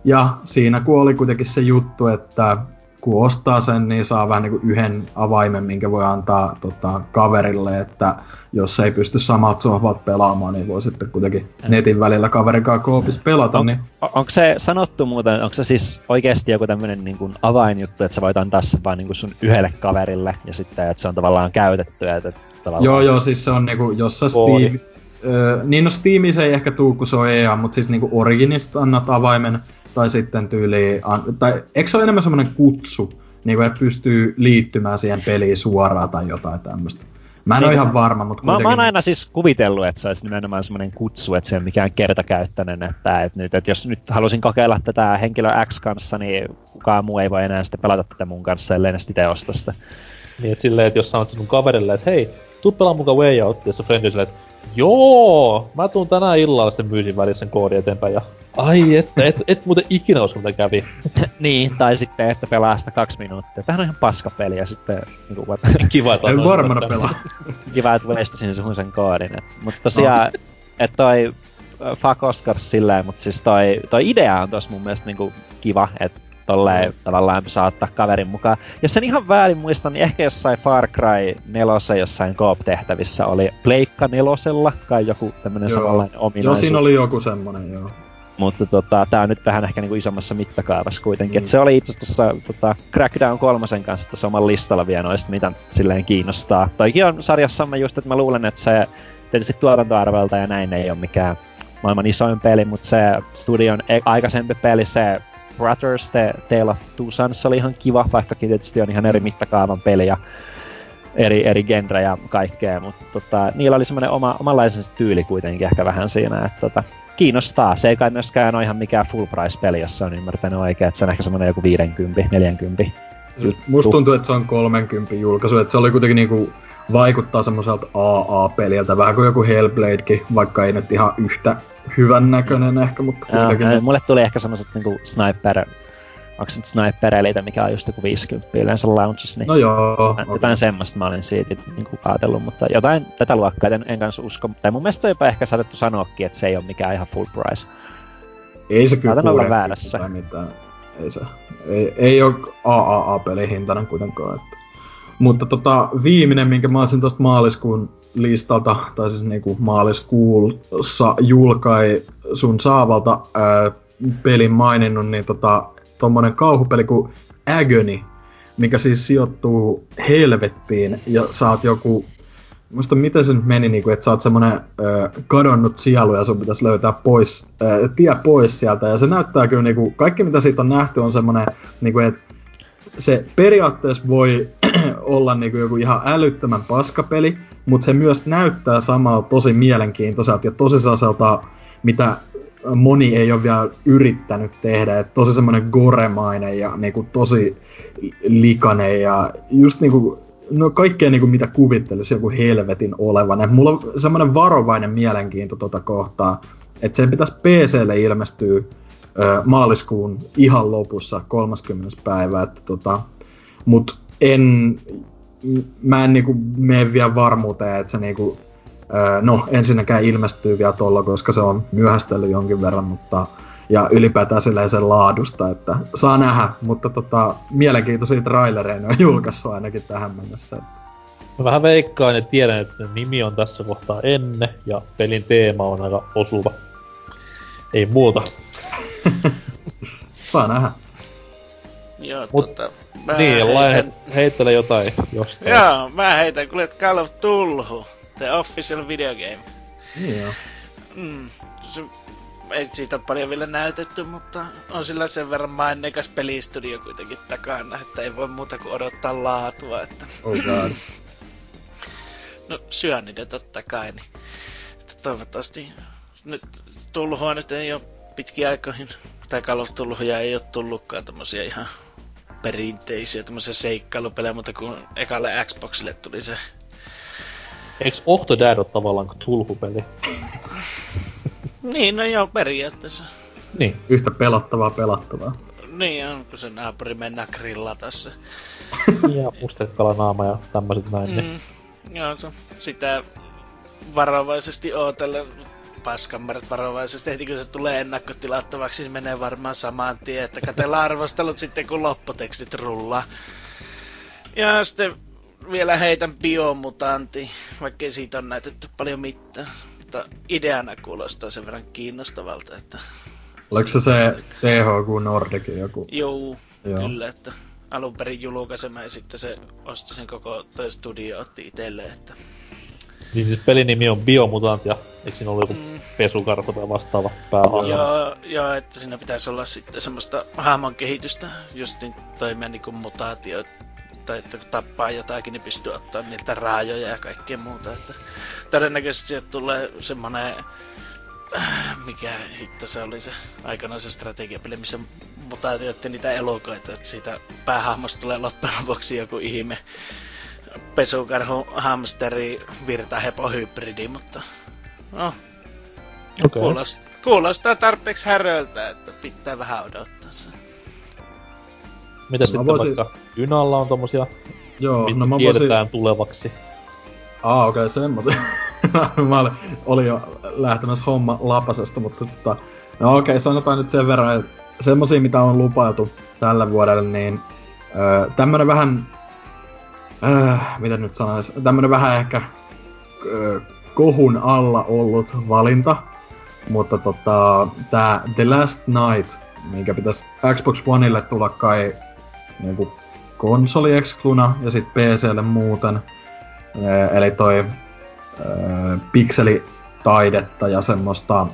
Ja siinä kun oli kuitenkin se juttu, että kun ostaa sen, niin saa vähän niin kuin yhden avaimen, minkä voi antaa tota, kaverille, että jos ei pysty samat sohvat pelaamaan, niin voi sitten kuitenkin netin välillä kaverin kanssa koopis pelata. On, niin... on, onko se sanottu muuten, onko se siis oikeasti joku tämmöinen niin kuin avainjuttu, että sä voit antaa sen vain niin kuin sun yhdelle kaverille, ja sitten, että se on tavallaan käytetty, että tavallaan... Joo, joo, siis se on niinku, jos sä Steam, Öö, niin no Steamissa ei ehkä tuu, kun se on EA, mutta siis niinku Originista annat avaimen, tai sitten tyyli, tai eikö se ole enemmän semmoinen kutsu, niin kuin, että pystyy liittymään siihen peliin suoraan tai jotain tämmöistä. Mä en niin, ole ihan varma, mutta kuitenkin... Mä, mä oon aina siis kuvitellut, että se olisi nimenomaan semmoinen kutsu, että se on mikään kertakäyttöinen, että, että, nyt, että jos nyt halusin kokeilla tätä henkilö X kanssa, niin kukaan muu ei voi enää sitten pelata tätä mun kanssa, ellei sitten osta sitä. Niin, että silleen, että jos sanot sun kaverille, että hei, tuu pelaa mukaan Way Out, ja se silleen, että joo, mä tuun tänään illalla sitten myysin välissä sen koodin eteenpäin, ja Ai että, et, et muuten ikinä osu, mitä kävi. niin, tai sitten, että pelaa sitä kaksi minuuttia. Tämähän on ihan paska peli ja sitten... Niin kuin, Kiva, että on varmana pelaa. Kiva, että veistasin sun sen koodin. Et, mutta tosiaan, no. että toi fuck Oscars silleen, mutta siis toi, toi idea on tos mun mielestä niinku kiva, että tolleen tavallaan saattaa kaverin mukaan. Jos sen ihan väärin muistan, niin ehkä jossain Far Cry 4 jossain Coop-tehtävissä oli Pleikka nelosella, kai joku tämmönen joo. samanlainen ominaisuus. Joo, siinä oli joku semmonen, joo. Mutta tota, tää on nyt vähän ehkä niinku isommassa mittakaavassa kuitenkin. Mm. Et se oli itse asiassa tota, Crackdown kolmosen kanssa tässä oman listalla vielä noista, mitä silleen kiinnostaa. Toikin on sarjassamme just, että mä luulen, että se tietysti tuotantoarvelta ja näin ei ole mikään maailman isoin peli, mutta se studion e- aikaisempi peli, se Brothers, The Tale of Two Sons oli ihan kiva, vaikkakin tietysti on ihan eri mittakaavan peli ja eri, eri genre ja kaikkea, mutta tota, niillä oli semmoinen oma, omanlaisensa tyyli kuitenkin ehkä vähän siinä, että tota, kiinnostaa. Se ei kai myöskään ole ihan mikään full price peli, jos se on ymmärtänyt oikein, että se on ehkä semmoinen joku 50, 40. Musta tuntuu, että se on 30 julkaisu, että se oli kuitenkin niinku vaikuttaa semmoiselta AA-peliltä, vähän kuin joku Hellbladekin, vaikka ei nyt ihan yhtä hyvän näköinen ehkä, mutta kuitenkin. Joo, mulle tuli ehkä semmoiset niinku sniper onko se nyt Sniper Elite, mikä on just joku 50 yleensä launches, niin no joo, jotain okay. semmoista mä olin siitä niin kuin ajatellut, mutta jotain tätä luokkaa en, en kanssa usko. Tai mun mielestä on jopa ehkä saatettu sanoakin, että se ei ole mikään ihan full price. Ei se kyllä olla väärässä. Ei se. Ei, ei ole AAA-pelin hintainen kuitenkaan. Että. Mutta tota, viimeinen, minkä mä olisin tuosta maaliskuun listalta, tai siis niinku maaliskuussa julkaisun saavalta ää, pelin maininnut, niin tota, tommonen kauhupeli kuin Agony, mikä siis sijoittuu helvettiin ja saat joku Muista miten se nyt meni, niin kuin, että sä oot semmonen ö, kadonnut sielu ja sun pitäisi löytää pois, ö, tie pois sieltä. Ja se näyttää kyllä, niin kuin, kaikki mitä siitä on nähty on semmonen, niin kuin, että se periaatteessa voi olla niin kuin joku ihan älyttömän paskapeli, mutta se myös näyttää samalla tosi mielenkiintoiselta ja tosi mitä moni ei ole vielä yrittänyt tehdä, että tosi semmoinen goremainen ja niinku tosi likainen ja just niinku no kaikkea niinku mitä kuvittelisi joku helvetin olevan. Et mulla on semmoinen varovainen mielenkiinto tota kohtaa, että sen pitäisi PClle ilmestyä maaliskuun ihan lopussa 30. päivä, että tota, mut en, mä en niinku mene vielä varmuuteen, että se niinku no ensinnäkään ilmestyy vielä tuolla, koska se on myöhästellyt jonkin verran, mutta ja ylipäätään sen laadusta, että saa nähdä, mutta tota, mielenkiintoisia trailereita on julkaissut ainakin tähän mennessä. Mä vähän veikkaan ja tiedän, että nimi on tässä kohtaa ennen ja pelin teema on aika osuva. Ei muuta. Saa nähdä. Joo, Mut, tota, mä niin, heitän... heittele jotain jostain. Joo, mä heitän kuule Call of Tulhu. The Official Video Game. Niin joo. Mm, se, ei siitä ole paljon vielä näytetty, mutta on sillä sen verran maineikas pelistudio kuitenkin takana, että ei voi muuta kuin odottaa laatua. Että... Oh god. no syö niitä totta kai, niin toivottavasti nyt tulluhua nyt ei ole pitkiä aikoihin, tai Call of ei ole tullutkaan tämmösiä ihan perinteisiä tämmöisiä seikkailupelejä, mutta kun ekalle Xboxille tuli se... Eiks Octodad ole tavallaan kuin tulhupeli? niin, no joo, periaatteessa. Niin. Yhtä pelottavaa pelattavaa. Niin on, kun se naapuri mennään grillata tässä. ja mustekala naama ja tämmöiset näin. Niin. Mm, niin. Joo, se, sitä varovaisesti ootellen paskammarat varovaisesti, heti kun se tulee ennakkotilattavaksi, niin menee varmaan samaan tien, että katsellaan arvostelut sitten kun lopputekstit rullaa. Ja sitten vielä heitän biomutanti, vaikkei siitä on näytetty paljon mitään. Mutta ideana kuulostaa sen verran kiinnostavalta, että... Oliko se se THQ Nordicin joku? Joo, Joo. kyllä, että alun perin julkaisema ja sitten se osti sen koko toi studio otti itselleen, että niin siis pelin nimi on Biomutant ja eikö siinä ollut joku mm. pesukarhu tai vastaava päähahmo? Joo, joo, että siinä pitäisi olla sitten semmoista hahmon kehitystä, just niin toimia niinku mutaatio, tai että kun tappaa jotakin, niin pystyy ottaa niiltä raajoja ja kaikkea muuta. Että todennäköisesti sieltä tulee semmonen mikä hitto se oli se aikanaan se strategiapeli, missä mutaatioitti niitä elokoita, että siitä päähahmosta tulee loppujen lopuksi joku ihme pesukarhu, hamsteri, virtahepo, hybridi, mutta no, okay. kuulostaa, kuulostaa tarpeeksi häröltä, että pitää vähän odottaa sen. Mitä sitten voisin... vaikka Ynalla on tommosia, Joo, no mä tiedetään voisin... tulevaksi? Aa, okei, okay, semmosia. mä olin, olin jo lähtemässä homma lapasesta, mutta tota, no okei, okay, sanotaan nyt sen verran, että semmosia, mitä on lupailtu tällä vuodelle, niin öö, tämmönen vähän äh, mitä nyt sanois, tämmönen vähän ehkä äh, kohun alla ollut valinta, mutta tota, tää The Last Night, minkä pitäisi Xbox Oneille tulla kai niinku konsoliexkluna ja sit PClle muuten. Äh, eli toi äh, pikselitaidetta ja semmoista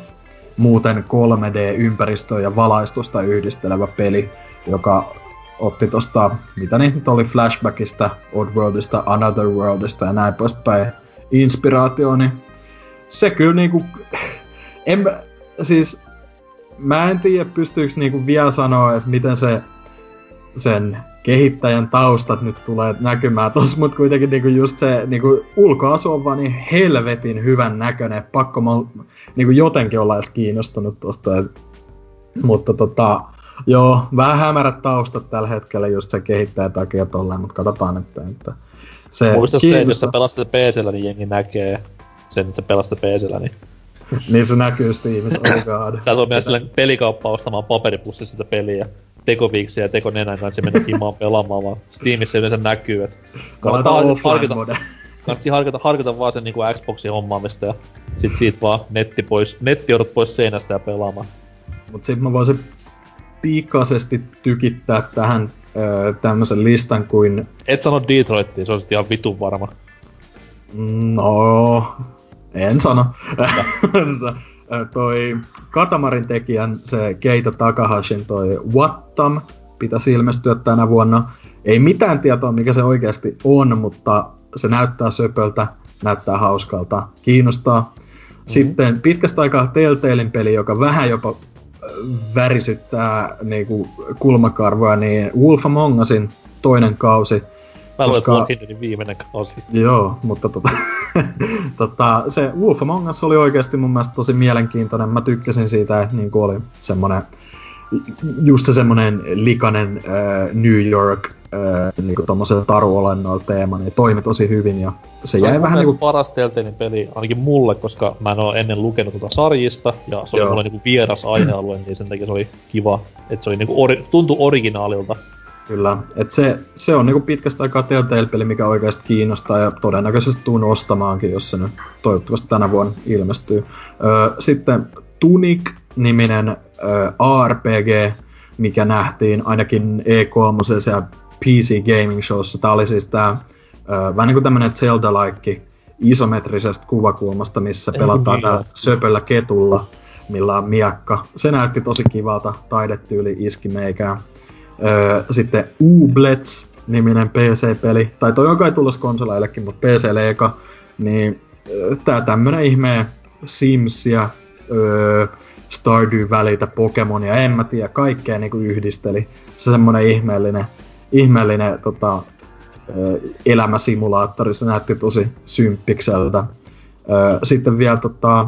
muuten 3D-ympäristöä ja valaistusta yhdistelevä peli, joka otti tosta, mitä niin oli Flashbackista, Oddworldista, Another Worldista ja näin poispäin inspiraatio, niin se kyllä niinku, en, siis mä en tiedä pystyykö niinku vielä sanoa, että miten se sen kehittäjän taustat nyt tulee näkymään tossa, mutta kuitenkin niinku just se niinku ulkoasu on vaan niin helvetin hyvän näköinen, pakko mä niinku jotenkin olla edes kiinnostunut tosta, et, mutta tota, Joo, vähän hämärät taustat tällä hetkellä just se kehittäjä takia tolleen, mutta katsotaan, että, että se Muista se, että jos sä pelastat PCllä, niin jengi näkee sen, että sä pelastat PCllä, niin... niin se näkyy Steamissa, oh god. sä tulet mennä sille pelikauppa ostamaan paperipussista sitä peliä, tekoviiksiä ja tekonenän kanssa mennä himaan pelaamaan, vaan Steamissa yleensä näkyy, että kannattaa harkita, kannattaa harkita, harkita vaan sen niinku Xboxin hommaamista ja sit siitä vaan netti pois, netti pois seinästä ja pelaamaan. Mut sit mä voisin pikaisesti tykittää tähän öö, tämmöisen listan kuin... Et sano Detroittiin, se olisi ihan vitun varma. No, en sano. toi Katamarin tekijän, se Keita Takahashin toi Wattam pitäisi ilmestyä tänä vuonna. Ei mitään tietoa, mikä se oikeasti on, mutta se näyttää söpöltä, näyttää hauskalta, kiinnostaa. Mm-hmm. Sitten pitkästä aikaa Telltalein peli, joka vähän jopa värisyttää niinku kulmakarvoa, niin Wolf Among Usin toinen kausi. Mä koska... luulen, viimeinen kausi. Joo, mutta tota, tota, se Wolf Among Us oli oikeasti mun mielestä tosi mielenkiintoinen. Mä tykkäsin siitä, että niinku oli semmonen just se semmonen likainen äh, New York äh, niinku tommosella taruolennoilla teema, niin toimi tosi hyvin ja se, se jäi vähän niinku... paras Telltalein peli, ainakin mulle, koska mä en oo ennen lukenut tuota sarjista, ja se oli Joo. mulle niinku vieras aihealue, niin sen takia se oli kiva, että se oli niinku ori, tuntui originaalilta. Kyllä, että se, se on niinku pitkästä aikaa Telltale-peli, mikä oikeasti kiinnostaa ja todennäköisesti tuun ostamaankin, jos se nyt toivottavasti tänä vuonna ilmestyy. Öö, sitten Tunic-niminen öö, ARPG, mikä nähtiin ainakin E3 ja PC Gaming Showssa. Tää oli siis tää vähän niin kuin tämmönen Zelda-like isometrisestä kuvakulmasta, missä pelataan tää söpöllä ketulla millä on miakka. Se näytti tosi kivalta, taidetyyli iski meikään. Öö, sitten Ublets niminen PC-peli, tai toi on kai tulos konsoleillekin, mutta PC eka, niin tää tämmönen ihme Simsia, öö, Stardew välitä Pokemonia, en mä tiedä, kaikkea niinku yhdisteli. Se semmonen ihmeellinen, ihmeellinen tota, elämäsimulaattori, se näytti tosi symppikseltä. Sitten vielä tota,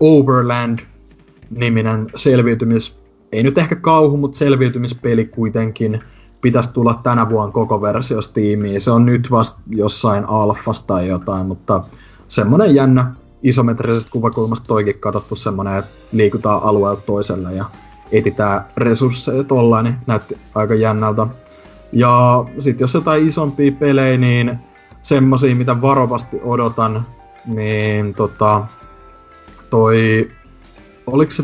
Overland-niminen selviytymis, ei nyt ehkä kauhu, mutta selviytymispeli kuitenkin pitäisi tulla tänä vuonna koko versio Steamiin. Se on nyt vasta jossain alfasta tai jotain, mutta semmonen jännä isometrisestä kuvakulmasta toikin katsottu semmonen, että liikutaan alueelta toiselle ja etitään resursseja tollain, niin näytti aika jännältä. Ja sit jos jotain isompia pelejä, niin semmosia, mitä varovasti odotan, niin tota, toi, oliko se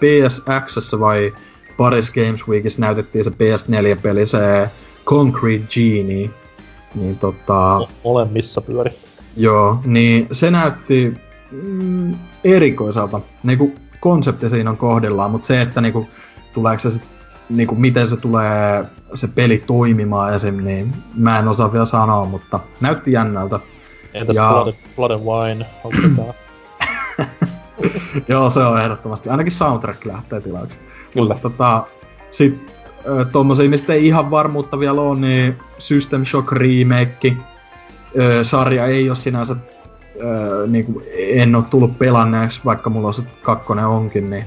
PSX vai Paris Games Weekissä näytettiin se PS4-peli, se Concrete Genie. Niin tota... Ole missä pyöri. Joo, niin se näytti mm, erikoiselta. Niinku konsepti siinä on kohdillaan, mutta se, että niinku, tuleeko se sit, niinku, miten se tulee se peli toimimaan esim, niin mä en osaa vielä sanoa, mutta näytti jännältä. Entäs ja... Blood, Blood and Wine, onko Joo, se on ehdottomasti. Ainakin soundtrack lähtee tilaukseen. Kyllä. Tota, sit tommosia, mistä ei ihan varmuutta vielä ole, niin System Shock Remake. sarja ei ole sinänsä niin kuin en ole tullut pelanneeksi, vaikka mulla se kakkonen onkin, niin,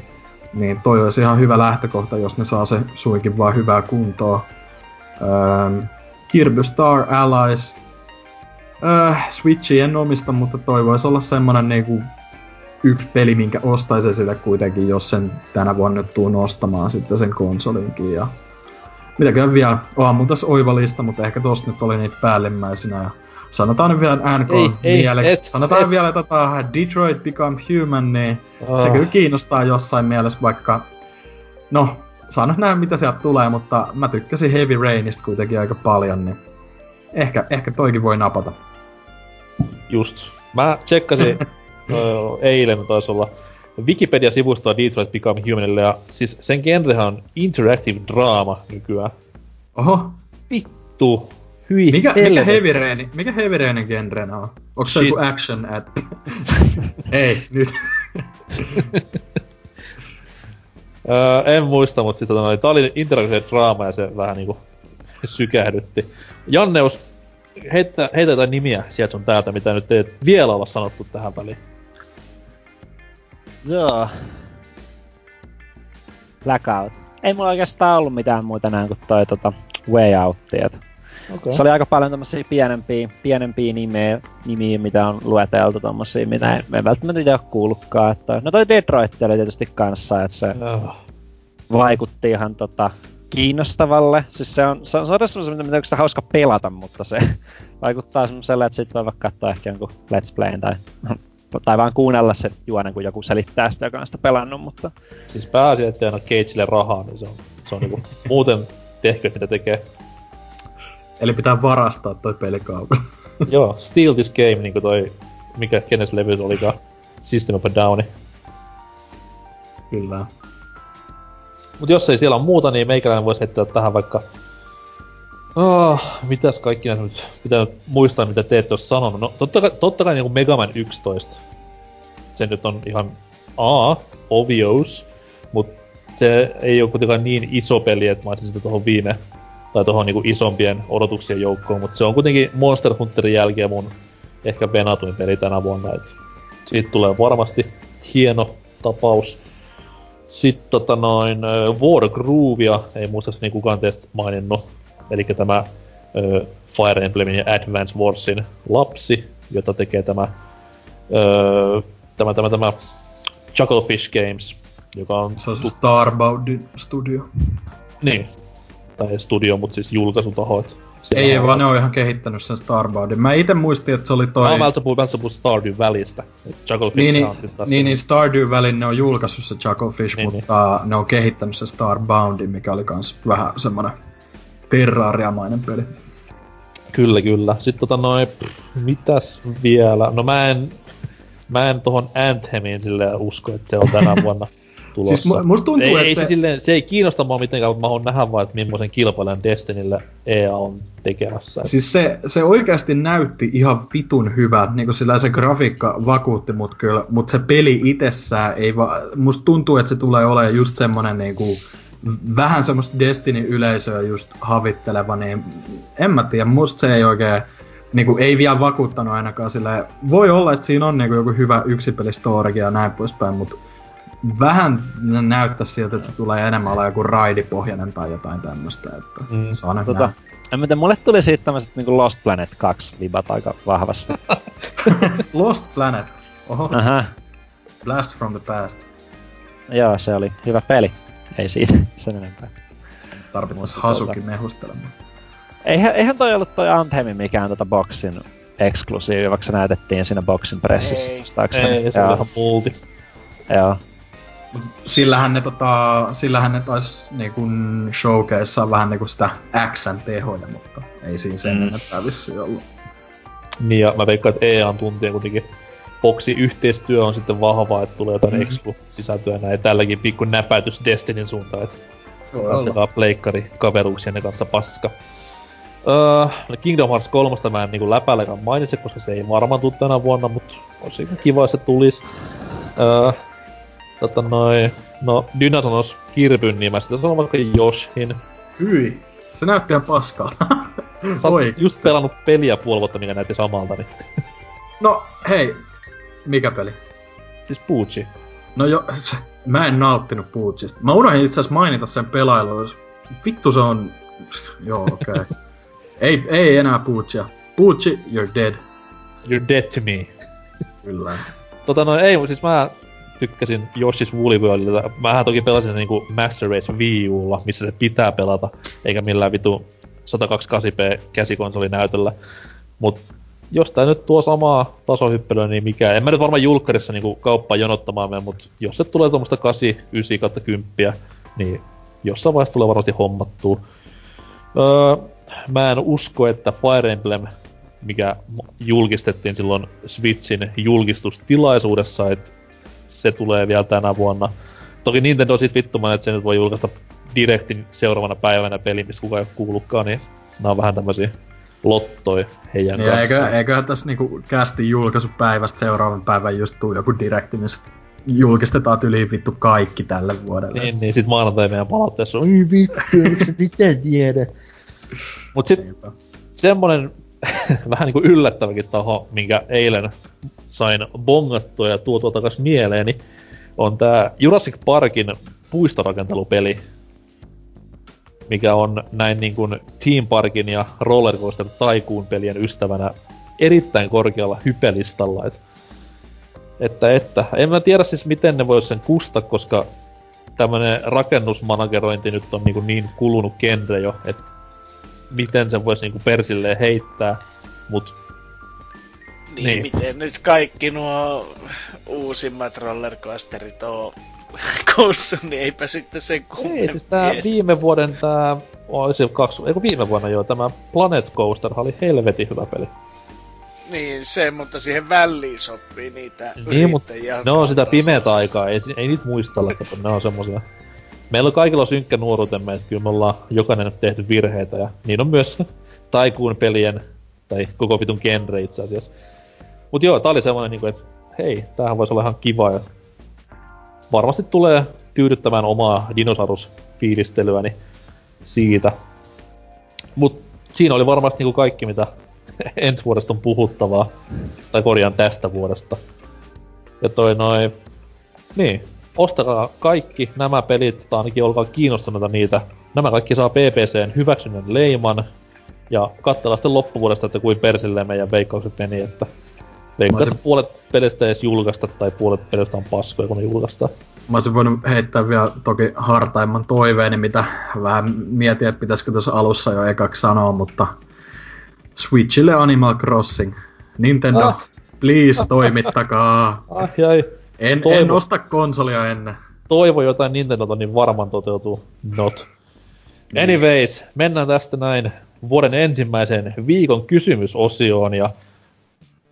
niin toi olisi ihan hyvä lähtökohta, jos ne saa se suikin vaan hyvää kuntoa. Ähm, Kirby Star Allies. Äh, Switchi en omista, mutta toi voisi olla semmonen niinku yksi peli, minkä ostaisin sitä kuitenkin, jos sen tänä vuonna nyt tuun ostamaan sitten sen konsolinkin. Ja mitäkään vielä, onhan mun tässä oiva lista, mutta ehkä tosta nyt oli niitä päällimmäisenä. Ja sanotaan nyt vielä NK ei, mieleksi. Ei, et, sanotaan et. vielä tota Detroit Become Human, niin oh. se kyllä kiinnostaa jossain mielessä, vaikka... No, saa nyt nähdä mitä sieltä tulee, mutta mä tykkäsin Heavy Rainista kuitenkin aika paljon, niin ehkä, ehkä toikin voi napata. Just. Mä tsekkasin eilen taisi olla Wikipedia-sivustoa Detroit Become Humanille, ja siis sen genrehän on interactive drama nykyään. Oho. Vittu. Hyi mikä, mikä Heavy Rain, mikä Heavy Rainin genrenä on? Onko se joku action at... Ei, nyt. öö, en muista, mutta siis tota, tää oli interactive drama ja se vähän niinku sykähdytti. Janneus, heitä, heitä jotain nimiä sieltä sun täältä, mitä nyt ei vielä olla sanottu tähän väliin. Joo. Blackout. Ei mulla oikeastaan ollut mitään muuta näin kuin toi tota, Way Out. Okay. Se oli aika paljon tämmösiä pienempiä, pienempiä nimeä, nimiä, mitä on lueteltu tommosia, mitä en, en välttämättä itse ole kuullutkaan. Että, no toi Detroit oli tietysti kanssa, että se oh. vaikutti ihan tota, kiinnostavalle. Siis se on, se on, se on semmoinen, mitä on hauska pelata, mutta se vaikuttaa semmoiselle, että sit voi vaikka katsoa ehkä jonkun Let's Playin tai tai vaan kuunnella se juonen, kun joku selittää sitä, joka on sitä pelannut, mutta... Siis pääasia, ettei anna Cageille rahaa, niin se on, se on niinku muuten tehkö, mitä tekee. Eli pitää varastaa toi pelikaupa. Joo, Steal This Game, niinku toi, mikä, kenes levy olikaan, System of a Downi. Kyllä. Mut jos ei siellä ole muuta, niin meikäläinen voisi heittää tähän vaikka Oh, mitäs kaikki näitä nyt pitää muistaa, mitä te ette ole sanonut. No, totta kai, totta kai niinku Mega Man 11. Se nyt on ihan A, obvious, mut se ei ole kuitenkaan niin iso peli, että mä olisin sitä tohon viime, tai tohon niinku isompien odotuksien joukkoon, mutta se on kuitenkin Monster Hunterin jälkeen mun ehkä venatuin peli tänä vuonna, et siitä tulee varmasti hieno tapaus. Sitten tota noin, War Groovia, ei muistaakseni kukaan teistä maininnut, eli tämä ö, Fire Emblemin ja Advance Warsin lapsi, jota tekee tämä, ö, tämä, tämä, tämä Chucklefish Games, joka on... Se on se Starboundin studio. Niin, tai studio, mutta siis julkaisutaho, että ei, ei, vaan ne on ihan kehittänyt sen Starboundin. Mä itse muistin, että se oli toi... Mä puhun, mä puhun Stardew välistä. Niin, niin, niin, niin, Stardew välin ne on julkaissut se Chucklefish, niin, mutta niin. ne on kehittänyt se Starboundin, mikä oli kans vähän semmonen terrariamainen peli. Kyllä, kyllä. Sitten tota noin, mitäs vielä? No mä en... mä en tohon Anthemiin silleen usko, että se on tänä vuonna tulossa. Siis musta tuntuu, ei, että ei se... se, silleen, se ei kiinnosta mua mitenkään, mutta mä haluan nähdä vaan, että millaisen kilpailijan Destinyllä EA on tekemässä. Siis se, se oikeasti näytti ihan vitun hyvä, niin kuin sillä se grafiikka vakuutti mut kyllä, mutta se peli itsessään ei va... Musta tuntuu, että se tulee olemaan just semmonen niinku, vähän semmoista Destiny-yleisöä just havitteleva, niin en mä tiedä, musta se ei oikein, niinku, ei vielä vakuuttanut ainakaan sillä. Voi olla, että siinä on niinku joku hyvä yksipelistoorikin ja näin poispäin, mutta vähän näyttää siltä, että se tulee enemmän olla joku raidipohjainen tai jotain tämmöistä, että mm. saa nyt tota, en mä tiedä, mulle tuli siitä tämmöset niinku Lost Planet 2 vibat aika vahvasti. Lost Planet. Oho. Aha. Blast from the past. Joo, se oli hyvä peli. Ei siinä sen enempää. Tarvittais Hasuki tuota... mehustelemaan. Eihän, eihän toi ollut toi Anthemi mikään tota boxin eksklusiivi, vaikka se näytettiin siinä boxin pressissä. Ei, ei se oli ihan multi. Joo. Sillähän ne, tota, sillähän ne taisi niinku showcaseaa vähän niinku sitä Xn tehoja, mutta ei siinä sen mm. enempää vissiin ollut. Niin ja mä veikkaan, että EAN tuntien kuitenkin boksi yhteistyö on sitten vahvaa, että tulee jotain mm. Exclu-sisältöä näin. Tälläkin pikku näpäytys Destinin suuntaan, että haastakaa pleikkari kaveruuksien kanssa paska. Öö, Kingdom Hearts 3 mä en niinku läpäälläkään mainitse, koska se ei varmaan tule tänä vuonna, mutta olisi kiva, jos se tulisi. Öö, tota noin, no Dyna sanois Kirpyn nimestä, se on vaikka Joshin. Hyi, se näytti ihan paskalta. Sä oot just pelannut peliä puoli vuotta, mikä näytti samalta, niin... No, hei, mikä peli? Siis Pucci. No jo, mä en nauttinut Puccista. Mä unohdin itse asiassa mainita sen pelailun. Vittu se on... Joo, okei. Okay. ei, ei enää Puccia. Pucci, you're dead. You're dead to me. Kyllä. Tota no ei, siis mä tykkäsin Yoshi's Woolly Worldilta. Mähän toki pelasin niinku Master Race Wii Ulla, missä se pitää pelata, eikä millään vitu 128p käsikonsolinäytöllä. Mut jos tää nyt tuo samaa tasohyppelyä, niin mikä... En mä nyt varmaan julkkarissa niinku kauppaan jonottamaan mene, mut jos se tulee tuommoista 8, 9 kautta 10, niin jossain vaiheessa tulee varmasti hommattua. Öö, mä en usko, että Fire Emblem, mikä julkistettiin silloin Switchin julkistustilaisuudessa, että se tulee vielä tänä vuonna. Toki Nintendo sit vittumaan, että se nyt voi julkaista Directin seuraavana päivänä peli, missä kukaan ei kuullutkaan, niin nämä on vähän tämmösiä lottoi heidän niin, eikö, eiköhän tässä niinku kästin julkaisupäivästä seuraavan päivän just tuu joku direkti, missä julkistetaan yli vittu kaikki tälle vuodelle. Niin, niin sit maanantai meidän palautteessa on, vittu, mitään tiedä? Mut sit Niinpä. semmonen vähän niinku yllättäväkin taho, minkä eilen sain bongattua ja tuotua takas mieleeni, on tää Jurassic Parkin puistorakentelupeli, mikä on näin niin kuin Team Parkin ja Rollercoaster Tycoon pelien ystävänä erittäin korkealla hypelistalla. Et, että, että, en mä tiedä siis miten ne vois sen kusta, koska tämmönen rakennusmanagerointi nyt on niin, kuin niin kulunut genre jo, että miten se voisi niin persilleen heittää, mut niin, niin, miten nyt kaikki nuo uusimmat rollercoasterit on koussu, niin eipä sitten sen kummemmin. Ei, siis tää viime vuoden tää, olisi kaksi, eikö viime vuonna jo, tämä Planet Coaster oli helvetin hyvä peli. Niin, se, mutta siihen väliin sopii niitä Niin, mutta ne on sitä pimeätä aikaa, ei, ei niitä muistella, että ne on semmosia. Meillä on kaikilla synkkä nuoruutemme, että kyllä me ollaan jokainen tehty virheitä, ja niin on myös taikuun pelien, tai koko vitun genre itse asiassa. Mut joo, tää oli semmonen niinku, että hei, tämähän voisi olla ihan kiva, ja varmasti tulee tyydyttämään omaa dinosaurusfiilistelyäni siitä. Mut siinä oli varmasti niinku kaikki, mitä ensi vuodesta on puhuttavaa. Tai korjaan tästä vuodesta. Ja toi noin... Niin, ostakaa kaikki nämä pelit, tai ainakin olkaa kiinnostuneita niitä. Nämä kaikki saa PPCn hyväksynnän leiman. Ja katsellaan sitten loppuvuodesta, että kuin persilleen meidän veikkaukset meni, että Veikkaan, että puolet pelistä edes julkaista, tai puolet pelistä on paskoja, kun ne julkaistaan. Mä olisin voinut heittää vielä toki hartaimman toiveeni, mitä vähän mietin, että pitäisikö tuossa alussa jo ekaksi sanoa, mutta Switchille Animal Crossing. Nintendo, ah. please toimittakaa. Ah, jäi. En, en osta konsolia ennen. Toivo jotain Nintendota, niin varmaan toteutuu. Not. Niin. Anyways, mennään tästä näin vuoden ensimmäiseen viikon kysymysosioon ja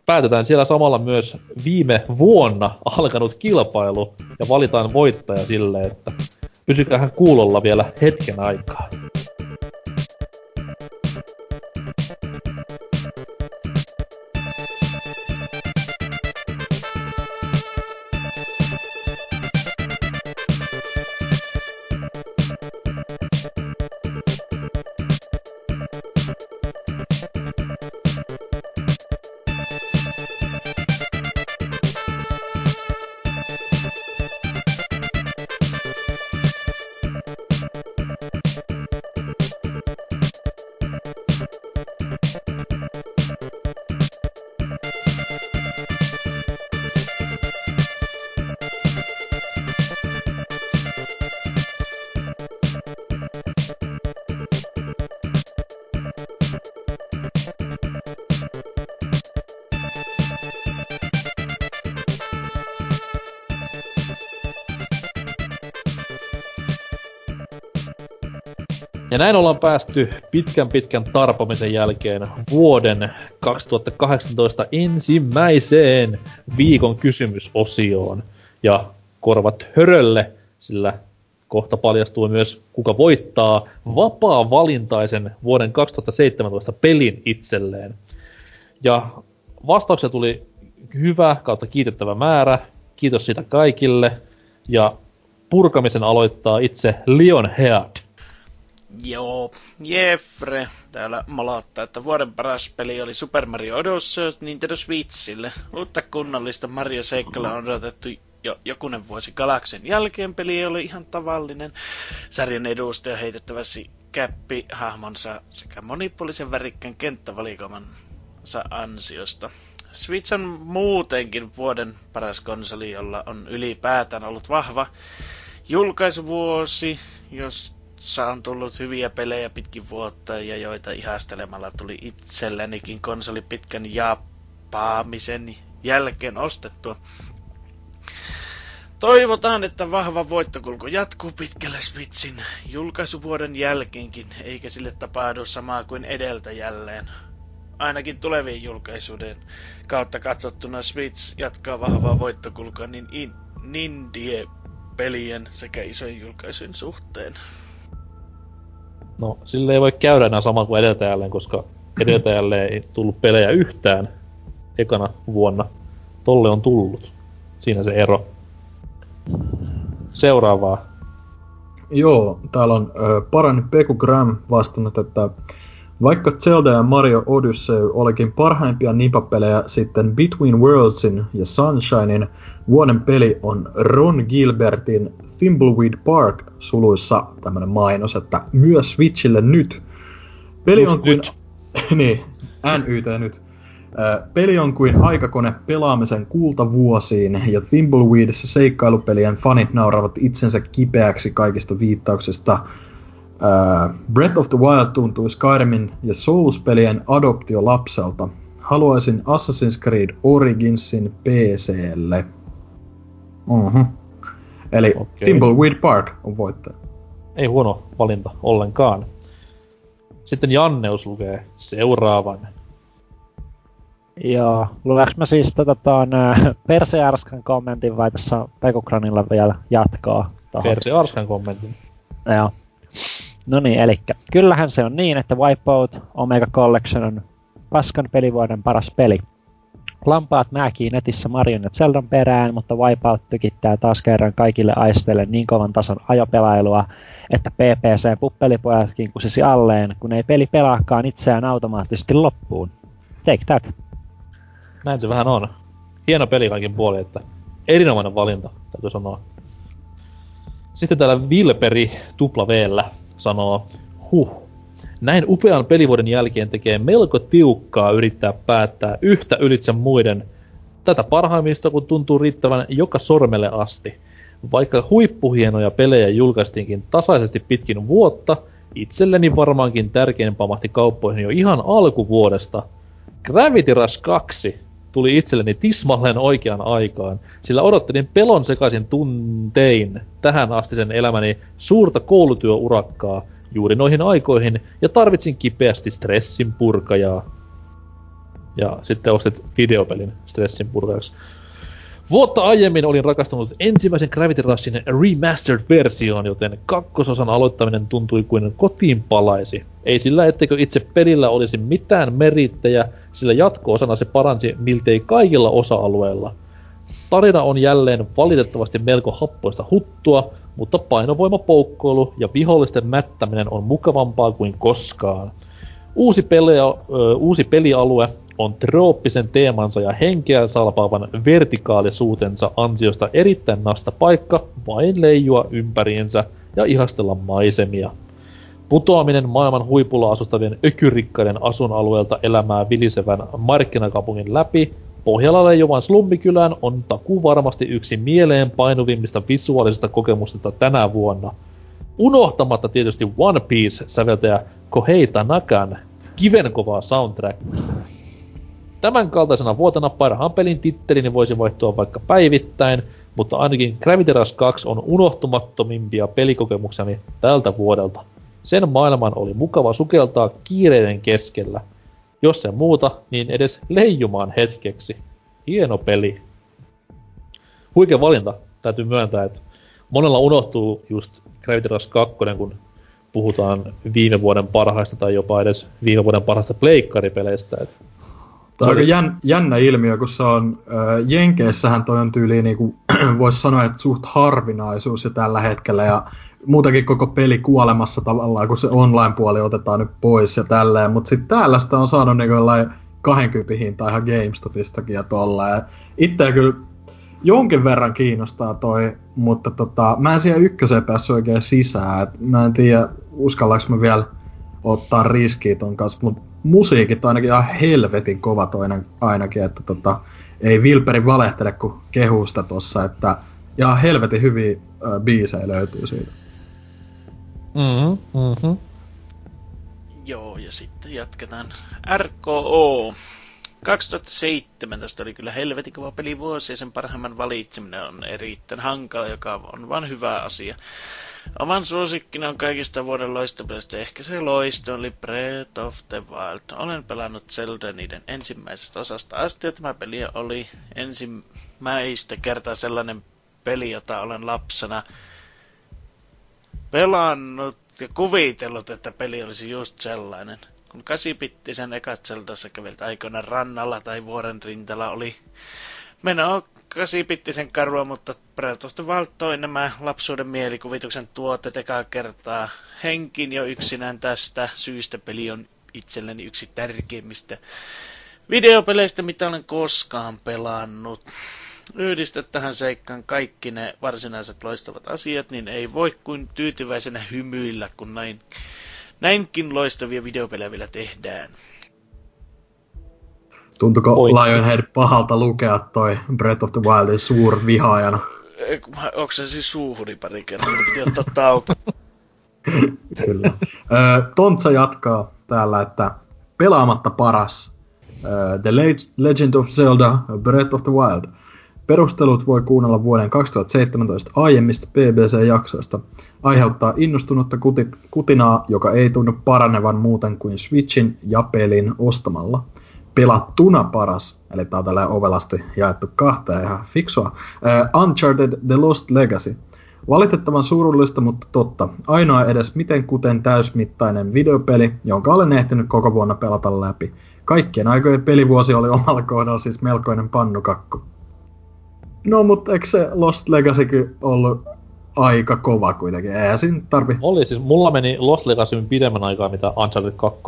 päätetään siellä samalla myös viime vuonna alkanut kilpailu ja valitaan voittaja sille, että pysykäähän kuulolla vielä hetken aikaa. Näin ollaan päästy pitkän pitkän tarpomisen jälkeen vuoden 2018 ensimmäiseen viikon kysymysosioon. Ja korvat hörölle, sillä kohta paljastuu myös kuka voittaa vapaa-valintaisen vuoden 2017 pelin itselleen. Ja vastauksia tuli hyvä kautta kiitettävä määrä. Kiitos siitä kaikille. Ja purkamisen aloittaa itse Leon Head. Joo, Jeffre täällä malottaa, että vuoden paras peli oli Super Mario Odyssey Nintendo Switchille. Uutta kunnallista Mario Seikkala on odotettu jo jokunen vuosi Galaksen jälkeen. Peli oli ihan tavallinen. Sarjan edustaja heitettävästi käppi hahmonsa sekä monipuolisen värikkän kenttävalikoimansa ansiosta. Switch on muutenkin vuoden paras konsoli, jolla on ylipäätään ollut vahva julkaisuvuosi, jos on tullut hyviä pelejä pitkin vuotta ja joita ihastelemalla tuli itsellenikin konsoli pitkän japaamisen jälkeen ostettua. Toivotaan, että vahva voittokulku jatkuu pitkälle Switchin julkaisuvuoden jälkeenkin, eikä sille tapahdu samaa kuin edeltäjälleen. Ainakin tulevien julkaisuuden kautta katsottuna Switch jatkaa vahvaa voittokulkua niin in, Nindie-pelien sekä isojen julkaisujen suhteen. No, sille ei voi käydä enää sama kuin edeltäjälleen, koska edeltäjälle ei tullut pelejä yhtään ekana vuonna. Tolle on tullut. Siinä se ero. Seuraavaa. Joo, täällä on äh, Parani Peku Graham vastannut, että vaikka Zelda ja Mario Odyssey olikin parhaimpia nipapelejä sitten Between Worldsin ja Sunshinein, vuoden peli on Ron Gilbertin Thimbleweed Park suluissa tämmönen mainos, että myös Switchille nyt. Peli on kuin... niin, NYT nyt. Peli on kuin aikakone pelaamisen kultavuosiin, ja Thimbleweedissä seikkailupelien fanit nauravat itsensä kipeäksi kaikista viittauksista Uh, Breath of the Wild tuntui Skyrimin ja Souls-pelien adoptio lapselta. Haluaisin Assassin's Creed Originsin PClle. Uh-huh. Eli okay. Timbleweed Park on voittaja. Ei huono valinta ollenkaan. Sitten Janneus lukee seuraavan. Joo, lukeeko mä siis tota tuon Persearskan kommentin vai tässä Pekukranilla vielä jatkaa? Persearskan kommentin. Joo. No niin, eli kyllähän se on niin, että Wipeout Omega Collection on paskan pelivuoden paras peli. Lampaat määkii netissä Marion ja Zeldan perään, mutta Wipeout tykittää taas kerran kaikille aisteille niin kovan tason ajopelailua, että PPC-puppelipojatkin kusisi alleen, kun ei peli pelaakaan itseään automaattisesti loppuun. Take that. Näin se vähän on. Hieno peli kaikin puolin, että erinomainen valinta, täytyy sanoa. Sitten täällä Vilperi tupla sanoo, huh, näin upean pelivuoden jälkeen tekee melko tiukkaa yrittää päättää yhtä ylitse muiden. Tätä parhaimmista kun tuntuu riittävän joka sormelle asti. Vaikka huippuhienoja pelejä julkaistiinkin tasaisesti pitkin vuotta, itselleni varmaankin tärkein pamahti kauppoihin jo ihan alkuvuodesta. Gravity Rush 2 tuli itselleni tismalleen oikeaan aikaan, sillä odottelin pelon sekaisin tuntein tähän asti sen elämäni suurta koulutyöurakkaa juuri noihin aikoihin ja tarvitsin kipeästi stressin purkajaa. Ja sitten ostit videopelin stressin purkajaksi. Vuotta aiemmin olin rakastunut ensimmäisen Gravity Rushin remastered-versioon, joten kakkososan aloittaminen tuntui kuin kotiin palaisi. Ei sillä, etteikö itse pelillä olisi mitään merittejä, sillä jatko-osana se paransi miltei kaikilla osa-alueilla. Tarina on jälleen valitettavasti melko happoista huttua, mutta painovoimapoukkoilu ja vihollisten mättäminen on mukavampaa kuin koskaan. Uusi, peli, ö, uusi pelialue on trooppisen teemansa ja henkeä salpaavan vertikaalisuutensa ansiosta erittäin nasta paikka vain leijua ympäriinsä ja ihastella maisemia. Putoaminen maailman huipulla asustavien ökyrikkaiden asunalueelta elämää vilisevän markkinakaupungin läpi Pohjalla leijuvan slummikylään on taku varmasti yksi mieleen painuvimmista visuaalisista kokemuksista tänä vuonna. Unohtamatta tietysti One Piece-säveltäjä Kohei Tanakan kivenkovaa soundtrack. Tämän kaltaisena vuotena parhaan pelin tittelini voisi vaihtua vaikka päivittäin, mutta ainakin Gravity Rush 2 on unohtumattomimpia pelikokemukseni tältä vuodelta. Sen maailman oli mukava sukeltaa kiireiden keskellä. Jos se muuta, niin edes leijumaan hetkeksi. Hieno peli. Huikea valinta. Täytyy myöntää, että monella unohtuu just Gravity Rush 2, kun puhutaan viime vuoden parhaista tai jopa edes viime vuoden parhaista pleikkaripeleistä. Että Tämä on aika jän, jännä ilmiö, kun se on, äh, Jenkeissähän toi on tyyli niinku, voisi sanoa, että suht harvinaisuus jo tällä hetkellä, ja muutenkin koko peli kuolemassa tavallaan, kun se online-puoli otetaan nyt pois ja tälleen, mutta sitten täällä sitä on saanut niinku jollain 20 hintaa ihan GameStopistakin ja tolleen. Itseä kyllä jonkin verran kiinnostaa toi, mutta tota, mä en siihen ykköseen päässyt oikein sisään. Et mä en tiedä, uskallaks mä vielä ottaa riskiä ton kanssa, mutta musiikit on ainakin ihan helvetin kova toinen ainakin, että tota, ei Vilperi valehtele kun kehusta tossa, että ja helvetin hyviä äh, biisejä löytyy siitä. Mm-hmm, mm-hmm. Joo, ja sitten jatketaan. RKO. 2017 oli kyllä helvetin kova pelivuosi ja sen parhaimman valitseminen on erittäin hankala, joka on vain hyvä asia. Oman suosikkina on kaikista vuoden loistopelistä ehkä se loisto oli Breath of the Wild. Olen pelannut Zelda niiden ensimmäisestä osasta asti ja tämä peli oli ensimmäistä kertaa sellainen peli, jota olen lapsena pelannut ja kuvitellut, että peli olisi just sellainen. Kun kasipittisen ekat Zeldassa kävelt aikoina rannalla tai vuoren rintalla oli meno kasipittisen karua, mutta Breath of the Wild toi nämä lapsuuden mielikuvituksen tuotteet ekaa kertaa. Henkin jo yksinään tästä syystä peli on itselleni yksi tärkeimmistä videopeleistä, mitä olen koskaan pelannut. Yhdistä tähän seikkaan kaikki ne varsinaiset loistavat asiat, niin ei voi kuin tyytyväisenä hymyillä, kun näin, näinkin loistavia videopelejä vielä tehdään. Tuntuko Pointti. Lionhead pahalta lukea toi Breath of the Wildin suur vihaajana? Onko se siis suuhuni pari kertaa, piti ottaa tauko. Kyllä. Tontsa jatkaa täällä, että pelaamatta paras The Legend of Zelda Breath of the Wild. Perustelut voi kuunnella vuoden 2017 aiemmista BBC-jaksoista. Aiheuttaa innostunutta kutinaa, joka ei tunnu paranevan muuten kuin Switchin ja pelin ostamalla pelattuna paras, eli tää on tällä ovelasti jaettu kahteen ihan fiksua. Uh, Uncharted The Lost Legacy. Valitettavan surullista, mutta totta. Ainoa edes miten kuten täysmittainen videopeli, jonka olen ehtinyt koko vuonna pelata läpi. Kaikkien aikojen pelivuosi oli omalla kohdalla siis melkoinen pannukakku. No, mutta eikö se Lost Legacy ollut aika kova kuitenkin? Eihän siinä tarvi... Oli siis, mulla meni Lost Legacy pidemmän aikaa mitä Uncharted 2.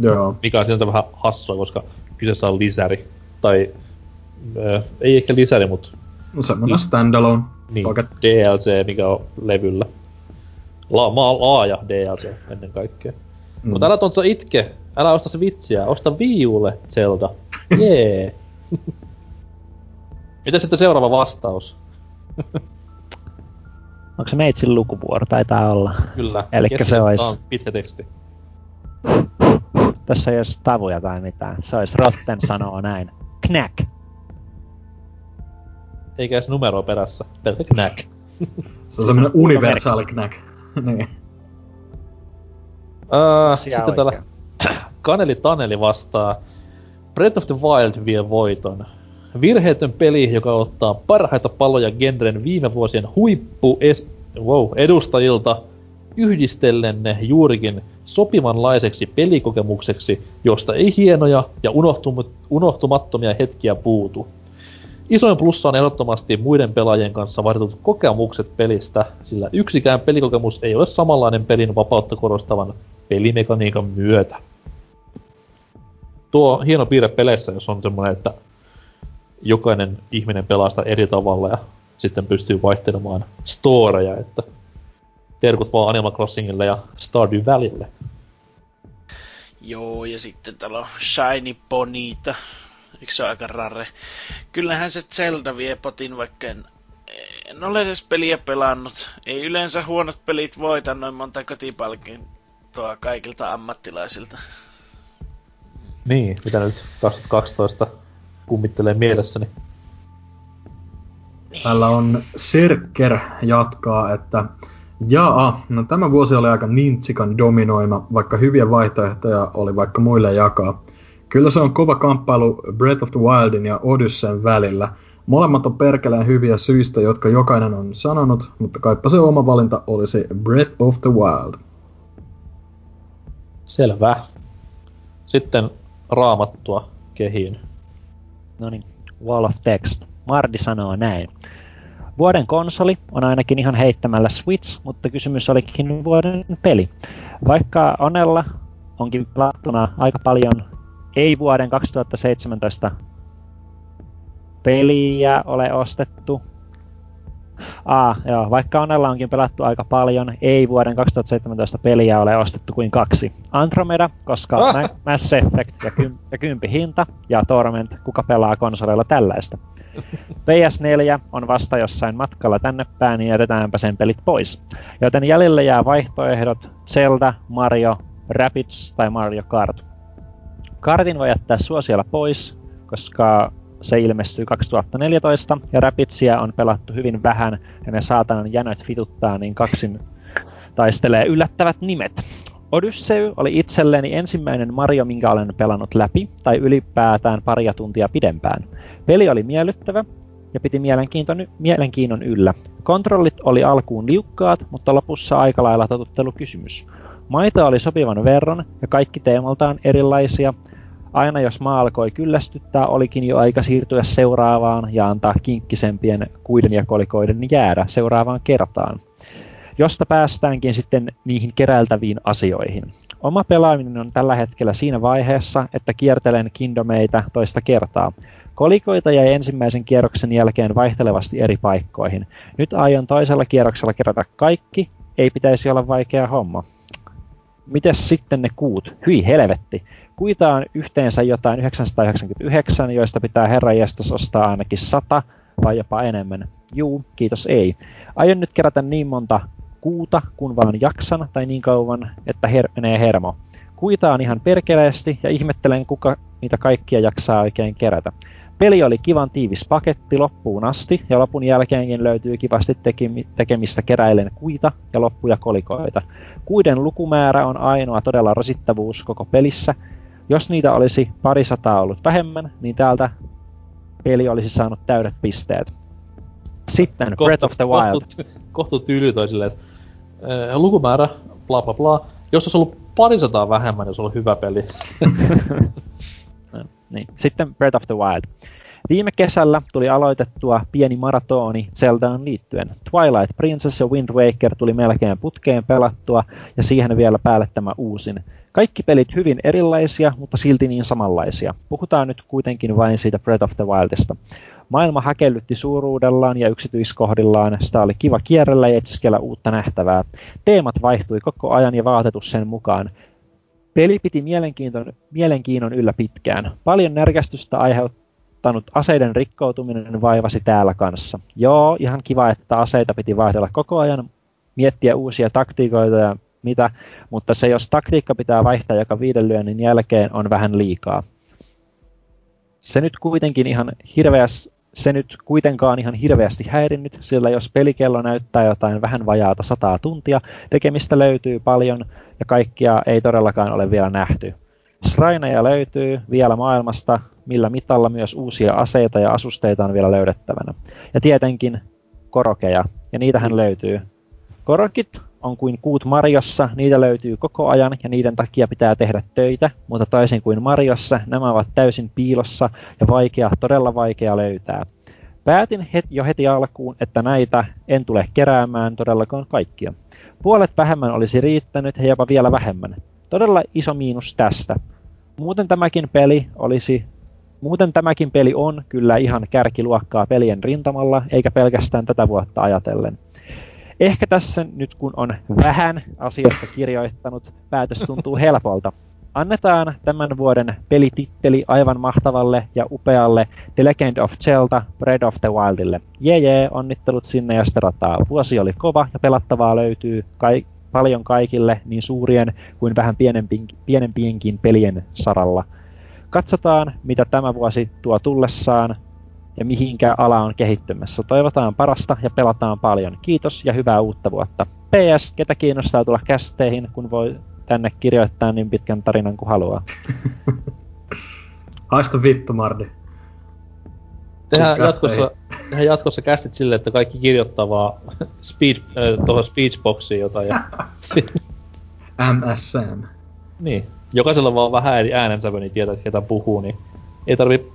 Joo. Mikä on sinänsä vähän hassua, koska kyseessä on lisäri. Tai äh, ei ehkä lisäri, mutta... No semmonen standalone. Niin, Pocket. DLC, mikä on levyllä. La, maa, laaja DLC ennen kaikkea. Mm. Mutta älä tontsa itke. Älä osta se vitsiä. Osta viulle Zelda. Jee. Yeah. Mitä sitten seuraava vastaus? Onko se meitsin lukuvuoro? Taitaa olla. Kyllä. Eli se olisi... pitkä teksti. Tässä ei olisi tavuja tai mitään. Se olisi Rotten sanoo näin. Knack. Eikä edes numeroa perässä. Pelkkä knack. Se on semmonen universaali knack. niin. Uh, sitten täällä Kaneli Taneli vastaa. Breath of the Wild vie voiton. Virheetön peli, joka ottaa parhaita paloja genren viime vuosien huippu es- wow, edustajilta yhdistellen ne juurikin sopivanlaiseksi pelikokemukseksi, josta ei hienoja ja unohtumattomia hetkiä puutu. Isoin plussa on ehdottomasti muiden pelaajien kanssa vaihdetut kokemukset pelistä, sillä yksikään pelikokemus ei ole samanlainen pelin vapautta korostavan pelimekaniikan myötä. Tuo hieno piirre peleissä, jos on semmoinen, että jokainen ihminen pelaa sitä eri tavalla ja sitten pystyy vaihtelemaan storeja, että terkut vaan Animal Crossingille ja Stardew Valleylle. Joo, ja sitten täällä on Shiny Bonita. Eikö se ole aika rare? Kyllähän se Zelda vie potin, vaikka en, en ole edes peliä pelannut. Ei yleensä huonot pelit voita noin monta kotipalkintoa kaikilta ammattilaisilta. Niin, mitä nyt 2012 kummittelee mielessäni. Täällä on Serker jatkaa, että Jaa, no tämä vuosi oli aika nintsikan dominoima, vaikka hyviä vaihtoehtoja oli vaikka muille jakaa. Kyllä se on kova kamppailu Breath of the Wildin ja Odysseyn välillä. Molemmat on perkeleen hyviä syistä, jotka jokainen on sanonut, mutta kaipa se oma valinta olisi Breath of the Wild. Selvä. Sitten raamattua kehiin. No niin, Wall of Text. Mardi sanoo näin. Vuoden konsoli on ainakin ihan heittämällä Switch, mutta kysymys olikin vuoden peli. Vaikka Onella onkin pelattuna aika paljon ei vuoden 2017 peliä ole ostettu. Ah, joo, vaikka Onella onkin pelattu aika paljon, ei vuoden 2017 peliä ole ostettu kuin kaksi. Andromeda, koska ah! Mass Effect ja, kym- ja kympi hinta, ja Torment, kuka pelaa konsoleilla tällaista. PS4 on vasta jossain matkalla tänne päin, niin jätetäänpä sen pelit pois. Joten jäljelle jää vaihtoehdot Zelda, Mario, Rapids tai Mario Kart. Kartin voi jättää suosiolla pois, koska se ilmestyy 2014 ja Rapidsia on pelattu hyvin vähän ja ne saatanan jänöt vituttaa, niin kaksin taistelee yllättävät nimet. Odyssey oli itselleni ensimmäinen Mario, minkä olen pelannut läpi, tai ylipäätään paria tuntia pidempään. Peli oli miellyttävä ja piti mielenkiinton, mielenkiinnon yllä. Kontrollit oli alkuun liukkaat, mutta lopussa aika lailla totuttelukysymys. Maita oli sopivan verran ja kaikki teemaltaan erilaisia. Aina jos maa alkoi kyllästyttää, olikin jo aika siirtyä seuraavaan ja antaa kinkkisempien kuiden ja kolikoiden jäädä seuraavaan kertaan josta päästäänkin sitten niihin keräiltäviin asioihin. Oma pelaaminen on tällä hetkellä siinä vaiheessa, että kiertelen Kingdomeita toista kertaa. Kolikoita jäi ensimmäisen kierroksen jälkeen vaihtelevasti eri paikkoihin. Nyt aion toisella kierroksella kerätä kaikki, ei pitäisi olla vaikea homma. Mites sitten ne kuut? Hyi helvetti. Kuita on yhteensä jotain 999, joista pitää herranjestas ostaa ainakin 100 vai jopa enemmän. Juu, kiitos ei. Aion nyt kerätä niin monta kuuta, kun vaan jaksan, tai niin kauan, että her- menee hermo. Kuitaan ihan perkeleesti ja ihmettelen, kuka niitä kaikkia jaksaa oikein kerätä. Peli oli kivan tiivis paketti loppuun asti, ja lopun jälkeenkin löytyy kivasti tekemistä keräilen kuita ja loppuja kolikoita. Kuiden lukumäärä on ainoa todella rasittavuus koko pelissä. Jos niitä olisi parisataa ollut vähemmän, niin täältä peli olisi saanut täydet pisteet. Sitten kohtu, Breath of the Wild. Kohtu, kohtu tyyli toi silleen, että äh, lukumäärä, bla bla bla. Jos olisi ollut parisataa vähemmän, jos ollut hyvä peli. niin. Sitten Breath of the Wild. Viime kesällä tuli aloitettua pieni maratoni Zeldaan liittyen. Twilight Princess ja Wind Waker tuli melkein putkeen pelattua ja siihen vielä päälle tämä uusin. Kaikki pelit hyvin erilaisia, mutta silti niin samanlaisia. Puhutaan nyt kuitenkin vain siitä Breath of the Wildista. Maailma häkellytti suuruudellaan ja yksityiskohdillaan, sitä oli kiva kierrellä ja etsiskellä uutta nähtävää. Teemat vaihtui koko ajan ja vaatetus sen mukaan. Peli piti mielenkiinnon, mielenkiinnon yllä pitkään. Paljon närkästystä aiheuttanut aseiden rikkoutuminen vaivasi täällä kanssa. Joo, ihan kiva, että aseita piti vaihdella koko ajan, miettiä uusia taktiikoita ja mitä, mutta se jos taktiikka pitää vaihtaa joka viiden lyönnin jälkeen on vähän liikaa. Se nyt kuitenkin ihan hirveäs, se nyt kuitenkaan ihan hirveästi häirinnyt, sillä jos pelikello näyttää jotain vähän vajaata sataa tuntia, tekemistä löytyy paljon ja kaikkia ei todellakaan ole vielä nähty. Shraineja löytyy vielä maailmasta, millä mitalla myös uusia aseita ja asusteita on vielä löydettävänä. Ja tietenkin korokeja, ja niitähän löytyy. Korokit on kuin kuut Marjossa, niitä löytyy koko ajan ja niiden takia pitää tehdä töitä, mutta toisin kuin Marjossa, nämä ovat täysin piilossa ja vaikea, todella vaikea löytää. Päätin het, jo heti alkuun, että näitä en tule keräämään todellakaan kaikkia. Puolet vähemmän olisi riittänyt ja jopa vielä vähemmän. Todella iso miinus tästä. Muuten tämäkin peli olisi Muuten tämäkin peli on kyllä ihan kärkiluokkaa pelien rintamalla, eikä pelkästään tätä vuotta ajatellen. Ehkä tässä nyt kun on vähän asiasta kirjoittanut, päätös tuntuu helpolta. Annetaan tämän vuoden pelititteli aivan mahtavalle ja upealle The Legend of Zelda Breath of the Wildille. Jee jee, onnittelut sinne ja sitä rataa. Vuosi oli kova ja pelattavaa löytyy kai, paljon kaikille niin suurien kuin vähän pienempienkin pelien saralla. Katsotaan, mitä tämä vuosi tuo tullessaan ja mihinkä ala on kehittymässä. Toivotaan parasta ja pelataan paljon. Kiitos ja hyvää uutta vuotta. PS, ketä kiinnostaa tulla kästeihin, kun voi tänne kirjoittaa niin pitkän tarinan kuin haluaa. Haista vittu, Mardi. Tehdään jatkossa, tehdään jatkossa kästit silleen, että kaikki kirjoittaa vaan speech, äh, tuohon speechboxiin jotain. Ja MSM. Niin. Jokaisella vaan vähän eri äänensävy, niin tietää, ketä puhuu, niin ei tarvi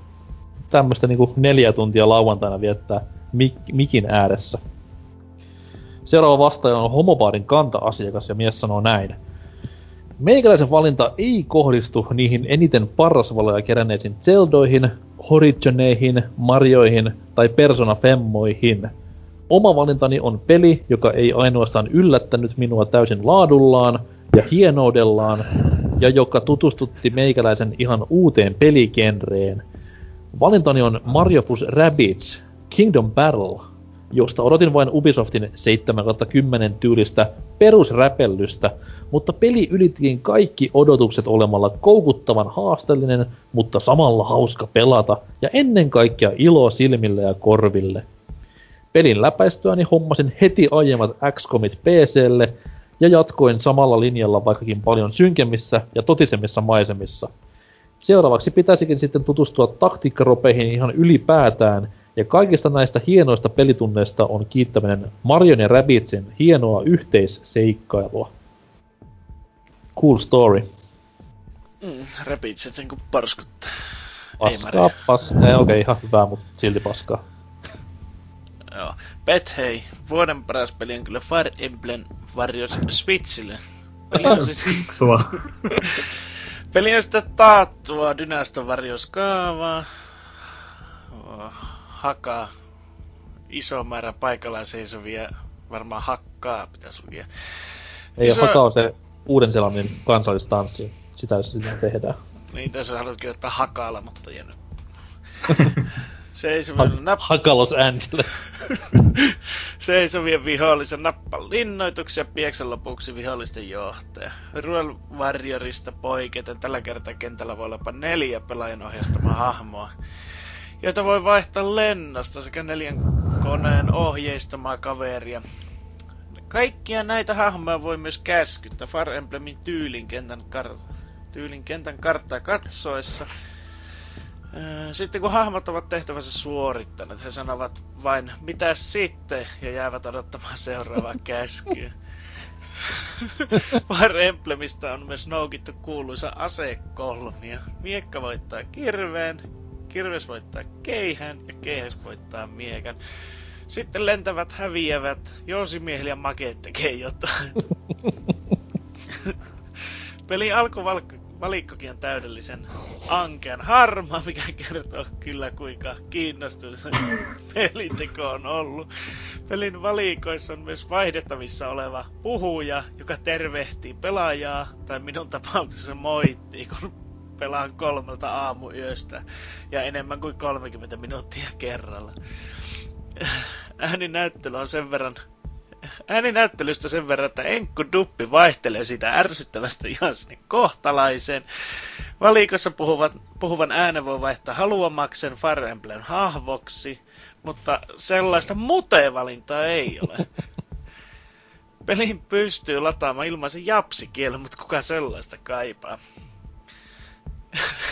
tämmöistä niinku neljä tuntia lauantaina viettää mik- mikin ääressä. Seuraava vastaaja on homobaarin kanta-asiakas ja mies sanoo näin. Meikäläisen valinta ei kohdistu niihin eniten parrasvaloja keränneisiin Zeldoihin, Horizoneihin, Marioihin tai Persona Femmoihin. Oma valintani on peli, joka ei ainoastaan yllättänyt minua täysin laadullaan ja hienoudellaan, ja joka tutustutti meikäläisen ihan uuteen peligenreen. Valintani on Mario plus Rabbids Kingdom Battle, josta odotin vain Ubisoftin 7-10 tyylistä perusräpellystä, mutta peli ylittikin kaikki odotukset olemalla koukuttavan haasteellinen, mutta samalla hauska pelata ja ennen kaikkea ilo silmille ja korville. Pelin läpäistyäni hommasin heti aiemmat XCOMit PClle ja jatkoin samalla linjalla vaikkakin paljon synkemmissä ja totisemmissa maisemissa. Seuraavaksi pitäisikin sitten tutustua taktiikkaropeihin ihan ylipäätään, ja kaikista näistä hienoista pelitunneista on kiittäminen Marion ja Rabbitsin hienoa yhteisseikkailua. Cool story. Mm, Rabbitsit sen kun parskuttaa. Paskaa, paskaa. Ei, okei, okay, ihan hyvää, mutta silti paskaa. Joo. Pet, hei. Vuoden paras peli on kyllä Fire Emblem Warriors Switchille. Peli on siis... Peli on sitten taattua Dynaston Warriors kaavaa. Oh, hakaa. Iso määrä paikalla seisovia. Varmaan hakkaa pitäisi lukea. Ei Iso... hakaa on se uuden selannin kansallistanssi. Sitä, sitä tehdään. Niin, tässä haluat kirjoittaa hakalla, mutta jäänyt. Seisovien napp... Haka Los Angeles. Seisovien vihollisen nappa linnoituksia pieksen lopuksi vihollisten johtaja. Ruel Warriorista poiketen tällä kertaa kentällä voi olla jopa neljä pelaajan ohjastamaa hahmoa, joita voi vaihtaa lennosta sekä neljän koneen ohjeistamaa kaveria. Kaikkia näitä hahmoja voi myös käskyttää Far Emblemin tyylin kentän, kar- tyylin kentän karttaa katsoessa – sitten kun hahmot ovat tehtävänsä suorittaneet, he sanovat vain, mitä sitten, ja jäävät odottamaan seuraavaa käskyä. Fire Emblemistä on myös noukittu kuuluisa asekolmia. Miekka voittaa kirveen, kirves voittaa keihän ja keihäs voittaa miekan. Sitten lentävät häviävät, jousimiehillä ja makeet tekee jotain. Peli alkuvalkka valikkokin on täydellisen ankean harma, mikä kertoo kyllä kuinka kiinnostunut pelinteko on ollut. Pelin valikoissa on myös vaihdettavissa oleva puhuja, joka tervehtii pelaajaa, tai minun tapauksessa moittii, kun pelaan kolmelta aamuyöstä ja enemmän kuin 30 minuuttia kerralla. Ääninäyttely on sen verran ääninäyttelystä sen verran, että Enkku Duppi vaihtelee sitä ärsyttävästä ihan sinne kohtalaiseen. Valikossa puhuvan, puhuvan äänen voi vaihtaa haluamaksen Fire Emblem hahvoksi, mutta sellaista mute-valintaa ei ole. Pelin pystyy lataamaan ilmaisen japsikielen, mutta kuka sellaista kaipaa?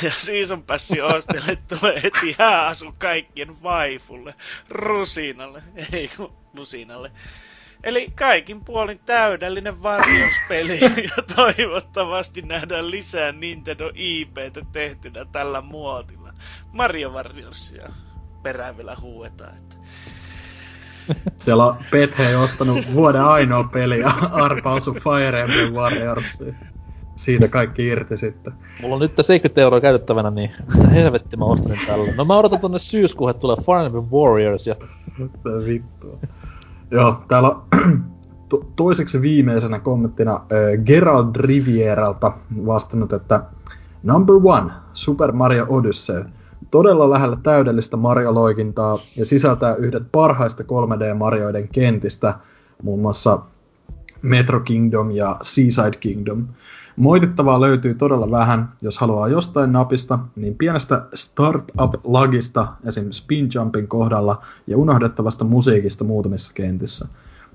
Ja Season Passin ostelle tulee heti hääasu kaikkien vaifulle, rusinalle, ei kun lusinalle. Eli kaikin puolin täydellinen varjospeli ja toivottavasti nähdään lisää Nintendo IPtä tehtynä tällä muotilla. Mario Warriosia perään vielä huuetaan. Että... Siellä on Pethe ostanut vuoden ainoa peli ja Arpa osu Fire Emblem Warriorsiin. Siitä kaikki irti sitten. Mulla on nyt 70 euroa käytettävänä, niin mitä helvetti mä ostin tällä. No mä odotan tonne syyskuuhun, että tulee Fire Emblem Warriors ja... Mitä vittua. Joo, täällä to- toiseksi viimeisenä kommenttina äh, Gerald Rivieralta vastannut, että Number one, Super Mario Odyssey. Todella lähellä täydellistä Mario-loikintaa ja sisältää yhdet parhaista 3D-Marioiden kentistä, muun muassa Metro Kingdom ja Seaside Kingdom. Moitittavaa löytyy todella vähän, jos haluaa jostain napista, niin pienestä startup-lagista, esim. spin jumpin kohdalla, ja unohdettavasta musiikista muutamissa kentissä.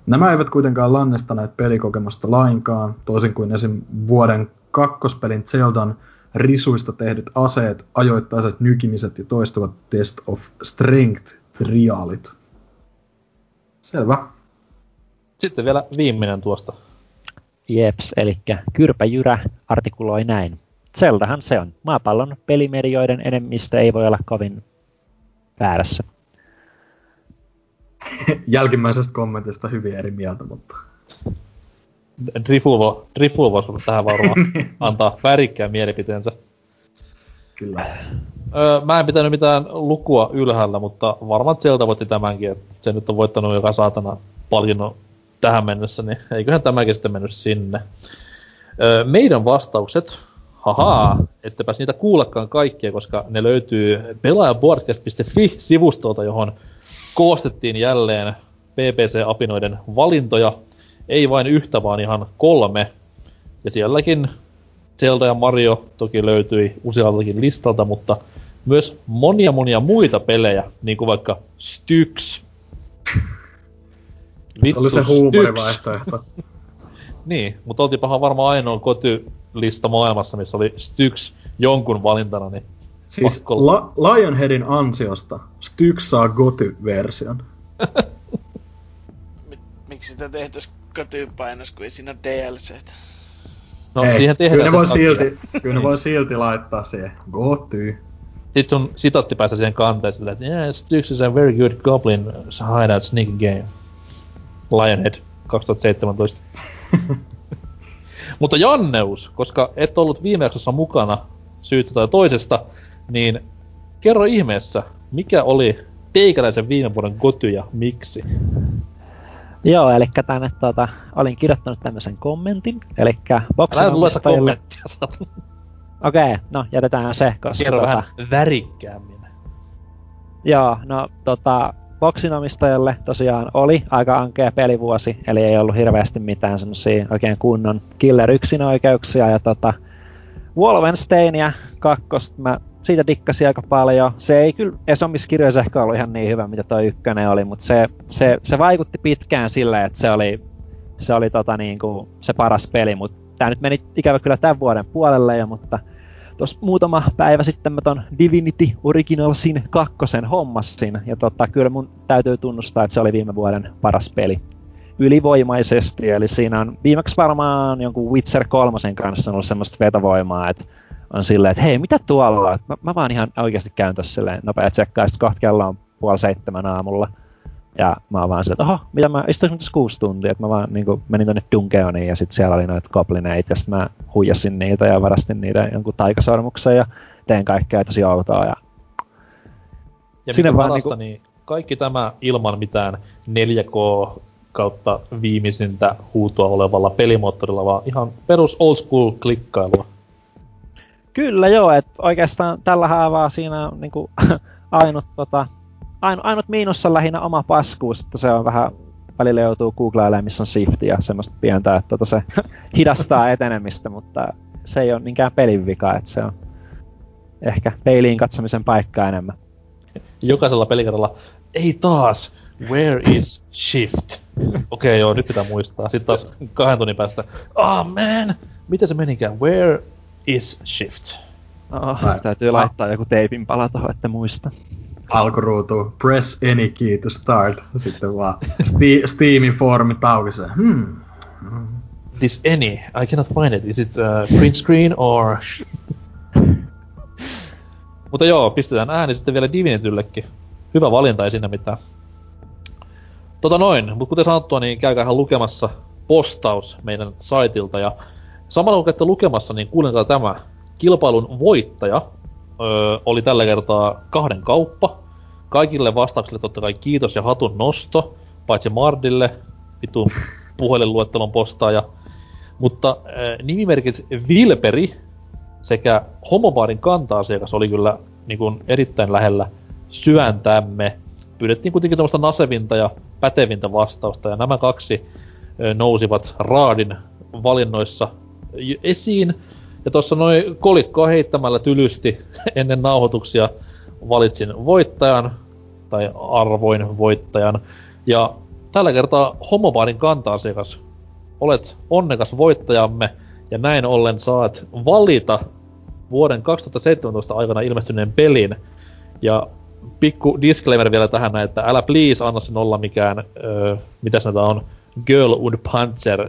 Nämä eivät kuitenkaan lannestaneet pelikokemusta lainkaan, toisin kuin esim. vuoden kakkospelin Zeldan risuista tehdyt aseet, ajoittaiset nykimiset ja toistuvat Test of Strength-triaalit. Selvä. Sitten vielä viimeinen tuosta. Jeps, eli Kyrpäjyrä artikuloi näin. Zeldahan se on. Maapallon pelimedioiden enemmistö ei voi olla kovin väärässä. Jälkimmäisestä kommentista hyvin eri mieltä, mutta... Drifulvo voisi tähän varmaan antaa värikkään mielipiteensä. Kyllä. Öö, mä en pitänyt mitään lukua ylhäällä, mutta varmaan Zelda voitti tämänkin, että se nyt on voittanut joka saatana paljon tähän mennessä, niin eiköhän tämäkin sitten mennyt sinne. Öö, meidän vastaukset, hahaa, ettepäs niitä kuulekaan kaikkia, koska ne löytyy pelaajapodcast.fi-sivustolta, johon koostettiin jälleen PPC-apinoiden valintoja. Ei vain yhtä, vaan ihan kolme. Ja sielläkin Zelda ja Mario toki löytyi usealtakin listalta, mutta myös monia monia muita pelejä, niin kuin vaikka Styx. Vittu, se oli se huumorivaihtoehto. niin, mutta oltiinpahan varmaan ainoa kotylista maailmassa, missä oli Styx jonkun valintana, niin Siis La- Lionheadin ansiosta Styx saa Goty-version. Miksi sitä tehtäis Goty-painos, kun ei siinä DLC? No, ei, siihen tehdään kyllä ne, voi silti, kyllä ne voi silti laittaa siihen Goty. Sitten sun sitotti päästä siihen kanteeseen, että yeah, Styx is a very good goblin hideout sneaking game. Lionhead 2017. Mutta Janneus, koska et ollut viime jaksossa mukana syyttä tai toisesta, niin kerro ihmeessä, mikä oli teikäläisen viime vuoden goty ja miksi? Joo, eli tänne tuota, olin kirjoittanut tämmöisen kommentin, eli boksinomistajille... Okei, okay, no jätetään se, koska... Kerro tota... vähän värikkäämmin. Joo, no tota, boksinomistajalle tosiaan oli aika ankea pelivuosi, eli ei ollut hirveästi mitään semmosia oikein kunnon killer yksinoikeuksia, ja tota, Wolfensteinia kakkosta mä siitä dikkasin aika paljon. Se ei kyllä Esomissa kirjoissa ehkä ollut ihan niin hyvä, mitä toi ykkönen oli, mutta se, se, se vaikutti pitkään sille, että se oli, se oli tota niin kuin se paras peli, mutta tämä nyt meni ikävä kyllä tämän vuoden puolelle jo, mutta tuossa muutama päivä sitten mä ton Divinity Originalsin kakkosen hommassin, ja tota, kyllä mun täytyy tunnustaa, että se oli viime vuoden paras peli ylivoimaisesti, eli siinä on viimeksi varmaan jonkun Witcher kolmosen kanssa ollut semmoista vetovoimaa, että on silleen, että hei, mitä tuolla? Mä, mä vaan ihan oikeasti käyn tossa silleen nopea tsekkaa, sitten kohta kello on puoli seitsemän aamulla. Ja mä oon vaan silleen, että oho, mitä mä istuisin tässä kuusi tuntia, että mä vaan niin kuin, menin tonne Dungeoniin ja sitten siellä oli noita goblineita ja sitten mä huijasin niitä ja varastin niitä jonkun taikasormuksen ja tein kaikkea tosi outoa ja... Ja Sinne vaan parasta, niinku... niin kaikki tämä ilman mitään 4K kautta viimeisintä huutoa olevalla pelimoottorilla, vaan ihan perus old school klikkailua. Kyllä joo, että oikeastaan tällä haavaa siinä on niinku, ainut, tota, ainut, ainut miinus on lähinnä oma paskuus, että se on vähän välillä joutuu googlailemaan, missä on shift ja semmoista pientä, että tota se hidastaa etenemistä, mutta se ei ole niinkään pelin vika, että se on ehkä peiliin katsomisen paikka enemmän. Jokaisella pelikerralla, ei taas, where is shift? Okei okay, joo, nyt pitää muistaa. Sitten taas kahden tunnin päästä, ah oh, man, miten se menikään, where is shift. Oh, täytyy laittaa joku teipin pala tuohon, että muista. Alkuruutu, press any key to start. Sitten vaan Ste- Steamin foorumi se. Hmm. This any, I cannot find it. Is it uh, print screen or... Mutta joo, pistetään ääni sitten vielä Divinityllekin. Hyvä valinta, ei siinä mitään. Tota noin, mutta kuten sanottua, niin käykää lukemassa postaus meidän saitilta. Ja samalla kun käytte lukemassa, niin kuulenkaa tämä. Kilpailun voittaja öö, oli tällä kertaa kahden kauppa. Kaikille vastauksille totta kai kiitos ja hatun nosto, paitsi Mardille, vitun puhelinluettelon postaaja. Mutta öö, nimimerkit Vilperi sekä Homobaarin kanta-asiakas oli kyllä niin kuin, erittäin lähellä syöntämme. Pyydettiin kuitenkin tämmöistä nasevinta ja pätevintä vastausta, ja nämä kaksi nousivat Raadin valinnoissa esiin. Ja tuossa noin kolikkoa heittämällä tylysti ennen nauhoituksia valitsin voittajan, tai arvoin voittajan. Ja tällä kertaa Homobaarin kanta-asiakas. Olet onnekas voittajamme, ja näin ollen saat valita vuoden 2017 aikana ilmestyneen pelin. Ja pikku disclaimer vielä tähän, että älä please anna sen olla mikään, öö, mitä näitä on, Girlwood Panzer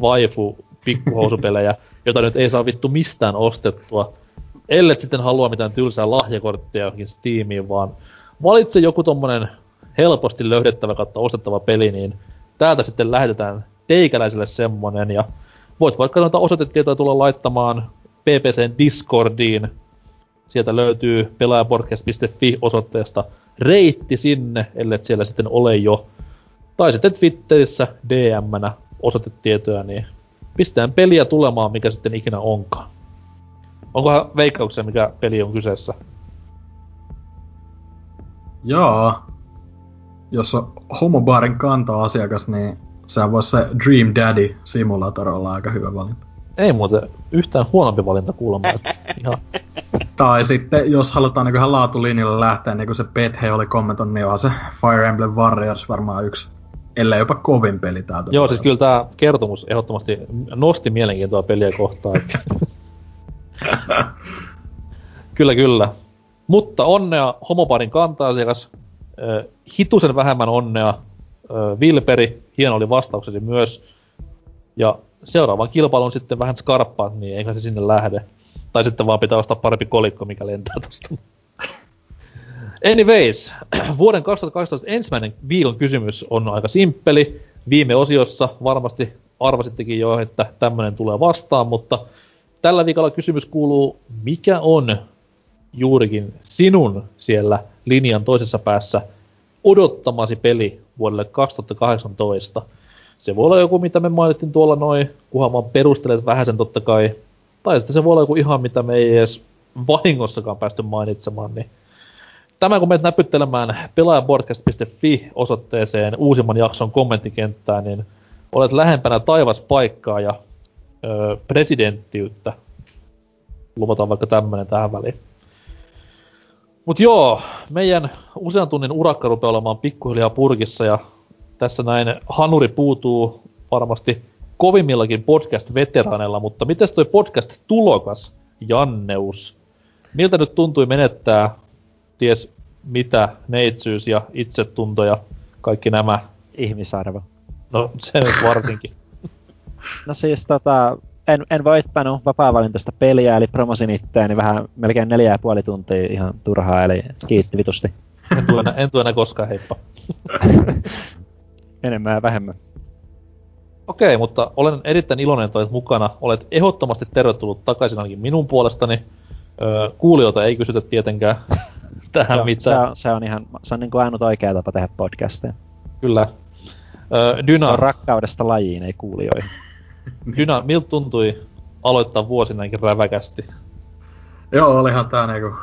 waifu pikkuhousupelejä, jota nyt ei saa vittu mistään ostettua. Ellet sitten halua mitään tylsää lahjakorttia johonkin Steamiin, vaan valitse joku tommonen helposti löydettävä kautta ostettava peli, niin täältä sitten lähetetään teikäläiselle semmonen, ja voit vaikka noita osoitetietoja tulla laittamaan PPCn Discordiin. Sieltä löytyy pelaajapodcast.fi osoitteesta reitti sinne, ellei siellä sitten ole jo. Tai sitten Twitterissä DM-nä osoitetietoja, niin pistetään peliä tulemaan, mikä sitten ikinä onkaan. Onkohan veikkauksia, mikä peli on kyseessä? Joo. Jos on homobaarin kanta-asiakas, niin sehän voisi se Dream Daddy Simulator olla aika hyvä valinta. Ei muuten yhtään huonompi valinta kuulemma. Ihan. Tai sitten, jos halutaan niin laatulinjalle lähteä, niin kuin se Pethe oli kommentoinut, niin on se Fire Emblem Warriors varmaan yksi, ellei jopa kovin peli täältä. Joo, siis kyllä tämä kertomus ehdottomasti nosti mielenkiintoa peliä kohtaan. kyllä, kyllä. Mutta onnea homoparin kanta-asiakas. hitusen vähemmän onnea Vilperi. Hieno oli vastauksesi myös. Ja seuraavan kilpailun sitten vähän skarppaat, niin eikä se sinne lähde. Tai sitten vaan pitää ostaa parempi kolikko, mikä lentää tosta. Anyways, vuoden 2018 ensimmäinen viikon kysymys on aika simppeli. Viime osiossa varmasti arvasittekin jo, että tämmöinen tulee vastaan, mutta tällä viikolla kysymys kuuluu, mikä on juurikin sinun siellä linjan toisessa päässä odottamasi peli vuodelle 2018? Se voi olla joku, mitä me mainittiin tuolla noin, kunhan vaan perustelet vähän sen totta kai. Tai sitten se voi olla joku ihan, mitä me ei edes vahingossakaan päästy mainitsemaan, niin Tämä kun menet näpyttelemään pelaajapodcast.fi osoitteeseen uusimman jakson kommenttikenttään, niin olet lähempänä taivaspaikkaa ja öö, presidenttiyttä. Luvataan vaikka tämmönen tähän väliin. Mut joo, meidän usean tunnin urakka rupeaa olemaan pikkuhiljaa purkissa ja tässä näin hanuri puutuu varmasti kovimmillakin podcast-veteraaneilla, mutta miten toi podcast-tulokas, Janneus? Miltä nyt tuntui menettää ties mitä, neitsyys ja itsetunto ja kaikki nämä? Ihmisarvo. No se nyt varsinkin. no siis tota, en, en voittanut vapaa-valintaista peliä, eli promosin itteeni vähän melkein neljä ja puoli tuntia ihan turhaa, eli kiitti vitusti. En tule enää, en tule enää koskaan, heippa. enemmän ja vähemmän. Okei, mutta olen erittäin iloinen, että olet mukana. Olet ehdottomasti tervetullut takaisin ainakin minun puolestani. Öö, kuulijoita ei kysytä tietenkään tähän Joo, mitään. Se on, se on ihan, se on niin kuin ainut oikea tapa tehdä podcasteja. Kyllä. Öö, Dyna... On rakkaudesta lajiin, ei kuulijoihin. Dyna, miltä tuntui aloittaa vuosi näinkin räväkästi? Joo, olihan tää niinku,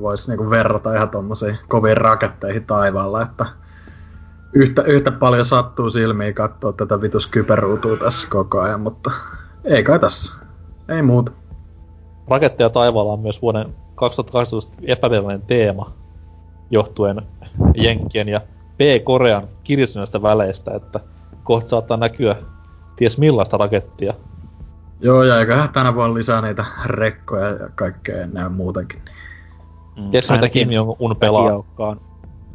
vois niinku verrata ihan tommosiin koviin raketteihin taivaalla, että yhtä, yhtä paljon sattuu silmiin katsoa tätä vitus kyberuutua tässä koko ajan, mutta ei kai tässä. Ei muuta. Raketteja taivaalla on myös vuoden 2018 epävirallinen teema johtuen Jenkkien ja P-Korean kiristyneistä väleistä, että kohta saattaa näkyä ties millaista rakettia Joo, ja eiköhän tänä vuonna lisää niitä rekkoja ja kaikkea näin muutenkin. Mm. Tiedätkö mitä Kim Jong-un pelaa?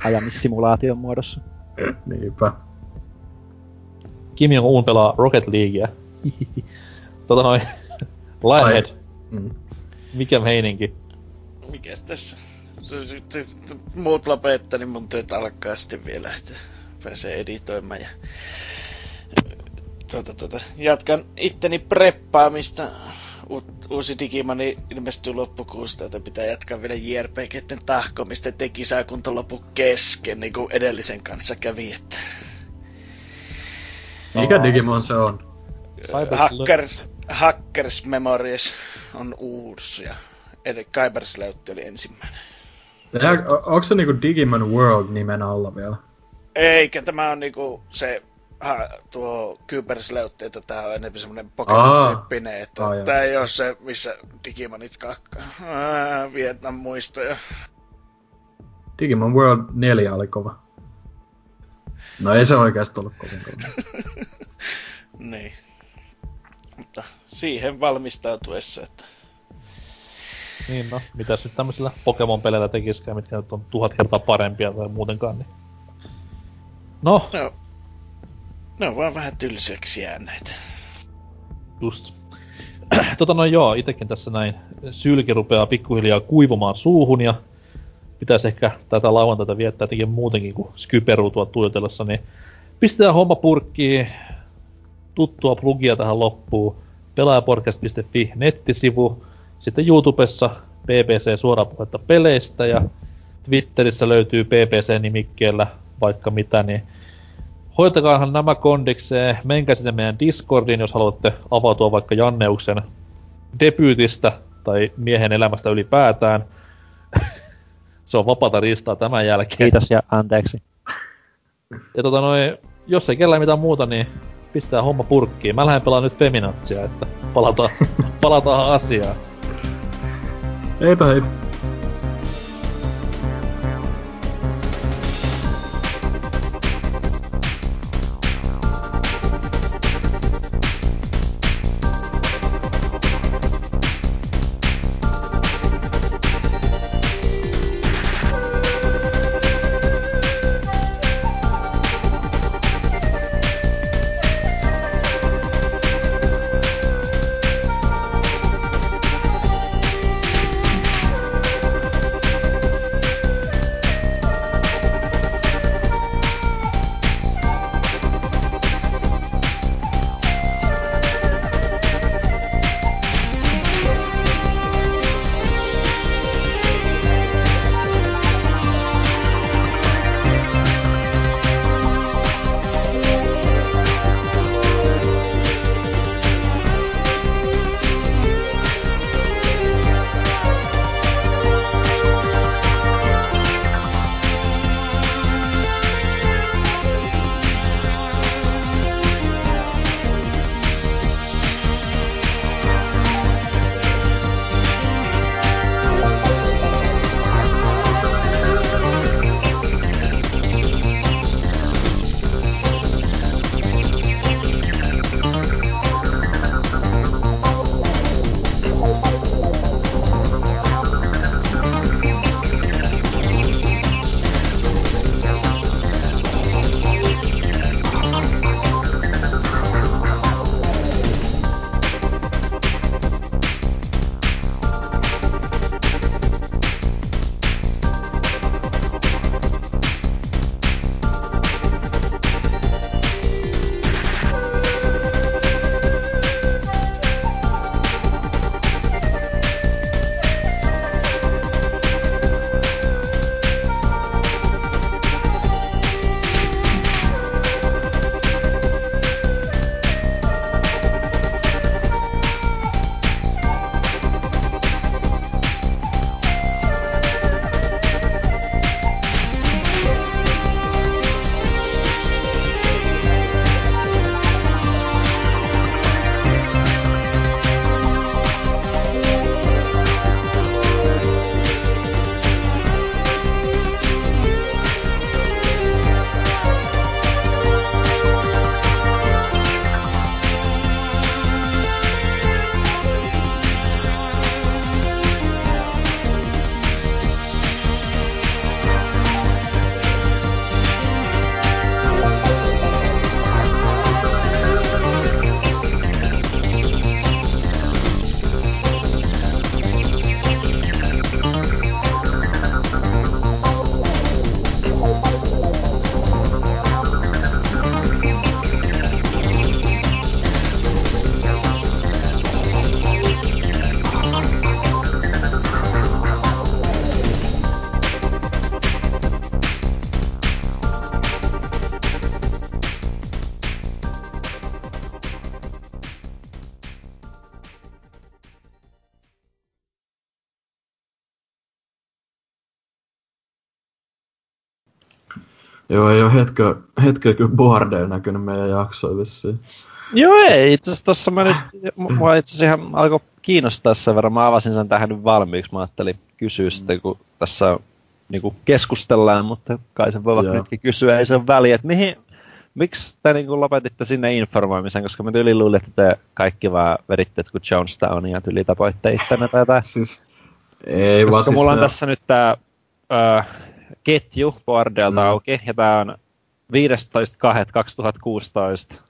ajamissimulaation muodossa. Niinpä. Kim Jong-un pelaa Rocket Leaguea. tota noin, Lionhead. Mm. Mikä meininki? Mikäs tässä? Muut lopettaa, niin mun työt alkaa sitten vielä, että pääsee editoimaan ja tuota, tuota, jatkan itteni preppaamista. U- uusi Digimani ilmestyy loppukuusta, että pitää jatkaa vielä JRPGten tahkomista, ettei kisakunta lopu kesken, niin kuin edellisen kanssa kävi. Että... Mikä Digimon se on? Hackers, Hackers Memories on uusi ja Kybersleutti oli ensimmäinen. onko se niinku Digimon World nimen alla vielä? Eikä, tämä on niinku se ha, tuo Kybersleutti, että tää on enemmän semmonen Pokemon-tyyppinen, että Aa, tää ei oo se, missä Digimonit kakkaa. Vietnam muistoja. Digimon World 4 oli kova. No ei se oikeasti ollut kovin kova. niin. Mutta siihen valmistautuessa, että... Niin no, mitäs nyt tämmöisillä Pokemon-peleillä tekiskään, mitkä nyt on tuhat kertaa parempia tai muutenkaan, niin... No. no. Ne on vaan vähän tylsäksi jääneet. Just. tota no joo, itekin tässä näin sylki rupeaa pikkuhiljaa kuivumaan suuhun ja pitäisi ehkä tätä lauantaita viettää jotenkin muutenkin kuin Skyperuutua tuijotellessa, niin pistetään homma purkkiin, tuttua plugia tähän loppuun, pelaajapodcast.fi nettisivu, sitten YouTubessa PPC suorapuhetta peleistä ja Twitterissä löytyy PPC-nimikkeellä vaikka mitä, niin hoitakaahan nämä kondikseen, menkää sinne meidän Discordiin, jos haluatte avautua vaikka Janneuksen debyytistä tai miehen elämästä ylipäätään. Se on vapaata ristaa tämän jälkeen. Kiitos ja anteeksi. Ja tota noin, jos ei kellään mitään muuta, niin pistää homma purkkiin. Mä lähden pelaamaan nyt Feminatsia, että palataan, palataan asiaan. Eipä hei. Hetkeä kyllä boardeilla näkynyt meidän jaksoja vissiin. Joo, ei. Itse asiassa tossa mä nyt, mua itse asiassa ihan alkoi kiinnostaa sen verran. Mä avasin sen tähän nyt valmiiksi. Mä ajattelin kysyä mm. sitten, kun tässä niinku keskustellaan, mutta kai sen voi vaikka nytkin kysyä, ei se ole väliä, että mihin, miksi te niin lopetitte sinne informoimisen, koska mä tyyli luulin, että te kaikki vaan veditte kuin Jonestown ja tyyli tapoitte ittenne tai jotain. Siis, ei koska siis mulla on se... tässä nyt tää ketju Bordelta mm. auki, ja tää on 15.2.2016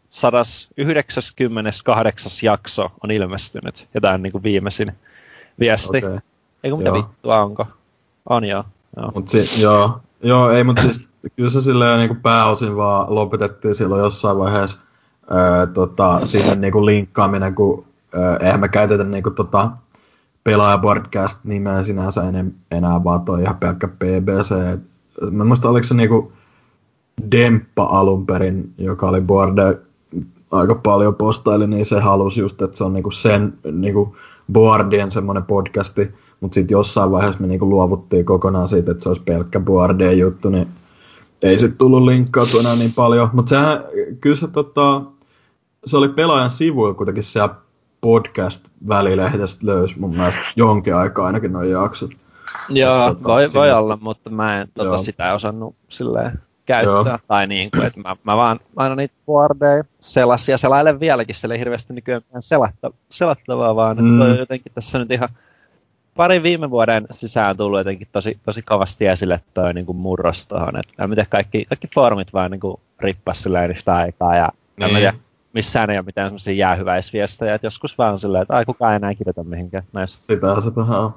198. jakso on ilmestynyt, ja tää on niinku viimeisin viesti. Okay. Eikö mitä joo. vittua onko? On joo. joo. Mut si- joo. joo, ei mut siis kyllä se silleen niinku pääosin vaan lopetettiin silloin jossain vaiheessa öö, tota, sinne niinku linkkaaminen, kun öö, eihän me käytetä niinku tota pelaaja podcast nimeä sinänsä en, enää vaan toi ihan pelkkä BBC. Mä muista oliko se niinku Demppa alun perin, joka oli Borde aika paljon postaili, niin se halusi just, että se on niinku sen niinku Boardien semmoinen podcasti, mutta sitten jossain vaiheessa me niinku luovuttiin kokonaan siitä, että se olisi pelkkä Boardien juttu, niin ei sitten tullut linkkautua enää niin paljon. Mutta sehän, kyllä se, tota, se oli pelaajan sivuilla kuitenkin siellä podcast-välilehdestä löysi mun mielestä jonkin aikaa ainakin noin jaksot. Joo, tota, voi olla, mutta mä en tota, sitä osannut silleen käyttää. Joo. Tai niin kuin, että mä, mä vaan aina niitä boardeja selasin ja selailen vieläkin, siellä ei hirveästi nykyään selatta, selattavaa, vaan mm. että jotenkin tässä nyt ihan pari viime vuoden sisään tullut jotenkin tosi, tosi kovasti esille toi niin kuin murros tohon, että miten kaikki, kaikki foorumit vaan niin kuin rippas silleen yhtä aikaa ja niin. tiedä, missään ei ole mitään semmoisia jäähyväisviestejä, että joskus vaan silleen, että ai kukaan ei enää kirjoita mihinkään näissä. Sitä se vähän on.